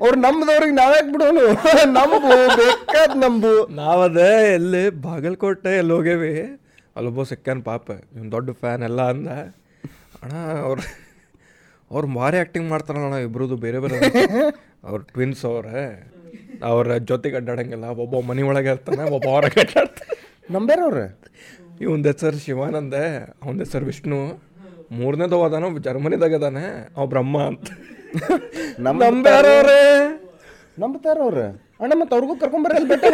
ಅವ್ರು ನಮ್ದವ್ರಿಗೆ ನಾವ್ಯಾಕೆ ಬಿಡೋನು? ನಂಬು ಬೇಕಾದ್ ನಂಬು ನಾವದೇ ಎಲ್ಲಿ ಬಾಗಲಕೋಟೆ ಎಲ್ಲಿ ಹೋಗೇವಿ ಅಲ್ಲೊಬ್ಬ ಸೆಕೆಂಡ್ ಪಾಪ ಇವ್ನು ದೊಡ್ಡ ಫ್ಯಾನ್ ಎಲ್ಲ ಅಂದ ಅಣ್ಣ ಅವ್ರು ಅವ್ರು ಮಾರಿ ಆ್ಯಕ್ಟಿಂಗ್ ಮಾಡ್ತಾರಣ್ಣ ಇಬ್ಬರದು ಬೇರೆ ಬೇರೆ. ಅವ್ರ ಟ್ವಿನ್ಸ್ ಅವ್ರೆ ಅವ್ರ ಜೊತೆಗೆ ಅಡ್ಡಾಡಂಗಿಲ್ಲ ಒಬ್ಬ ಮನೆ ಒಳಗೆ ಇರ್ತಾನೆ ಒಬ್ಬ ಹೊರಗೆ ಅಡ್ಡಾಡ್ತಾನೆ ನಂಬ್ಯಾರವ್ರೆ ಇವಂದ ಹೆಸರು ಶಿವಾನಂದ ಅವನ ಹೆಸರು ವಿಷ್ಣು ಮೂರನೇದವ ಅದಾನ ಜರ್ಮನಿದಾಗ ಅದಾನೆ ಅವ ಬ್ರಹ್ಮ ಅಂತ. ನಂಬ್ಯಾರವ್ರೆ. ನಂಬ್ತಾರ ಅವ್ರು ಅಣ್ಣ ಮತ್ತೆ ಅವ್ರಿಗೂ ಕರ್ಕೊಂಬರಲ್ಲ ಬೆಟ್ಟ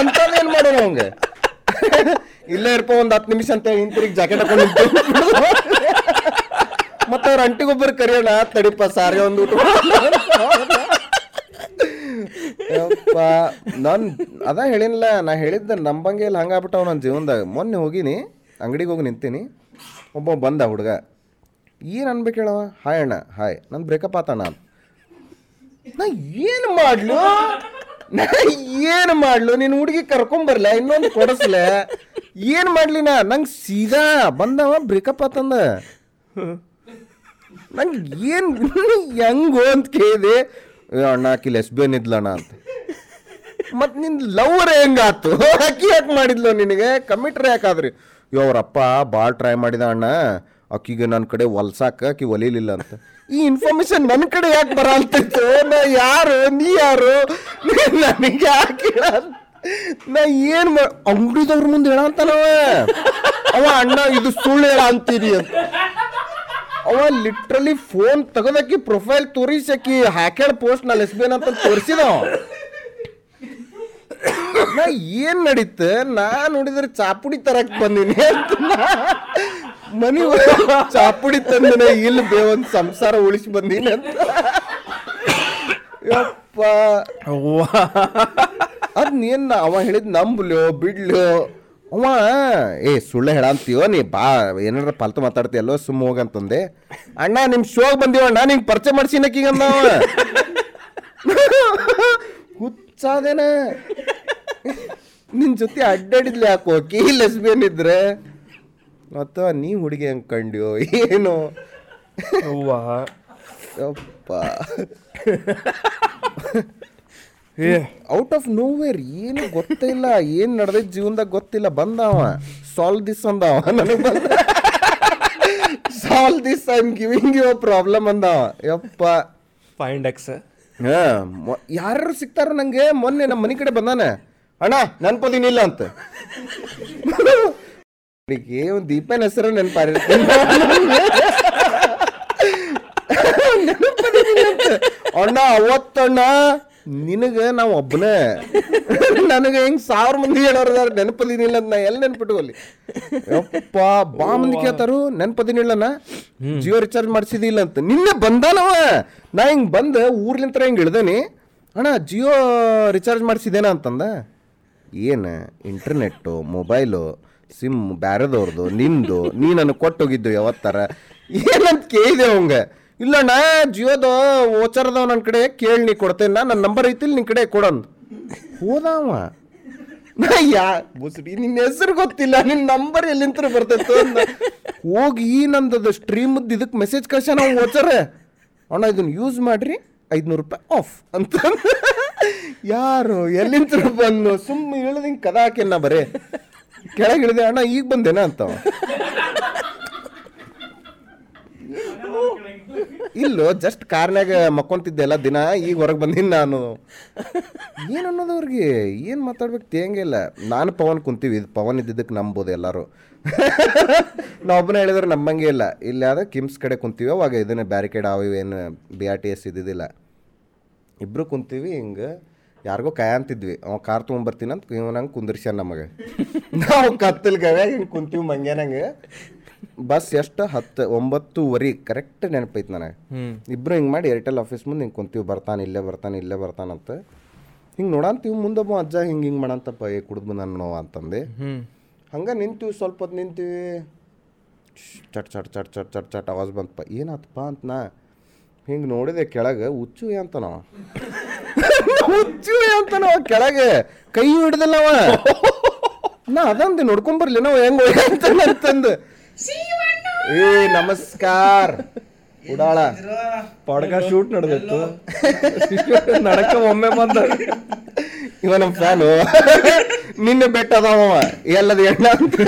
ಅಂತ ಏನ್ ಮಾಡೋಣ ಅವಂಗೆ ಇಲ್ಲೇ ಇರ್ಪ ಒಂದ್ ಹತ್ತು ನಿಮಿಷ ಅಂತ ಹಿಂತಿರುಗಿ ಜಾಕೆಟ್ ಹಾಕೊಂಡು ಮತ್ತೆ ಅವ್ರ ಅಂಟಿಗೊಬ್ಬರು ಕರಿಯೋಣ ತಡಿಪ ಸಾರಿ ಒಂದು ಯಪ್ಪ ನಾನು ಅದ ಹೇಳಿನಲ್ಲ ನಾ ಹೇಳಿದ್ದ ನಂಬಂಗೆ ಇಲ್ಲ ಹಂಗಾಗ್ಬಿಟ್ಟವ ನನ್ನ ಜೀವನದಾಗ. ಮೊನ್ನೆ ಹೋಗಿನಿ ಅಂಗಡಿಗೆ ಹೋಗಿ ನಿಂತೀನಿ. ಒಬ್ಬ ಬಂದ ಹುಡುಗ. ಏನು ಅನ್ಬೇಕು ಹೇಳವ ಹಾಯ್ ಅಣ್ಣ ಹಾಯ್ ನಂದು ಬ್ರೇಕಪ್ ಆತಣ್ಣ ನಾ ಏನು ಮಾಡ್ಲು? ನಾ ಏನು ಮಾಡ್ಲು? ನೀನು ಹುಡುಗಿ ಕರ್ಕೊಂಬರ್ಲ ಇನ್ನೊಂದು ಕೊಡಿಸ್ಲ? ಏನು ಮಾಡ್ಲಿ ನಾ? ನಂಗೆ ಸೀದಾ ಬಂದವ ಬ್ರೇಕಪ್ ಆತಂದ. ನಂಗೆ ಏನು ಹೆಂಗೋ ಅಂತ ಕೇಳಿದೆ. ಅಣ್ಣ, ಆಕಿ ಲೆಸ್ಬಿಯನ್ ಇದ್ಲಣ್ಣ ಅಂತ. ಮತ್ತು ನಿನ್ನ ಲವರ್ ಹೆಂಗಾತು? ಅಕ್ಕಿ ಯಾಕೆ ಮಾಡಿದ್ಲು ನಿನಗೆ? ಕಮಿಟ್ರ್ ಯಾಕಾದ್ರಿ ಯೋ ಅವ್ರಪ್ಪ ಭಾಳ ಟ್ರೈ ಮಾಡಿದ ಅಣ್ಣ. ಆಕಿಗೆ ನನ್ನ ಕಡೆ ಹೊಲ್ಸಾಕ ಆಕಿ ಒಲಿಲಿಲ್ಲ ಅಂತ. ಈ ಇನ್ಫಾರ್ಮೇಶನ್ ನನ್ನ ಕಡೆ ಯಾಕೆ ಬರಲ್ತಿತ್ತು? ನಾ ಯಾರು? ನೀ ಯಾರು? ನನಗೆ ಯಾಕೆ ನಾ ಏನು ಅಂಗಡಿದವ್ರ ಮುಂದೆ ಹೇಳಂತಾನವ ಅವ. ಅಣ್ಣ, ಇದು ಸುಳ್ಳು ಹೇಳ ಅಂತೀರಿ ಅಂತ. ಅವ ಲಿಟ್ರಲಿ ಫೋನ್ ತೆಗೆದಕ್ಕಿ ಪ್ರೊಫೈಲ್ ತೋರಿಸಕ್ಕಿ ಹಾಕ್ಯಾಳ ಪೋಸ್ಟ್ ನಾ ಲೆಸ್ಬಿಯನ್ ಅಂತ ತೋರಿಸಿದವ ನಾ ಏನ್ ನಡೀತ? ನಾ ನೋಡಿದ್ರೆ ಚಾಪುಡಿ ತರಕ್ ಬಂದಿನಿ ಮನಿ ಚಾಪುಡಿ ತಂದನೆ ಇಲ್ಲಿ ಬೇ ಒಂದ್ ಸಂಸಾರ ಉಳಿಸಿ ಬಂದೀನಿ ಅಂತ. ಯಪ್ಪ. ಅದ್ ನೀನ್ ಅವ ಹೇಳಿದ್ ನಂಬ್ಲ್ಯೋ ಬಿಡ್ಲ್ಯೋ? ಅವ ಏ ಸುಳ್ಳು ಹೇಳಂತೀವೋ ನೀ ಬಾ ಏನಾರ ಪಲ್ತು ಮಾತಾಡ್ತೀಯಲ್ಲೋ ಸುಮ್ಮ ಹೋಗಂತಂದೆ ಅಣ್ಣ ನಿಮ್ ಶೋಗ್ ಬಂದೀವ ಅಣ್ಣ ನಿಂಗೆ ಪರಿಚಯ ಮಾಡ್ಸಿನಕ್ಕೀಗ ಹುಚ್ಚ ಹುಚ್ಚಾದೇನ. ನಿನ್ ಜೊತೆ ಅಡ್ಡಾಡಿದ್ಲಿ ಯಾಕೋ ಕೀ ಲೆಸ್ಬಿಯನ್ ಇದ್ರೆ? ಅಥವಾ ನೀ ಹುಡುಗಿ ಹಂಗೆ ಕಂಡ್ಯೋ ಏನು ಏ. ಔಟ್ ಆಫ್ ನೋವೇರ್ ಏನು ಗೊತ್ತಿಲ್ಲ ಏನ್ ನಡೆದ ಜೀವನದಾಗ ಗೊತ್ತಿಲ್ಲ ಬಂದವ. ಸಾಲ್ವ್ ದಿಸ್ ಅಂದವ ನನಗೆ ಬಂದ. Solve this I am giving you problem ಅಂದವ. ಯಪ್ಪ. ಫೈಂಡ್ ಎಕ್ಸ್ ಹಾ ಯಾರು ಸಿಗ್ತಾರ ನಂಗೆ ಮೊನ್ನೆ ನಮ್ಮ ಮನೆ ಕಡೆ ಬಂದಾನೆ. ಅಣ್ಣ ನೆನ್ಪದಿನಿಲ್ಲ ಅಂತ. ಅವ್ರಿಗೆ ಒಂದ್ ದೀಪನ ಹೆಸರು ನೆನಪಾರಿರ್ತೀನಿ ಅಣ್ಣ ಅವತ್ತಣ್ಣ ನಿನಗ ನಾವು ಒಬ್ಬನೇ ನನಗೆ ಹೆಂಗ್ ಸಾವಿರ ಮಂದಿ ಹೇಳೋರ್ದಾರ ನೆನಪದಿನಿಲ್ಲ ಅಂತ ನಾ ಎಲ್ಲಿ ನೆನ್ಪಿಟ್ಕೊಲ್ಲಿ ಯಪ್ಪ ಬಾ ಮಂದಿ ಕೇಳ್ತಾರು ನೆನಪದಿನಿಲ್ಲನ? ಜಿಯೋ ರಿಚಾರ್ಜ್ ಮಾಡಿಸಿದಿಲ್ಲ ಅಂತ. ನಿನ್ನೆ ಬಂದಾನವ. ನಾ ಹಿಂಗ್ ಬಂದ ಊರ್ಲಿಂತ್ರ ಹಿಂಗ್ ಇಳ್ದೇನಿ. ಅಣ್ಣ ಜಿಯೋ ರಿಚಾರ್ಜ್ ಮಾಡಿಸಿದೇನ ಅಂತಂದ? ಏನು ಇಂಟರ್ನೆಟ್ಟು ಮೊಬೈಲು ಸಿಮ್ ಬ್ಯಾರದವ್ರದ್ದು ನಿಂದು ನೀ ನನಗೆ ಕೊಟ್ಟೋಗಿದ್ದು ಯಾವತ್ತಾರ? ಏನಂತ ಕೇಳಿದೆ ಅವಂಗ. ಇಲ್ಲಣ್ಣ ಜಿಯೋದ ಓಚರ್ದವ ನನ್ನ ಕಡೆ ಕೇಳಿ ನೀ ಕೊಡ್ತೇನೆ ನನ್ನ ನಂಬರ್ ಐತಿಲ್ ನಿನ್ನ ಕಡೆ ಕೊಡಂದು ಹೋದವ ನಾ ಯಾ ಮುಸ್ರಿ ನಿನ್ನ ಹೆಸರು ಗೊತ್ತಿಲ್ಲ ನಿನ್ನ ನಂಬರ್ ಎಲ್ಲಿಂತ್ರ ಬರ್ತೈತೆ ಹೋಗಿ ನಂದದ ಸ್ಟ್ರೀಮ್ದು ಇದಕ್ಕೆ ಮೆಸೇಜ್ ಕಳ್ಸ ನಾವು ಓಚಾರ. ಅಣ್ಣ ಇದನ್ನು ಯೂಸ್ ಮಾಡ್ರಿ ಐದ್ನೂರು ರೂಪಾಯಿ ಆಫ್ ಅಂತ ಯಾರು ಎಲ್ಲಿಂತ್ರ ಬಂದು ಸುಮ್ಮನೆ ಇಳಿದ ಹಿಂಗೆ ಕದ ಹಾಕಿ ನಾ ಬರೇ. ಕೆಳಗೆ ಇಳಿದೆ ಅಣ್ಣ, ಈಗ ಬಂದೇನ? ಅಂತ ಇಲ್ಲೋ ಜಸ್ಟ್ ಕಾರ್ನ್ಯಾಗ ಮಕ್ಕೊಂತಿದ್ದೆಲ್ಲ ದಿನ, ಈಗ ಹೊರಗೆ ಬಂದೀನಿ ನಾನು. ಏನು ಅನ್ನೋದು ಅವ್ರಿಗೆ? ಏನು ಮಾತಾಡ್ಬೇಕು? ತೇಂಗೆ ಇಲ್ಲ. ನಾನು ಪವನ್ ಕುಂತೀವಿ, ಇದು ಪವನ್ ಇದ್ದಿದ್ದಕ್ಕೆ ನಂಬೋದು ಎಲ್ಲರೂ. ನಾ ಒಬ್ಬನೇ ಹೇಳಿದ್ರೆ ನಂಬಂಗೆ ಇಲ್ಲ. ಇಲ್ಲಿ ಆದ ಕಿಮ್ಸ್ ಕಡೆ ಕುಂತೀವಿ, ಅವಾಗ ಇದನ್ನೇ ಬ್ಯಾರಿಕೇಡ್ ಅವು ಏನು ಬಿ ಆರ್ ಟಿ ಎಸ್ ಇದ್ದಿದ್ದಿಲ್ಲ. ಇಬ್ರು ಕುಂತೀವಿ, ಹಿಂಗೆ ಯಾರಿಗೋ ಕಾಯಂತಿದ್ವಿ ಅವ ಕಾರ್ ತೊಗೊಂಬರ್ತೀನಿ ಅಂತ ಇವನಂಗೆ ಕುಂದಿರ್ಸ್ಯಾನ ನಮಗೆ. ನಾವು ಕತ್ತಲ್ ಗವ್ಯ ಹಿಂಗೆ ಕುಂತೀವಿ ಮಂಗ್ಯಾನಂಗೆ ಬಸ್ ಎಷ್ಟು? ಹತ್ತು ಒಂಬತ್ತುವರೆ. ಕರೆಕ್ಟ್ ನೆನಪೈತೆ ನನಗೆ. ಇಬ್ರು ಹಿಂಗೆ ಮಾಡಿ ಏರ್ಟೆಲ್ ಆಫೀಸ್ ಮುಂದೆ ಹಿಂಗೆ ಕುಂತೀವಿ. ಬರ್ತಾನೆ ಇಲ್ಲೇ ಬರ್ತಾನೆ ಇಲ್ಲೇ ಬರ್ತಾನಂತ ಹಿಂಗೆ ನೋಡಂತೀವಿ ಮುಂದೆ ಅಜ್ಜ ಹಿಂಗೆ ಹಿಂಗೆ ಮಾಡಂತಪ್ಪ ಏ ಕುಡ್ದು ಬಂದಾನ ನೋವು ಅಂತಂದೆ. ಹಂಗೆ ನಿಂತೀವಿ ಸ್ವಲ್ಪ ಹೊತ್ತು ನಿಂತೀವಿ. ಚಟ್ ಚಟ್ ಚಟ್ ಚಟ್ ಚಟ್ ಚಟ್ ಆವಾಜ್ ಬಂತಪ್ಪ. ಏನಾತಪ್ಪ? ಅಂತ ನಾ ಹಿಂಗೆ ನೋಡಿದೆ ಕೆಳಗೆ ಹುಚ್ಚು ಅಂತ ನಾವು ಹುಚ್ಚು ಅಂತಾನ ಕೆಳಗೆ. ಕೈ ಹಿಡ್ದಲ್ಲ ಅವ ನಾ ಅದಂದು ನೋಡ್ಕೊಂಬರ್ಲಿ ನಾವು ಹೆಂಗ್ ಅಂತ ಅಂತಂದು. ಏ ನಮಸ್ಕಾರ. ಉಡಾಳ. ಪಾಡ್ಕಾಸ್ಟ್ ಶೂಟ್ ನಡೆದಿತ್ತು. ನಡಕ ಒಮ್ಮೆ ಬಂದ. ಇವ ನಮ್ ಫ್ಯಾನು. ನಿನ್ನೆ ಬೆಟ್ಟ ಅದಾವ ಅವ. ಎಲ್ಲದ ಎಣ್ಣ ಅಂತ.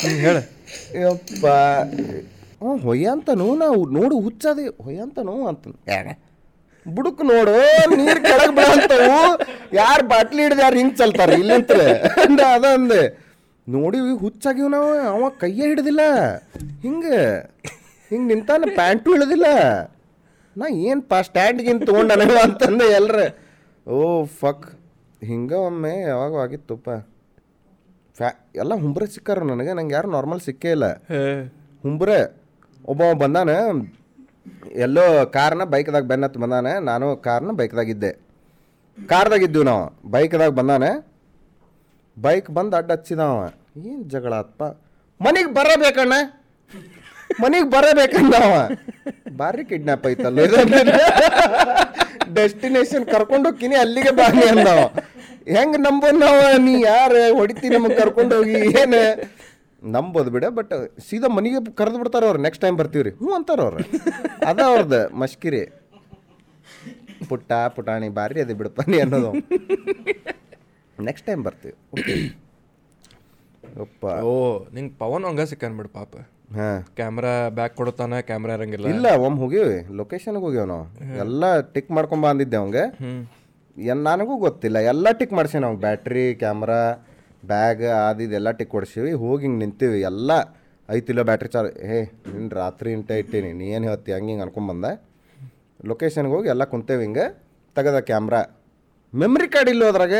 ಹೇಳ. ಯಪ್ಪ. ಅವ ಹೊಯ್ಯಂತನು ನಾವು ನೋಡು ಹುಚ್ಚದೆ ಹೊಯ್ಯಂತನು ಅಂತ ಯಾರ ಬುಡುಕ್ ನೋಡು ನೀರು ಕೆಳಗೆ ಬೀಳಂತವು. ಯಾರು ಬಾಟ್ಲಿ ಹಿಡ್ದು ಯಾರು ಹಿಂಗ್ ಚಲ್ತಾರ ಇಲ್ಲಂತ್ರ ಅದ ಅಂದೆ ನೋಡಿವಿ ಹುಚ್ಚಾಗಿವ್ ನಾವು ಅವ ಕೈಯೇ ಹಿಡ್ದಿಲ್ಲ. ಹಿಂಗ ಹಿಂಗೆ ನಿಂತಾನ ಪ್ಯಾಂಟು ಹಿಡ್ದಿಲ್ಲ. ನಾ ಸ್ಟ್ಯಾಂಡ್ ಸ್ಟ್ಯಾಂಡ್ಗಿನ್ ತೊಗೊಂಡನವ ಅಂತಂದೆ ಎಲ್ರ. Oh fuck. ಹಿಂಗೆ ಒಮ್ಮೆ ಯಾವಾಗ ಆಗಿತ್ತುಪ್ಪ. ಫ್ಯಾ ಎಲ್ಲ ಹುಂಬ್ರೆ ಸಿಕ್ಕಾರ ನನಗೆ ನಂಗೆ ಯಾರು ನಾರ್ಮಲ್ ಸಿಕ್ಕೇ ಇಲ್ಲ. ಹುಂಬ್ರೆ ಒಬ್ಬ ಬಂದಾನ. ಎಲ್ಲೋ ಕಾರ್ನ ಬೈಕ್ದಾಗ ಬೆನ್ನತ್ತು ಬಂದಾನೆ. ನಾನು ಕಾರ್ನ ಬೈಕ್ದಾಗ ಇದ್ದೆ. ಕಾರ್ದಾಗ ಇದ್ದೀವಿ ನಾವು. ಬೈಕ್ದಾಗ ಬಂದಾನೆ. ಬೈಕ್ ಬಂದು ಅಡ್ಡ ಹಚ್ಚಿದವ ಏನು ಜಗಳ ಅಪ್ಪ ಮನೆಗೆ ಬರಬೇಕಣ್ಣ. ಮನೆಗೆ ಅವ. ಭಾರಿ ಕಿಡ್ನಾಪ್ ಐತಲ್ಲ ಡೆಸ್ಟಿನೇಷನ್ ಕರ್ಕೊಂಡು ಹೋಗ್ತೀನಿ, ಅಲ್ಲಿಗೆ ಬಾರಿ ಅಂದವ ಹೆಂಗ್ ನಾವ ನೀ ಯಾರು? ಹೊಡಿತಿ ನಮಗೆ ಕರ್ಕೊಂಡು ಹೋಗಿ. ಏನು? ನಂಬೋದು ಬಿಡ ಬಟ್ ಸೀದಾ ಮನೆಗೆ ಕರೆದು ಬಿಡ್ತಾರ ಅವ್ರು. ನೆಕ್ಸ್ಟ್ ಟೈಮ್ ಬರ್ತೀವಿ ರೀ ಹ್ಞೂ ಅಂತಾರ ಅವ್ರು. ಅದ ಅವ್ರದ್ದು ಮಶ್ಕಿರಿ ಪುಟ್ಟ ಪುಟಾಣಿ ಬಾರಿ ಅದೇ ಬಿಡಪ್ಪ ನೀ ಅನ್ನೋದು. ನೆಕ್ಸ್ಟ್ ಟೈಮ್ ಬರ್ತೀವಿ. ಅಪ್ಪ ಓ ನಿಂಗೆ ಪವನ್ ಹಂಗ ಸಿಕ್ಕನ್ ಬಿಡು ಪಾಪ. ಹಾಂ. ಕ್ಯಾಮ್ರಾ ಬ್ಯಾಕ್ ಕೊಡತಾನ ಕ್ಯಾಮ್ರಾ ಇರಂಗಿಲ್ಲ. ಇಲ್ಲ ಒಮ್ಮೆ ಹೋಗಿವಿ. ಲೊಕೇಶನ್ಗೆ ಹೋಗ್ಯಾವ ನಾವು. ಎಲ್ಲ ಟಿಕ್ ಮಾಡ್ಕೊಂಡ್ ಬಂದಿದ್ದೆ ಅವಂಗೆ. ನನಗೂ ಗೊತ್ತಿಲ್ಲ. ಎಲ್ಲ ಟಿಕ್ ಮಾಡ್ಸೀನಿ ಅವ್ಗೆ. ಬ್ಯಾಟ್ರಿ ಕ್ಯಾಮ್ರಾ ಬ್ಯಾಗ್ ಅದು ಇದೆಲ್ಲ ಟಿಕ್ ಕೊಡ್ಸೀವಿ. ಹೋಗಿ ಹಿಂಗೆ ನಿಂತೀವಿ. ಎಲ್ಲ ಐತಿಲ್ಲ ಬ್ಯಾಟ್ರಿ ಚಾರ್ಜ್. ಹೇ ನಿನ್ನ ರಾತ್ರಿ ಇಂಟ ಇಟ್ಟೀನಿ. ನೀ ಏನು ಹೇಳ್ತಿ? ಹಂಗೆ ಹಿಂಗೆ ಅನ್ಕೊಂಬಂದೆ ಲೊಕೇಶನ್ಗೆ ಹೋಗಿ ಎಲ್ಲ ಕುಂತೇವೆ ಹಿಂಗೆ. ತೆಗದ ಕ್ಯಾಮ್ರಾ. ಮೆಮ್ರಿ ಕಾರ್ಡ್ ಇಲ್ಲ ಅದ್ರಾಗ?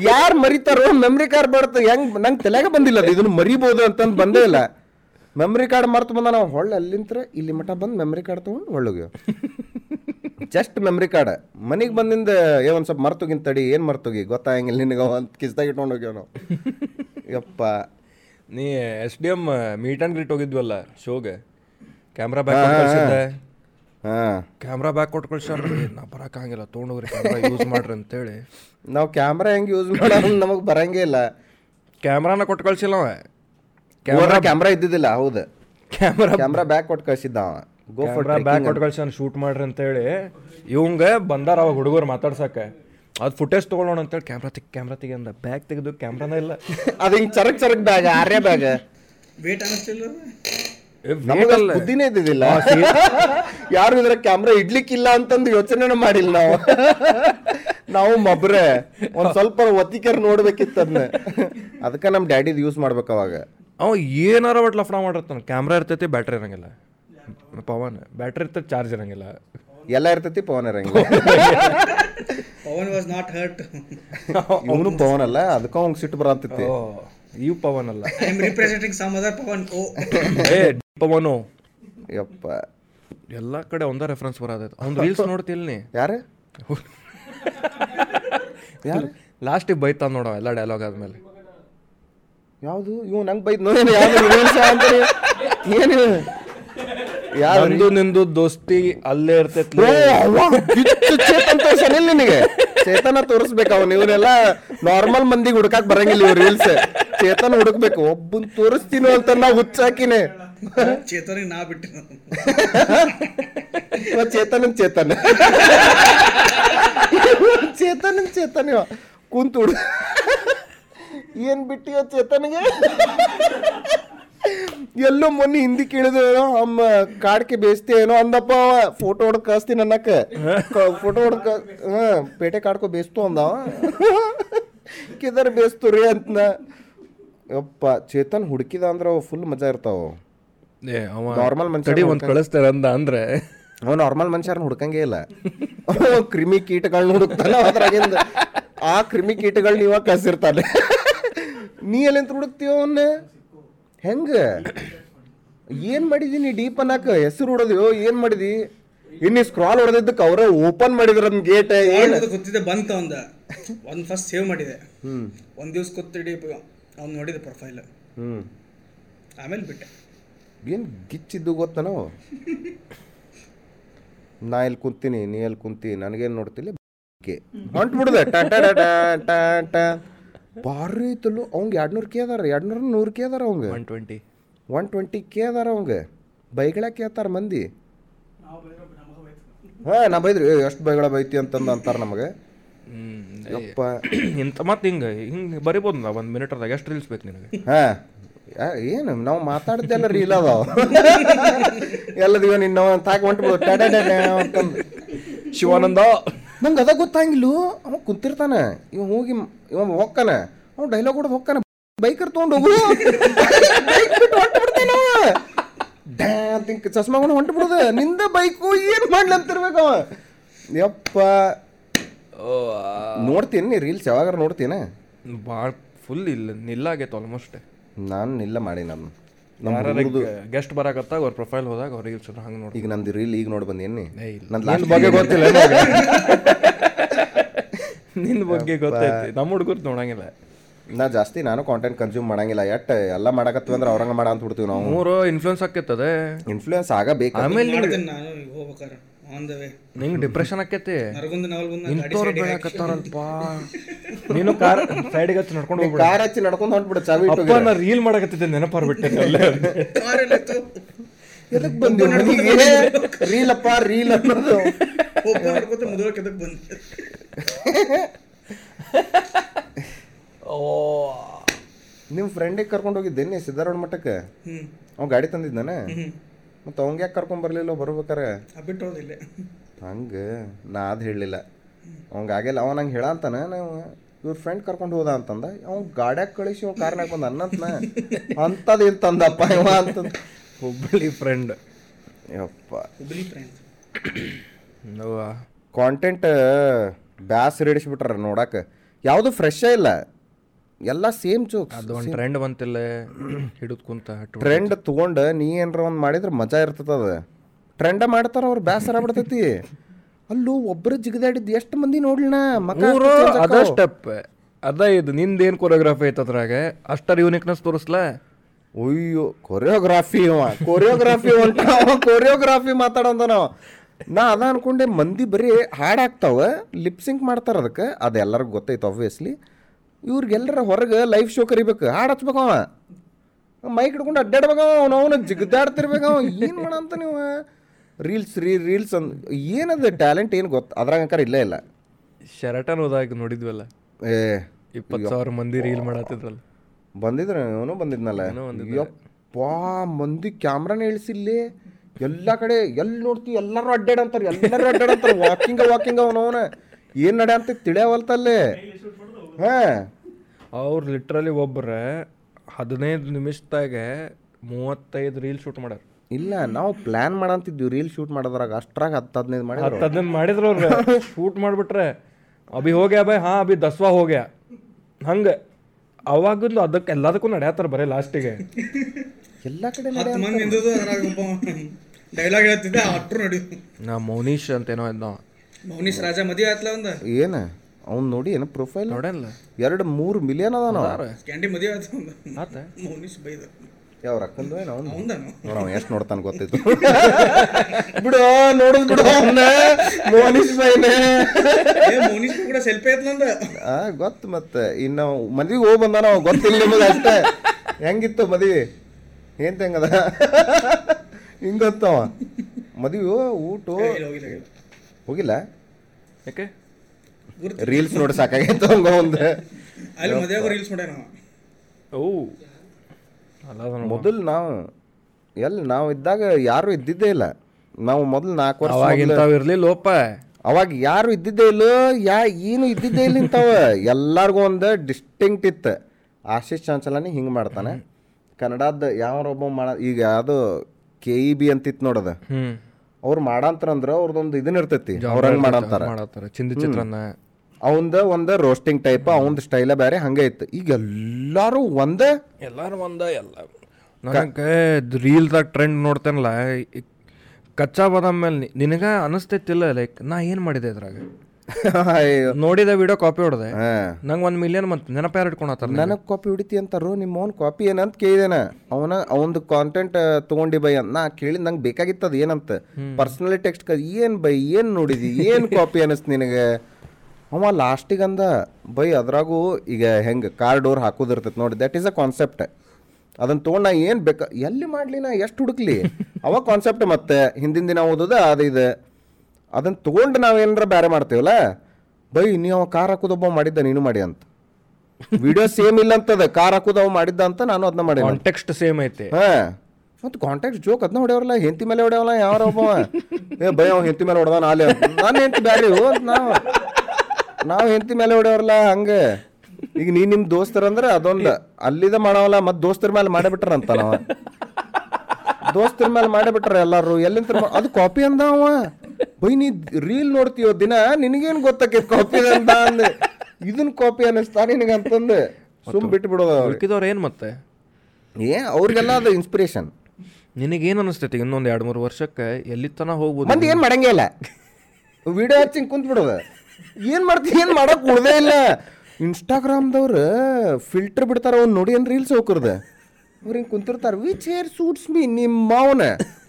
ಯಾರು ಮರಿತಾರೋ ಮೆಮ್ರಿ ಕಾರ್ಡ್ ಬರ್ತದೆ ಹೆಂಗೆ ನಂಗೆ ತಲೆಗೆ ಬಂದಿಲ್ಲ ಅದು. ಇದನ್ನು ಮರಿಬೋದು ಅಂತಂದು ಬಂದೇ ಇಲ್ಲ. ಮೆಮ್ರಿ ಕಾರ್ಡ್ ಮರ್ತು ಬಂದ ನಾವು. ಹೊಳ್ಳೆ ಅಲ್ಲಿಂತ್ರ ಇಲ್ಲಿ ಮಠ ಬಂದು ಮೆಮ್ರಿ ಕಾರ್ಡ್ ತೊಗೊಂಡು ಹೊಳ್ಳೋಗ್ಯವ ಜಸ್ಟ್ ಮೆಮ್ರಿ ಕಾರ್ಡ್ ಮನೆಗೆ ಬಂದಿಂದ ಏ ಒಂದು ಸ್ವಲ್ಪ ಮರ್ತೋಗಿನ್ ತಡಿ ಏನು ಮರ್ತೋಗಿ? ಗೊತ್ತಾಗಂಗಿಲ್ಲ ನಿನಗೆ ಅಂತ ಕಿಸ್ದಾಗ ಇಟ್ಕೊಂಡು ಹೋಗ್ಯಾವ ನಾವು. ಯಪ್ಪ. ನೀ S D M meet and greet ಹೋಗಿದ್ವಲ್ಲ ಶೋಗೆ? ಕ್ಯಾಮ್ರಾ ಬ್ಯಾಕ್ ಕೊಟ್ಟು ಕಳ್ಸಿದ್ದೆ? ಹಾಂ. ಕ್ಯಾಮ್ರಾ ಬ್ಯಾಕ್ ಕೊಟ್ಟು ಕಳ್ಸ್ಯಾರ? ನಾ ಬರೋಕ್ಕಾಗಿಲ್ಲ ತೊಗೊಂಡೋಗ್ರಿ ಕ್ಯಾಮ್ರಾ ಯೂಸ್ ಮಾಡ್ರಿ ಅಂತೇಳಿ. ನಾವು ಕ್ಯಾಮ್ರಾ ಹೆಂಗೆ ಯೂಸ್ ಮಾಡೋದು ನಮಗೆ ಬರಂಗೇ ಇಲ್ಲ. ಕ್ಯಾಮ್ರಾನ ಕೊಟ್ಟು ಕಳ್ಸಿಲ್ಲ ಅವ. ಕ್ಯಾಮ್ರಾ ಕ್ಯಾಮ್ರಾ ಇದ್ದಿದ್ದಿಲ್ಲ ಹೌದು. ಕ್ಯಾಮ್ರಾ ಕ್ಯಾಮ್ರಾ ಬ್ಯಾಕ್ ಕೊಟ್ಟು ಕಳ್ಸಿದ್ದ ಅವ. ಬ್ಯಾಕ್ ಕೊಟ್ಟು ಕಳ್ಸ್ಯಾನ ಶೂಟ್ ಮಾಡ್ರಿ ಅಂತೇಳಿ ಇವಂಗೆ ಬಂದಾರ ಅವಾಗ ಹುಡುಗರು ಮಾತಾಡ್ಸಕ್ಕೆ. ಅದು ಫುಟೇಜ್ ತೊಗೊಳ್ಳೋಣ ಅಂತೇಳಿ ಕ್ಯಾಮ್ರಾ ತೆಗಿ ಕ್ಯಾಮ್ರಾ ತೆಗಿ ಅಂದ. ಬ್ಯಾಗ್ ತೆಗೆದು ಕ್ಯಾಮ್ರಾನ ಇಲ್ಲ. ಅದು ಹಿಂಗೆ ಚರಕ್ ಚರಕ್ ಬ್ಯಾಗ್ ಆರ್ಯ ಬ್ಯಾಗ್ ವೇಟ್ ಅನ್ನಿಸ್ತಿಲ್ಲ. ಬುದ್ಧಿನೇ ಇದ್ದಿದ್ದಿಲ್ಲ. ಯಾರು ಇದ್ರ ಕ್ಯಾಮ್ರಾ ಇಡ್ಲಿಕ್ಕಿಲ್ಲ ಅಂತಂದು ಯೋಚನೆ ಮಾಡಿಲ್ಲ ನಾವು. ನಾವು ಮಬ್ರೆ. ಒಂದ್ ಸ್ವಲ್ಪ ಒತ್ತಿಕರ್ ನೋಡ್ಬೇಕಿತ್ತು ಅದನ್ನ ಅದಕ್ಕೆ ನಮ್ಮ ಡ್ಯಾಡಿದ್ ಯೂಸ್ ಮಾಡ್ಬೇಕು ಅವಾಗ. ಅವ ಏನಾರ ಬಟ್ ಲಫ್ನ ಮಾಡಿರ್ತಾನೆ. ಕ್ಯಾಮ್ರಾ ಇರ್ತೈತಿ ಬ್ಯಾಟ್ರಿ ಇರಂಗಿಲ್ಲ. ಪವನ್ ಬ್ಯಾಟ್ರಿ ಇರ್ತದೆ ಚಾರ್ಜ್ ಇರಂಗಿಲ್ಲ. ಎಲ್ಲ ಇರ್ತೈತಿ ಪವನ್ ಇರಂಗಿಲ್ಲ. ಪವನ್ ವಾಸ್ ನಾಟ್ ಹರ್ಟ್ ಅವನು ಪವನ್ ಅಲ್ಲ ಅದಕ್ಕ ಅವ್ನ್ ಸಿಟ್ಟು ಬರತ್ತೈತಿ ಓ ಇವು ಪವನ್ ಅಲ್ಲ. I am representing some other Pavan ಓ ಏ ಪವನು. ಯಪ್ಪ. ಎಲ್ಲ ಕಡೆ ಒಂದ ರೆಫರೆನ್ಸ್ ಬರೋದೈತೆ. ಅವ್ನು ರೀಲ್ಸ್ ನೋಡ್ತಿಲ್ ನೀ? ಯಾರು? ಲಾಸ್ಟಿಗೆ ಬೈತಾನ ನೋಡವ ಎಲ್ಲ ಡೈಲಾಗ್ ಆದ್ಮೇಲೆ. ಯಾವುದು? ಇವ್ ನಂಗೆ ಬೈದ್ ನೋಡಿ ಯಾವ್ದು? ಏನು ಯಾರು? ನಿಂದು ದೋಸ್ತಿ ಅಲ್ಲೇ ಇರ್ತೈತಿ ಚೇತನ್ ತೋರ್ಸನಿಲ್ಲ ನಿನಗೆ. ಚೇತನ ತೋರಿಸ್ಬೇಕು ಅವ್ನು. ಇವನ್ನೆಲ್ಲ ನಾರ್ಮಲ್ ಮಂದಿಗೆ ಹುಡುಕಾಕ್ ಬರಂಗಿಲ್ಲ ಇವ್ರು ರೀಲ್ಸ್ ಚೇತನ್ ಹುಡುಕ್ಬೇಕು. ಒಬ್ಬನ್ ತೋರಿಸ್ತೀನೋ ಅಂತ ನಾ ಹುಚ್ಚಾಕಿನೇ. ಚೇತನಿಗೆ ನಾ ಬಿಟ್ಟು ಇವ ಚೇತನನ್ ಚೇತನ. ಚೇತನನ್ ಚೇತನ್ ಇವ. ಕುಂತು ಹುಡು ಏನ್ ಬಿಟ್ಟಿಯೋ ಚೇತನ್ಗೆ? ಎಲ್ಲೋ ಮೊನ್ನೆ ಹಿಂದಿ ಕೇಳಿದ ಅಮ್ಮ ಕಾಡ್ಕೆ ಬೇಸ್ತಿ ಏನೋ ಅಂದಪ್ಪ ಅವ. ಫೋಟೋ ಹೊಡೆದು ಕಳಿಸ್ತೀನಿ ಅನ್ನಕ್ಕ. ಫೋಟೋ ಹೊಡ್ಕ ಹಾ ಪೇಟೆ ಕಾಡ್ಕೊ ಬೇಸ್ತು ಅಂದವ ಕಿದರ್ ಬೇಸ್ತು ರೀ ಅಂತ ಯಪ್ಪ ಚೇತನ್ ಹುಡುಕಿದ ಅಂದ್ರೆ ಫುಲ್ ಮಜಾ ಇರ್ತಾವ. ನಾರ್ಮಲ್ ಅವ ಮನುಷ್ಯ ಒಂದು ಕಳಿಸ್ತಾರ ಅಂದ ಅಂದ್ರೆ. ಅವ ನಾರ್ಮಲ್ ಮನುಷ್ಯರನ್ನ ಹುಡ್ಕಂಗೇ ಇಲ್ಲ. ಅವ ಕ್ರಿಮಿ ಕೀಟಗಳನ್ನ ಹುಡುಕ್ತಾನ ಅದ್ರಾಗಿಂದ. ಆ ಕ್ರಿಮಿ ಕೀಟಗಳನ್ನ ಇವಾಗ ಕಳ್ಸಿರ್ತಾನೆ. ನೀ ಎಲ್ಲಿಂತ ಹುಡುಕ್ತೀವ ಅವನ್ನ ಹೆಂಗ? ಏನ್ ನೀ ಡೀಪ್ ಅನ್ನಾಕ? ಹೆಸರು ಹೊಡೆದಿವೋ ಏನು ಮಾಡಿದಿ? ಇನ್ನು ಸ್ಕ್ರಾಲ್ ಹೊಡೆದಿದ್ದಕ್ಕೆ ಅವರೇ ಓಪನ್ ಮಾಡಿದ್ರು ನಮ್ ಗೇಟ್ ಏನು? ಗೊತ್ತಿದೆ ಬಂತ ಒಂದ ಒಂದು ಫಸ್ಟ್ ಸೇವ್ ಮಾಡಿದೆ. ಒಂದು ದಿವ್ಸ ಕೂತಿಡಿ ಅವ್ನು ನೋಡಿದ ಪ್ರೊಫೈಲ್ ಹ್ಞೂ ಆಮೇಲೆ ಬಿಟ್ಟೆ. ಏನು ಗಿಚ್ಚಿದ್ದು ಗೊತ್ತನೋ ನಾ ಇಲ್ಲಿ ಕುಂತೀನಿ ನೀ ಎಲ್ಲಿ ಕುಂತಿ ನನಗೇನು ನೋಡ್ತಿಲ್ಲ? ಹೊಂಟ್ ಬಿಡುದ ಭಾರಿ ಐತಲ್ಲು ಅವಂಗೆ ಎರಡ್ನೂರು ಕೆ ಅದಾರ ಎರಡ್ನೂರ ನೂರು ಕೆ ಅದಾರ ಅವಂಗೆ. One twenty one twenty K ಅದಾರ ಅವಂಗೆ ಬೈಗಳ ಕೇಳ್ತಾರ ಮಂದಿ ಹಾ ನಾ ಬೈದ್ರಿ. ಎಷ್ಟು ಬೈಗಳ ಬೈತಿ ಅಂತಂದು ಅಂತಾರೆ ನಮಗೆ. ಯಪ್ಪ. ಇಂಥ ಮತ್ತೆ ಹಿಂಗೆ ಹಿಂಗೆ ಬರಿಬೋದು ನಾ ಒಂದು ಮಿನಿಟ್ದಾಗ ಎಷ್ಟು ರೀಲ್ಸ್ ಬೇಕು ನಿನಗೆ? ಹಾ. ಏನು ನಾವು ಮಾತಾಡ್ದೆಲ್ಲ ರೀಲ್ ಅದಾವ. ಎಲ್ಲದಿವ ನಿನ್ನ ತಾಕ ಟಡ ಅಂತಂದು ಶಿವಾನಂದ ನಂಗೆ ಅದ ಗೊತ್ತಾಗಿಲ್ಲು. ಅವ ಕುಂತಿರ್ತಾನ. ಇವ ಹೋಗಿ ಇವ ಹೊಕ್ಕನ. ಅವ ಡೈಲಾಗ್ ಹೊಡೆದು ಹೋಗ್ತಾನೆ ಬೈಕರ್ ತೊಗೊಂಡು ಹೋಗು. ಬೈಕ್ ಬಿಟ್ಟು ಹೊಂಟು ಬಿಡ್ತಾನ ಡ್ಯಾ ಹೊಂಟು ಬಿಡುದ. ನಿಂದ ಬೈಕು ಏನು ಮಾಡ್ಲಂತಿರ್ಬೇಕು ಅವ. ಯಪ್ಪ. ನೋಡ್ತೀನಿ ರೀಲ್ಸ್ ಯಾವಾಗಾರ ನೋಡ್ತೀನಿ ಭಾಳ ಫುಲ್ ಇಲ್ಲ. ನಿಲ್ಲಾಗೈತೆ ಆಲ್ಮೋಸ್ಟ್ ನಾನು ನಿಲ್ಲ ಮಾಡಿ ನಾನು ಗೆಸ್ಟ್ ಬರಾಕತ್ತಾಗ ಅವ್ರ ಪ್ರೊಫೈಲ್ ಹೋದಾಗ ಅವ್ರ ರೀಲ್ಸ್ ಹಂಗೆ ನೋಡಿ ಈಗ ನಂದು ರೀಲ್ ಈಗ ನೋಡಿ ಬಂದೇನಿ. ನಂದು ಲಾಸ್ಟ್ ಬಗ್ಗೆ ಗೊತ್ತಿಲ್ಲ ನಿನ್ನ ನಿನ್ ಬಗ್ಗೆ ಗೊತ್ತೈತಿ. ನಮ್ಮ ಹುಡುಗರು ನೋಡಂಗಿಲ್ಲ. ನಾ ಜಾಸ್ತಿ ನಾನು ಕಾಂಟೆಂಟ್ ಕನ್ಸ್ಯೂಮ್ ಮಾಡಂಗಿಲ್ಲ. ಎಟ್ ಎಲ್ಲ ಮಾಡಕತ್ತೀವಿ ಅಂದ್ರೆ ಅವ್ರಂಗ ಮಾಡ ಅಂತ ಬಿಡ್ತೀವಿ ನಾವು. ಮೂರು ಇನ್ಫ್ಲೂಯೆನ್ಸ್ ಆಕೈತದೆ ಇನ್ಫ್ಲೂಯೆನ್ಸ್ ಆಗಬೇಕು. ಆಮೇಲೆ ಮಾಡ್ತೇನೆ ನಾನು ಹೋಗ್ಬೇಕಾರ ನಿಂಗೆ ಡಿಪ್ರೆಷನ್ ಆಕೈತಿ? ಇಂಥವ್ರು ಬೆಳಕತ್ತಾರಲ್ಪ ನೀನು ಕಾರ್ ಸೈಡ್ ಹಚ್ಚಿ ನಡ್ಕೊಂಡು ಹೋಗ್ಬಿಡ. ಕಾರ್ ಹಚ್ಚಿ ನಡ್ಕೊಂಡು ಹೊಂಟ್ಬಿಡ ಚಾವಿ ಅಪ್ಪ ನಾ ರೀಲ್ ಮಾಡಕತ್ತಿದ್ದೆ ನೆನಪಾರ್ಬಿಟ್ಟೆ ಅಲ್ಲೇ ಎದಕ್ ಬಂದಿ? ರೀಲ್ ಅಪ್ಪ ರೀಲ್ ಅನ್ನೋದು. ಮುದುವಕ್ಕೆ ಎದಕ್ ಬಂದೆ? ನಿಮ್ಮ ಫ್ರೆಂಡಿಗೆ ಕರ್ಕೊಂಡು ಹೋಗಿದ್ದೇನೆ ಸಿದ್ದಾರೂಢ ಮಠಕ್ಕೆ. ಹ್ಮ್. ಅವ್ ಗಾಡಿ ತಂದಿದ್ದಾನೆ? ಮತ್ತೆ ಅವಂಗೆ ಯಾಕೆ ಕರ್ಕೊಂಡ್ ಬರ್ಲಿಲ್ಲ ಬರ್ಬೇಕಾರೆ? ಬಿಟ್ಟೋದಿಲ್ಲ ಹಂಗೆ ನಾ ಅದು ಹೇಳಲಿಲ್ಲ. ಅವಂಗ ಆಗಿಲ್ಲ ಅವ ನಂಗೆ ಹೇಳಂತಾನೆ ನಾವು ಇವ್ರ ಫ್ರೆಂಡ್ ಕರ್ಕೊಂಡು ಹೋದ ಅಂತಂದ ಅವ್ನು ಗಾಡ್ಯಾಗ ಕಳಿಸಿ ಅವ್ನು ಕಾರ್ನಾಗ ಬಂದ ಅನ್ನಂತನ. ಅಂಥದ್ದು ಏನು ತಂದಪ್ಪ ಇವ ಅಂತಂದ. ಹುಬ್ಬಳ್ಳಿ ಫ್ರೆಂಡ್ ಯಪ್ಪ. ಹುಬ್ಬಳ್ಳಿ ಫ್ರೆಂಡ್ ಕಾಂಟೆಂಟ್ ಬ್ಯಾಸ್ ಹಿಡಿಸ್ಬಿಟ್ರ ನೋಡಕ್ಕೆ ಯಾವುದು ಫ್ರೆಶ್ ಇಲ್ಲ. ಎಲ್ಲ ಸೇಮ್ ಜೋಕ್ಸ್ ಅದು ಒಂದು ಟ್ರೆಂಡ್ ಬಂತಿಲ್ಲ ಹಿಡಿದು ಕುಂತ ಟ್ರೆಂಡ್ ತೊಗೊಂಡು ನೀ ಏನಾರ ಒಂದು ಮಾಡಿದ್ರೆ ಮಜಾ ಇರ್ತದ ಅದು. ಟ್ರೆಂಡ ಮಾಡ್ತಾರ ಅವ್ರು ಬೇಸರ ಬಿಡ್ತೈತಿ ಅಲ್ಲೂ ಒಬ್ಬರು ಜಿಗದಾಡಿದ್ದು ಎಷ್ಟು ಮಂದಿ ನೋಡ್ಲಿನ ಅದ. ಸ್ಟೆಪ್ ಅದ ಇದು ನಿಂದ ಏನು ಕೊರಿಯೋಗ್ರಾಫಿ ಐತೆ ಅದ್ರಾಗ? ಅಷ್ಟರ ಯೂನಿಕ್ನೆಸ್ ತೋರಿಸ್ಲಾ? ಅಯ್ಯೋ ಕೊರಿಯೋಗ್ರಾಫಿ ಅವ. ಕೊರಿಯೋಗ್ರಾಫಿ ಅಂತ ಕೊರಿಯೋಗ್ರಾಫಿ ಮಾತಾಡೋದ ನಾವು ನಾ ಅದ ಅನ್ಕೊಂಡೆ ಮಂದಿ ಬರೀ ಹಾಡ್ ಲಿಪ್ಸಿಂಕ್ ಲಿಪ್ ಸಿಂಕ್ ಮಾಡ್ತಾರ ಅದಕ್ಕೆ. ಅದು ಎಲ್ಲರಿಗೂ ಗೊತ್ತೈತೆ ಆಬ್ವಿಯಸ್ಲಿ ಇವ್ರಿಗೆಲ್ಲರ ಹೊರಗೆ ಲೈಫ್ ಶೋ ಕರಿಬೇಕು. ಹಾಡ್ ಹಚ್ಬೇಕು ಅವ. ಮೈಕ್ ಹಿಡ್ಕೊಂಡು ಅಡ್ಡಾಡ್ಬೇಕು ಅವ್ನು ಅವನು ಜಿಗ್ದಾಡ್ತಿರ್ಬೇಕು ಅವ. ಏನು ಮಾಡಂತ ನೀವು? ರೀಲ್ಸ್ ರೀ ರೀಲ್ಸ್ ಅಂದ್ ಏನದ ಟ್ಯಾಲೆಂಟ್ ಏನು ಗೊತ್ತು? ಅದ್ರಾಗ ಅಂಕಾರ ಇಲ್ಲೇ ಇಲ್ಲ. ಶರಟನ್ ಹೋದಾಗ ನೋಡಿದ್ವಲ್ಲ? ಏ ಇಪ್ಪತ್ತು ಸಾವಿರ ಮಂದಿ ರೀಲ್ ಮಾಡತ್ತಿದ್ರಲ್ಲ ಬಂದಿದ್ರ ಅವನು ಬಂದಿದ್ನಲ್ಲ. ಯಪ್ಪ ಮಂದಿ ಕ್ಯಾಮ್ರಾನ ಇಳಿಸಿಲ್ಲಿ. ಎಲ್ಲ ಕಡೆ ಎಲ್ಲಿ ನೋಡ್ತಿ ಎಲ್ಲರೂ ಅಡ್ಡಾಡಂತಾರ ಎಲ್ಲರೂ ಅಡ್ಡಾಡಂತಾರ. ವಾಕಿಂಗ ವಾಕಿಂಗ್ ಅವನವನ ಏನು ನಡೆ ಅಂತ ತಿಳಿಯವಲ್ತಲ್ಲೇ. ಅವ್ರು ಲಿಟ್ರಲಿ ಒಬ್ಬರ ಹದಿನೈದು ನಿಮಿಷದಾಗ ಮೂವತ್ತೈದು ರೀಲ್ ಶೂಟ್ ಮಾಡ್ಯಾರ. ಇಲ್ಲ ನಾವು ಪ್ಲಾನ್ ಮಾಡಂತಿದ್ವಿ ರೀಲ್ ಶೂಟ್ ಮಾಡೋದ್ರಾಗ ಅಷ್ಟ್ರಾಗ ಹತ್ತು ಹದಿನೈದು ಮಾಡಿ ಹತ್ತು ಹದಿನೈದು ಮಾಡಿದ್ರು ಅವ್ರು. ಶೂಟ್ ಮಾಡಿಬಿಟ್ರೆ ಅಭಿ ಹೋಗ್ಯಾ ಬೈ? ಹಾಂ ಅಭಿ ದಸ್ವಾ ಹೋಗ್ಯಾ. ಹಂಗೆ ಅವಾಗಿಂದು ಅದಕ್ಕೆ ಎಲ್ಲದಕ್ಕೂ ನಡೆಯತ್ತಾರ ಬರೀ ಲಾಸ್ಟಿಗೆ ಎಲ್ಲ ಕಡೆ ಡೈಲಾಗ್ ಹೇಳ್ತಿದ್ದೆ ಅಟ್ರು ನಡಿ ನಾ ಮೌನೀಶ್ ಅಂತೇನೋ ಇದ್ದ ಮೌನೀಶ್ ರಾಜ ಮದುವೆ ಆತ್ಲ ಒಂದು? ಏನ? ಅವ್ನು ನೋಡಿ ಏನು ಪ್ರೊಫೈಲ್ ನೋಡಲ್ಲ. ಎರಡು ಮೂರು ಮಿಲಿಯನ್ ಅದ ನಾವು. ಕ್ಯಾಂಡಿ ಮದುವೆ ಆಯ್ತು ಆತ. ಮೌನೀಶ್ ಬೈದ. ಯಾವ ರಕ್ಕಂದು ಏನು ಅವ್ನು? ನೋಡ ನೋಡವ ಎಷ್ಟು ನೋಡ್ತಾನೆ ಗೊತ್ತಿತ್ತು ಬಿಡು ನೋಡುದು ಬಿಡು ಅವನ್ನ ಮೋನಿಶ್ ಬೈನೆ. ಏ ಮೋನಿಶ್ ಕೂಡ ಸೆಲ್ಫಿ ಐತ್ ನಂದ. ಆ ಗೊತ್ತು ಮತ್ತೆ. ಇನ್ನು ಮದುವೆಗೆ ಹೋಗಿ ಬಂದಾನ ಅವ ಗೊತ್ತಿಲ್ಲ ನಿಮಗೆ ಅಷ್ಟೇ. ಹೆಂಗಿತ್ತು ಮದ್ವಿ? ಏನು ಹೆಂಗದ ಹಿಂಗೆ ಗೊತ್ತವ ಮದ್ವಿ ಊಟ? ಹೋಗಿಲ್ಲ? ಯಾಕೆ? ರೀಲ್ಸ್ ನೋಡಿ ಸಾಕಾಗೈತೆ ಹಂಗ ಒಂದು ಅಲ್ಲಿ ರೀಲ್ಸ್ ಮಾಡ್ಯಾನ ಓ. ಮೊದಲು ನಾವು ಎಲ್ಲಿ ನಾವು ಇದ್ದಾಗ ಯಾರು ಇದ್ದಿದ್ದೇ ಇಲ್ಲ. ನಾವು ಮೊದಲು ನಾಲ್ಕು ವರ್ಷ ಅವಾಗ ಇರ್ಲಿಲ್ಲೋಪ ಅವಾಗ ಯಾರು ಇದ್ದಿದ್ದೇ ಇಲ್ಲ ಯಾ ಏನು ಇದ್ದಿದ್ದೇ ಇಲ್ಲ ಇಂಥವ. ಎಲ್ಲರಿಗೂ ಒಂದು ಡಿಸ್ಟಿಂಕ್ಟ್ ಇತ್ತು. ಆಶೀಶ್ ಚಾಂಚಲನಿ ಹಿಂಗೆ ಮಾಡ್ತಾನೆ. ಕನ್ನಡದ ಯಾವರೊಬ್ಬ ಮಾಡ ಈಗ ಅದು ಕೆ ಇ ಬಿ ಅಂತಿತ್ತು ನೋಡದ ಹ್ಮ್. ಅವ್ರು ಮಾಡಂತಾರಂದ್ರೆ ಅವ್ರದ್ದೊಂದು ಅವ್ರದೊಂದು ಇದನ್ನ ಇರ್ತೈತಿ. ಅವ್ರ ಹಂಗೆ ಮಾಡಂತಾರ. ಚಿಂದಿ ಚಿತ್ರಾನ್ನ. ಅವಂದ ಒಂದು ರೋಸ್ಟಿಂಗ್ ಟೈಪ್ ಅವಂದ ಸ್ಟೈಲ ಬೇರೆ ಹಂಗೆ ಇತ್ತು. ಈಗ ಎಲ್ಲಾರು ಒಂದೇ? ಎಲ್ಲಾರು ಒಂದ ಎಲ್ಲ. ನನಗೆ ರೀಲ್ದಾಗ ಟ್ರೆಂಡ್ ನೋಡ್ತೇನಲ್ಲ ಕಚ್ಚಾ ಬಾದಾಮ್ ಮೇಲೆ ನಿನಗ ಅನಿಸ್ತೈತಿಲ್ಲ ಲೈಕ್ ನಾ ಏನು ಮಾಡಿದೆ ಇದ್ರಾಗ. ನೋಡಿದ ವಿಡಿಯೋ ಕಾಪಿ ಹೊಡೆದೆ. ನಂಗೆ ಒಂದು ಮಿಲಿಯನ್ ಮತ್ತು ನೆನಪ ಯಾರು ಇಟ್ಕೊಳತ್ತಾರ ನನಗೆ ಕಾಪಿ ಹೊಡಿತಿ ಅಂತಾರು ನಿಮ್ಮ ಅವ್ನ ಕಾಪಿ ಏನಂತ ಕೇಳಿದೇನ? ಅವನ ಅವಂದು ಕಾಂಟೆಂಟ್ ತೊಗೊಂಡಿ ಬೈ ಅಂತ ನಾ ಕೇಳಿ ನಂಗೆ ಬೇಕಾಗಿತ್ತದ ಏನಂತ. ಪರ್ಸನಲಿ ಟೆಕ್ಸ್ಟ್ ಏನು ಬೈ ಏನು ನೋಡಿದಿ ಏನು ಕಾಪಿ ಅನಿಸ್ತು ನಿನಗೆ? ಅವ ಲಾಸ್ಟಿಗೆ ಅಂದ ಬೈ ಅದ್ರಾಗೂ ಈಗ ಹೆಂಗೆ ಕಾರ್ ಡೋರ್ ಹಾಕೋದಿರ್ತೈತೆ ನೋಡಿ ದಟ್ ಈಸ್ ಅ ಕಾನ್ಸೆಪ್ಟ್ ಅದನ್ನ ತೊಗೊಂಡು ನಾ ಏನು ಬೇಕಾ ಎಲ್ಲಿ ಮಾಡಲಿ ನಾ ಎಷ್ಟು ಹುಡುಕ್ಲಿ? ಅವ ಕಾನ್ಸೆಪ್ಟ್ ಮತ್ತೆ ಹಿಂದಿನ ದಿನ ಓದೋದ ಅದು ಇದು. ಅದನ್ನ ತೊಗೊಂಡು ನಾವು ಏನಾರ ಬೇರೆ ಮಾಡ್ತೀವಲ್ಲ? ಬೈ ನೀವು ಕಾರ್ ಹಾಕೋದೊಬ್ಬ ಮಾಡಿದ್ದ ನೀನು ಮಾಡಿ ಅಂತ. ವಿಡಿಯೋ ಸೇಮ್ ಇಲ್ಲ ಅಂತದ ಕಾರ್ ಹಾಕೋದು ಅವ ಮಾಡಿದ್ದ ಅಂತ ನಾನು ಅದನ್ನ ಮಾಡಿ ಕಾಂಟೆಕ್ಸ್ಟ್ ಸೇಮ್ ಐತೆ. ಹಾ. ಮತ್ತು ಕಾಂಟ್ಯಾಕ್ಟ್ ಜೋಕ್ ಅದನ್ನ ಹೊಡೆಯವ್ರಲ್ಲ ಹೆಂತಿ ಮೇಲೆ ಹೊಡೆಯವಲ್ಲ ಯಾವ ಒಬ್ಬ ಏ ಬೈ ಅವ ಹೆಂತಿ ಮೇಲೆ ಹೊಡೆದ ನಾಲೆ ನಾನು ಹೆಂತಿ ಬ್ಯಾರಿ ಅಂತ ನಾವು. ನಾವು ಹೆಂಡತಿ ಮೇಲೆ ಹೊಡೆಯವ್ರಲ್ಲ ಹಂಗೆ? ಈಗ ನೀ ನಿಮ್ಮ ದೋಸ್ತರಂದ್ರೆ ಅದೊಂದು ಅಲ್ಲಿದ ಮಾಡವಲ್ಲ ಮತ್ತು ದೋಸ್ತರ ಮೇಲೆ ಮಾಡೇ ಬಿಟ್ರಂತ ನಾವ. ದೋಸ್ತರ ಮೇಲೆ ಮಾಡೇ ಬಿಟ್ರ ಎಲ್ಲಾರು ಎಲ್ಲಿಂದ ಅದು ಕಾಪಿ ಅಂದ ಅವ. ಬೈ ನೀ ರೀಲ್ ನೋಡ್ತೀಯೋ ದಿನ ನಿನಗೇನು ಗೊತ್ತಾಕೈತಿ ಕಾಪಿ ಅಂತ ಅಂದೆ. ಇದನ್ ಕಾಪಿ ಅನ್ನಿಸ್ತಾ ನಿನಗಂತಂದು. ಸುಮ್ ಬಿಟ್ಟು ಬಿಡೋದು ಏನ್ ಏನು ಮತ್ತೆ? ಏ ಅವ್ರಿಗೆಲ್ಲ ಅದು ಇನ್ಸ್ಪಿರೇಷನ್ ನಿನಗೇನು ಅನಿಸ್ತೈತಿ ಇನ್ನೊಂದು ಎರಡು ಮೂರು ವರ್ಷಕ್ಕೆ ಎಲ್ಲಿ ತನಕ ಹೋಗ್ಬೋದು? ಮಂದಿ ಏನು ಮಾಡಂಗೇ ಇಲ್ಲ. ವಿಡಿಯೋ ಹಚ್ಚಿ ಕುಂತ್ಬಿಡೋದು. ಕುಂತ್ ಬಿಡೋದ ಏನ್ ಮಾಡ್ತಿ? ಏನ್ ಮಾಡಕ್ ಉಳ್ದೇ ಇಲ್ಲ. ಇನ್ಸ್ಟಾಗ್ರಾಮ್ದವ್ರು ಫಿಲ್ಟರ್ ಬಿಡ್ತಾರ ಅವ್ನು ನೋಡಿ ಏನ್ ರೀಲ್ಸ್ ಹೋಗ್ಕರ್ದ. ಅವ್ರು ಹಿಂಗ್ ಕುಂತಿರ್ತಾರ ವಿಚ್ ಹೇರ್ ಸೂಟ್ಸ್ ಮೀ ನಿಮ್ಮ ಮಾವನ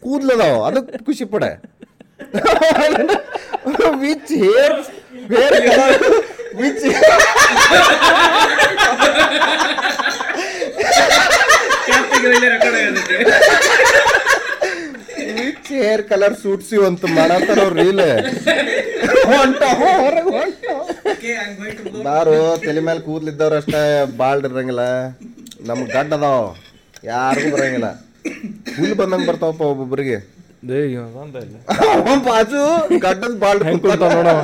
ಕೂದ್ಲದಾವ ಅದಕ್ಕೆ ಖುಷಿ ಪಡ. Which hair hair which record ಆಗತ್ತೆ which hair colour suits you ಅಂತ ಮಾಡತ್ತಾರ ಅವ್ರು ರೀಲ್ ಹೊಂಟ ಹೊರಗೆ ಬಾರು ತಲೆ ಮೇಲೆ ಕೂದ್ಲಿದ್ದವ್ರು ಅಷ್ಟೇ ಬಾಳ್ ಇರಂಗಿಲ್ಲ. ನಮ್ ಗಡ್ಡ ಅದಾವ ಯಾರು ಬರಂಗಿಲ್ಲ. ಹುಲ್ ಬಂದಂಗ ಬರ್ತಾವಪ್ಪ ಒಬ್ಬೊಬ್ಬರಿಗೆ ಬಾಜು ಗಡ್ಡದ ಬಾಳ್ ಹೆಂಗ್ ಕುಂತಾವ ನೋಡವ.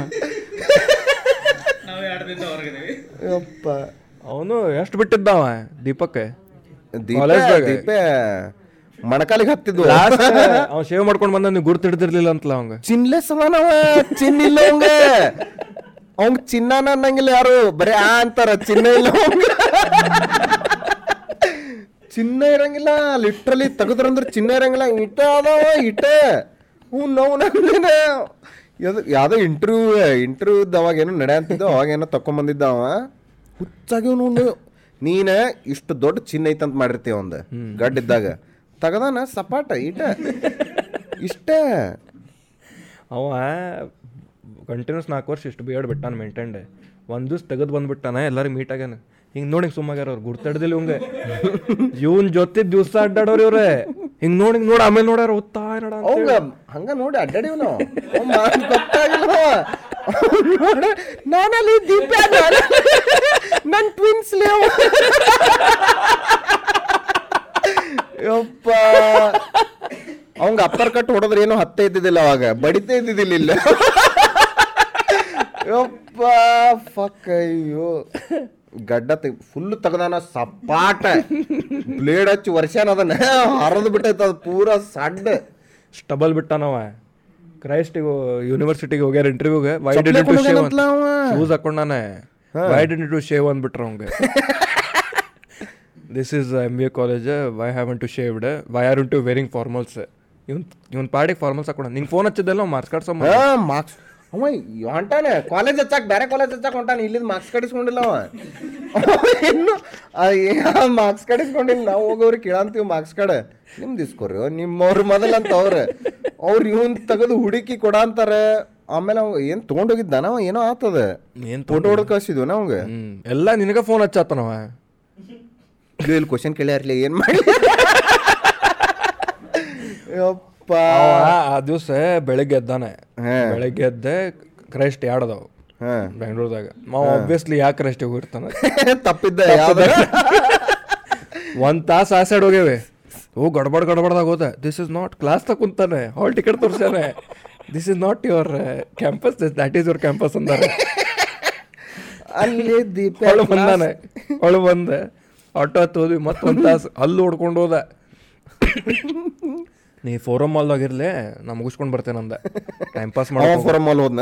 ನಾವು ಎರಡು ದಿನ ಹೊರಗಿದ್ದೀವಿ ಯಪ್ಪ. ಅವನು ಎಷ್ಟು ಬಿಟ್ಟಿದ್ದಾವ ದೀಪಕ್? ದೀಪ ಮಣಕಾಲಿಗೆ ಹತ್ತಿದ್ವು ಅವ ಶೇವ್ ಮಾಡ್ಕೊಂಡು ಬಂದ ನೀವು ಗುರ್ತು ಹಿಡ್ದಿರ್ಲಿಲ್ಲ ಅಂತಲ್ಲ ಅವಂಗ. ಚಿನ್ಲೆಸ್ ಅದಾನವ ಚಿನ್ನ ಇಲ್ಲ ಅವಂಗ. ಅವಂಗ ಚಿನ್ನನ ಅನ್ನಂಗಿಲ್ಲ ಯಾರು? ಬರೀ ಆ ಅಂತಾರ ಚಿನ್ನ ಇಲ್ಲ ಅವಂಗ. ಚಿನ್ನ ಇರಂಗಿಲ್ಲ ಲಿಟ್ರಲಿ ತೆಗೆದ್ರಂದ್ರೆ ಚಿನ್ನ ಇರಂಗಿಲ್ಲ. ಇಟ್ಟ ಅದಾವ ಇಟ ಹ್ಞೂ ನೋವು ನಂದಿನ. ಯಾವ್ದು ಯಾವುದೋ ಇಂಟರ್ವ್ಯೂ ಇಂಟರ್ವ್ಯೂ ಅವಾಗ ಏನೋ ನಡೆಯಂತಿದ್ದು ಅವಾಗ ಏನೋ ತಕೊಂಬಂದಿದ್ದ ಅವ. ಹುಚ್ಚಾಗಿ ನೋಡು ನೀನ ಇಷ್ಟು ದೊಡ್ಡ ಚಿನ್ನ ಐತಂತ ಮಾಡಿರ್ತೀವ ಒಂದು ಗಡ್ಡಿದ್ದಾಗ ತಗದಾನ ಸಪಾಟ ಇಟ ಇಷ್ಟ. ಅವ ಕಂಟಿನ್ಯೂಸ್ ನಾಲ್ಕು ವರ್ಷ ಇಷ್ಟು ಬಿಯರ್ಡ್ ಬಿಟ್ಟಾನ ಮೇಂಟೈನ್ಡ್ ಒಂದು ದಿವ್ಸ ತೆಗೆದು ಬಂದ್ಬಿಟ್ಟಾನ ಎಲ್ಲರೂ ಮೀಟ್ ಆಗ್ಯಾನ. ಹಿಂಗೆ ನೋಡಿ ಸುಮ್ಮಾಗ್ಯಾರ ಅವ್ರು ಗುರ್ತಡ್ದಿಲ್ಲ ಇವಂಗೆ. ಇವನ್ ಜೊತೆ ದಿವಸ ಅಡ್ಡಾಡೋರು ಇವ್ರೆ. ಹಿಂಗೆ ನೋಡಿ ನೋಡ ಆಮೇಲೆ ನೋಡ್ಯಾರ ಓದ್ತಾ ನೋಡ ಅವಂಗ ಹಂಗ ನೋಡಿ ಅಡ್ಡಾಡಿವ್ ನಾವು. ಗೊತ್ತಾಗಿಲ್ಲ ನಾನಲ್ಲಿ ದೀಪ ನನ್ ಟ್ವಿನ್ಸ್ ಯಪ್ಪ. ಅವಂಗ ಅಪ್ಪರ್ ಕಟ್ ಹೊಡೆದ್ರೆ ಏನೋ ಹತ್ತೇ ಇದ್ದಿದ್ದಿಲ್ಲ ಅವಾಗ. ಬಡಿತ ಇದ್ದಿದ್ದಿಲ್ಲ ಇಲ್ಲ. ಯಪ್ಪ ಫಕ್ ಅಯ್ಯೋ. ಗಡ್ಡ ಫುಲ್ ತೆಗ್ದಾನ ಸಪಾಟ. ಬ್ಲೇಡ್ ಹಚ್ಚಿ ವರ್ಷನ ಅದನ್ನ ಹರಿದು ಬಿಟ್ಟೈತೆ ಅದು ಪೂರ ಸಡ್ಡ. ಸ್ಟಬಲ್ ಬಿಟ್ಟಾನವ ಕ್ರೈಸ್ಟಿಗೆ ಯೂನಿವರ್ಸಿಟಿಗೆ ಹೋಗ್ಯಾರ ಇಂಟರ್ವ್ಯೂಗೆ why interview did shave. Shoes ಹಾಕೊಂಡಾನೆ. Why did shave ಅಂದ್ಬಿಟ್ರ ಅವಂಗೆ. This is M B A college why have to shaved why are to wearing formals ಇವ್ನ್ ಇವ್ನ ಪಾಡಿಗೆ ಫಾರ್ಮಲ್ಸ್ ಹಾಕೊಂಡ ನಿಂಗೆ ಫೋನ್ ಹಚ್ಚಿದ್ದೆಲ್ಲ ಮಾರ್ಕ್ಸ್ ಕಾರ್ಡ್ಸ್ ಮಾರ್ಕ್ಸ್ ಅವ ಹೊಂಟಾನೆ ಕಾಲೇಜ್ ಹಚ್ಚಾಕ ಬೇರೆ ಕಾಲೇಜ್ ಹಚ್ಚಾಕ ಹೊಂಟಾನೆ. ಇಲ್ಲಿಂದ ಮಾರ್ಕ್ಸ್ ಕಡಿಸ್ಕೊಂಡಿಲ್ಲ ಅವ. ಇನ್ನು ಮಾರ್ಕ್ಸ್ ಕಡಿಸ್ಕೊಂಡಿಲ್ಲ. ನಾವು ಹೋಗೋರು ಕೇಳಂತೀವಿ ಮಾರ್ಕ್ಸ್ ಕಾರ್ಡ್ ನಿಮ್ದು ಇಸ್ಕೊರಿ ನಿಮ್ಮವ್ರ ಮೊದಲಂತ ಅವ್ರ. ಅವ್ರು ಇವನ್ ತೆಗೆದು ಹುಡುಕಿ ಕೊಡ ಅಂತಾರೆ. ಆಮೇಲೆ ಅವ ಏನು ತೊಗೊಂಡೋಗಿದ್ದಾನ ಏನೋ ಆತದ. ಏನ್ ಫೋಟೋ ಹೊಡೆದು ಕಳ್ಸಿದ್ವಿ ನಮ್ಗೆ ಎಲ್ಲ ನಿನಗ ಫೋನ್ ಹಚ್ಚಾತನವ. ಇಲ್ಲಿ ಕ್ವಶನ್ ಕೇಳ್ಯಾರ್ಲಿ ಏನು ಮಾಡಿ ಯಪ್ಪ ಅವ ಆ ದಿವಸ ಬೆಳಗ್ಗೆ ಎದ್ದಾನೆ. ಬೆಳಗ್ಗೆ ಎದ್ದೆ ಕ್ರೈಸ್ಟ್ ಎರಡದವು ಹಾ. ಬೆಂಗಳೂರದಾಗ. ಮಾವ ಆಬ್ವಿಯಸ್ಲಿ ಯಾಕೆ ಕ್ರೈಸ್ಟಿಗೆ ಹೋಗಿರ್ತಾನೆ? ತಪ್ಪಿದ್ದ ಯಾವ್ದು? ಒಂದ್ ತಾಸ ಆ ಸೈಡ್ ಹೋಗ್ಯಾವೆ. ಓ ಗಡ್ಬಡ್ ಗಡ್ಬಡ್ದಾಗ ಹೋದ. ದಿಸ್ ಇಸ್ ನಾಟ್ ಕ್ಲಾಸ್ ತಗ ಕುಂತಾನೆ. Hall ticket ತೋರ್ಸಾನೆ this is not your campus this that is your campus ಅಂದಾರೆ. ಅಲ್ಲಿ ದೀಪ ಬಂದಾನೆ. ಅವಳು ಬಂದೆ. ಆಟೋ ಹತ್ತು ಹೋದ್ವಿ ಮತ್ತೊಂದು ತಾಸು ಅಲ್ಲಿ ಹೊಡ್ಕೊಂಡು ಹೋದ. ನೀ ಫೋರಮ್ ಮಾಲ್ ಆಗಿರ್ಲಿ ನಾ ಮುಗಿಸ್ಕೊಂಡು ಬರ್ತೇನೆ ಅಂದ. ಟೈಮ್ ಪಾಸ್ ಮಾಡೋ ಮಾಲ್ ಅಲ್ಲಿ ಹೋದ್ನ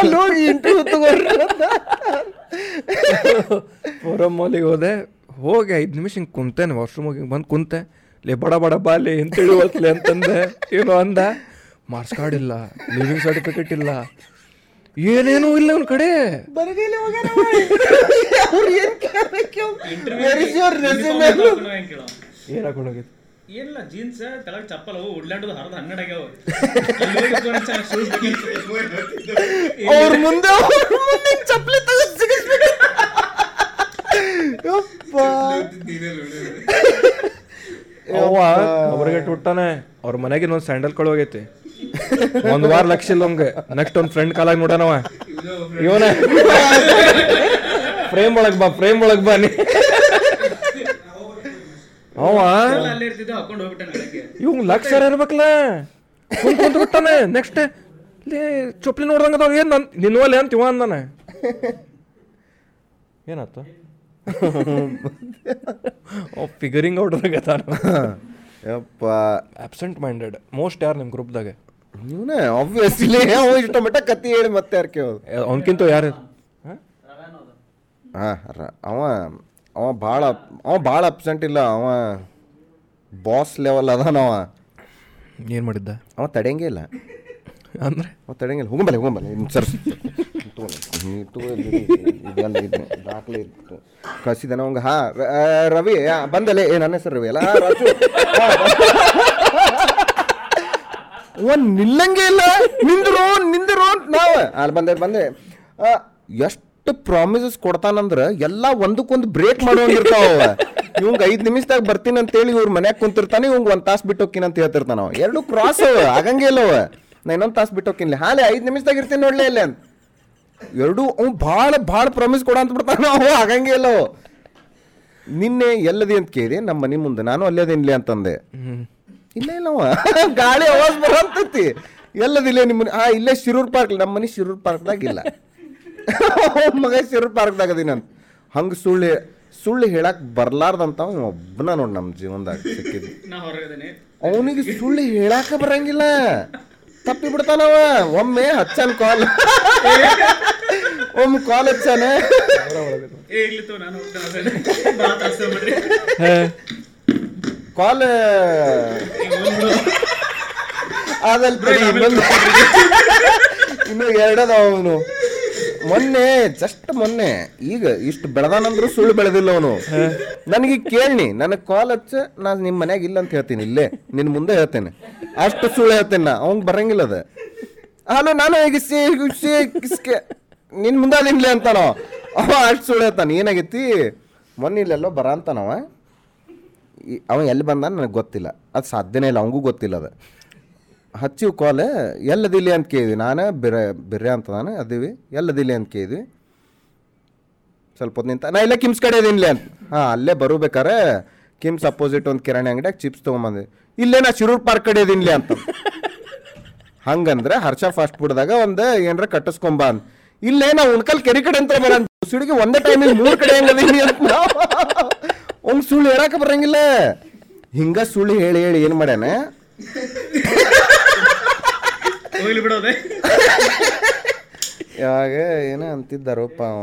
ಅಲ್ಲಿ ಹೋಗಿ ಇಂಟರ್ವ್ಯೂ ತಗೋರಿ ಫೋರಮ್ ಮಾಲಿಗೆ ಹೋದೆ. ಹೋಗಿ ಐದು ನಿಮಿಷ ಹಿಂಗೆ ಕುಂತೇನೆ ವಾಶ್ರೂಮ್ ಹೋಗಿ ಬಂದು ಕುಂತೆ. ಲೇ ಬಡ ಬಡ ಬಾಲಿ ಎಂತ ಅಂತಂದೆ. ಏನೋ ಅಂದ ಮಾರ್ಕ್ಸ್ ಕಾರ್ಡ್ ಇಲ್ಲ ಲಿವಿಂಗ್ ಸರ್ಟಿಫಿಕೇಟ್ ಇಲ್ಲ. ಏನೇನೂ ಇಲ್ಲ ಅವ್ನ ಕಡೆ. ಏನ್ ಹಾಕೊಂಡು ಏನಿಲ್ಲ ಜೀನ್ಸ್ ತೆಳಗ್ ಚಪ್ಪಲ್ ಅವು ಉಡ್ಲಾಂಡದು ಹರಿದ ಹನ್ನೆರಡು ಆಗ್ಯಾವ. ಅವ್ರ ಮುಂದೆ ಮುಂದೆ ಚಪ್ಪಲಿ ತೆಗೆದು ಅವ್ರಿಗೆ ಟುಟ್ಟಾನೆ ಅವ್ರ ಮನೆಗೆ ಇನ್ನೊಂದು ಸ್ಯಾಂಡಲ್ ಕಳು ಹೋಗೈತಿ. ಒಂದ್ ವಾರ ಲಕ್ಷ ಇಲ್ಲ ನೆಕ್ಸ್ಟ್ ಒಂದ್ ಫ್ರೆಂಡ್ ಕಾಲಾಗ ನೋಡನವ ಇವನ. ಫ್ರೇಮ್ ಒಳಗ್ ಬಾ ಫ್ರೇಮ್ ಒಳಗ್ ಬಾ ನೀ. ಅವ. ಇವ್ ಲಕ್ಷ ಇರ್ಬೇಕಲ್ಲ. ಕುಂತ್ ಕುಂತ್ ಬಿಟ್ಟಾನೆ ನೆಕ್ಸ್ಟ್ ಲೇ ಚೊಪ್ಲಿ ನೋಡ್ದಂಗ ಅದಾವ. ಏನ್ ನನ್ ನಿನ್ವಲ್ಲಿ ಅಂತ ಇವ ಅಂದಾನೆ. ಏನಾಯ್ತು ಫಿಗರಿಂಗ್ ಔಟ್ ಯಪ್ಪ. ಆಬ್ಸೆಂಟ್ ಮೈಂಡೆಡ್ ಮೋಸ್ಟ್ ಯಾರು ನಿಮ್ಮ ಗ್ರೂಪ್ದಾಗ ಇವನೇ ಆಬ್ವಿಯಸ್ಲಿ ಅವ ಇಷ್ಟ ಮಟ್ಟ ಕತ್ತಿ ಹೇಳಿ ಮತ್ತೆ ಯಾರು ಕೇಳೋದು? ಅವನಕ್ಕಿಂತ ಯಾರು? ಹಾಂ? ಅವ ಅವ ಭಾಳ ಅವ ಭಾಳ ಅಬ್ಸೆಂಟ್ ಇಲ್ಲ. ಅವ ಬಾಸ್ ಲೆವೆಲ್ ಅದಾನವ ಏನು ಮಾಡಿದ್ದ? ಅವ ತಡೆಯಂಗೇ ಇಲ್ಲ. ಅಂದ್ರೆ? ಅವ ತಡೆಯಂಗಿಲ್ಲ ಹೋಗಂಬಲ್ಲ ಹೋಗಂಬಲ್ಲ ಸರ್. ದಾಖಲೆ ಇತ್ತು ಕಸಿದಾನ ಅವಂಗ. ಹಾ ರವಿ ಬಂದಲೇ. ನನ್ನ ಹೆಸರು ರವಿ ಅಲ್ಲ? ರಾಜು. ಒಂದ್ ನಿಲ್ಲಂಗೆ ಇಲ್ಲ. ನಿಂದ್ರು ನಿಂದ್ರು ನಾವು. ಅಲ್ಲಿ ಬಂದೆ ಬಂದೆ. ಎಷ್ಟು ಪ್ರಾಮಿಸಸ್ ಕೊಡ್ತಾನಂದ್ರೆ ಎಲ್ಲ ಒಂದಕ್ಕೊಂದು ಬ್ರೇಕ್ ಮಾಡೋಂಗಿರ್ತಾವ ಇವಂಗ ಐದ್ ನಿಮಿಷದಾಗ ಬರ್ತೀನಿ ಅಂತೇಳಿ ಇವ್ರ ಮನ್ಯಾಗ ಕುಂತಿರ್ತಾನೆ ಇವಂಗ ಒಂದ್ ತಾಸು ಬಿಟ್ಟು ಹೋಗ್ತೀನಿ ಅಂತ ಹೇಳ್ತಿರ್ತಾನ ಎರಡು ಕ್ರಾಸ್ ಅವ ಆಗಂಗೆ ಇಲ್ಲವ ನಾ ಇನ್ನೊಂದು ತಾಸು ಬಿಟ್ಟು ಹೋಗ್ತೀನಿ. ಹಾಲೆ ಐದ್ ನಿಮಿಷದಾಗ ಇರ್ತೀನಿ ನೋಡ್ಲೇ ಇಲ್ಲ ಅಂತ. ಎರಡು ಅವ್ ಭಾಳ ಭಾಳ ಪ್ರಾಮಿಸ್ ಕೊಡ ಅಂತ ಬಿಡ್ತಾನ ಅವ ಆಗಂಗೆ ಇಲ್ಲವ ನಿನ್ನೆ ಎಲ್ಲದಿ ಅಂತ ಕೇಳಿ ನಮ್ಮ ಮನೆ ಮುಂದೆ ನಾನು ಅಲ್ಲೇದಿನ್ಲಿ ಅಂತಂದೆ. ಇಲ್ಲ ಇಲ್ಲವ ಗಾಳಿ ಅವಾಜ್ ಬರಂತೈತಿ ಎಲ್ಲದಿಲ್ಲ ನಿಮ್ಮ ಹಾ ಇಲ್ಲೇ ಶಿರೂರ್ ಪಾರ್ಕ್ ನಮ್ಮ ಮನೆ ಶಿರೂರ್ ಪಾರ್ಕ್ದಾಗ ಇಲ್ಲ. ಮಗ ಶಿರೂರ್ ಪಾರ್ಕ್ದಾಗ ಅದೀನಂತ ಹಂಗೆ ಸುಳ್ಳು ಸುಳ್ಳು ಹೇಳಕ್ ಬರ್ಲಾರ್ದಂತ ಒಬ್ಬನ ನೋಡಿ ನಮ್ಮ ಜೀವನದಾಗ ಸಿಕ್ಕಿದ್ದು. ಅವನಿಗೆ ಸುಳ್ಳು ಹೇಳಾಕ ಬರಂಗಿಲ್ಲ. ತಪ್ಪಿ ಬಿಡ್ತಾನವ ಒಮ್ಮೆ ಹಚ್ಚನ್ ಕಾಲ್ ಒಮ್ಮೆ ಕಾಲ್ ಹಚ್ಚಾನೆ. ಕಾಲ್. ಆದಲ್ ಬಿಡಿ ಇನ್ನೊಂದು ಇನ್ನು ಎರಡದ ಅವನು. ಮೊನ್ನೆ ಜಸ್ಟ್ ಮೊನ್ನೆ ಈಗ ಇಷ್ಟು ಬೆಳೆದಾನಂದ್ರೂ ಸುಳ್ಳು ಬೆಳೆದಿಲ್ಲ ಅವನು. ನನಗೆ ಕೇಳಿ ನನಗೆ ಕಾಲ್ ಹಚ್ಚ ನಾನು ನಿಮ್ಮ ಮನ್ಯಾಗ ಇಲ್ಲ ಅಂತ ಹೇಳ್ತೀನಿ ಇಲ್ಲೇ ನಿನ್ನ ಮುಂದೆ ಹೇಳ್ತೇನೆ. ಅಷ್ಟು ಸುಳ್ಳು ಹೇಳ್ತೇನೆ ನಾ ಅವ್ನ್ ಬರಂಗಿಲ್ಲ ಅದ. ಹಲೋ ನಾನು ಈಗ ಸೇ ಕಿಸ್ಕೆ ನಿನ್ನ ಮುಂದೆ ಅದಿನ್ಲೆ ಅಂತಾನೋ? ಅವ ಅಷ್ಟು ಸುಳ್ಳು ಹೇಳ್ತಾನೆ ಏನಾಗೈತಿ? ಮೊನ್ನೆ ಇಲ್ಲೆಲ್ಲೋ ಬರ ಅಂತಾನವ. ಅವ ಎಲ್ಲಿ ಬಂದ ನನಗೆ ಗೊತ್ತಿಲ್ಲ. ಅದು ಸಾಧ್ಯನೇ ಇಲ್ಲ, ಅವಂಗೂ ಗೊತ್ತಿಲ್ಲ ಅದು. ಹಚ್ಚಿವ್ ಕಾಲ್ ಎಲ್ಲದಿಲ್ಲ ಅಂತ ಕೇಳಿದ್ವಿ. ನಾನು ಬಿರ ಬಿರ್ರೆ ಅಂತ ನಾನು ಅದೀವಿ. ಎಲ್ಲದಿಲ್ಲ ಅಂತ ಕೇಳಿದ್ವಿ. ಸ್ವಲ್ಪ ಹೊತ್ತು ನಿಂತ, ನಾ ಇಲ್ಲ ಕಿಮ್ಸ್ ಕಡೆ ಇದೀನಿಲ್ಲ ಅಂತ. ಹಾಂ, ಅಲ್ಲೇ ಬರಬೇಕಾರೆ ಕಿಮ್ಸ್ ಅಪೋಸಿಟ್ ಒಂದು ಕಿರಾಣಿ ಅಂಗಡಿಯಾಗ ಚಿಪ್ಸ್ ತೊಗೊಂಬಂದೆ. ಇಲ್ಲೇ ನಾ ಶಿರೂರ್ ಪಾರ್ಕ್ ಕಡೆ ಇದೀನಿಲ್ಲ ಅಂತ. ಹಂಗಂದ್ರೆ ಹರ್ಷ ಫಾಸ್ಟ್ ಫುಡ್ದಾಗ ಒಂದು ಏನಾರ ಕಟ್ಟಿಸ್ಕೊಂಬ ಅಂತ ಇಲ್ಲೇ ನಾ ಉಣ್ಕಲ್ ಕೆರೆ ಕಡೆ ಅಂತ ಬರ ಸುಡಿಗೆ ಒಂದೇ ಟೈಮಿಗೆ ಮೂರು ಕಡೆ ಹೆಂಗದೀನಿ ಅಂತ. ಅವ್ನು ಸುಳ್ಳು ಹೇಳಕ್ಕೆ ಬರಂಗಿಲ್ಲ. ಹಿಂಗ ಸುಳ್ಳು ಹೇಳಿ ಹೇಳಿ ಏನು ಮಾಡ್ಯಾನ? ಬಿಡೋದೆ ಯಾವಾಗ ಏನೋ ಅಂತಿದ್ದಾರಪ್ಪ ಅವ?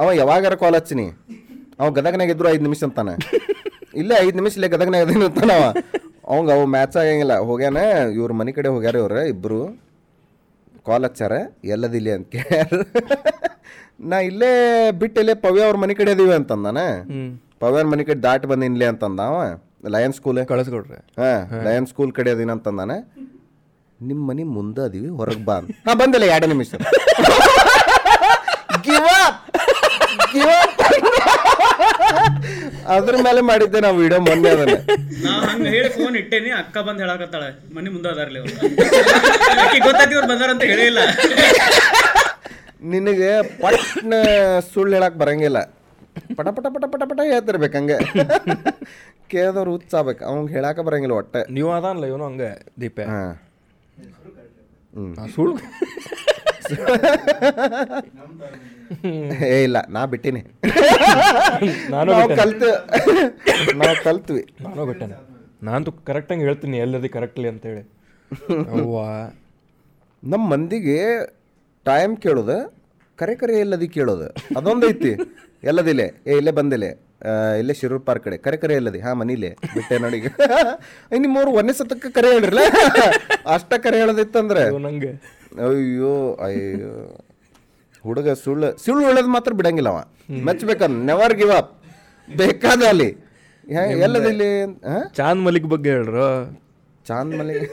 ಅವ ಯಾವಾಗಾರ ಕಾಲ್ ಹಚ್ಚಿನಿ. ಅವ ಗದಗನಾಗ ಇದ್ರು ಐದು ನಿಮಿಷ ಅಂತಾನೆ. ಇಲ್ಲ ಐದು ನಿಮಿಷ ಇಲ್ಲೇ ಗದಗನಾಗ ಅದೇನು ಅಂತಾನ ಅವ. ಅವಂಗ ಅವು ಮ್ಯಾಚ್ ಆಗಂಗಿಲ್ಲ. ಹೋಗ್ಯಾನ ಇವ್ರ ಮನೆ ಕಡೆ ಹೋಗ್ಯಾರ ಇವ್ರ ಇಬ್ಬರು ಕಾಲ್ ಹಚ್ಚಾರ ಎಲ್ಲದಿಲ್ಲ ಅಂತ ಕೇಳ್ಯಾರ. ನಾ ಇಲ್ಲೇ ಬಿಟ್ಟು ಇಲ್ಲೇ ಪವ್ಯ ಅವ್ರ ಮನೆ ಕಡೆ ಅದೀವಿ ಅಂತಂದಾನ ಪವ್ಯನ ಮನೆ ಕಡೆ ದಾಟಿ ಬಂದಿನ್ಲಿ ಅಂತಂದ ಅವ? ಲಯನ್ ಸ್ಕೂಲ್ ಕಳಿಸ್ಕೊಡ್ರಿ. ಹಾ ಲಯನ್ ಸ್ಕೂಲ್ ಕಡೆ ಅದೀನ ಅಂತಂದಾನೆ. ನಿಮ್ಮ ಮನೆ ಮುಂದೆ ಅದೀವಿ ಹೊರಗೆ ಬಾ ಅಂತ. ಹಾ ಬಂದಿಲ್ಲ ಎರಡು ನಿಮಿಷ. ಗಿವ್ ಅಪ್ ಅದ್ರ ಮೇಲೆ ಮಾಡಿದ್ದೆ ನಾವು ವಿಡಿಯೋ ಮೊನ್ನೆ ಅದನ್ನ. ನಾ ಹಂಗ ಹೇಳಿ ಫೋನ್ ಇಟ್ಟೇನಿ ಅಕ್ಕ ಬಂದ್ ಹೇಳಕತ್ತಾಳೆ ಮನೆ ಮುಂದೆ ಅದಾರ್ಲಿ ಅವ್ರು. ಗೊತ್ತೈತಿ ಇವ್ರು ಬಂದಾರ ಅಂತ ಹೇಳಿಲ್ಲ ನಿನಗೆ ಪಟ್ನ ಸುಳ್ಳು ಹೇಳಕ್ ಬರಂಗಿಲ್ಲ. ಪಟ ಪಟ ಪಟ ಪಟ ಪಟ ಹೇಳ್ತಿರ್ಬೇಕು ಹಂಗೆ. ಕೇಳಿದವ್ರು ಹುಚ್ಚಾಬೇಕು ಅವ್ಗೆ ಹೇಳಾಕ ಬರಂಗಿಲ್ಲ ಒಟ್ಟೆ ನೀವು ಅದಾನಲ್ಲ ಇವನು ಹಂಗೆ ದೀಪ. ಹಾಂ. ಸುಳ್ಳು ಏ ಇಲ್ಲ ನಾ ಬಿಟ್ಟಿನಿ. ನಾನು ನಾವು. ಕಲ್ತು ನಾವು ಕಲ್ತ್ವಿ. ನಾನು ಬಿಟ್ಟೆನೆ. ನಾನು ಕರೆಕ್ಟಾಗಿ ಹೇಳ್ತೀನಿ ಎಲ್ಲದಿ ಕರೆಕ್ಟ್ಲಿ ಅಂತೇಳಿ. ಅವ್ವ. ನಮ್ಮ ಮಂದಿಗೆ ಟೈಮ್ ಕೇಳೋದು ಕರೆ ಕರೆ ಎಲ್ಲದಿ ಕೇಳೋದು. ಅದೊಂದು ಐತಿ. ಎಲ್ಲದಿಲೆ. ಏ ಇಲ್ಲೇ ಬಂದಿಲ್ಲೇ ಇಲ್ಲೇ ಶಿರೂರ್ ಪಾರ್ಕ್ ಕಡೆ. ಕರೆ ಕರೆ ಎಲ್ಲದಿ. ಹಾ ಮನಿಲೆ. ಬಿಟ್ಟೆ ನೋಡಿ. ನಿಮ್ಮವ್ರು ಒಂದೇ ಸತಕ್ಕೆ ಕರೆ ಹೇಳ್ರಲ್ಲ ಅಷ್ಟ ಕರೆ ಹೇಳೋದಿತ್ತಂದ್ರೆ? ನಂಗೆ. ಅಯ್ಯೋ ಅಯ್ಯೋ. ಹುಡುಗ ಸುಳ್ಳು. ಸುಳ್ಳು ಹೇಳೋದು ಮಾತ್ರ ಬಿಡಂಗಿಲ್ಲ ಅವ. ಮೆಚ್ಬೇಕನ್ ನೆವರ್ ಗಿವ್ ಅಪ್ ಬೇಕಾದ ಅಲ್ಲಿ. ಎಲ್ಲದಿಲ್ಲಿ? ಚಾಂದ್ ಮಲಿಕ್ ಬಗ್ಗೆ ಹೇಳ್ರು. ಚಾಂದ್ ಮಲಿಕ್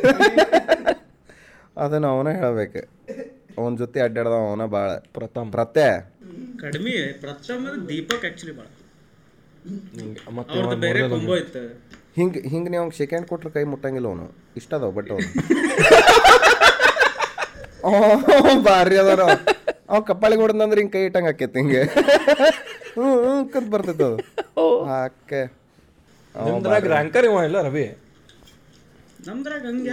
ಅದನ್ನ ಅವನೇ ಹೇಳ್ಬೇಕು. ಅವನ ಜೊತೆ ಅಡ್ಡಾಡ್ದ ಅವನ ಭಾಳ ಪ್ರಥಮ್. ಪ್ರತ್ಯ ಕಡಿಮೆ ಪ್ರಥಮ ದೀಪಕ್ ಆಕ್ಚುಲಿ ಭಾಳ ಅವ್ರದ್ದು ಬೇರೆ ಕೊಂಬೋ ಇತ್ತು. ಹಿಂಗೆ ಹಿಂಗೆ ನೀವು ಅವ್ನಿಗೆ ಸೆಕೆಂಡ್ ಕೊಟ್ರೆ ಕೈ ಮುಟ್ಟಂಗಿಲ್ಲ ಅವನು. ಇಷ್ಟ ಅದಾವ ಬಟ್ ಅವನು. ಭಾರಿ ಅದಾರ ಅವ್ ಕಪ್ಪಾಳಿಗೆ ಹೊಡೆದಂದ್ರೆ ಹಿಂಗೆ ಕೈ ಇಟ್ಟಂಗೆ ಆಕೈತಿ ಹಿಂಗೆ. ಹ್ಞೂ ಹ್ಞೂ ಕತ್ ಬರ್ತೈತೆ ಅದು. ಹಾಕೆ ರ್ಯಾಂಕರ್ ಇವ ಇಲ್ಲ ರವಿ? ನಮ್ದ್ರಾಗ ಹಂಗೆ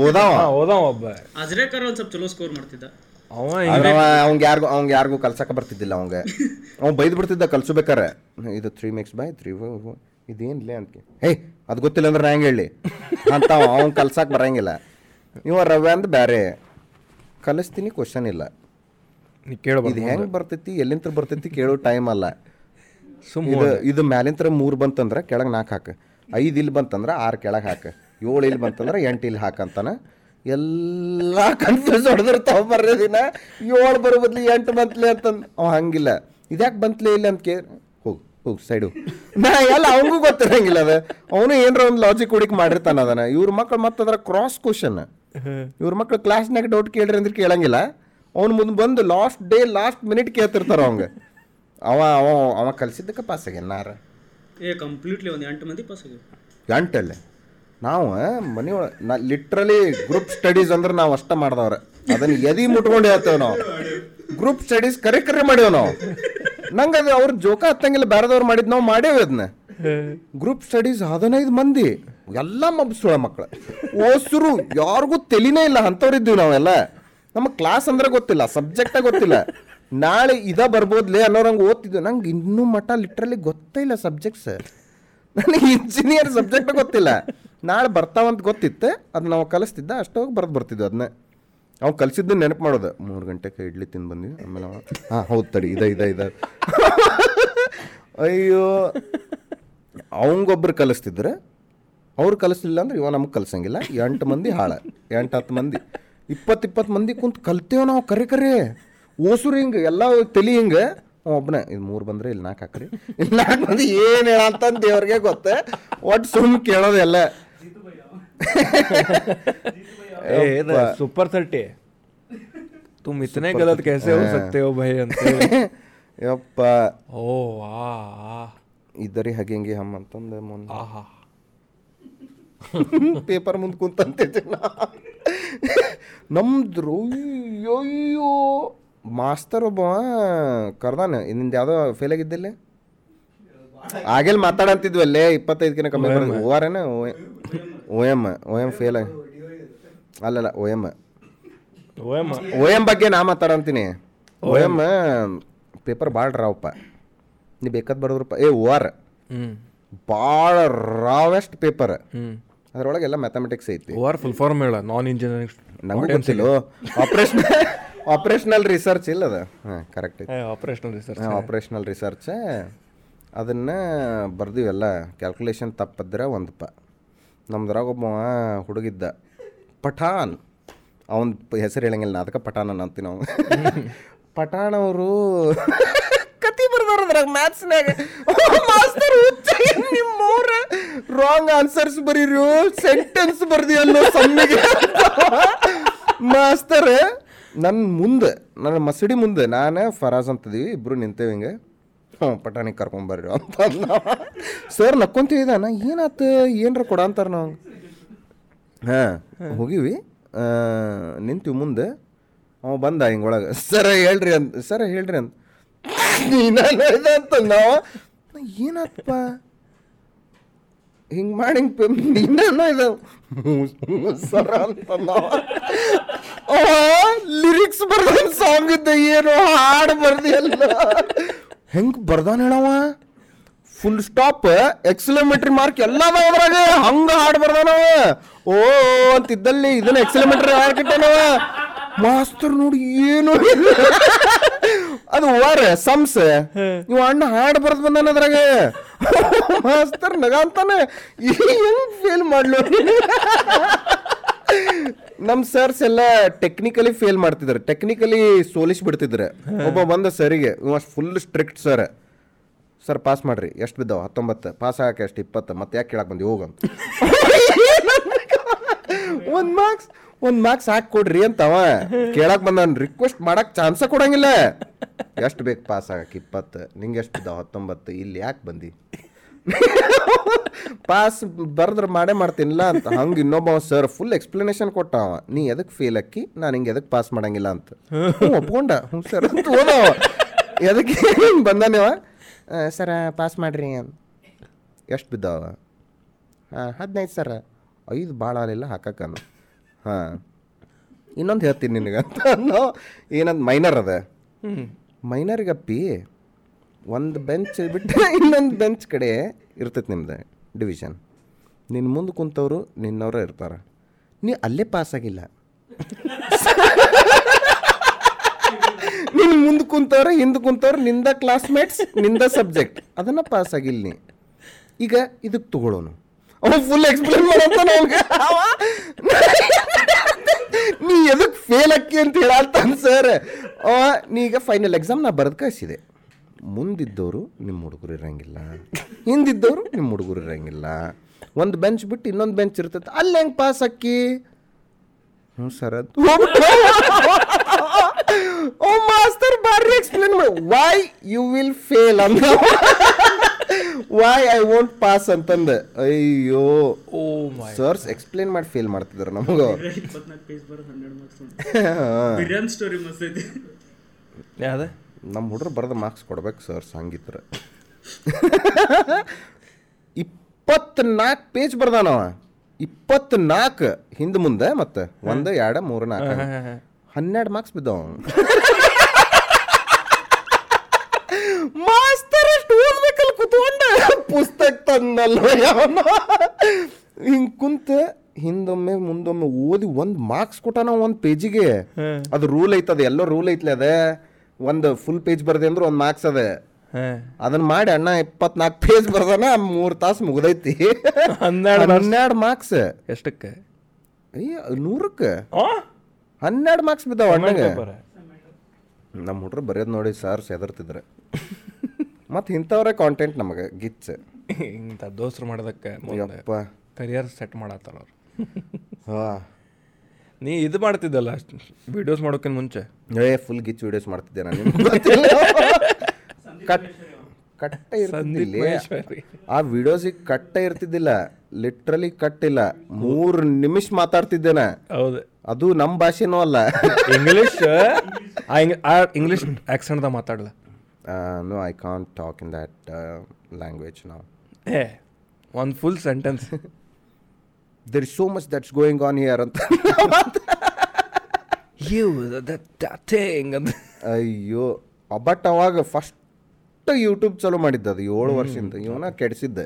ಓದಾವ ಓದಾವ ಒಬ್ಬ. ಅಜ್ರೇಕರ್ ಒಂದ್ ಸ್ವಲ್ಪ ಚಲೋ ಸ್ಕೋರ್ ಮಾಡ್ತಿದ್ದ. ಅವ ಅವ ಅವ್ನ್ಗೆ ಯಾರಿಗೂ ಅವ್ನ್ಗೆ ಯಾರಿಗೂ ಕಲ್ಸಕ್ಕೆ ಬರ್ತಿದ್ದಿಲ್ಲ ಅವಂಗ. ಅವ್ನು ಬೈದು ಬಿಡ್ತಿದ್ದ ಕಲ್ಸಬೇಕಾರೆ. ಇದು ತ್ರೀ ಮಿಕ್ಸ್ ಬೈ ತ್ರೀ ಇದೇನಿಲ್ಲ ಅಂತ ಹೇ ಅದು ಗೊತ್ತಿಲ್ಲ ಅಂದ್ರೆ ನಾ ಹೆಂಗೆ ಹೇಳಿ. ಅಂತ ಅವ್ನು ಕಲ್ಸಕ್ಕೆ ಬರಂಗಿಲ್ಲ. ನೀವು ರವೆ ಅಂದ್ ಬೇರೆ ಕಲಿಸ್ತೀನಿ ಕ್ವಶನ್ ಇಲ್ಲ. ನೀ ಕೇಳ್ಬಾರ್ದು ಇದು ಹೆಂಗೆ ಬರ್ತೈತಿ ಎಲ್ಲಿಂತ್ರ ಬರ್ತೈತಿ ಕೇಳೋ ಟೈಮ್ ಅಲ್ಲ. ಸುಮ್ ಇದು ಇದು ಮ್ಯಾಲಿಂತ್ರ ಮೂರು ಬಂತಂದ್ರೆ ಕೆಳಗೆ ನಾಲ್ಕು ಹಾಕು. ಐದು ಇಲ್ಲಿ ಬಂತಂದ್ರೆ ಆರು ಕೆಳಗೆ ಹಾಕ. ಏಳು ಇಲ್ಲಿ ಬಂತಂದ್ರೆ ಎಂಟು ಇಲ್ಲಿ ಹಾಕಂತಾನೆ. ಎಲ್ಲ ಕನ್ಫ್ಯೂಸ್ ಹೊಡೆದಿರ್ತಾವ ಬರ್ರೆ ದಿನ. ಏಳು ಬರೋ ಬದ್ಲಿ ಎಂಟು ಬಂತ್ಲೆ ಅಂತಂದು ಅವ ಹಂಗಿಲ್ಲ. ಇದ್ಯಾಕೆ ಬಂತಲೇ ಇಲ್ಲ ಅಂತ ಕೇಳಿ ಹೋಗಿ ಹೋಗು ಸೈಡು ನಾ ಎಲ್ಲ ಅವನಿಗೂ ಗೊತ್ತಿರಂಗಿಲ್ಲ ಅದ. ಅವನು ಏನರ ಒಂದು ಲಾಜಿಕ್ ಹುಡುಕಿ ಮಾಡಿರ್ತಾನ ಅದನ್ನ ಇವ್ರ ಮಕ್ಳು ಮತ್ತೆ ಅದರ ಕ್ರಾಸ್ ಕ್ವಶನ್ ಇವ್ರ ಮಕ್ಳು ಕ್ಲಾಸ್ನಾಗ ಡೌಟ್ ಕೇಳ್ರಿ ಅಂದ್ರೆ ಕೇಳಂಗಿಲ್ಲ. ಅವ್ನು ಮುಂದೆ ಬಂದು ಲಾಸ್ಟ್ ಡೇ ಲಾಸ್ಟ್ ಮಿನಿಟ್ ಕೇಳ್ತಿರ್ತಾರ ಅವಂಗೆ. ಅವ ಅವ ಅವ ಕಲಿಸಿದ್ದಕ್ಕೆ ಪಾಸ್ ಆಗ್ಯಾನ ನಾರ. ಏ ಕಂಪ್ಲೀಟ್ಲಿ ಒಂದು ಎಂಟು ಮಂದಿ ಪಾಸ್ ಆಗ್ಯಾವ. ಎಂಟಲ್ಲೇ ನಾವು ಮನೆ ಒಳ ನಾ ಲಿಟ್ರಲಿ ಗ್ರೂಪ್ ಸ್ಟಡೀಸ್ ಅಂದ್ರೆ ನಾವು ಅಷ್ಟ ಮಾಡ್ದವ್ರೆ. ಅದನ್ನ ಎದಿ ಮುಟ್ಕೊಂಡು ಹೇಳ್ತೇವೆ ನಾವು. ಗ್ರೂಪ್ ಸ್ಟಡೀಸ್ ಕರೆ ಕರೆ ಮಾಡೇವ್ ನಾವು. ನಂಗೆ ಅದು ಅವ್ರ ಜೋಕ ಹತ್ತಂಗಿಲ್ಲ ಬೇರೆದವ್ರು ಮಾಡಿದ್ ನಾವು ಮಾಡೇವೆ ಅದನ್ನ ಗ್ರೂಪ್ ಸ್ಟಡೀಸ್ ಹದಿನೈದು ಮಂದಿ. ಎಲ್ಲ ಮಬ್ಸುಳ ಮಕ್ಕಳು ಓಸರು ಯಾರಿಗೂ ತೆಲಿನೇ ಇಲ್ಲ ಅಂಥವ್ರಿದ್ದೀವಿ ನಾವೆಲ್ಲ. ನಮಗೆ ಕ್ಲಾಸ್ ಅಂದ್ರೆ ಗೊತ್ತಿಲ್ಲ ಸಬ್ಜೆಕ್ಟ ಗೊತ್ತಿಲ್ಲ. ನಾಳೆ ಇದ ಬರ್ಬೋದ್ಲೇ ಅನ್ನೋರಂಗೆ ಓದ್ತಿದ್ವಿ. ನಂಗೆ ಇನ್ನೂ ಮಟ್ಟ ಲಿಟ್ರಲಿ ಗೊತ್ತೇ ಇಲ್ಲ ಸಬ್ಜೆಕ್ಟ್ಸ್ ನನಗೆ ಇಂಜಿನಿಯರ್ ಸಬ್ಜೆಕ್ಟ್ ಗೊತ್ತಿಲ್ಲ. ನಾಳೆ ಬರ್ತಾವಂತ ಗೊತ್ತಿತ್ತು. ಅದು ನಾವು ಕಲಿಸ್ತಿದ್ದ ಹೋಗಿ ಬರ್ದು ಬರ್ತಿದ್ವಿ ಅದನ್ನ ಅವ್ನು ಕಲಿಸಿದ್ದು ನೆನಪು ಮಾಡೋದು. ಮೂರು ಗಂಟೆಗೆ ಇಡ್ಲಿ ತಿಂದು ಬಂದ್ವಿ. ಆಮೇಲೆ ಹಾಂ, ಹೌದು ತಡಿ, ಇದ ಇದ ಇದ. ಅಯ್ಯೋ. ಅವಂಗೊಬ್ರು ಕಲಿಸ್ತಿದ್ರೆ. ಅವ್ರು ಕಲಿಸ್ಲಿಲ್ಲ ಅಂದ್ರೆ ಇವ ನಮಗೆ ಕಲಿಸಂಗಿಲ್ಲ. ಎಂಟು ಮಂದಿ ಹಾಳ. ಎಂಟು, ಹತ್ತು ಮಂದಿ. ಇಪ್ಪತ್ತು ಇಪ್ಪತ್ತು ಮಂದಿ ಕುಂತು ಕಲ್ತೇವ್ ನಾವು ಕರೆ ಕರೆ. ಓಸುರು ಹಿಂಗೆ, ಎಲ್ಲ ತಲಿ ಹಿಂಗೆ. ಒಬ್ಬನೇ ಇದು ಮೂರು ಬಂದ್ರೆ ಇಲ್ಲಿ ನಾಲ್ಕು ಹಾಕ್ರಿ ಇಲ್ಲಿ ನಾಲ್ಕು ಮಂದಿ ಏನು ಹೇಳಂತ ದೇವ್ರಿಗೆ ಗೊತ್ತೆ ಒಟ್ಟು ಸುಮ್ಮನೆ ಕೇಳೋದು ಎಲ್ಲ ए सुपर थर्टी तुम इतने गलत कैसे हो सकते हो भाई ಅಂತ ಯಪ್ಪ ಓ ಆ ಇದ್ದರಿ ಹಾಗೆ ಹಿಂಗೆ ಹಮ್ ಅಂತಂದು ಮುಂದೆ ಆಹಾ ಪೇಪರ್ ಮುಂದೆ ಕುಂತಂತಿದ್ದೆ ನಮ್ದ್ರು ಅಯ್ಯೋ ಮಾಸ್ತರ್ ಒಬ್ಬ ಕರ್ದಾನ. ಇನ್ನಿಂದ ಯಾವುದೋ ಫೇಲ್ ಆಗಿದ್ದಿಲ್ಲ ಆಗೇಲ್ ಮಾತಾಡಂತಿದ್ವಲ್ಲೇ ಇಪ್ಪತ್ತೈದಕ್ಕಿನ ಕಮ್ಮಿ ಓವಾರೇನ O M O M fail ಅಲ್ಲಲ್ಲ ಓ ಎಂ. O M. ಬಗ್ಗೆ ನಾ ಮಾತಾಡಂತೀನಿ ಓ ಎಂ ಪೇಪರ್ ಭಾಳ ರಾವಪ್ಪ. ನೀ ಬೇಕಾದ್ ಬರೋದ್ರಪ್ಪ ಏ ಓ ಆರ್. ಭಾಳ ರಾವೆಸ್ಟ್ ಪೇಪರ್ ಹ್ಮ್. ಅದ್ರೊಳಗೆ ಎಲ್ಲ ಮ್ಯಾಥಮೆಟಿಕ್ಸ್ ಐತಿ. ಓ ಆರ್ ಫುಲ್ ಫಾರ್ಮ್ ಹೇಳ ನಾನ್ ಇಂಜಿನಿಯರಿಂಗ್ ನಮಗೆ ಗೊತ್ತಿಲ್ಲ. ಆಪರೇಷನ್ ಆಪರೇಷನಲ್ ರಿಸರ್ಚ್ ಇಲ್ಲ ಅದ? ಹಾಂ correct operational research operational research ಅದನ್ನು ಬರ್ದಿವೆಲ್ಲ ಕ್ಯಾಲ್ಕುಲೇಷನ್ ತಪ್ಪದ್ರೆ ಒಂದು ಪ. ನಮ್ದ್ರಾಗ ಒಬ್ಬ ಹುಡುಗಿದ್ದ ಪಠಾನ್. ಅವನ ಹೆಸರು ಹೇಳಂಗಿಲ್ಲ ನಾ ಅದಕ್ಕೆ ಪಠಾನ್ ಅಂತೀನಿ ನಾವು. ಪಠಾಣ್ ಅವರು ಕತಿ ಬರ್ದಾರ ಅದ್ರಾಗ ಮ್ಯಾಥ್ಸ್ನಾಗ ಮಾಸ್ತರ್ ನಿಮ್ಮವ್ರ ರಾಂಗ್ ಆನ್ಸರ್ಸ್ ಬರೀರು ಸೆಂಟೆನ್ಸ್ ಬರ್ದಿ ಅನ್ನೋ ಸಮ್ಮಿಗೆ ಮಾಸ್ತರ್ ನನ್ನ ಮುಂದೆ, ನನ್ನ ಮಸಡಿ ಮುಂದೆ ನಾನು ಫರಾಜ್ ಅಂತದೀವಿ ಇಬ್ಬರು ನಿಂತೇವೆ ಹಿಂಗೆ. ಹ್ಞೂ, ಪಟಾಣಿಗೆ ಕರ್ಕೊಂಬರ್ರಿ ಅಂತ ಸರ್ ನಕ್ಕೊಂತೀವಿ ನಾ ಏನಾತು, ಏನರ ಕೊಡ ಅಂತಾರೆ ನಾವು. ಹಾಂ, ಹೋಗಿವಿ. ನಿಂತೀವಿ ಮುಂದೆ. ಅವ ಬಂದ ಹಿಂಗೆ ಒಳಗೆ. ಸರ ಹೇಳ್ರಿ ಅಂತ ಸರ ಹೇಳ್ರಿ ಅಂತ ನೀನ ಅಂತ ನಾವು ಏನಾತಪ್ಪ ಹಿಂಗೆ ಮಾಡಿ ಹಿಂಗೆ ನೀನೇನೋ ಇದು ಸರ ಅಂತ ಲಿರಿಕ್ಸ್ ಬರ್ದ ಸಾಂಗ್ ಇದ್ದ ಏನು ಹಾಡು ಬರ್ದಿ ಅಲ್ಲ ಹೆಂಗೆ ಬರ್ದಾನ ಹೇಳವ ಫುಲ್ ಸ್ಟಾಪ್ ಎಕ್ಸಲೋಮೀಟ್ರಿ ಮಾರ್ಕ್ ಎಲ್ಲ ಅದ್ರಾಗ ಹಂಗ ಹಾಡು ಬರ್ದಾನವ. ಓ, ಅಂತಿದ್ದಲ್ಲಿ ಇದನ್ನ ಎಕ್ಸಲೋಮೀಟ್ರಿ ಹಾಡ್ಕಿಟ್ಟನವ ಮಾಸ್ತರ್ ನೋಡಿ ಏನು. ಅದು ವಾರ ಸಂಸ್. ನೀವು ಅಣ್ಣ ಹಾಡ್ ಬರ್ದು ಬಂದಾನ ಅದ್ರಾಗ. ಮಾಸ್ತರ್ ನಗ ಅಂತಾನೆ. ಹೆಂಗ್ ಫೇಲ್ ಮಾಡ್ಲು? ನಮ್ ಸರ್ಸ್ ಎಲ್ಲ ಟೆಕ್ನಿಕಲಿ ಫೇಲ್ ಮಾಡ್ತಿದ್ರು ಟೆಕ್ನಿಕಲಿ ಸೋಲಿಸಿ ಬಿಡ್ತಿದ್ರು ಒಬ್ಬ ಬಂದ ಸರಿಗೆ full strict sir sir pass ಮಾಡ್ರಿ. ಎಷ್ಟು ಬಿದ್ದಾವ? ಹತ್ತೊಂಬತ್ತು. ಪಾಸ್ ಆಗಕ್ಕೆ ಎಷ್ಟು? ಇಪ್ಪತ್ತು. ಮತ್ತೆ ಯಾಕೆ ಕೇಳಕ್ ಬಂದಿ? ಹೋಗಂತ ಒಂದು ಮಾರ್ಕ್ಸ್ ಒಂದು ಮಾರ್ಕ್ಸ್ ಹಾಕಿ ಕೊಡ್ರಿ ಅವ ಕೇಳಕ್ ಬಂದ ರಿಕ್ವೆಸ್ಟ್ ಮಾಡಕ್ ಚಾನ್ಸ ಕೊಡಂಗಿಲ್ಲ. ಎಷ್ಟು ಬೇಕು ಪಾಸ್ ಆಗಕ್ಕೆ? ಇಪ್ಪತ್ತು. ನಿಂಗೆ ಎಷ್ಟು ಬಿದ್ದಾವ? ಹತ್ತೊಂಬತ್ತು. ಇಲ್ಲಿ ಯಾಕೆ ಬಂದಿ? ಪಾಸ್ ಬರ್ದ್ರೆ ಮಾಡೇ ಮಾಡ್ತೀನಿಲ್ಲ ಅಂತ. ಹಂಗೆ ಇನ್ನೊಬ್ಬ ಸರ್ ಫುಲ್ ಎಕ್ಸ್ಪ್ಲನೇಷನ್ ಕೊಟ್ಟವ. ನೀ ಎದಕ್ಕೆ ಫೇಲ್ ಅಕ್ಕಿ? ನಾನು ಹಿಂಗೆ ಎದಕ್ಕೆ ಪಾಸ್ ಮಾಡಂಗಿಲ್ಲ ಅಂತ. ಒಪ್ಕೊಂಡ. ಹ್ಞೂ ಸರ್ ಅಂತ ಓದವ ಎದಕ್ಕೆ ಬಂದಾನೇವ ಸರ ಪಾಸ್ ಮಾಡ್ರಿ ಅಂತ. ಎಷ್ಟು ಬಿದ್ದಾವ? ಹಾಂ ಹದಿನೈದು ಸರ ಐದು ಭಾಳ ಆಗಲಿಲ್ಲ ಹಾಕಕ್ಕನ ಹಾಂ. ಇನ್ನೊಂದು ಹೇಳ್ತೀನಿ ನಿನಗೆ ಅಂತ ಅನ್ನೋ ಏನಂತ ಮೈನರ್ ಅದ ಮೈನರ್ಗಪ್ಪಿ ಒಂದು ಬೆಂಚ್ ಬಿಟ್ಟರೆ ಇನ್ನೊಂದು ಬೆಂಚ್ ಕಡೆ ಇರ್ತೈತೆ ನಿಮ್ದು ಡಿವಿಷನ್ ನಿನ್ನ ಮುಂದೆ ಕುಂತವರು ನಿನ್ನವರೇ ಇರ್ತಾರೆ. ನೀ ಅಲ್ಲೇ ಪಾಸ್ ಆಗಿಲ್ಲ. ನಿನ್ನ ಮುಂದೆ ಕುಂತವ್ರೆ ಹಿಂದೆ ಕುಂತವ್ರು ನಿಂದ ಕ್ಲಾಸ್ಮೇಟ್ಸ್ನಿಂದ ಸಬ್ಜೆಕ್ಟ್ ಅದನ್ನು ಪಾಸ್ ಆಗಿಲ್ಲ ನೀ. ಈಗ ಇದಕ್ಕೆ ತಗೊಳ್ಳೋನು ಅವನು ಫುಲ್ ಎಕ್ಸ್ಪ್ಲೇನ್ ಮಾಡೋಂತ ನೀ ಎದಕ್ಕೆ ಫೇಲ್ ಅಕ್ಕಿ ಅಂತ ಹೇಳತ್ತಾನ ಸರ್ ನೀ ಈಗ ಫೈನಲ್ ಎಕ್ಸಾಮ್ ನಾ ಬರೆದು ಕಳಿಸಿದೆ. ಮುಂದಿದ್ದವರು ನಿಮ್ಮ ಹುಡುಗರು ಇರಂಗಿಲ್ಲ. ಹಿಂದಿದ್ದವರು ನಿಮ್ಮ ಹುಡುಗರು ಇರಂಗಿಲ್ಲ. ಒಂದು ಬೆಂಚ್ ಬಿಟ್ಟು ಇನ್ನೊಂದು ಬೆಂಚ್ ಇರ್ತೈತೆ. ಅಲ್ಲಿ ಹೆಂಗೆ ಪಾಸ್ ಅಕ್ಕಿ ಹ್ಞೂ ಸರ್ ಅದು ಓ ಮಾಸ್ತರ್ ಬಾರಿ ಎಕ್ಸ್ಪ್ಲೇನ್ ಮಾಡಿ. ವೈ ಯು ವಿಲ್ ಫೇಲ್ ಅಂತ ವೈ ಐ ವೋಂಟ್ ಪಾಸ್ ಅಂತಂದೆ. ಅಯ್ಯೋ. ಓ ಸರ್ಸ್ ಎಕ್ಸ್ಪ್ಲೇನ್ ಮಾಡಿ ಫೇಲ್ ಮಾಡ್ತಿದ್ರು ನಮಗ. ಬಿರಿಯಾನಿ ಸ್ಟೋರಿ ಮಸ್ತ್ ಐತಿ. ಯಾವ್ದ ನಮ್ಮ ಹುಡುಗರು ಬರೆದ ಮಾರ್ಕ್ಸ್ ಕೊಡ್ಬೇಕು ಸರ್ಸ್ ಹಂಗಿದ್ರೆ. ಇಪ್ಪತ್ನಾಲ್ಕು ಪೇಜ್ ಬರ್ದಾನವ. ಇಪ್ಪತ್ನಾಲ್ಕು ಹಿಂದೆ ಮುಂದೆ ಮತ್ತೆ ಒಂದು ಎರಡು ಮೂರು ನಾಲ್ಕು. ಹನ್ನೆರಡು ಮಾರ್ಕ್ಸ್ ಬಿದ್ದವ ಮಾಸ್ತರ್ ಅಷ್ಟು ಓದ್ಬೇಕಲ್ಲ ಕುತ್ಕೊಂಡ ಪುಸ್ತಕ ತಂದಲ್ವ ಯಾವನ ಹಿಂಗೆ ಕುಂತ ಹಿಂದೊಮ್ಮೆ ಮುಂದೊಮ್ಮೆ ಓದಿ ಒಂದು ಮಾರ್ಕ್ಸ್ ಕೊಟ್ಟಾನ ಒಂದು ಪೇಜಿಗೆ ಅದು ರೂಲ್ ಐತದ ಎಲ್ಲೋ ರೂಲ್ ಐತ್ಲೆ ಅದ. ಒಂದು ಫುಲ್ ಪೇಜ್ ಬರ್ದೆ ಅಂದ್ರೆ ಒಂದು ಮಾರ್ಕ್ಸ್ ಅದ. ಅದನ್ನ ಮಾಡಿ ಅಣ್ಣ ಇಪ್ಪತ್ನಾಲ್ಕು ಪೇಜ್ ಬರ್ದಾನ ಮೂರು ತಾಸು ಮುಗ್ದೈತಿ. ಹನ್ನೆರಡು ಹನ್ನೆರಡು ಮಾರ್ಕ್ಸ್ ಎಷ್ಟಕ್ಕೆ? ಅಯ್ಯ ನೂರಕ್ಕೆ? ಹನ್ನೆರಡು ಮಾರ್ಕ್ಸ್ ಬಿದ್ದಾವ ಅಣ್ಣಗೆ. ನಮ್ಮ ಹುಡ್ರು ಬರೆಯೋದು ನೋಡಿ ಸರ್ ಹೆದರ್ತಿದ್ರೆ ಮತ್ತು ಇಂಥವ್ರೆ ಕಾಂಟೆಂಟ್ ನಮಗೆ ಗಿಚ್ಚ ಇಂಥ ದೋಸ್ರು ಮಾಡೋದಕ್ಕೆ ಕರಿಯರ್ ಸೆಟ್ ಮಾಡತ್ತಾರ ಅವ್ರು. ಹಾ. ನೀ ಇದು ಮಾಡ್ತಿದ್ದಲ್ಲ ವಿಡಿಯೋಸ್ ಮಾಡೋಕ್ಕಿಂತ ಮುಂಚೆ? ಏ ಫುಲ್ ಗಿಚ್ ವಿಡಿಯೋಸ್ ಮಾಡ್ತಿದ್ದೆ ನಾನು ಕಟ್ ಕಟ್ಟ ಇರ್ತಿದ್ದಿಲ್ಲ. ಆ ವಿಡಿಯೋಸಿಗೆ ಕಟ್ಟ ಇರ್ತಿದ್ದಿಲ್ಲ ಲಿಟ್ರಲಿ ಕಟ್ಟಿಲ್ಲ ಮೂರು ನಿಮಿಷ ಮಾತಾಡ್ತಿದ್ದೇನೆ. ಹೌದು. ಅದು ನಮ್ಮ ಭಾಷೆನೂ ಅಲ್ಲ. ಇಂಗ್ಲಿಷ್ ಆ ಆಕ್ಸೆಂಟ್ ಆಕ್ಸೆಂಟ್ದಾಗ ಮಾತಾಡಲ್ಲ no I can't talk in uh, language ನಾವು Yeah, ಒಂದು full sentence there is so much that's going on here ಅಂತ ಯು that thing. ಅಯ್ಯೋ ಬಟ್ ಅವಾಗ ಫಸ್ಟ್ ಯೂಟ್ಯೂಬ್ ಚಾಲೂ ಮಾಡಿದ್ದ ಅದು ಏಳು ವರ್ಷದಿಂದ. ಇವನ ಕೆಡಿಸಿದ್ದೆ.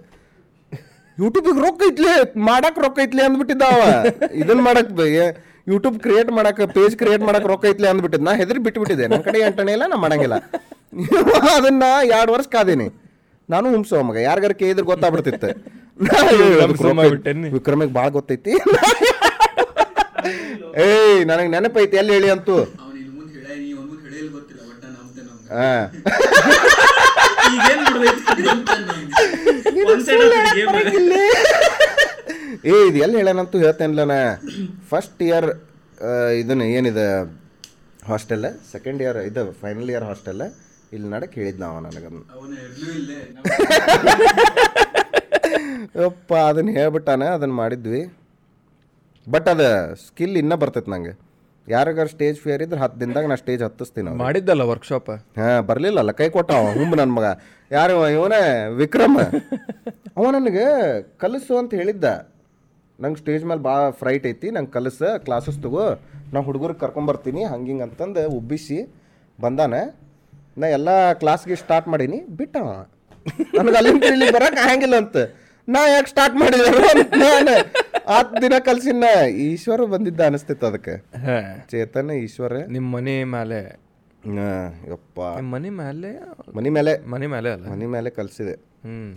ಯೂಟ್ಯೂಬಿಗೆ ರೊಕ್ಕ ಐತ್ಲೆ ಮಾಡಕ್ ರೊಕ್ಕ ಐತ್ಲೆ ಅಂದ್ಬಿಟ್ಟಿದ್ದ ಅವ. ಇದನ್ನ ಮಾಡಕ್ ಯೂಟ್ಯೂಬ್ ಕ್ರಿಯೇಟ್ ಮಾಡಕ್ ಪೇಜ್ ಕ್ರಿಯೇಟ್ ಮಾಡಕ್ ರೊಕ್ಕ ಐತ್ಲೆ ಅಂದ್ಬಿಟ್ಟಿದ್ ನಾ ಹೆದರಿ ಬಿಟ್ಬಿಟ್ಟಿದ್ದೆ. ನನ್ನ ಕಡೆ ಎಂಟನೇ ಇಲ್ಲ ನಾ ಮಾಡಂಗಿಲ್ಲ. ಅದನ್ನ ಎರಡು ವರ್ಷ ಕಾದೇನಿ. ನಾನು ಹುಂಸೋ ಮಗ. ಯಾರಿಗಾರ ಕೇಳಿದ್ರೆ ಗೊತ್ತಾಗ್ಬಿಡ್ತಿತ್ತು. ವಿಕ್ರಮಿಗೆ ಭಾಳ ಗೊತ್ತೈತಿ. ಏಯ್ ನನಗೆ ನೆನಪೈತಿ ಎಲ್ಲಿ ಹೇಳಿ ಅಂತೂ. ಏ ಇದು ಎಲ್ಲಿ ಹೇಳೇನಂತೂ ಹೇಳ್ತೇನಿಲ್ಲ ನಾ. ಫಸ್ಟ್ ಇಯರ್ ಇದನ್ನ ಏನಿದೆ ಹಾಸ್ಟೆಲ್ ಸೆಕೆಂಡ್ ಇಯರ್ ಇದು ಫೈನಲ್ ಇಯರ್ ಹಾಸ್ಟೆಲ್ ಇಲ್ಲಿ ನಡಕ್ ಹೇಳಿದ್ನ ನಾವು ನನಗನ್ನು ಅಪ್ಪ ಇರ್ಲೂ ಇಲ್ಲೇ. ಯಪ್ಪ ಅದನ್ನ ಹೇಳ್ಬಿಟ್ಟಾನೆ ಅದನ್ನ ಮಾಡಿದ್ವಿ. ಬಟ್ ಅದು ಸ್ಕಿಲ್ ಇನ್ನೂ ಬರ್ತೈತೆ ನಂಗೆ. ಯಾರಿಗಾರ ಸ್ಟೇಜ್ ಫಿಯರ್ ಇದ್ರೆ ಹತ್ತು ದಿನದಾಗ ನಾ ಸ್ಟೇಜ್ ಹತ್ತಿಸ್ತೀನಿ. ಮಾಡಿದ್ದಲ್ಲ ವರ್ಕ್ಶಾಪ್ ಹಾ ಬರ್ಲಿಲ್ಲಲ್ಲ ಕೈ ಕೊಟ್ಟ ಅವ ಹುಂಬ ನನ್ನ ಮಗ. ಯಾರು ಇವನೇ? ವಿಕ್ರಮ. ಅವ ನನಗೆ ಕಲಿಸು ಅಂತ ಹೇಳಿದ್ದ. ನಂಗೆ ಸ್ಟೇಜ್ ಮೇಲೆ ಭಾಳ ಫ್ರೈಟ್ ಐತಿ ನಂಗೆ ಕಲಿಸ ಕ್ಲಾಸಸ್ ತಗೋ. ನಾ ಹುಡುಗರಿಗೆ ಕರ್ಕೊಂಬರ್ತೀನಿ ಹಂಗೆ ಹಿಂಗೆ ಅಂತಂದು ಉಬ್ಬಿಸಿ ಬಂದಾನ. ನಾ ಎಲ್ಲ ಕ್ಲಾಸ್ಗೆ ಸ್ಟಾರ್ಟ್ ಮಾಡೀನಿ ಬಿಟ್ಟ ನನಗೆ ಅಲ್ಲಿಂದ ಇಲ್ಲಿ ಬರಕ್ಕೆ ಹ್ಯಾಂಗಿಲ್ಲ ಅಂತ. ನಾ ಯಾಕೆ ಸ್ಟಾರ್ಟ್ ಮಾಡಿದೆ ನಾನು ಹತ್ತು ದಿನ ಕಲ್ಸಿನ ಈಶ್ವರ ಬಂದಿದ್ದ ಅನಿಸ್ತಿತ್ತು ಅದಕ್ಕೆ. ಚೇತನ ಈಶ್ವರ. ನಿಮ್ಮ ಮನೆ ಮೇಲೆ ಯಪ್ಪ. ಮನೆ ಮೇಲೆ ಮನಿ ಮೇಲೆ ಮನೆ ಮೇಲೆ ಅಲ್ಲ? ಮನೆ ಮೇಲೆ ಕಲ್ಸಿದೆ. ಹ್ಮ್.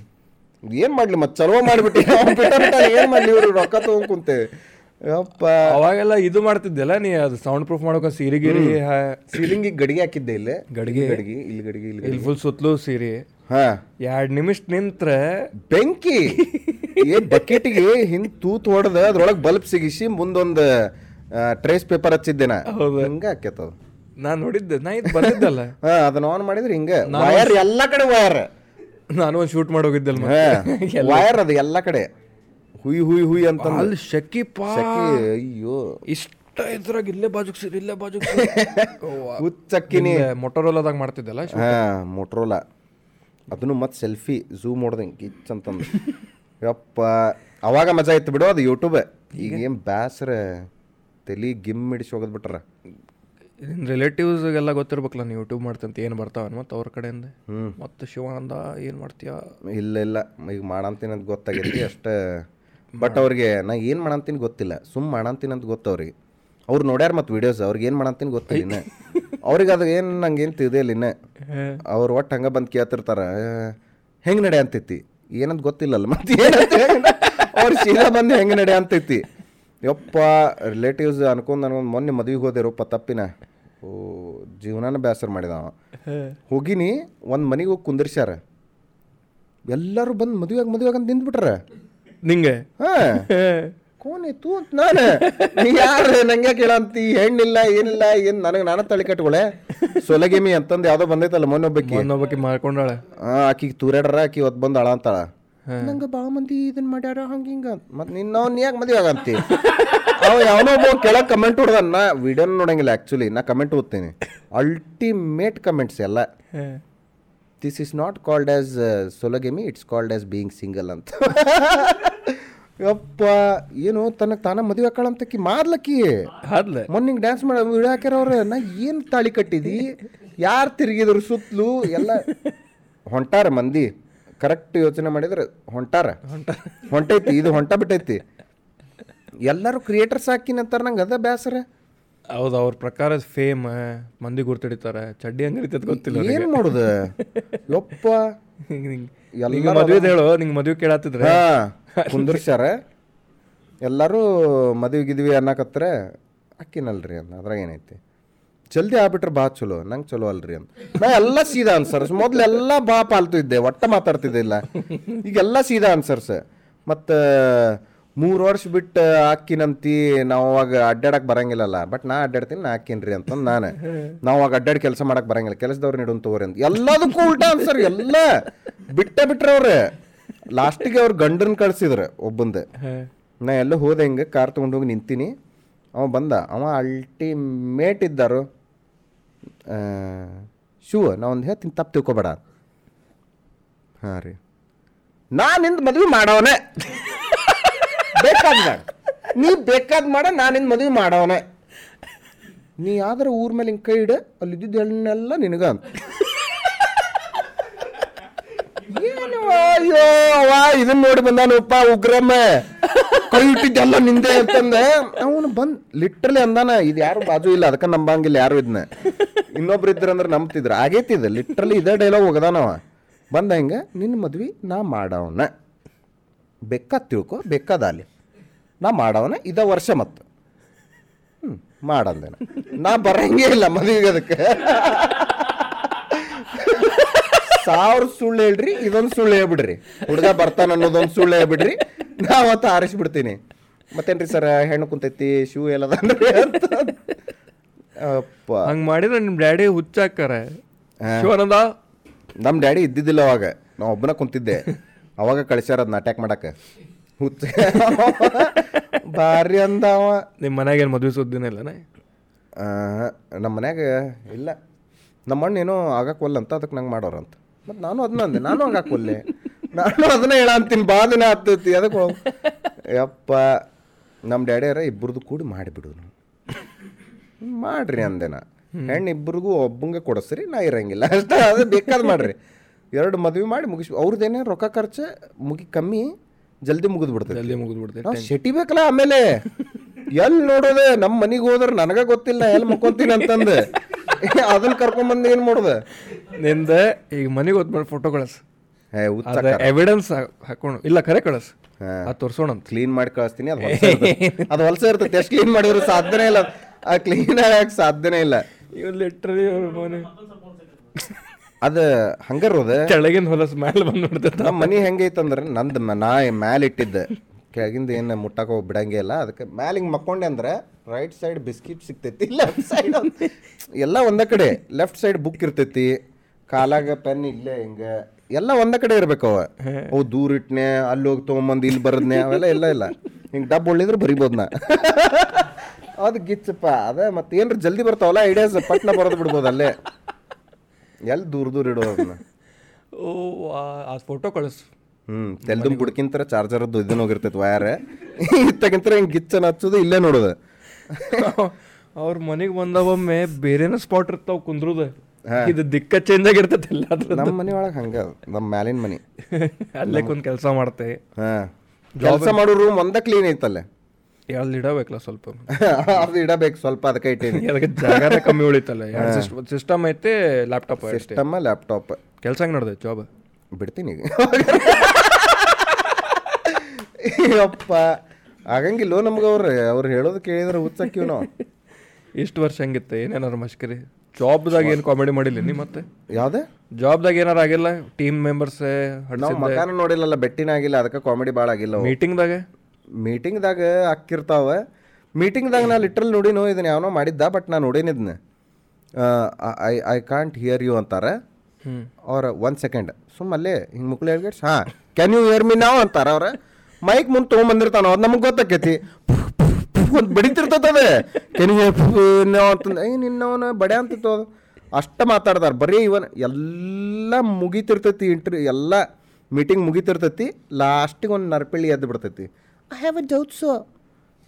ಏನ್ ಮಾಡ್ಲಿ ಮತ್ ಚಲೋ ಮಾಡಿಬಿಟ್ಟು? ಏನ್ ಮಾಡಲಿ ಇವರು? ರೊಕ್ಕ ತಗೊಂಡ್ ಕುಂತೆ. ಯಪ್ಪ ಅವಾಗೆಲ್ಲ ಇದು ಮಾಡ್ತಿದ್ದೆಲ್ಲ ನೀ ಅದು ಸೌಂಡ್ ಪ್ರೂಫ್ ಮಾಡೋಕೆ ಸೀರೆ ಗಿರಿ ಸೀಲಿಂಗ್ ಗಡಿಗೆ ಹಾಕಿದ್ದೆ ಇಲ್ಲಿ. ಗಡಿಗೆ? ಗಡಿಗೆ ಇಲ್ಲಿ ಗಡಿಗೆ ಇಲ್ಲಿ ಇಲ್ಲಿ ಫುಲ್ ಸುತ್ತಲೂ ಸೀರೆ. ಹಾ. ಎರಡ್ ನಿಮಿಷ ನಿಂತ್ರೆ ಬೆಂಕಿ. ಏ ಬಕೆಟಿಗೆ ಹಿಂದ್ ತೂತ್ ಹೊಡೆದ ಅದ್ರೊಳಗೆ ಬಲ್ಬ್ ಸಿಗಿಸಿ ಮುಂದೊಂದು ಟ್ರೇಸ್ ಪೇಪರ್ ಹಚ್ಚಿದ್ದೆ ನಾ. ಹಿಂಗ ಹಾಕ್ಯತದ ನಾನ್ ನೋಡಿದ್ದೆ. ನಾ ಇದು ಬಂದಿದ್ದಲ್ಲ. ಹಾ ಅದನ್ನ ಆನ್ ಮಾಡಿದ್ರೆ ಹಿಂಗ. ವೈರ್ ಎಲ್ಲಾ ಕಡೆ ವೈರ್ ನಾನು ಒಂದು ಶೂಟ್ ಮಾಡೋಗಿದ್ದಲ್ಲ ವೈರ್ ವಯರ್ ಅದು ಎಲ್ಲ ಕಡೆ. ಹುಯ್ ಹುಯ್ ಹುಯ್ ಅಂತ ಅಲ್ಲಿ ಶಕ್ಕಿ ಪಾ. ಅಯ್ಯೋ. ಇಷ್ಟ ಇದ್ರಾಗ ಇಲ್ಲೇ ಬಾಜುಕ್ ಸೀರೆ ಇಲ್ಲೇ ಬಾಜುಕ್ ಹುಚ್ಚಕ್ಕಿನಿ ಮೊಟರೋಲಾದಾಗ ಮಾಡ್ತಿದ್ದಲ್ಲ ಹಾ ಮೊಟರೋಲಾ ಅದನ್ನು ಮತ್ತೆ ಸೆಲ್ಫಿ ಝೂ ಹೊಡ್ದಂಗೆ ಕಿಚ್ ಅಂತಂದು. ಯಪ್ಪ ಅವಾಗ ಮಜಾ ಇತ್ತು ಬಿಡು ಅದು ಯೂಟ್ಯೂಬ್ ಈಗ? ಏನು ಬ್ಯಾಸ್ರ. ತಲಿ ಗಿಮ್ ಹಿಡಿಸಿ ಹೋಗದ್ ಬಿಟ್ರ. ರಿಲೇಟಿವ್ಸ್ಗೆಲ್ಲ ಗೊತ್ತಿರ್ಬೇಕಲ್ಲ ನೀವು ಯೂಟ್ಯೂಬ್ ಮಾಡ್ತಂತ ಏನು ಬರ್ತಾವ ಮತ್ತು ಅವ್ರ ಕಡೆಯಿಂದ? ಮತ್ತೆ ಶಿವ ಅಂದ ಏನು ಮಾಡ್ತೀಯ? ಇಲ್ಲ ಇಲ್ಲ. ಈಗ ಮಾಡಂತೀನಿ ಅಂತ ಗೊತ್ತಾಗೈತಿ ಅಷ್ಟೇ. ಬಟ್ ಅವ್ರಿಗೆ ನಾ ಏನು ಮಾಡಂತೀನಿ ಗೊತ್ತಿಲ್ಲ. ಸುಮ್ ಮಾಡಂತೀನಿ ಅಂತ ಗೊತ್ತು ಅವ್ರಿಗೆ. ಅವ್ರು ನೋಡ್ಯಾರ ಮತ್ತು ವಿಡಿಯೋಸ್ ಅವ್ರಿಗೆ ಏನು ಮಾಡಂತೀನಿ ಗೊತ್ತಿಲ್ಲ ಇನ್ನ. ಅವ್ರಿಗೆ ಅದು ಏನು ನಂಗೆ ಏನು ತಿಳಿದಿಲ್ಲ ಇನ್ನ. ಅವ್ರು ಒಟ್ಟು ಹಂಗೆ ಬಂದು ಕೇಳ್ತಿರ್ತಾರೆ ಹೆಂಗೆ ನಡೆ ಅಂತೈತಿ ಏನಂತ ಗೊತ್ತಿಲ್ಲಲ್ಲ. ಮತ್ತೆ ಏನಂತ ಅವ್ರು ಸೀದಾ ಬಂದು ಹೆಂಗೆ ನಡೆ ಅಂತೈತಿ ಯಪ್ಪ ರಿಲೇಟಿವ್ಸ್ ಅನ್ಕೊಂಡು ಅನ್ಕೊಂಡು ಮೊನ್ನೆ ಮದುವೆಗೆ ಹೋದೆರಪ್ಪ ತಪ್ಪಿನ. ಓ, ಜೀವನಾನ ಬೇಸರ ಮಾಡಿದವ. ಹೋಗಿನಿ, ಒಂದು ಮನೆಗೆ ಹೋಗಿ ಕುಂದಿರ್ಸ್ಯಾರ. ಎಲ್ಲರೂ ಬಂದು ಮದುವೆಯಾಗಿ ಮದುವೆಯಾಗ ಅಂತ ನಿಂತ್ಬಿಟ್ರ. ನಿಂಗೆ? ಹಾ ಕೋನೆ ತೂ ಅಂತ ನಾನು ಯಾರು? ನಂಗೆ ಕೇಳಂತಿ. ಹೆಣ್ಣಿಲ್ಲ ಏನಿಲ್ಲ ಏನು ನನಗೆ ನಾನು ತಳಿ ಕಟ್ಕೊಳೆ? ಸೊಲಗಿಮಿ ಅಂತಂದು ಯಾವುದೋ ಬಂದೈತಲ್ಲ ಮೊನ್ನೆ ಒಬ್ಬಾಕಿ ಇನ್ನೊಬ್ಬಕ್ಕೆ ಮಾಡ್ಕೊಂಡಾಳೆ. ಆ, ಆಕಿಗೆ ತೂರ್ಯಾಡ್ರ ಆಕಿ ಒತ್ ಬಂದು ಅಳ ಅಂತಾಳ ನಂಗೆ ಭಾಳ ಮಂದಿ ಇದನ್ನ ಮಾಡ್ಯಾರ ಹಂಗ ಹಿಂಗ ಮತ್ ನಿನ್ನ ಅವ್ನು ನೀ ಯಾಕೆ ಮದುವೆ ಆಗಂತಿ? ಅವ ಯಾವನೋ ಒಬ್ಬ ಕೆಳಗೆ ಕಮೆಂಟ್ ಹೊಡ್ದ ನಾ ವಿಡಿಯೋನ ನೋಡಂಗಿಲ್ಲ ಆ್ಯಕ್ಚುಲಿ ನಾ ಕಮೆಂಟ್ ಓದ್ತೀನಿ. ಅಲ್ಟಿಮೇಟ್ ಕಮೆಂಟ್ಸ್ ಎಲ್ಲ. This is not called as sologamy it's called as being single ಅಂತ. ಯಪ್ಪ ಏನು ತನಗೆ ತಾನ ಮದುವೆ ಹಾಕಳಂತಕಿ ಮಾಡ್ಲಕ್ಕಿ ಮೊನ್ನೆ ಮೊನ್ನಿಗೆ ಡ್ಯಾನ್ಸ್ ಮಾಡ ವಿಡಿಯೋ ಹಾಕ್ಯಾರ ಅವ್ರ ನಾ ಏನು ತಾಳಿ ಕಟ್ಟಿದಿ? ಯಾರು ತಿರುಗಿದ್ರು ಸುತ್ತಲೂ ಎಲ್ಲ ಹೊಂಟಾರ ಮಂದಿ. ಕರೆಕ್ಟ್ ಯೋಚನೆ ಮಾಡಿದ್ರೆ ಹೊಂಟಾರ. ಹೊಂಟೈತಿ ಇದು ಹೊಂಟ ಬಿಟ್ಟೈತಿ ಎಲ್ಲರೂ ಕ್ರಿಯೇಟರ್ಸ್ ಹಾಕಿನಂತಾರೆ ನಂಗೆ ಅದ ಬೇಸರ ಹೌದು ಅವ್ರ ಪ್ರಕಾರ ಫೇಮ್ ಮಂದಿ ಗುರ್ತಿಡಿತಾರೆ. ಚಡ್ಡಿ ಹಂಗಿರ್ತದ ಗೊತ್ತಿಲ್ಲ ಏನು ಮಾಡುದ? ಯಪ್ಪ. ನಿಂಗೆ ಎಲ್ಲರೂ ಮದ್ವೆದ್ ಹೇಳು ನಿಂಗೆ ಮದ್ವೆ ಕೇಳತ್ತಿದ್ರೆ ಕುಂದರ್ಸ್ಯಾರ. ಎಲ್ಲರೂ ಮದುವೆ ಗಿದ್ವಿ ಅನ್ನಕತ್ರ ಅಕ್ಕಿನಲ್ರಿ ಅಂತ ಅದ್ರಾಗ ಏನೈತಿ. ಜಲ್ದಿ ಆಗ್ಬಿಟ್ರೆ ಬಾ ಚಲೋ ನಂಗೆ ಚಲೋ ಅಲ್ರಿ ಅಂತ. ನಾ ಎಲ್ಲ ಸೀದಾ ಆನ್ಸರ್ಸ್ ಮೊದ್ಲೆಲ್ಲ ಬಾ ಪಾಲ್ತು ಇದ್ದೆ ಒಟ್ಟ ಮಾತಾಡ್ತಿದ್ದಿಲ್ಲ ಈಗೆಲ್ಲ ಸೀದಾ ಆನ್ಸರ್ಸ್ ಮತ್ತು ಮೂರು ವರ್ಷ ಬಿಟ್ಟು ಹಾಕಿನಂತಿ ನಾವು ಅವಾಗ ಅಡ್ಡಾಡಕ್ ಬರಂಗಿಲ್ಲಲ್ಲ. ಬಟ್ ನಾ ಅಡ್ಡಾಡ್ತೀನಿ, ನಾ ಹಾಕಿನ್ರಿ ಅಂತಂದು ನಾನು. ನಾವು ಅವಾಗ ಅಡ್ಡಾಡಿ ಕೆಲಸ ಮಾಡಕ್ ಬರಂಗಿಲ್ಲ. ಕೆಲಸದವ್ರು ನಿಡೋನ್ ತಗೋರಿ ಅಂತ. ಎಲ್ಲದಕ್ಕೂ ಉಲ್ಟಾ ಆನ್ಸರ್ ಎಲ್ಲ. ಬಿಟ್ಟ ಬಿಟ್ರೆ ಅವ್ರೆ ಲಾಸ್ಟಿಗೆ ಅವ್ರು ಗಂಡನ್ ಕಳ್ಸಿದ್ರು ಒಬ್ಬಂದ. ನಾ ಎಲ್ಲ ಹೋದೆ ಹಿಂಗೆ, ಕಾರ್ ಹೋಗಿ ನಿಂತೀನಿ. ಅವ ಬಂದ. ಅವ ಅಲ್ಟಿಮೇಟ್ ಇದ್ದಾರು. ಶೂ ನಾ ಒಂದು ಹೇಳ್ತೀನಿ, ತಪ್ಪು ತಿಳ್ಕೊಬೇಡ. ಹಾಂ ರೀ. ನಾ ನಿಂದು ಮದುವೆ ಮಾಡವನೆ. ಬೇಕಾದ ನೀ ಬೇಕಾದ ಮಾಡ, ನಾನಿನ್ ಮದುವೆ ಮಾಡವನೆ ನೀ ಆದ್ರೆ ಊರ್ ಮೇಲೆ ಹಿಂಗೆ ಕೈ ಇಡ ಅಲ್ಲಿ ಇದ್ದಿದ್ದ ಹೆಣ್ಣೆಲ್ಲ ನಿನಗ ಅಯ್ಯೋ ಅವ ಇದನ್ನ ನೋಡಿ ಬಂದಾನಪ್ಪ ಉಗ್ರಮ್ಮ. ಕೈ ಇಟ್ಟಿದ್ದೆಲ್ಲ ನಿಂದೆ ಅಂತಂದೆ. ಅವನು ಬಂದ್ ಲಿಟ್ರಲಿ ಅಂದಾನ, ಇದು ಯಾರು ಬಾಜು ಇಲ್ಲ, ಅದಕ್ಕೆ ನಂಬಂಗಿಲ್ಲ ಯಾರು ಇದನ್ನ ಇನ್ನೊಬ್ರು ಇದ್ರಂದ್ರೆ ನಂಬ್ತಿದ್ರು. ಆಗೈತಿದ ಲಿಟ್ರಲಿ ಇದೇ ಡೈಲಾಗ್ ಹೋಗದಾನವ. ಬಂದ ಹಿಂಗ ನಿನ್ನ ಮದ್ವಿ ನಾ ಮಾಡವನ ಬೇಕಾದ ತಿಳ್ಕೊ ಬೆಕ್ಕದಾಲಿ ಅಲ್ಲಿ. ನಾ ಮಾಡವನ ಇದ ವರ್ಷ ಮತ್ತು ಹ್ಞೂ ಮಾಡಂದೇನ ನಾ. ಬರಂಗೇ ಇಲ್ಲ ಮದುವೆಗೆ ಅದಕ್ಕೆ. ಸಾವಿರ ಸುಳ್ಳು ಹೇಳ್ರಿ ಇದೊಂದು ಸುಳ್ಳು ಹೇಳ್ಬಿಡ್ರಿ. ಹುಡುಗ ಬರ್ತಾನ ಅನ್ನೋದೊಂದು ಸುಳ್ಳು ಹೇಳ್ಬಿಡ್ರಿ. ನಾ ಅವತ್ತು ಆರಿಸ್ಬಿಡ್ತೀನಿ. ಮತ್ತೇನ್ರಿ ಸರ್ ಹೆಣ್ಣು ಕುಂತೈತಿ ಶೂ ಎಲ್ಲದ ಅಂತ. ಅಪ್ಪ. ಹಂಗೆ ಮಾಡಿದ್ರೆ ನಿಮ್ಮ ಡ್ಯಾಡಿ ಹುಚ್ಚಾಕಾರ ಶಿವನಂದ? ನಮ್ಮ ಡ್ಯಾಡಿ ಇದ್ದಿದ್ದಿಲ್ಲ ಅವಾಗ. ನಾ ಒಬ್ಬನ ಕುಂತಿದ್ದೆ. ಅವಾಗ ಕಳಿಸ್ಯಾರ ಅದನ್ನ ಅಟ್ಯಾಕ್ ಮಾಡಕ್ಕೆ ಹುಚ್ಚ. ಭಾರಿ ಅಂದ ಅವ ನಿಮ್ಮ ಮನ್ಯಾಗ ಏನು ಮದುವೆ ಸುದ್ದಿನ ಇಲ್ಲನೇ? ನಮ್ಮ ಮನ್ಯಾಗ ಇಲ್ಲ. ನಮ್ಮ ಅಣ್ಣ ಏನೋ ಆಗಕ್ವಲ್ಲ ಅಂತ ಅದಕ್ಕೆ ನಂಗೆ ಮಾಡೋರಂತ ಮತ್ತು ನಾನು ಅದನ್ನ ಅಂದೆ. ನಾನು ಆಗಕ್ವಲ್ಲೆ ನಾನು ಅದನ್ನ ಹೇಳ ಅಂತೀನಿ. ದಿನ ಹತ್ತೈತಿ ಅದಕ್ಕೆ ಯಪ್ಪ ನಮ್ಮ ಡ್ಯಾಡಿಯಾರ ಇಬ್ಬರದು ಕೂಡಿ ಮಾಡಿಬಿಡು ಮಾಡ್ರಿ ಅಂದೆ ನಾ. ಹೆಣ್ಣು ಇಬ್ಬರಿಗೂ ಒಬ್ಬಂಗೆ ಕೊಡಿಸ್ರಿ ನಾ ಇರಂಗಿಲ್ಲ. ಅಷ್ಟೇ ಅದು ಬೇಕಾದ ಮಾಡ್ರಿ. ಎರಡು ಮದುವೆ ಮಾಡಿ ಮುಗಿಸ್ ಅವ್ರದ್ದೇನೇ ರೊಕ್ಕ ಖರ್ಚು ಮುಗಿ ಕಮ್ಮಿ ಜಲ್ದಿ ಮುಗಿದು ಬಿಡ್ತೈತಿ. ಜಲ್ದಿ ಮುಗಿದು ಬಿಡ್ತೈತೆ. ನಾವು ಶೆಟಿ ಬೇಕಲ್ಲ ಆಮೇಲೆ? ಎಲ್ಲಿ ನೋಡೋದೆ? ನಮ್ಮ ಮನೆಗೆ ಹೋದ್ರೆ ನನಗೆ ಗೊತ್ತಿಲ್ಲ ಎಲ್ಲಿ ಮಕ್ಕೊಂತೀನಿ ಅಂತಂದು. ಅದನ್ನ ಕರ್ಕೊಂಬಂದು ಏನು ಮಾಡೋದು? ನಿಂದ ಈಗ ಮನೆಗೆ ಹೋದ್ಮೇಲೆ ಫೋಟೋ ಕಳಿಸ್. ಎವಿಡೆನ್ಸ್ ಹಾಕೊಂಡು ಇಲ್ಲ ಕರೆ ಕಳಿಸ್. ಅದು ತೋರ್ಸೋಣಂತ ಕ್ಲೀನ್ ಮಾಡಿ ಕಳಿಸ್ತೀನಿ ಅದು ಹೊಲಸ ಅದು ಹೊಲಸ ಇರ್ತೈತೆ ಎಷ್ಟು ಕ್ಲೀನ್ ಮಾಡಿದ್ರು ಸಾಧ್ಯನೇ ಇಲ್ಲ. ಆ ಕ್ಲೀನ್ ಆಗಕ್ಕೆ ಸಾಧ್ಯನೇ ಇಲ್ಲ. ಇವ್ ಲಿಟ್ರಲಿ ಮನೆ. ಅದು ಹಂಗಾರೋದ ಕೆಳಗಿನ ಹೊಲಸ್ ಮ್ಯಾಲ ಬಂದು ನೋಡ್ತೈತ ನಮ್ಮ ಮನೆ ಹೆಂಗೈತಂದ್ರೆ ನಂದು ನಂದ ನಾ ಮ್ಯಾಲ ಇಟ್ಟಿದ್ದೆ. ಕೆಳಗಿಂದ ಏನು ಮುಟ್ಟಕ್ಕೆ ಹೋಗಿ ಬಿಡಂಗೇ ಇಲ್ಲ. ಅದಕ್ಕೆ ಮ್ಯಾಲ ಹಿಂಗೆ ಮಕ್ಕೊಂಡೆ ಅಂದ್ರೆ ರೈಟ್ ಸೈಡ್ ಬಿಸ್ಕಿಟ್ ಸಿಗ್ತೈತಿ ಲೆಫ್ಟ್ ಸೈಡ್ ಎಲ್ಲ ಒಂದ ಕಡೆ. ಲೆಫ್ಟ್ ಸೈಡ್ ಬುಕ್ ಇರ್ತೈತಿ. ಕಾಲಾಗ ಪೆನ್ ಇಲ್ಲೇ ಹಿಂಗೆ. ಎಲ್ಲ ಒಂದ ಕಡೆ ಇರ್ಬೇಕು ಅವ. ಅವು ದೂರ ಇಟ್ನೆ ಅಲ್ಲಿ ಹೋಗಿ ತೊಗೊಂಬಂದು ಇಲ್ಲಿ ಬರದ್ನೆ ಅವೆಲ್ಲ ಇಲ್ಲ ಇಲ್ಲ. ಹಿಂಗೆ ಡಬ್ ಒಳ್ಳಿದ್ರೆ ಬರಿಬೋದು ನಾ. ಅದು ಗಿಚ್ಚಪ್ಪ. ಅದ ಮತ್ತೆ ಏನ್ರ ಜಲ್ದಿ ಬರ್ತಾವಲ್ಲ ಐಡಿಯಾಸ್ ಪಟ್ನ ಬರೋದು ಬಿಡ್ಬೋದು ಅಲ್ಲೇ. ಎಲ್ಲಿ ದೂರ ದೂರ ಇಡೋ ಅದನ್ನ ಓ ಆ ಫೋಟೋ ಕಳಿಸ್. ಹ್ಮ್ ತೆಲ್ದು ಬುಡ್ಕಿಂತರ ಚಾರ್ಜರ್ದು ಇದನ್ನ ಹೋಗಿರ್ತೈತಿ ವಯರ್ ಇತ್ತಗಿಂತರ ಹಿಂಗೆ ಗಿಚ್ಚನ ಹಚ್ಚೋದು ಇಲ್ಲೇ ನೋಡೋದು. ಅವ್ರ ಮನೆಗೆ ಬಂದವೊಮ್ಮೆ ಬೇರೆನ ಸ್ಪಾಟ್ ಇರ್ತಾವ ಕುಂದ್ರದ. ಇದು ದಿಕ್ಕ ಚೇಂಜ್ ಆಗಿರ್ತೈತೆ ಎಲ್ಲ ನಮ್ಮ ಮನೆ ಒಳಗೆ ಹಂಗ ನಮ್ಮ ಮ್ಯಾಲಿನ ಮನೆ. ಅಲ್ಲೇ ಕುಂದು ಕೆಲಸ ಮಾಡ್ತೆ. ಹಾಂ. ಕೆಲಸ ಮಾಡೋ ರೂಮ್ ಒಂದ ಕ್ಲೀನ್ ಐತಲ್ಲೇ. ಎಲ್ಲಿ ಇಡಬೇಕಲ್ಲ ಸ್ವಲ್ಪ. ಅದು ಇಡಬೇಕು ಸ್ವಲ್ಪ ಅದಕ್ಕೆ ಇಟ್ಟೀನಿ ಅದಕ್ಕೆ ಜಾಗನೇ ಕಮ್ಮಿ ಉಳಿತಲ್ಲ. ಸಿಸ್ಟಮ್ ಐತೆ ಲ್ಯಾಪ್ಟಾಪ್ ಸಿಸ್ಟಮ್ ಲ್ಯಾಪ್ಟಾಪ್ ಕೆಲಸ ಹೆಂಗೆ ನಡೆದೈತೆ ಜಾಬ್ ಬಿಡ್ತೀನಿ ಅಪ್ಪ ಆಗಂಗಿಲ್ಲ ನಮ್ಗೆ ಅವ್ರು ಅವ್ರು ಹೇಳೋದು ಕೇಳಿದ್ರೆ ಹುಚ್ಚಕ್ಕಿವ್ ನಾವು. ಇಷ್ಟು ವರ್ಷ ಹೆಂಗಿತ್ತು? ಏನೇನಾರು ಮಷ್ಕರಿ ಜಾಬ್ದಾಗ ಏನು ಕಾಮಿಡಿ ಮಾಡಿಲ್ಲ ನೀ ಮತ್ತೆ? ಯಾವ್ದೇ? ಜಾಬ್ದಾಗ ಏನಾರು ಆಗಿಲ್ಲ? ಟೀಮ್ ಮೆಂಬರ್ಸ್ ಮಕಾನ ನೋಡಿಲ್ಲಲ್ಲ ಬೆಟ್ಟಿನ ಆಗಿಲ್ಲ ಅದಕ್ಕೆ ಕಾಮಿಡಿ ಭಾಳ ಆಗಿಲ್ಲ. ಮೀಟಿಂಗ್ದಾಗ ಮೀಟಿಂಗ್ದಾಗ ಅಕ್ಕಿರ್ತಾವ ಮೀಟಿಂಗ್ದಾಗ ನಾ ಲಿಟ್ರಲ್ ನೋಡಿನೋ ಇದನ್ನ ಯಾವನೋ ಮಾಡಿದ್ದ ಬಟ್ ನಾನು ನೋಡೇನಿ ಇದನ್ನ I I can't hear you ಅಂತಾರೆ. ಅವ್ರ ಒನ್ ಸೆಕೆಂಡ್ ಸುಮ್ಮಲ್ಲೇ ಹಿಂಗೆ ಮುಕ್ಳು ಹೇಳ್ಗೇಟ್ಸ್ ಹಾಂ ಕ್ಯಾನ್ ಯು ಹಿಯರ್ ಮೀ ನಾವು ಅಂತಾರೆ ಅವ್ರ. ಮೈಕ್ ಮುಂದೆ ತೊಗೊಂಬಂದಿರ್ತಾನ ಅವ್ರು ನಮಗೆ ಗೊತ್ತಾಕೈತಿ. ಒಂದು ಬಡಿತಿರ್ತದೆ ಕ್ಯಾನ್ ಯು ನಾವು ಅಂತಂದು ಐ ನಿನ್ನವನ ಬಡೆ ಅಂತಿತ್ತು ಅದು. ಅಷ್ಟ ಮಾತಾಡ್ತಾರ ಬರೀ ಇವನ್ ಎಲ್ಲ ಮುಗಿತಿರ್ತೈತಿ ಇಂಟ್ರಿ ಎಲ್ಲ ಮೀಟಿಂಗ್ ಮುಗಿತಿರ್ತೈತಿ. ಲಾಸ್ಟಿಗೆ ಒಂದು ನರ್ಪಿಳಿ ಎದ್ದು ಬಿಡ್ತೈತಿ. I have a doubt so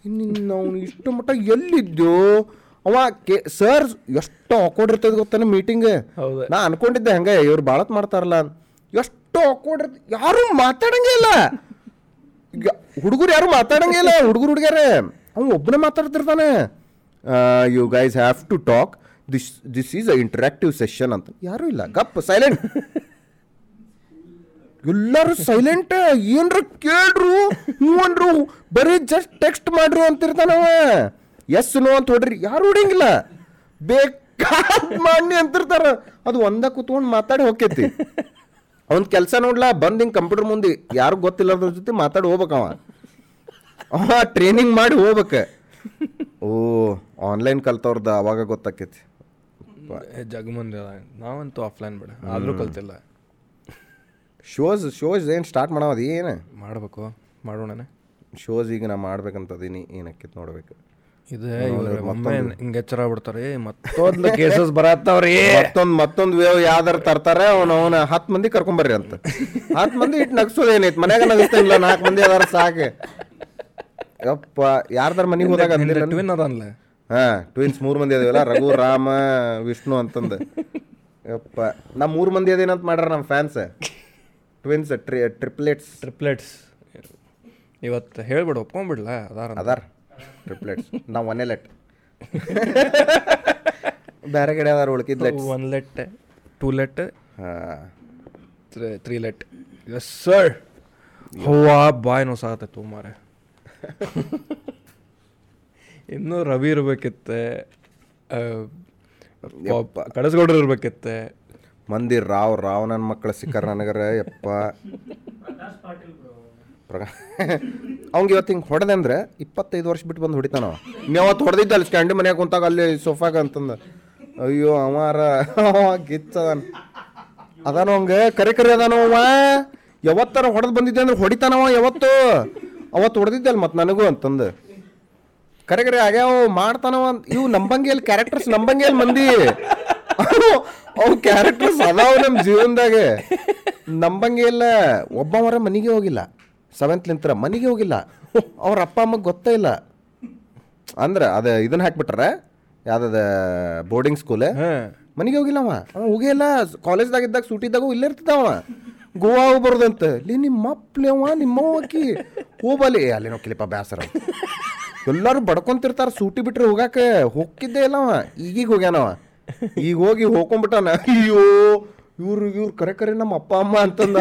ಇನ್ನು ಅವನು ಇಷ್ಟು ಮಟ್ಟ ಎಲ್ಲಿದ್ದೋ ಅವ ಕೆ ಸರ್ ಎಷ್ಟು ಆಕೋಡ್ ಇರ್ತದೆ ಗೊತ್ತಾನೆ ಮೀಟಿಂಗ್ ಹೌದು. ನಾ ಅನ್ಕೊಂಡಿದ್ದೆ ಹಂಗೆ ಇವ್ರು ಭಾಳತ್ ಮಾಡ್ತಾರಲ್ಲ ಎಷ್ಟು ಆಕೋಡ್ ಇರ್ತ ಯಾರು ಮಾತಾಡಂಗೇ ಇಲ್ಲ. ಈಗ ಹುಡುಗರು ಯಾರು ಮಾತಾಡಂಗೇ ಇಲ್ಲ ಹುಡುಗರು ಹುಡುಗ್ಯಾರ. ಅವ್ನು ಒಬ್ಬನೇ ಮಾತಾಡ್ತಿರ್ತಾನೆ. You guys have to talk this this is a interactive session ಅಂತ. ಯಾರು ಇಲ್ಲ. ಗಪ್ ಸೈಲೆಂಟ್ ಎಲ್ಲರೂ ಸೈಲೆಂಟ್ ಏನ್ರ ಕೇಳ್ರು ಹ್ಞೂ ಬರೀ ಜಸ್ಟ್ ಟೆಕ್ಸ್ಟ್ ಮಾಡ್ರು ಅಂತಿರ್ತಾನವ ಎಸ್ ನೋ ಅಂತ ಹೊಡ್ರಿ. ಯಾರು ಹೊಡಿಯಂಗಿಲ್ಲ ಬೇಕಾದ್ ಮಾಡಿ ಅಂತಿರ್ತಾರ. ಅದು ಒಂದ ಕುತ್ಕೊಂಡು ಮಾತಾಡಿ ಹೋಗ್ತೈತಿ ಅವನ್ ಕೆಲಸ ನೋಡ್ಲಾ ಬಂದ್ ಹಿಂಗೆ ಕಂಪ್ಯೂಟರ್ ಮುಂದೆ. ಯಾರು ಗೊತ್ತಿಲ್ಲದ್ರ ಜೊತೆ ಮಾತಾಡಿ ಹೋಗ್ಬೇಕವ ಅವ. ಟ್ರೈನಿಂಗ್ ಮಾಡಿ ಹೋಗ್ಬೇಕ. ಓ ಆನ್ಲೈನ್ ಕಲ್ತವ್ರದ್ದು ಅವಾಗ ಗೊತ್ತಾಕೈತಿ. ಜಗಮನ್ ನಾವಂತೂ ಆಫ್ಲೈನ್ ಬಿಡ. ಆದರೂ ಕಲ್ತಿಲ್ಲ. ಶೋಸ್ ಶೋಸ್ ಏನು ಸ್ಟಾರ್ಟ್ ಮಾಡೋದು ಏನು. ಮಾಡಬೇಕು ಮಾಡೋಣ ಶೋಸ್ ಈಗ ನಾ ಮಾಡ್ಬೇಕಂತದೀನಿ ಏನಕ್ಕೆ ನೋಡ್ಬೇಕು. ಇದೆ ಒಮ್ಮೆ ಹಿಂಗೆ ಎಚ್ಚರ ಬಿಡ್ತಾರೆ ಮತ್ತೊಂದು ಕೇಸಸ್ ಬರತ್ತವ್ರಿ ಮತ್ತೊಂದು ಮತ್ತೊಂದು ವೇವ್ ಯಾವ್ದಾರ ತರ್ತಾರೆ ಅವನು ಅವನ ಹತ್ತು ಮಂದಿ ಕರ್ಕೊಂಬರ್ರಿ ಅಂತ. ಹತ್ತು ಮಂದಿ ಇಟ್ಟು ನಗ್ಸೋದು ಮನೆಯಾಗ ಮನ್ಯಾಗ ನಗಿಸ್ತಾನಿಲ್ಲ ನಾಲ್ಕು ಮಂದಿ ಅದಾರ ಸಾಕು. ಯಪ್ಪ ಯಾರ್ದಾರ ಮನೆಗೆ ಹೋದಾಗ ಟ್ವಿನ್ ಅದನ್ಲ. ಹಾ ಟ್ವಿನ್ಸ್ ಮೂರು ಮಂದಿ ಅದೇವಲ್ಲ ರಘು ರಾಮ ವಿಷ್ಣು ಅಂತಂದು. ಯಪ್ಪ ನಮ್ಮ ಮೂರು ಮಂದಿ ಅದೇನಂತ ಮಾಡ್ಯಾರ ನಮ್ಮ ಫ್ಯಾನ್ಸ್ ಟ್ವಿನ್ಸ್ ಟ್ರಿ ಟ್ರಿಪ್ಲೆಟ್ಸ್ ಟ್ರಿಪ್ಲೆಟ್ಸ್ ಇವತ್ತು ಹೇಳ್ಬಿಡು ಒಪ್ಕೊಂಡ್ಬಿಡ್ಲ? ಅದಾರ ಅದಾರ. ಟ್ರಿಪ್ಲೆಟ್ಸ್ ನಾವು ಒನ್ನೇ ಲೆಟ್ ಬೇರೆ ಕಡೆ ಅದಾರ ಉಳ್ಕಿದ್ let one let two let ಹಾಂ. ತ್ರೀ ಲೆಟ್ ಎಸ್ ಸರ್ ಹೂವ ಬಾಯ್ ನೋಸಾಗತ್ತೈತು ಮಾರೆ. ಇನ್ನೂ ರವಿ ಇರ್ಬೇಕಿತ್ತೆ ಕಡಸ್ಗೌಡ್ರು ಇರ್ಬೇಕಿತ್ತೆ. ಮಂದಿ ರಾವ್ ರಾವ್ ನನ್ನ ಮಕ್ಕಳು ಸಿಕ್ಕಾರ ನನಗರ, ಯಪ್ಪ. ಅವ್ಗೆ ಇವತ್ತು ಹಿಂಗೆ ಹೊಡೆದೆ ಅಂದ್ರೆ ಇಪ್ಪತ್ತೈದು ವರ್ಷ ಬಿಟ್ಟು ಬಂದು ಹೊಡಿತಾನ ನೀವು ಅವತ್ತು ಹೊಡೆದಿದ್ದ ಅಲ್ಲಿ ಸ್ಟ್ಯಾಂಡ್ ಮನೆಯಾಗ ಕುಂತಾಗ ಅಲ್ಲಿ ಸೋಫಾಗ ಅಂತಂದ, ಅಯ್ಯೋ, ಅವಾರ ಗಿಚ್ಚದನ್. ಅದಾನ ಅವಂಗೆ ಕರೆ ಕರೆ ಅದಾನ ಅವ. ಯಾವತ್ತರ ಹೊಡೆದು ಬಂದಿದ್ದೆ ಅಂದ್ರೆ ಹೊಡಿತಾನವ ಯಾವತ್ತು? ಅವತ್ತು ಹೊಡೆದಿದ್ದೆ ಅಲ್ಲಿ ಮತ್ತೆ ನನಗೂ ಅಂತಂದು. ಕರೆ ಕರೆ ಆಗ್ಯಾವ, ಮಾಡ್ತಾನವ ಇವು ನಂಬಂಗೆ ಅಲ್ಲಿ ಕ್ಯಾರೆಕ್ಟರ್ಸ್ ನಂಬಂಗೆ ಅಲ್ಲಿ ಮಂದಿ. ಅವು ಕ್ಯಾರೆಕ್ಟರ್ಸ್ ಅದಾವ ನಮ್ಮ ಜೀವನದಾಗೆ. ನಂಬಂಗೆ ಇಲ್ಲ ಒಬ್ಬವರ ಮನೆಗೆ ಹೋಗಿಲ್ಲ ಸೆವೆಂತ್ ಸೆವೆಂತ್ಲಿಂತ್ರ ಮನೆಗೆ ಹೋಗಿಲ್ಲ ಅವ್ರ ಅಪ್ಪ ಅಮ್ಮಗೆ ಗೊತ್ತೇ ಇಲ್ಲ. ಅಂದ್ರೆ ಅದು ಇದನ್ನ ಹಾಕ್ಬಿಟ್ರ ಯಾವ್ದದ ಬೋರ್ಡಿಂಗ್ ಸ್ಕೂಲ್ ಮನೆಗೆ ಹೋಗಿಲ್ಲ ಅವ. ಅವ ಹೋಗೇ ಇಲ್ಲ ಕಾಲೇಜ್ದಾಗ ಇದ್ದಾಗ ಸೂಟಿದ್ದಾಗ ಇಲ್ಲೇ ಇರ್ತಿದ್ದ ಅವ. ಗೋವಾ ಹೋಗ್ಬಾರ್ದಂತ ಲೀ ನಿಮ್ಮ ಅಪ್ಲೆ ನಿಮ್ಮ ಅಕ್ಕಿ ಹೋಗಲಿ ಅಲ್ಲಿ ನೋಕಿಲಿಪ್ಪ ಬ್ಯಾಸರ. ಎಲ್ಲರೂ ಬಡ್ಕೊಂತಿರ್ತಾರ ಸೂಟಿ ಬಿಟ್ರೆ ಹೋಗಾಕ ಹೋಗಿದ್ದೇ ಇಲ್ಲ ಅವ. ಈಗೀಗ ಹೋಗ್ಯಾನವ ಈಗ ಹೋಗಿ ಹೋಗ್ಕೊಂಡ್ಬಿಟ್ಟಾನ ಅಯ್ಯೋ ಇವ್ರು ಇವ್ರು ಕರೆ ಕರೆ ನಮ್ಮ ಅಪ್ಪ ಅಮ್ಮ ಅಂತಂದ.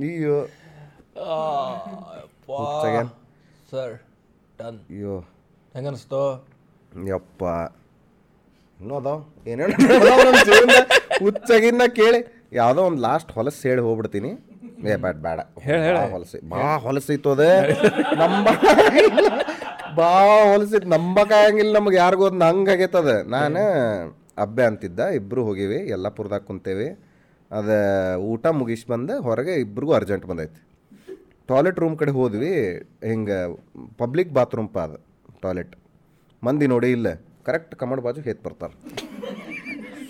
ಅಯ್ಯೋ. Sir done. ಅಯ್ಯೋ. ಹೆಂಗನ್ಸ್ತು? ಯಪ್ಪ. ಇನ್ನೂ ಅದಾವ. ಏನೇನು ಹುಚ್ಚಾಗಿನ್ನ ಕೇಳಿ. ಯಾವುದೋ ಒಂದು ಲಾಸ್ಟ್ ಹೊಲಸು ಹೇಳಿ ಹೋಗ್ಬಿಡ್ತೀನಿ. ಏ ಬೇಡ ಬೇಡ. ಹೇಳ ಹೊಲಸಿ. ಭಾಳ ಹೊಲಸಿತ್ತು ಅದೇ. ನಂಬ ಭಾಳ ಹೊಲಸಿತ್ತು ನಂಬಕ್ಕಾಗಂಗಿಲ್ಲ ನಮ್ಗೆ ಯಾರಿಗೂ ಒಂದು ಹಂಗಾಗೈತದ ನಾನು ಅಬ್ಬೆ ಅಂತಿದ್ದ. ಇಬ್ಬರು ಹೋಗಿವಿ ಯಲ್ಲಾಪುರದಾಗ ಕುಂತೇವಿ. ಅದು ಊಟ ಮುಗಿಸಿ ಬಂದು ಹೊರಗೆ ಇಬ್ರಿಗೂ ಅರ್ಜೆಂಟ್ ಬಂದೈತಿ. ಟಾಯ್ಲೆಟ್ ರೂಮ್ ಕಡೆ ಹೋದ್ವಿ. ಹಿಂಗೆ ಪಬ್ಲಿಕ್ ಬಾತ್ರೂಮ್ ಪಾ ಅದು ಟಾಯ್ಲೆಟ್. ಮಂದಿ ನೋಡಿ ಇಲ್ಲ. ಕರೆಕ್ಟ್ ಕಮಡ್ ಬಾಜು ಹೇತ್ ಬರ್ತಾರೆ.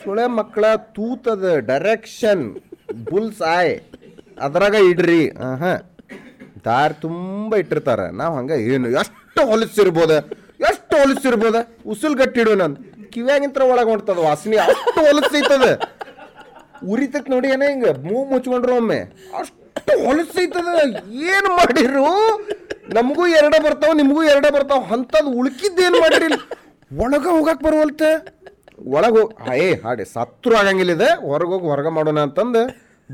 ಸುಳೆ ಮಕ್ಕಳ ತೂತದ ಡೈರೆಕ್ಷನ್ ಬುಲ್ಸ್ ಆಯ್. ಅದ್ರಾಗ ಇಡ್ರಿ. ಹಾಂ ದಾರಿ ತುಂಬ ಇಟ್ಟಿರ್ತಾರೆ. ನಾವು ಹಂಗೆ ಏನು, ಎಷ್ಟು ಹೊಲಿಸಿರ್ಬೋದ? ಎಷ್ಟು ಹೊಲಿಸಿರ್ಬೋದ? ಉಸುಲ್ ಗಟ್ಟಿಡು ನಾನು ಕಿವ್ಯಾಗಿಂತ್ರ ಒಳಗೆ ಹೊಂಟದ ವಾಸನೆ, ಅಷ್ಟು ಹೊಲಸೈತದ. ಉರಿತಕ್ಕೆ ನೋಡಿ ಏನ ಹಿಂಗ, ಮೂ ಮುಚ್ಕೊಂಡ್ರು ಒಮ್ಮೆ. ಅಷ್ಟು ಹೊಲಸೈತದ. ಏನು ಮಾಡಿರು? ನಮಗೂ ಎರಡ ಬರ್ತಾವ, ನಿಮಗೂ ಎರಡ ಬರ್ತಾವ. ಅಂಥದ್ದು ಉಳ್ಕಿದ್ದೇನು ಮಾಡಿರಿ? ಒಳಗ ಹೋಗಕ್ ಬರುವಲ್ತೆ? ಒಳಗೆ ಹೋಗಿ ಏ, ಹಾಡಿ, ಸತ್ರು ಆಗಂಗಿಲ್ಲ ಇದೆ. ಹೊರಗೆ ಹೋಗಿ ಹೊರಗೆ ಮಾಡೋಣ ಅಂತಂದು.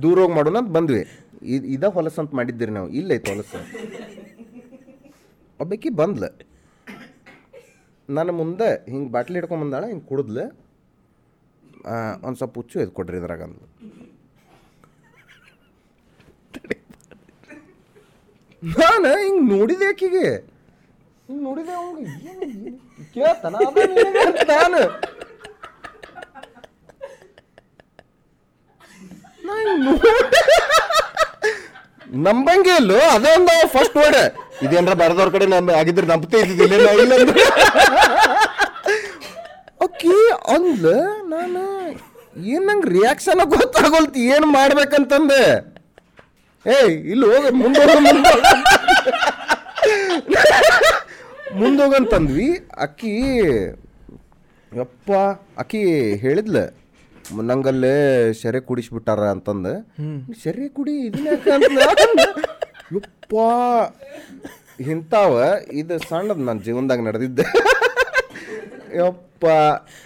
ದೂರ ಹೋಗಿ ಮಾಡೋಣ ಅಂತ ಬಂದ್ವಿ. ಇದ್ ಹೊಲಸು ಅಂತ ಮಾಡಿದ್ದೀರಿ ನಾವು. ಇಲ್ಲೈತೆ ಹೊಲಸು. ಒಬ್ಬಾಕಿ ಬಂದ್ಲ. ನನ್ನ ಮುಂದೆ ಹಿಂಗೆ ಬಾಟ್ಲಿ ಹಿಡ್ಕೊಂಡ್ ಬಂದಾಳ, ಹಿಂಗೆ ಕುಡಿದ್ಲು. ಒಂದು ಸ್ವಲ್ಪ ಹುಚ್ಚು ಇದು ಕೊಡ್ರಿ ಇದ್ರಾಗ ಅಂದ್ಲು. ನಾನು ಹಿಂಗೆ ನೋಡಿದೆ ಆಕಿಗೆ. ಹಿಂಗೆ ನೋಡಿದೆ ಅವ್ನಿಗೆ ಕೇಳ್ತಾನ? ನಾನು ನಾ ಹಿಂಗ್ ನೋಡ್- ನಂಬಂಗೆ ಇಲ್ಲ ಅದೊಂದು ಫಸ್ಟ್ ವರ್ಡ್ ಇದೇನ್ರ ಬರದವ್ರ ಕಡೆ ನಾನು ಆಗಿದ್ರೆ ನಂಬ್ತೇ ಇದ್ದಿದ್ದಿಲ್ಲ ನಾ ಇಲ್ಲ ಅಕ್ಕಿ, ಅಂದ್ಲ, ನಾನು ಏನ್ ನಂಗೆ ರಿಯಾಕ್ಷನ್ ಗೊತ್ತಾಗೋಲ್ತಿ, ಏನು ಮಾಡ್ಬೇಕಂತಂದೆ. ಏಯ್, ಇಲ್ಲಿ, ಹೋಗ ಮುಂದೆ ಮುಂದೋಗಂತಂದ್ವಿ ಅಕ್ಕಿ, ಯಪ್ಪ, ಅಕ್ಕಿ ಹೇಳಿದ್ಲ. ಮ್- ನಂಗಲ್ಲೇ ಸೆರೆ ಕುಡಿಸ್ಬಿಟ್ಟಾರ ಅಂತಂದು. ಸೆರೆ ಕುಡಿ? ಯಪ್ಪ. ಇಂಥವ ಇದು ಸಣ್ಣದು ನನ್ನ ಜೀವನದಾಗ ನಡೆದಿದ್ದೆ. ಯಪ್ಪ.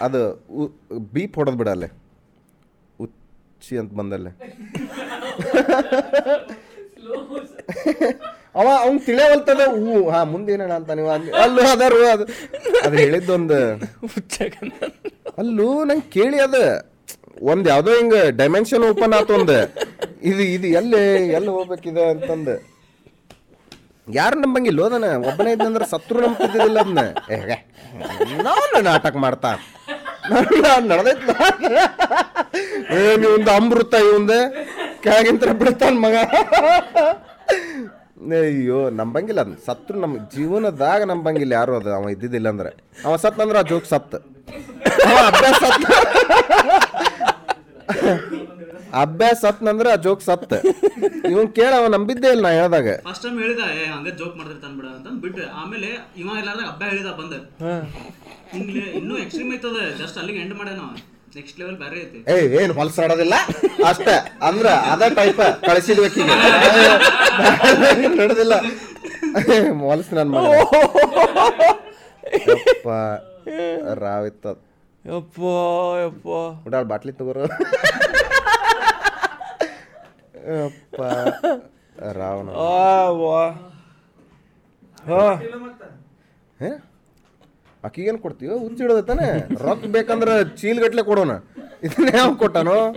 ಅದು ಬೀಪ್ ಹೊಡೆದ್ ಬಿಡಲ್ಲೇ. ಉಚ್ಚಿ ಅಂತ ಬಂದಲ್ಲೇ. ಅವ ಅವ್ನ್ ತಿಳಿಯವಲ್ತದ ಹೂ ಹಾ ಮುಂದೇನ ಅಂತ ನೀವು ಅಲ್ಲೂ ಅದಾರು ಅದು. ಅದು ಹೇಳಿದ್ದೊಂದು ಅಲ್ಲೂ ನಂಗೆ ಕೇಳಿ ಅದ. ಒಂದ್ ಯಾವ್ದೋ ಹಿಂಗ ಡೈಮೆನ್ಷನ್ ಓಪನ್ ಆತು ಇದು ಇದು ಎಲ್ಲಿ ಎಲ್ಲಿ ಹೋಗ್ಬೇಕಿದೆ ಅಂತಂದ. ಯಾರು ನಂಬಂಗಿಲ್ಲ ಅದನ್ನ ಒಬ್ಬನೇ ಇದ್ದಂದ್ರೆ ಸತ್ರು ನಂಬ್ತಿದ್ದಿಲ್ಲ ಅದನ್ನ ನಾನು ನಾಟಕ ಮಾಡ್ತಾ. ನಡೆದೈತ್ ಏ ಒಂದು ಅಮೃತ ಇವಂದ. ಕೆಳಗಿಂತ ಬಿಡ್ತಾನ ಮಗ. ಅಯ್ಯೋ, ನಂಬಂಗಿಲ್ಲ ಅದನ್ನ ಸತ್ರು ನಮ್ಮ ಜೀವನದಾಗ ನಂಬಂಗಿಲ್ಲ ಯಾರು ಅದು. ಅವ ಇದ್ದಿದ್ದಿಲ್ಲ ಅಂದ್ರೆ. ಅವ ಸತ್ ಅಂದ್ರೆ ಆ ಜೋಕ್ ಸತ್. ಅವ ಅಭ್ಯಾಸ ಅಭ್ಯಾಸ ಸತ್ನಂದ್ರೆ ಆ ಜೋಕ್ ಸತ್ ಇವನ್ ಕೇಳ ಅವ ನಂಬಿದ್ದೇ ಇಲ್ಲ ನಾ ಹೇಳ್ದಾಗ. ಫಸ್ಟ್ ಟೈಮ್ ಹೇಳಿದ ಏ ಹಂಗ ಜೋಕ್ ಮಾಡ್ತಿರ್ತಾನ ಬಿಡ ಅಂತ ಬಿಟ್ಟು ಆಮೇಲೆ ಇವ ಎಲ್ಲಾರ್ದಾಗ ಹಬ್ಬ ಹೇಳಿದ ಬಂದ. ಹಿಂಗ್ಲೆ ಇನ್ನೂ ಎಕ್ಸ್ಟ್ರೀಮ್ ಐತದ ಜಸ್ಟ್ ಅಲ್ಲಿಗೆ ಎಂಡ್ ಮಾಡ್ಯಾನ ನೆಕ್ಸ್ಟ್ ಲೆವೆಲ್ ಬೇರೆ ಐತಿ. ಏ ಏನ್ ಹೊಲಸಾಡೋದಿಲ್ಲ ಅಷ್ಟೇ. ಅಂದ್ರ ಅದ ಟೈಪ್ ಕಳಿಸಿದ್ಬೇಕೀಗ ನಡೆದಿಲ್ಲ. ಹೊಲಸ್ ನನ್ ಮಗ ಯಪ್ಪ ರಾವಿತ್ತ ಯಪ್ಪ ಯಪ್ಪ. ಬಾಟ್ಲಿ ತಗೋರು. ಯಪ್ಪ. ರಾವಣ. ಆಕಿಗೇನು ಕೊಡ್ತೀವೋ ಹುಚ್ಚಿಡೋದ ತಾನೆ? ರೊಕ್ಕ ಬೇಕಂದ್ರೆ ಚೀಲ್ಗಟ್ಲೆ ಕೊಡೋಣ. ಇದನ್ನ ಯಾವ ಕೊಟ್ಟಾನೋ?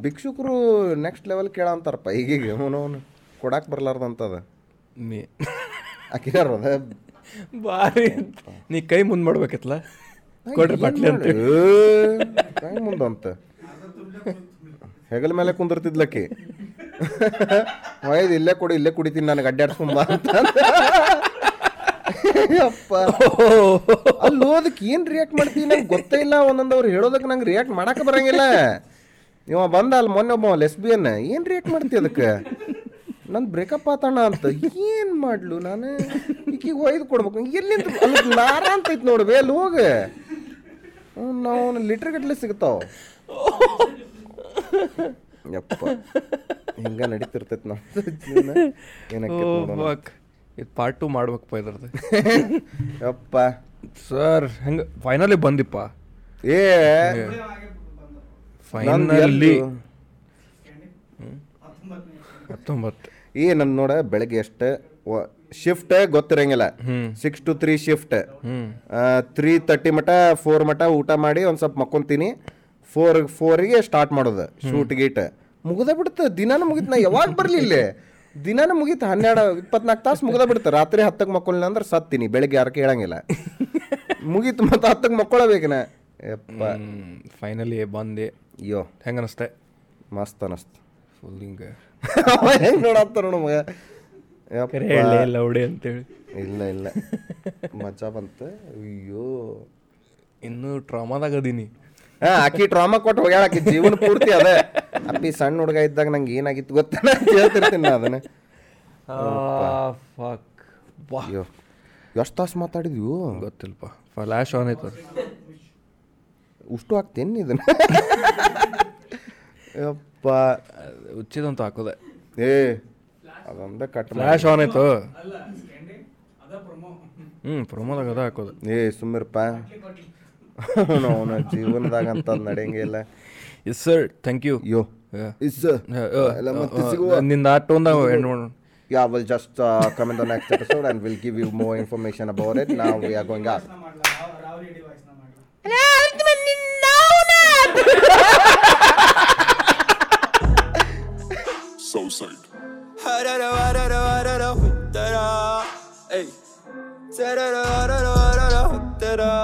ಭಿಕ್ಷುಕರು ನೆಕ್ಸ್ಟ್ ಲೆವೆಲ್ ಕೇಳಂತಾರಪ್ಪ. ಈಗೀಗ ಅವನವನು ಕೊಡಾಕ್ ಬರ್ಲಾರ್ದಂತದ. ನೀ. ಆಕಿನಾರ ಅದ ಬಾರಿ. ನೀ ಕೈ ಮುಂದೆ ಮಾಡ್ಬೇಕಿತ್ತಲ್ಲ ಕೊಡ್ರಿ ಬಟ್ಲಿ ಅಂತ. ಮುಂದಂತ ಹೆಗಲ ಮೇಲೆ ಕುಂದಿರ್ತಿದ್ಲಕ್ಕಿ. ಒಯ್ದು ಇಲ್ಲೇ ಕೊಡಿ ಇಲ್ಲೇ ಕುಡಿತೀನಿ ನನಗೆ ಅಡ್ಡಾಡ್ಸ್ಕೊಂಬ ಅಂತ. ಅಪ್ಪ ಅಲ್ಲಿ ಹೋದಕ್ಕೆ ಏನು ರಿಯಾಕ್ಟ್ ಮಾಡ್ತೀನಿ ನಂಗೆ ಗೊತ್ತೇ ಇಲ್ಲ ಒಂದೊಂದು ಅವ್ರು ಹೇಳೋದಕ್ಕೆ ನಂಗೆ ರಿಯಾಕ್ಟ್ ಮಾಡಕ್ಕೆ ಬರಂಗಿಲ್ಲ. ಇವ ಬಂದ ಅಲ್ಲಿ ಮೊನ್ನೆ ಒಬ್ಬ ಲೆಸ್ಬಿಯನ್ ಏನು ರಿಯಾಕ್ಟ್ ಮಾಡ್ತಿ ಅದಕ್ಕೆ? ನಂದು ಬ್ರೇಕಪ್ ಆತಣ್ಣ ಅಂತ. ಏನು ಮಾಡ್ಲು ನಾನು? ಈಕಿಗೆ ಒಯ್ದು ಕೊಡ್ಬೇಕು. ಎಲ್ಲಿಂದ ಅಲ್ಲಿ ನಾರ ಅಂತೈತೆ ನೋಡು ಬೇಲ್ ಹೋಗ. ನಾವು ಲೀಟ್ರ್ ಗಟ್ಟಲೆ ಸಿಗ್ತಾವ. ಯಪ್ಪ. ಹಿಂಗ ನಡೀತಿರ್ತೈತಿ ನಮ್ಮ ಜೀವನ. ಏನಕ್ಕೆ ಫಕ್ ಇದು ಪಾರ್ಟ್ ಟು ಮಾಡ್ಬೇಕಪ್ಪ ಇದ್ರದ್ದು. ಯಪ್ಪ. ಸರ್ ಹೆಂಗೆ ಫೈನಲಿ ಬಂದಿಪ್ಪ. ಏ. ಫೈನಲಿ ಹತ್ತೊಂಬತ್ತು ಏ ನನ್ನ ನೋಡ ಬೆಳಗ್ಗೆ ಎಷ್ಟು shift ಗೊತ್ತಿರಂಗಿಲ್ಲ. Six to three shift three thirty ಮಟ ಫೋರ್ ಮಟ ಊಟ ಮಾಡಿ ಒಂದು ಸ್ವಲ್ಪ ಮಕ್ಕೊಂತೀನಿ. ಫೋರ್ ಫೋರಿಗೆ ಸ್ಟಾರ್ಟ್ ಮಾಡೋದು ಶೂಟ್ ಗೀಟ್. ಮುಗಿದ ಬಿಡುತ್ತೆ ದಿನಾನು ಮುಗಿತು ನಾ ಯಾವಾಗ ಬರಲಿಲ್ಲ ಇಲ್ಲಿ? ದಿನಾನು ಮುಗೀತು ಹನ್ನೆರಡು ಇಪ್ಪತ್ನಾಲ್ಕು ತಾಸು ಮುಗಿದ ಬಿಡುತ್ತೆ ರಾತ್ರಿ ಹತ್ತಕ್ಕೆ ಮಕ್ಕೊಳಿಲ್ಲ ಅಂದ್ರೆ ಸತ್ತೀನಿ ಬೆಳಗ್ಗೆ ಯಾರಕ್ಕೆ ಹೇಳಂಗಿಲ್ಲ. ಮುಗೀತು ಮತ್ತೆ ಹತ್ತಕ್ಕೆ ಮಕ್ಕೊಳಬೇಕನ ಯಪ್ಪ. ಫೈನಲಿ ಬಂದೆ. ಅಯ್ಯೋ. ಹೆಂಗ ಅನಿಸ್ತೆ ಮಸ್ತ್ ಅನಸ್ತು. ಫುಲ್ ಹಿಂಗೆ. ಹೆಂಗೆ ನೋಡತ್ತಾರ ಮಗ. ಕರೆ ಯಪ್ಪ ಹೇಳಿ ಲೌಡೆ ಅಂತೇಳಿ. ಇಲ್ಲ ಇಲ್ಲ. ಮಜಾ ಬಂತು. ಅಯ್ಯೋ ಇನ್ನೂ ಟ್ರಾಮಾದಾಗ ಅದೀನಿ. ಹಾ ಆಕಿ ಟ್ರಾಮಾ ಕೊಟ್ಟು ಹೋಗ್ಯಾಳ ಆಕಿ ಜೀವನ ಪೂರ್ತಿ ಅದೇ. ಅಪ್ಪಿ ಸಣ್ಣ ಹುಡುಗ ಇದ್ದಾಗ ನಂಗೆ ಏನಾಗಿತ್ತು ಗೊತ್ತ? ಹೇಳ್ತಿರ್ತೀನಿ ನಾ ಅದನ್ನ. ಫಕ್ ವಾ. ಅಯ್ಯೋ ಎಷ್ಟು ತಾಸು ಮಾತಾಡಿದ್ವು? ಗೊತ್ತಿಲ್ಲಪ್ಪ. ಫ್ಲಾಶ್ ಆನ್ ಆಯ್ತು. ಉಷ್ಟು ಹಾಕ್ತೇನೆ ಇದನ್ನ? ಯಪ್ಪ. ಉಚ್ಚಿದಂತ ಹಾಕೋದೆ. ಏ ಅದೊಂದೇ ಕಟ್ ಫ್ಲಾಶ್ ಆನ್ ಆಯ್ತು ಹ್ಞೂ ಪ್ರಮೋದಾಗ ಅದ ಹಾಕೋದು ಏ ಸುಮ್ಮಿರಪ್ಪ ಅವನ ಜೀವನದಾಗ ಅಂತ ನಡೆಯಂಗಿಲ್ಲ ಎಸ್ ಸರ್ ಥ್ಯಾಂಕ್ ಯು ಯೋ ಇಸ್ನಿಂದ ಆ ಟೋನ್ದಾಗ ಎಂಡ್ ಮಾಡೋಣ Yeah, we'll just uh, come in the next episode and we'll give you more information about it. Now we are going out. هررا وررا وررا هترا اي تررا وررا وررا هترا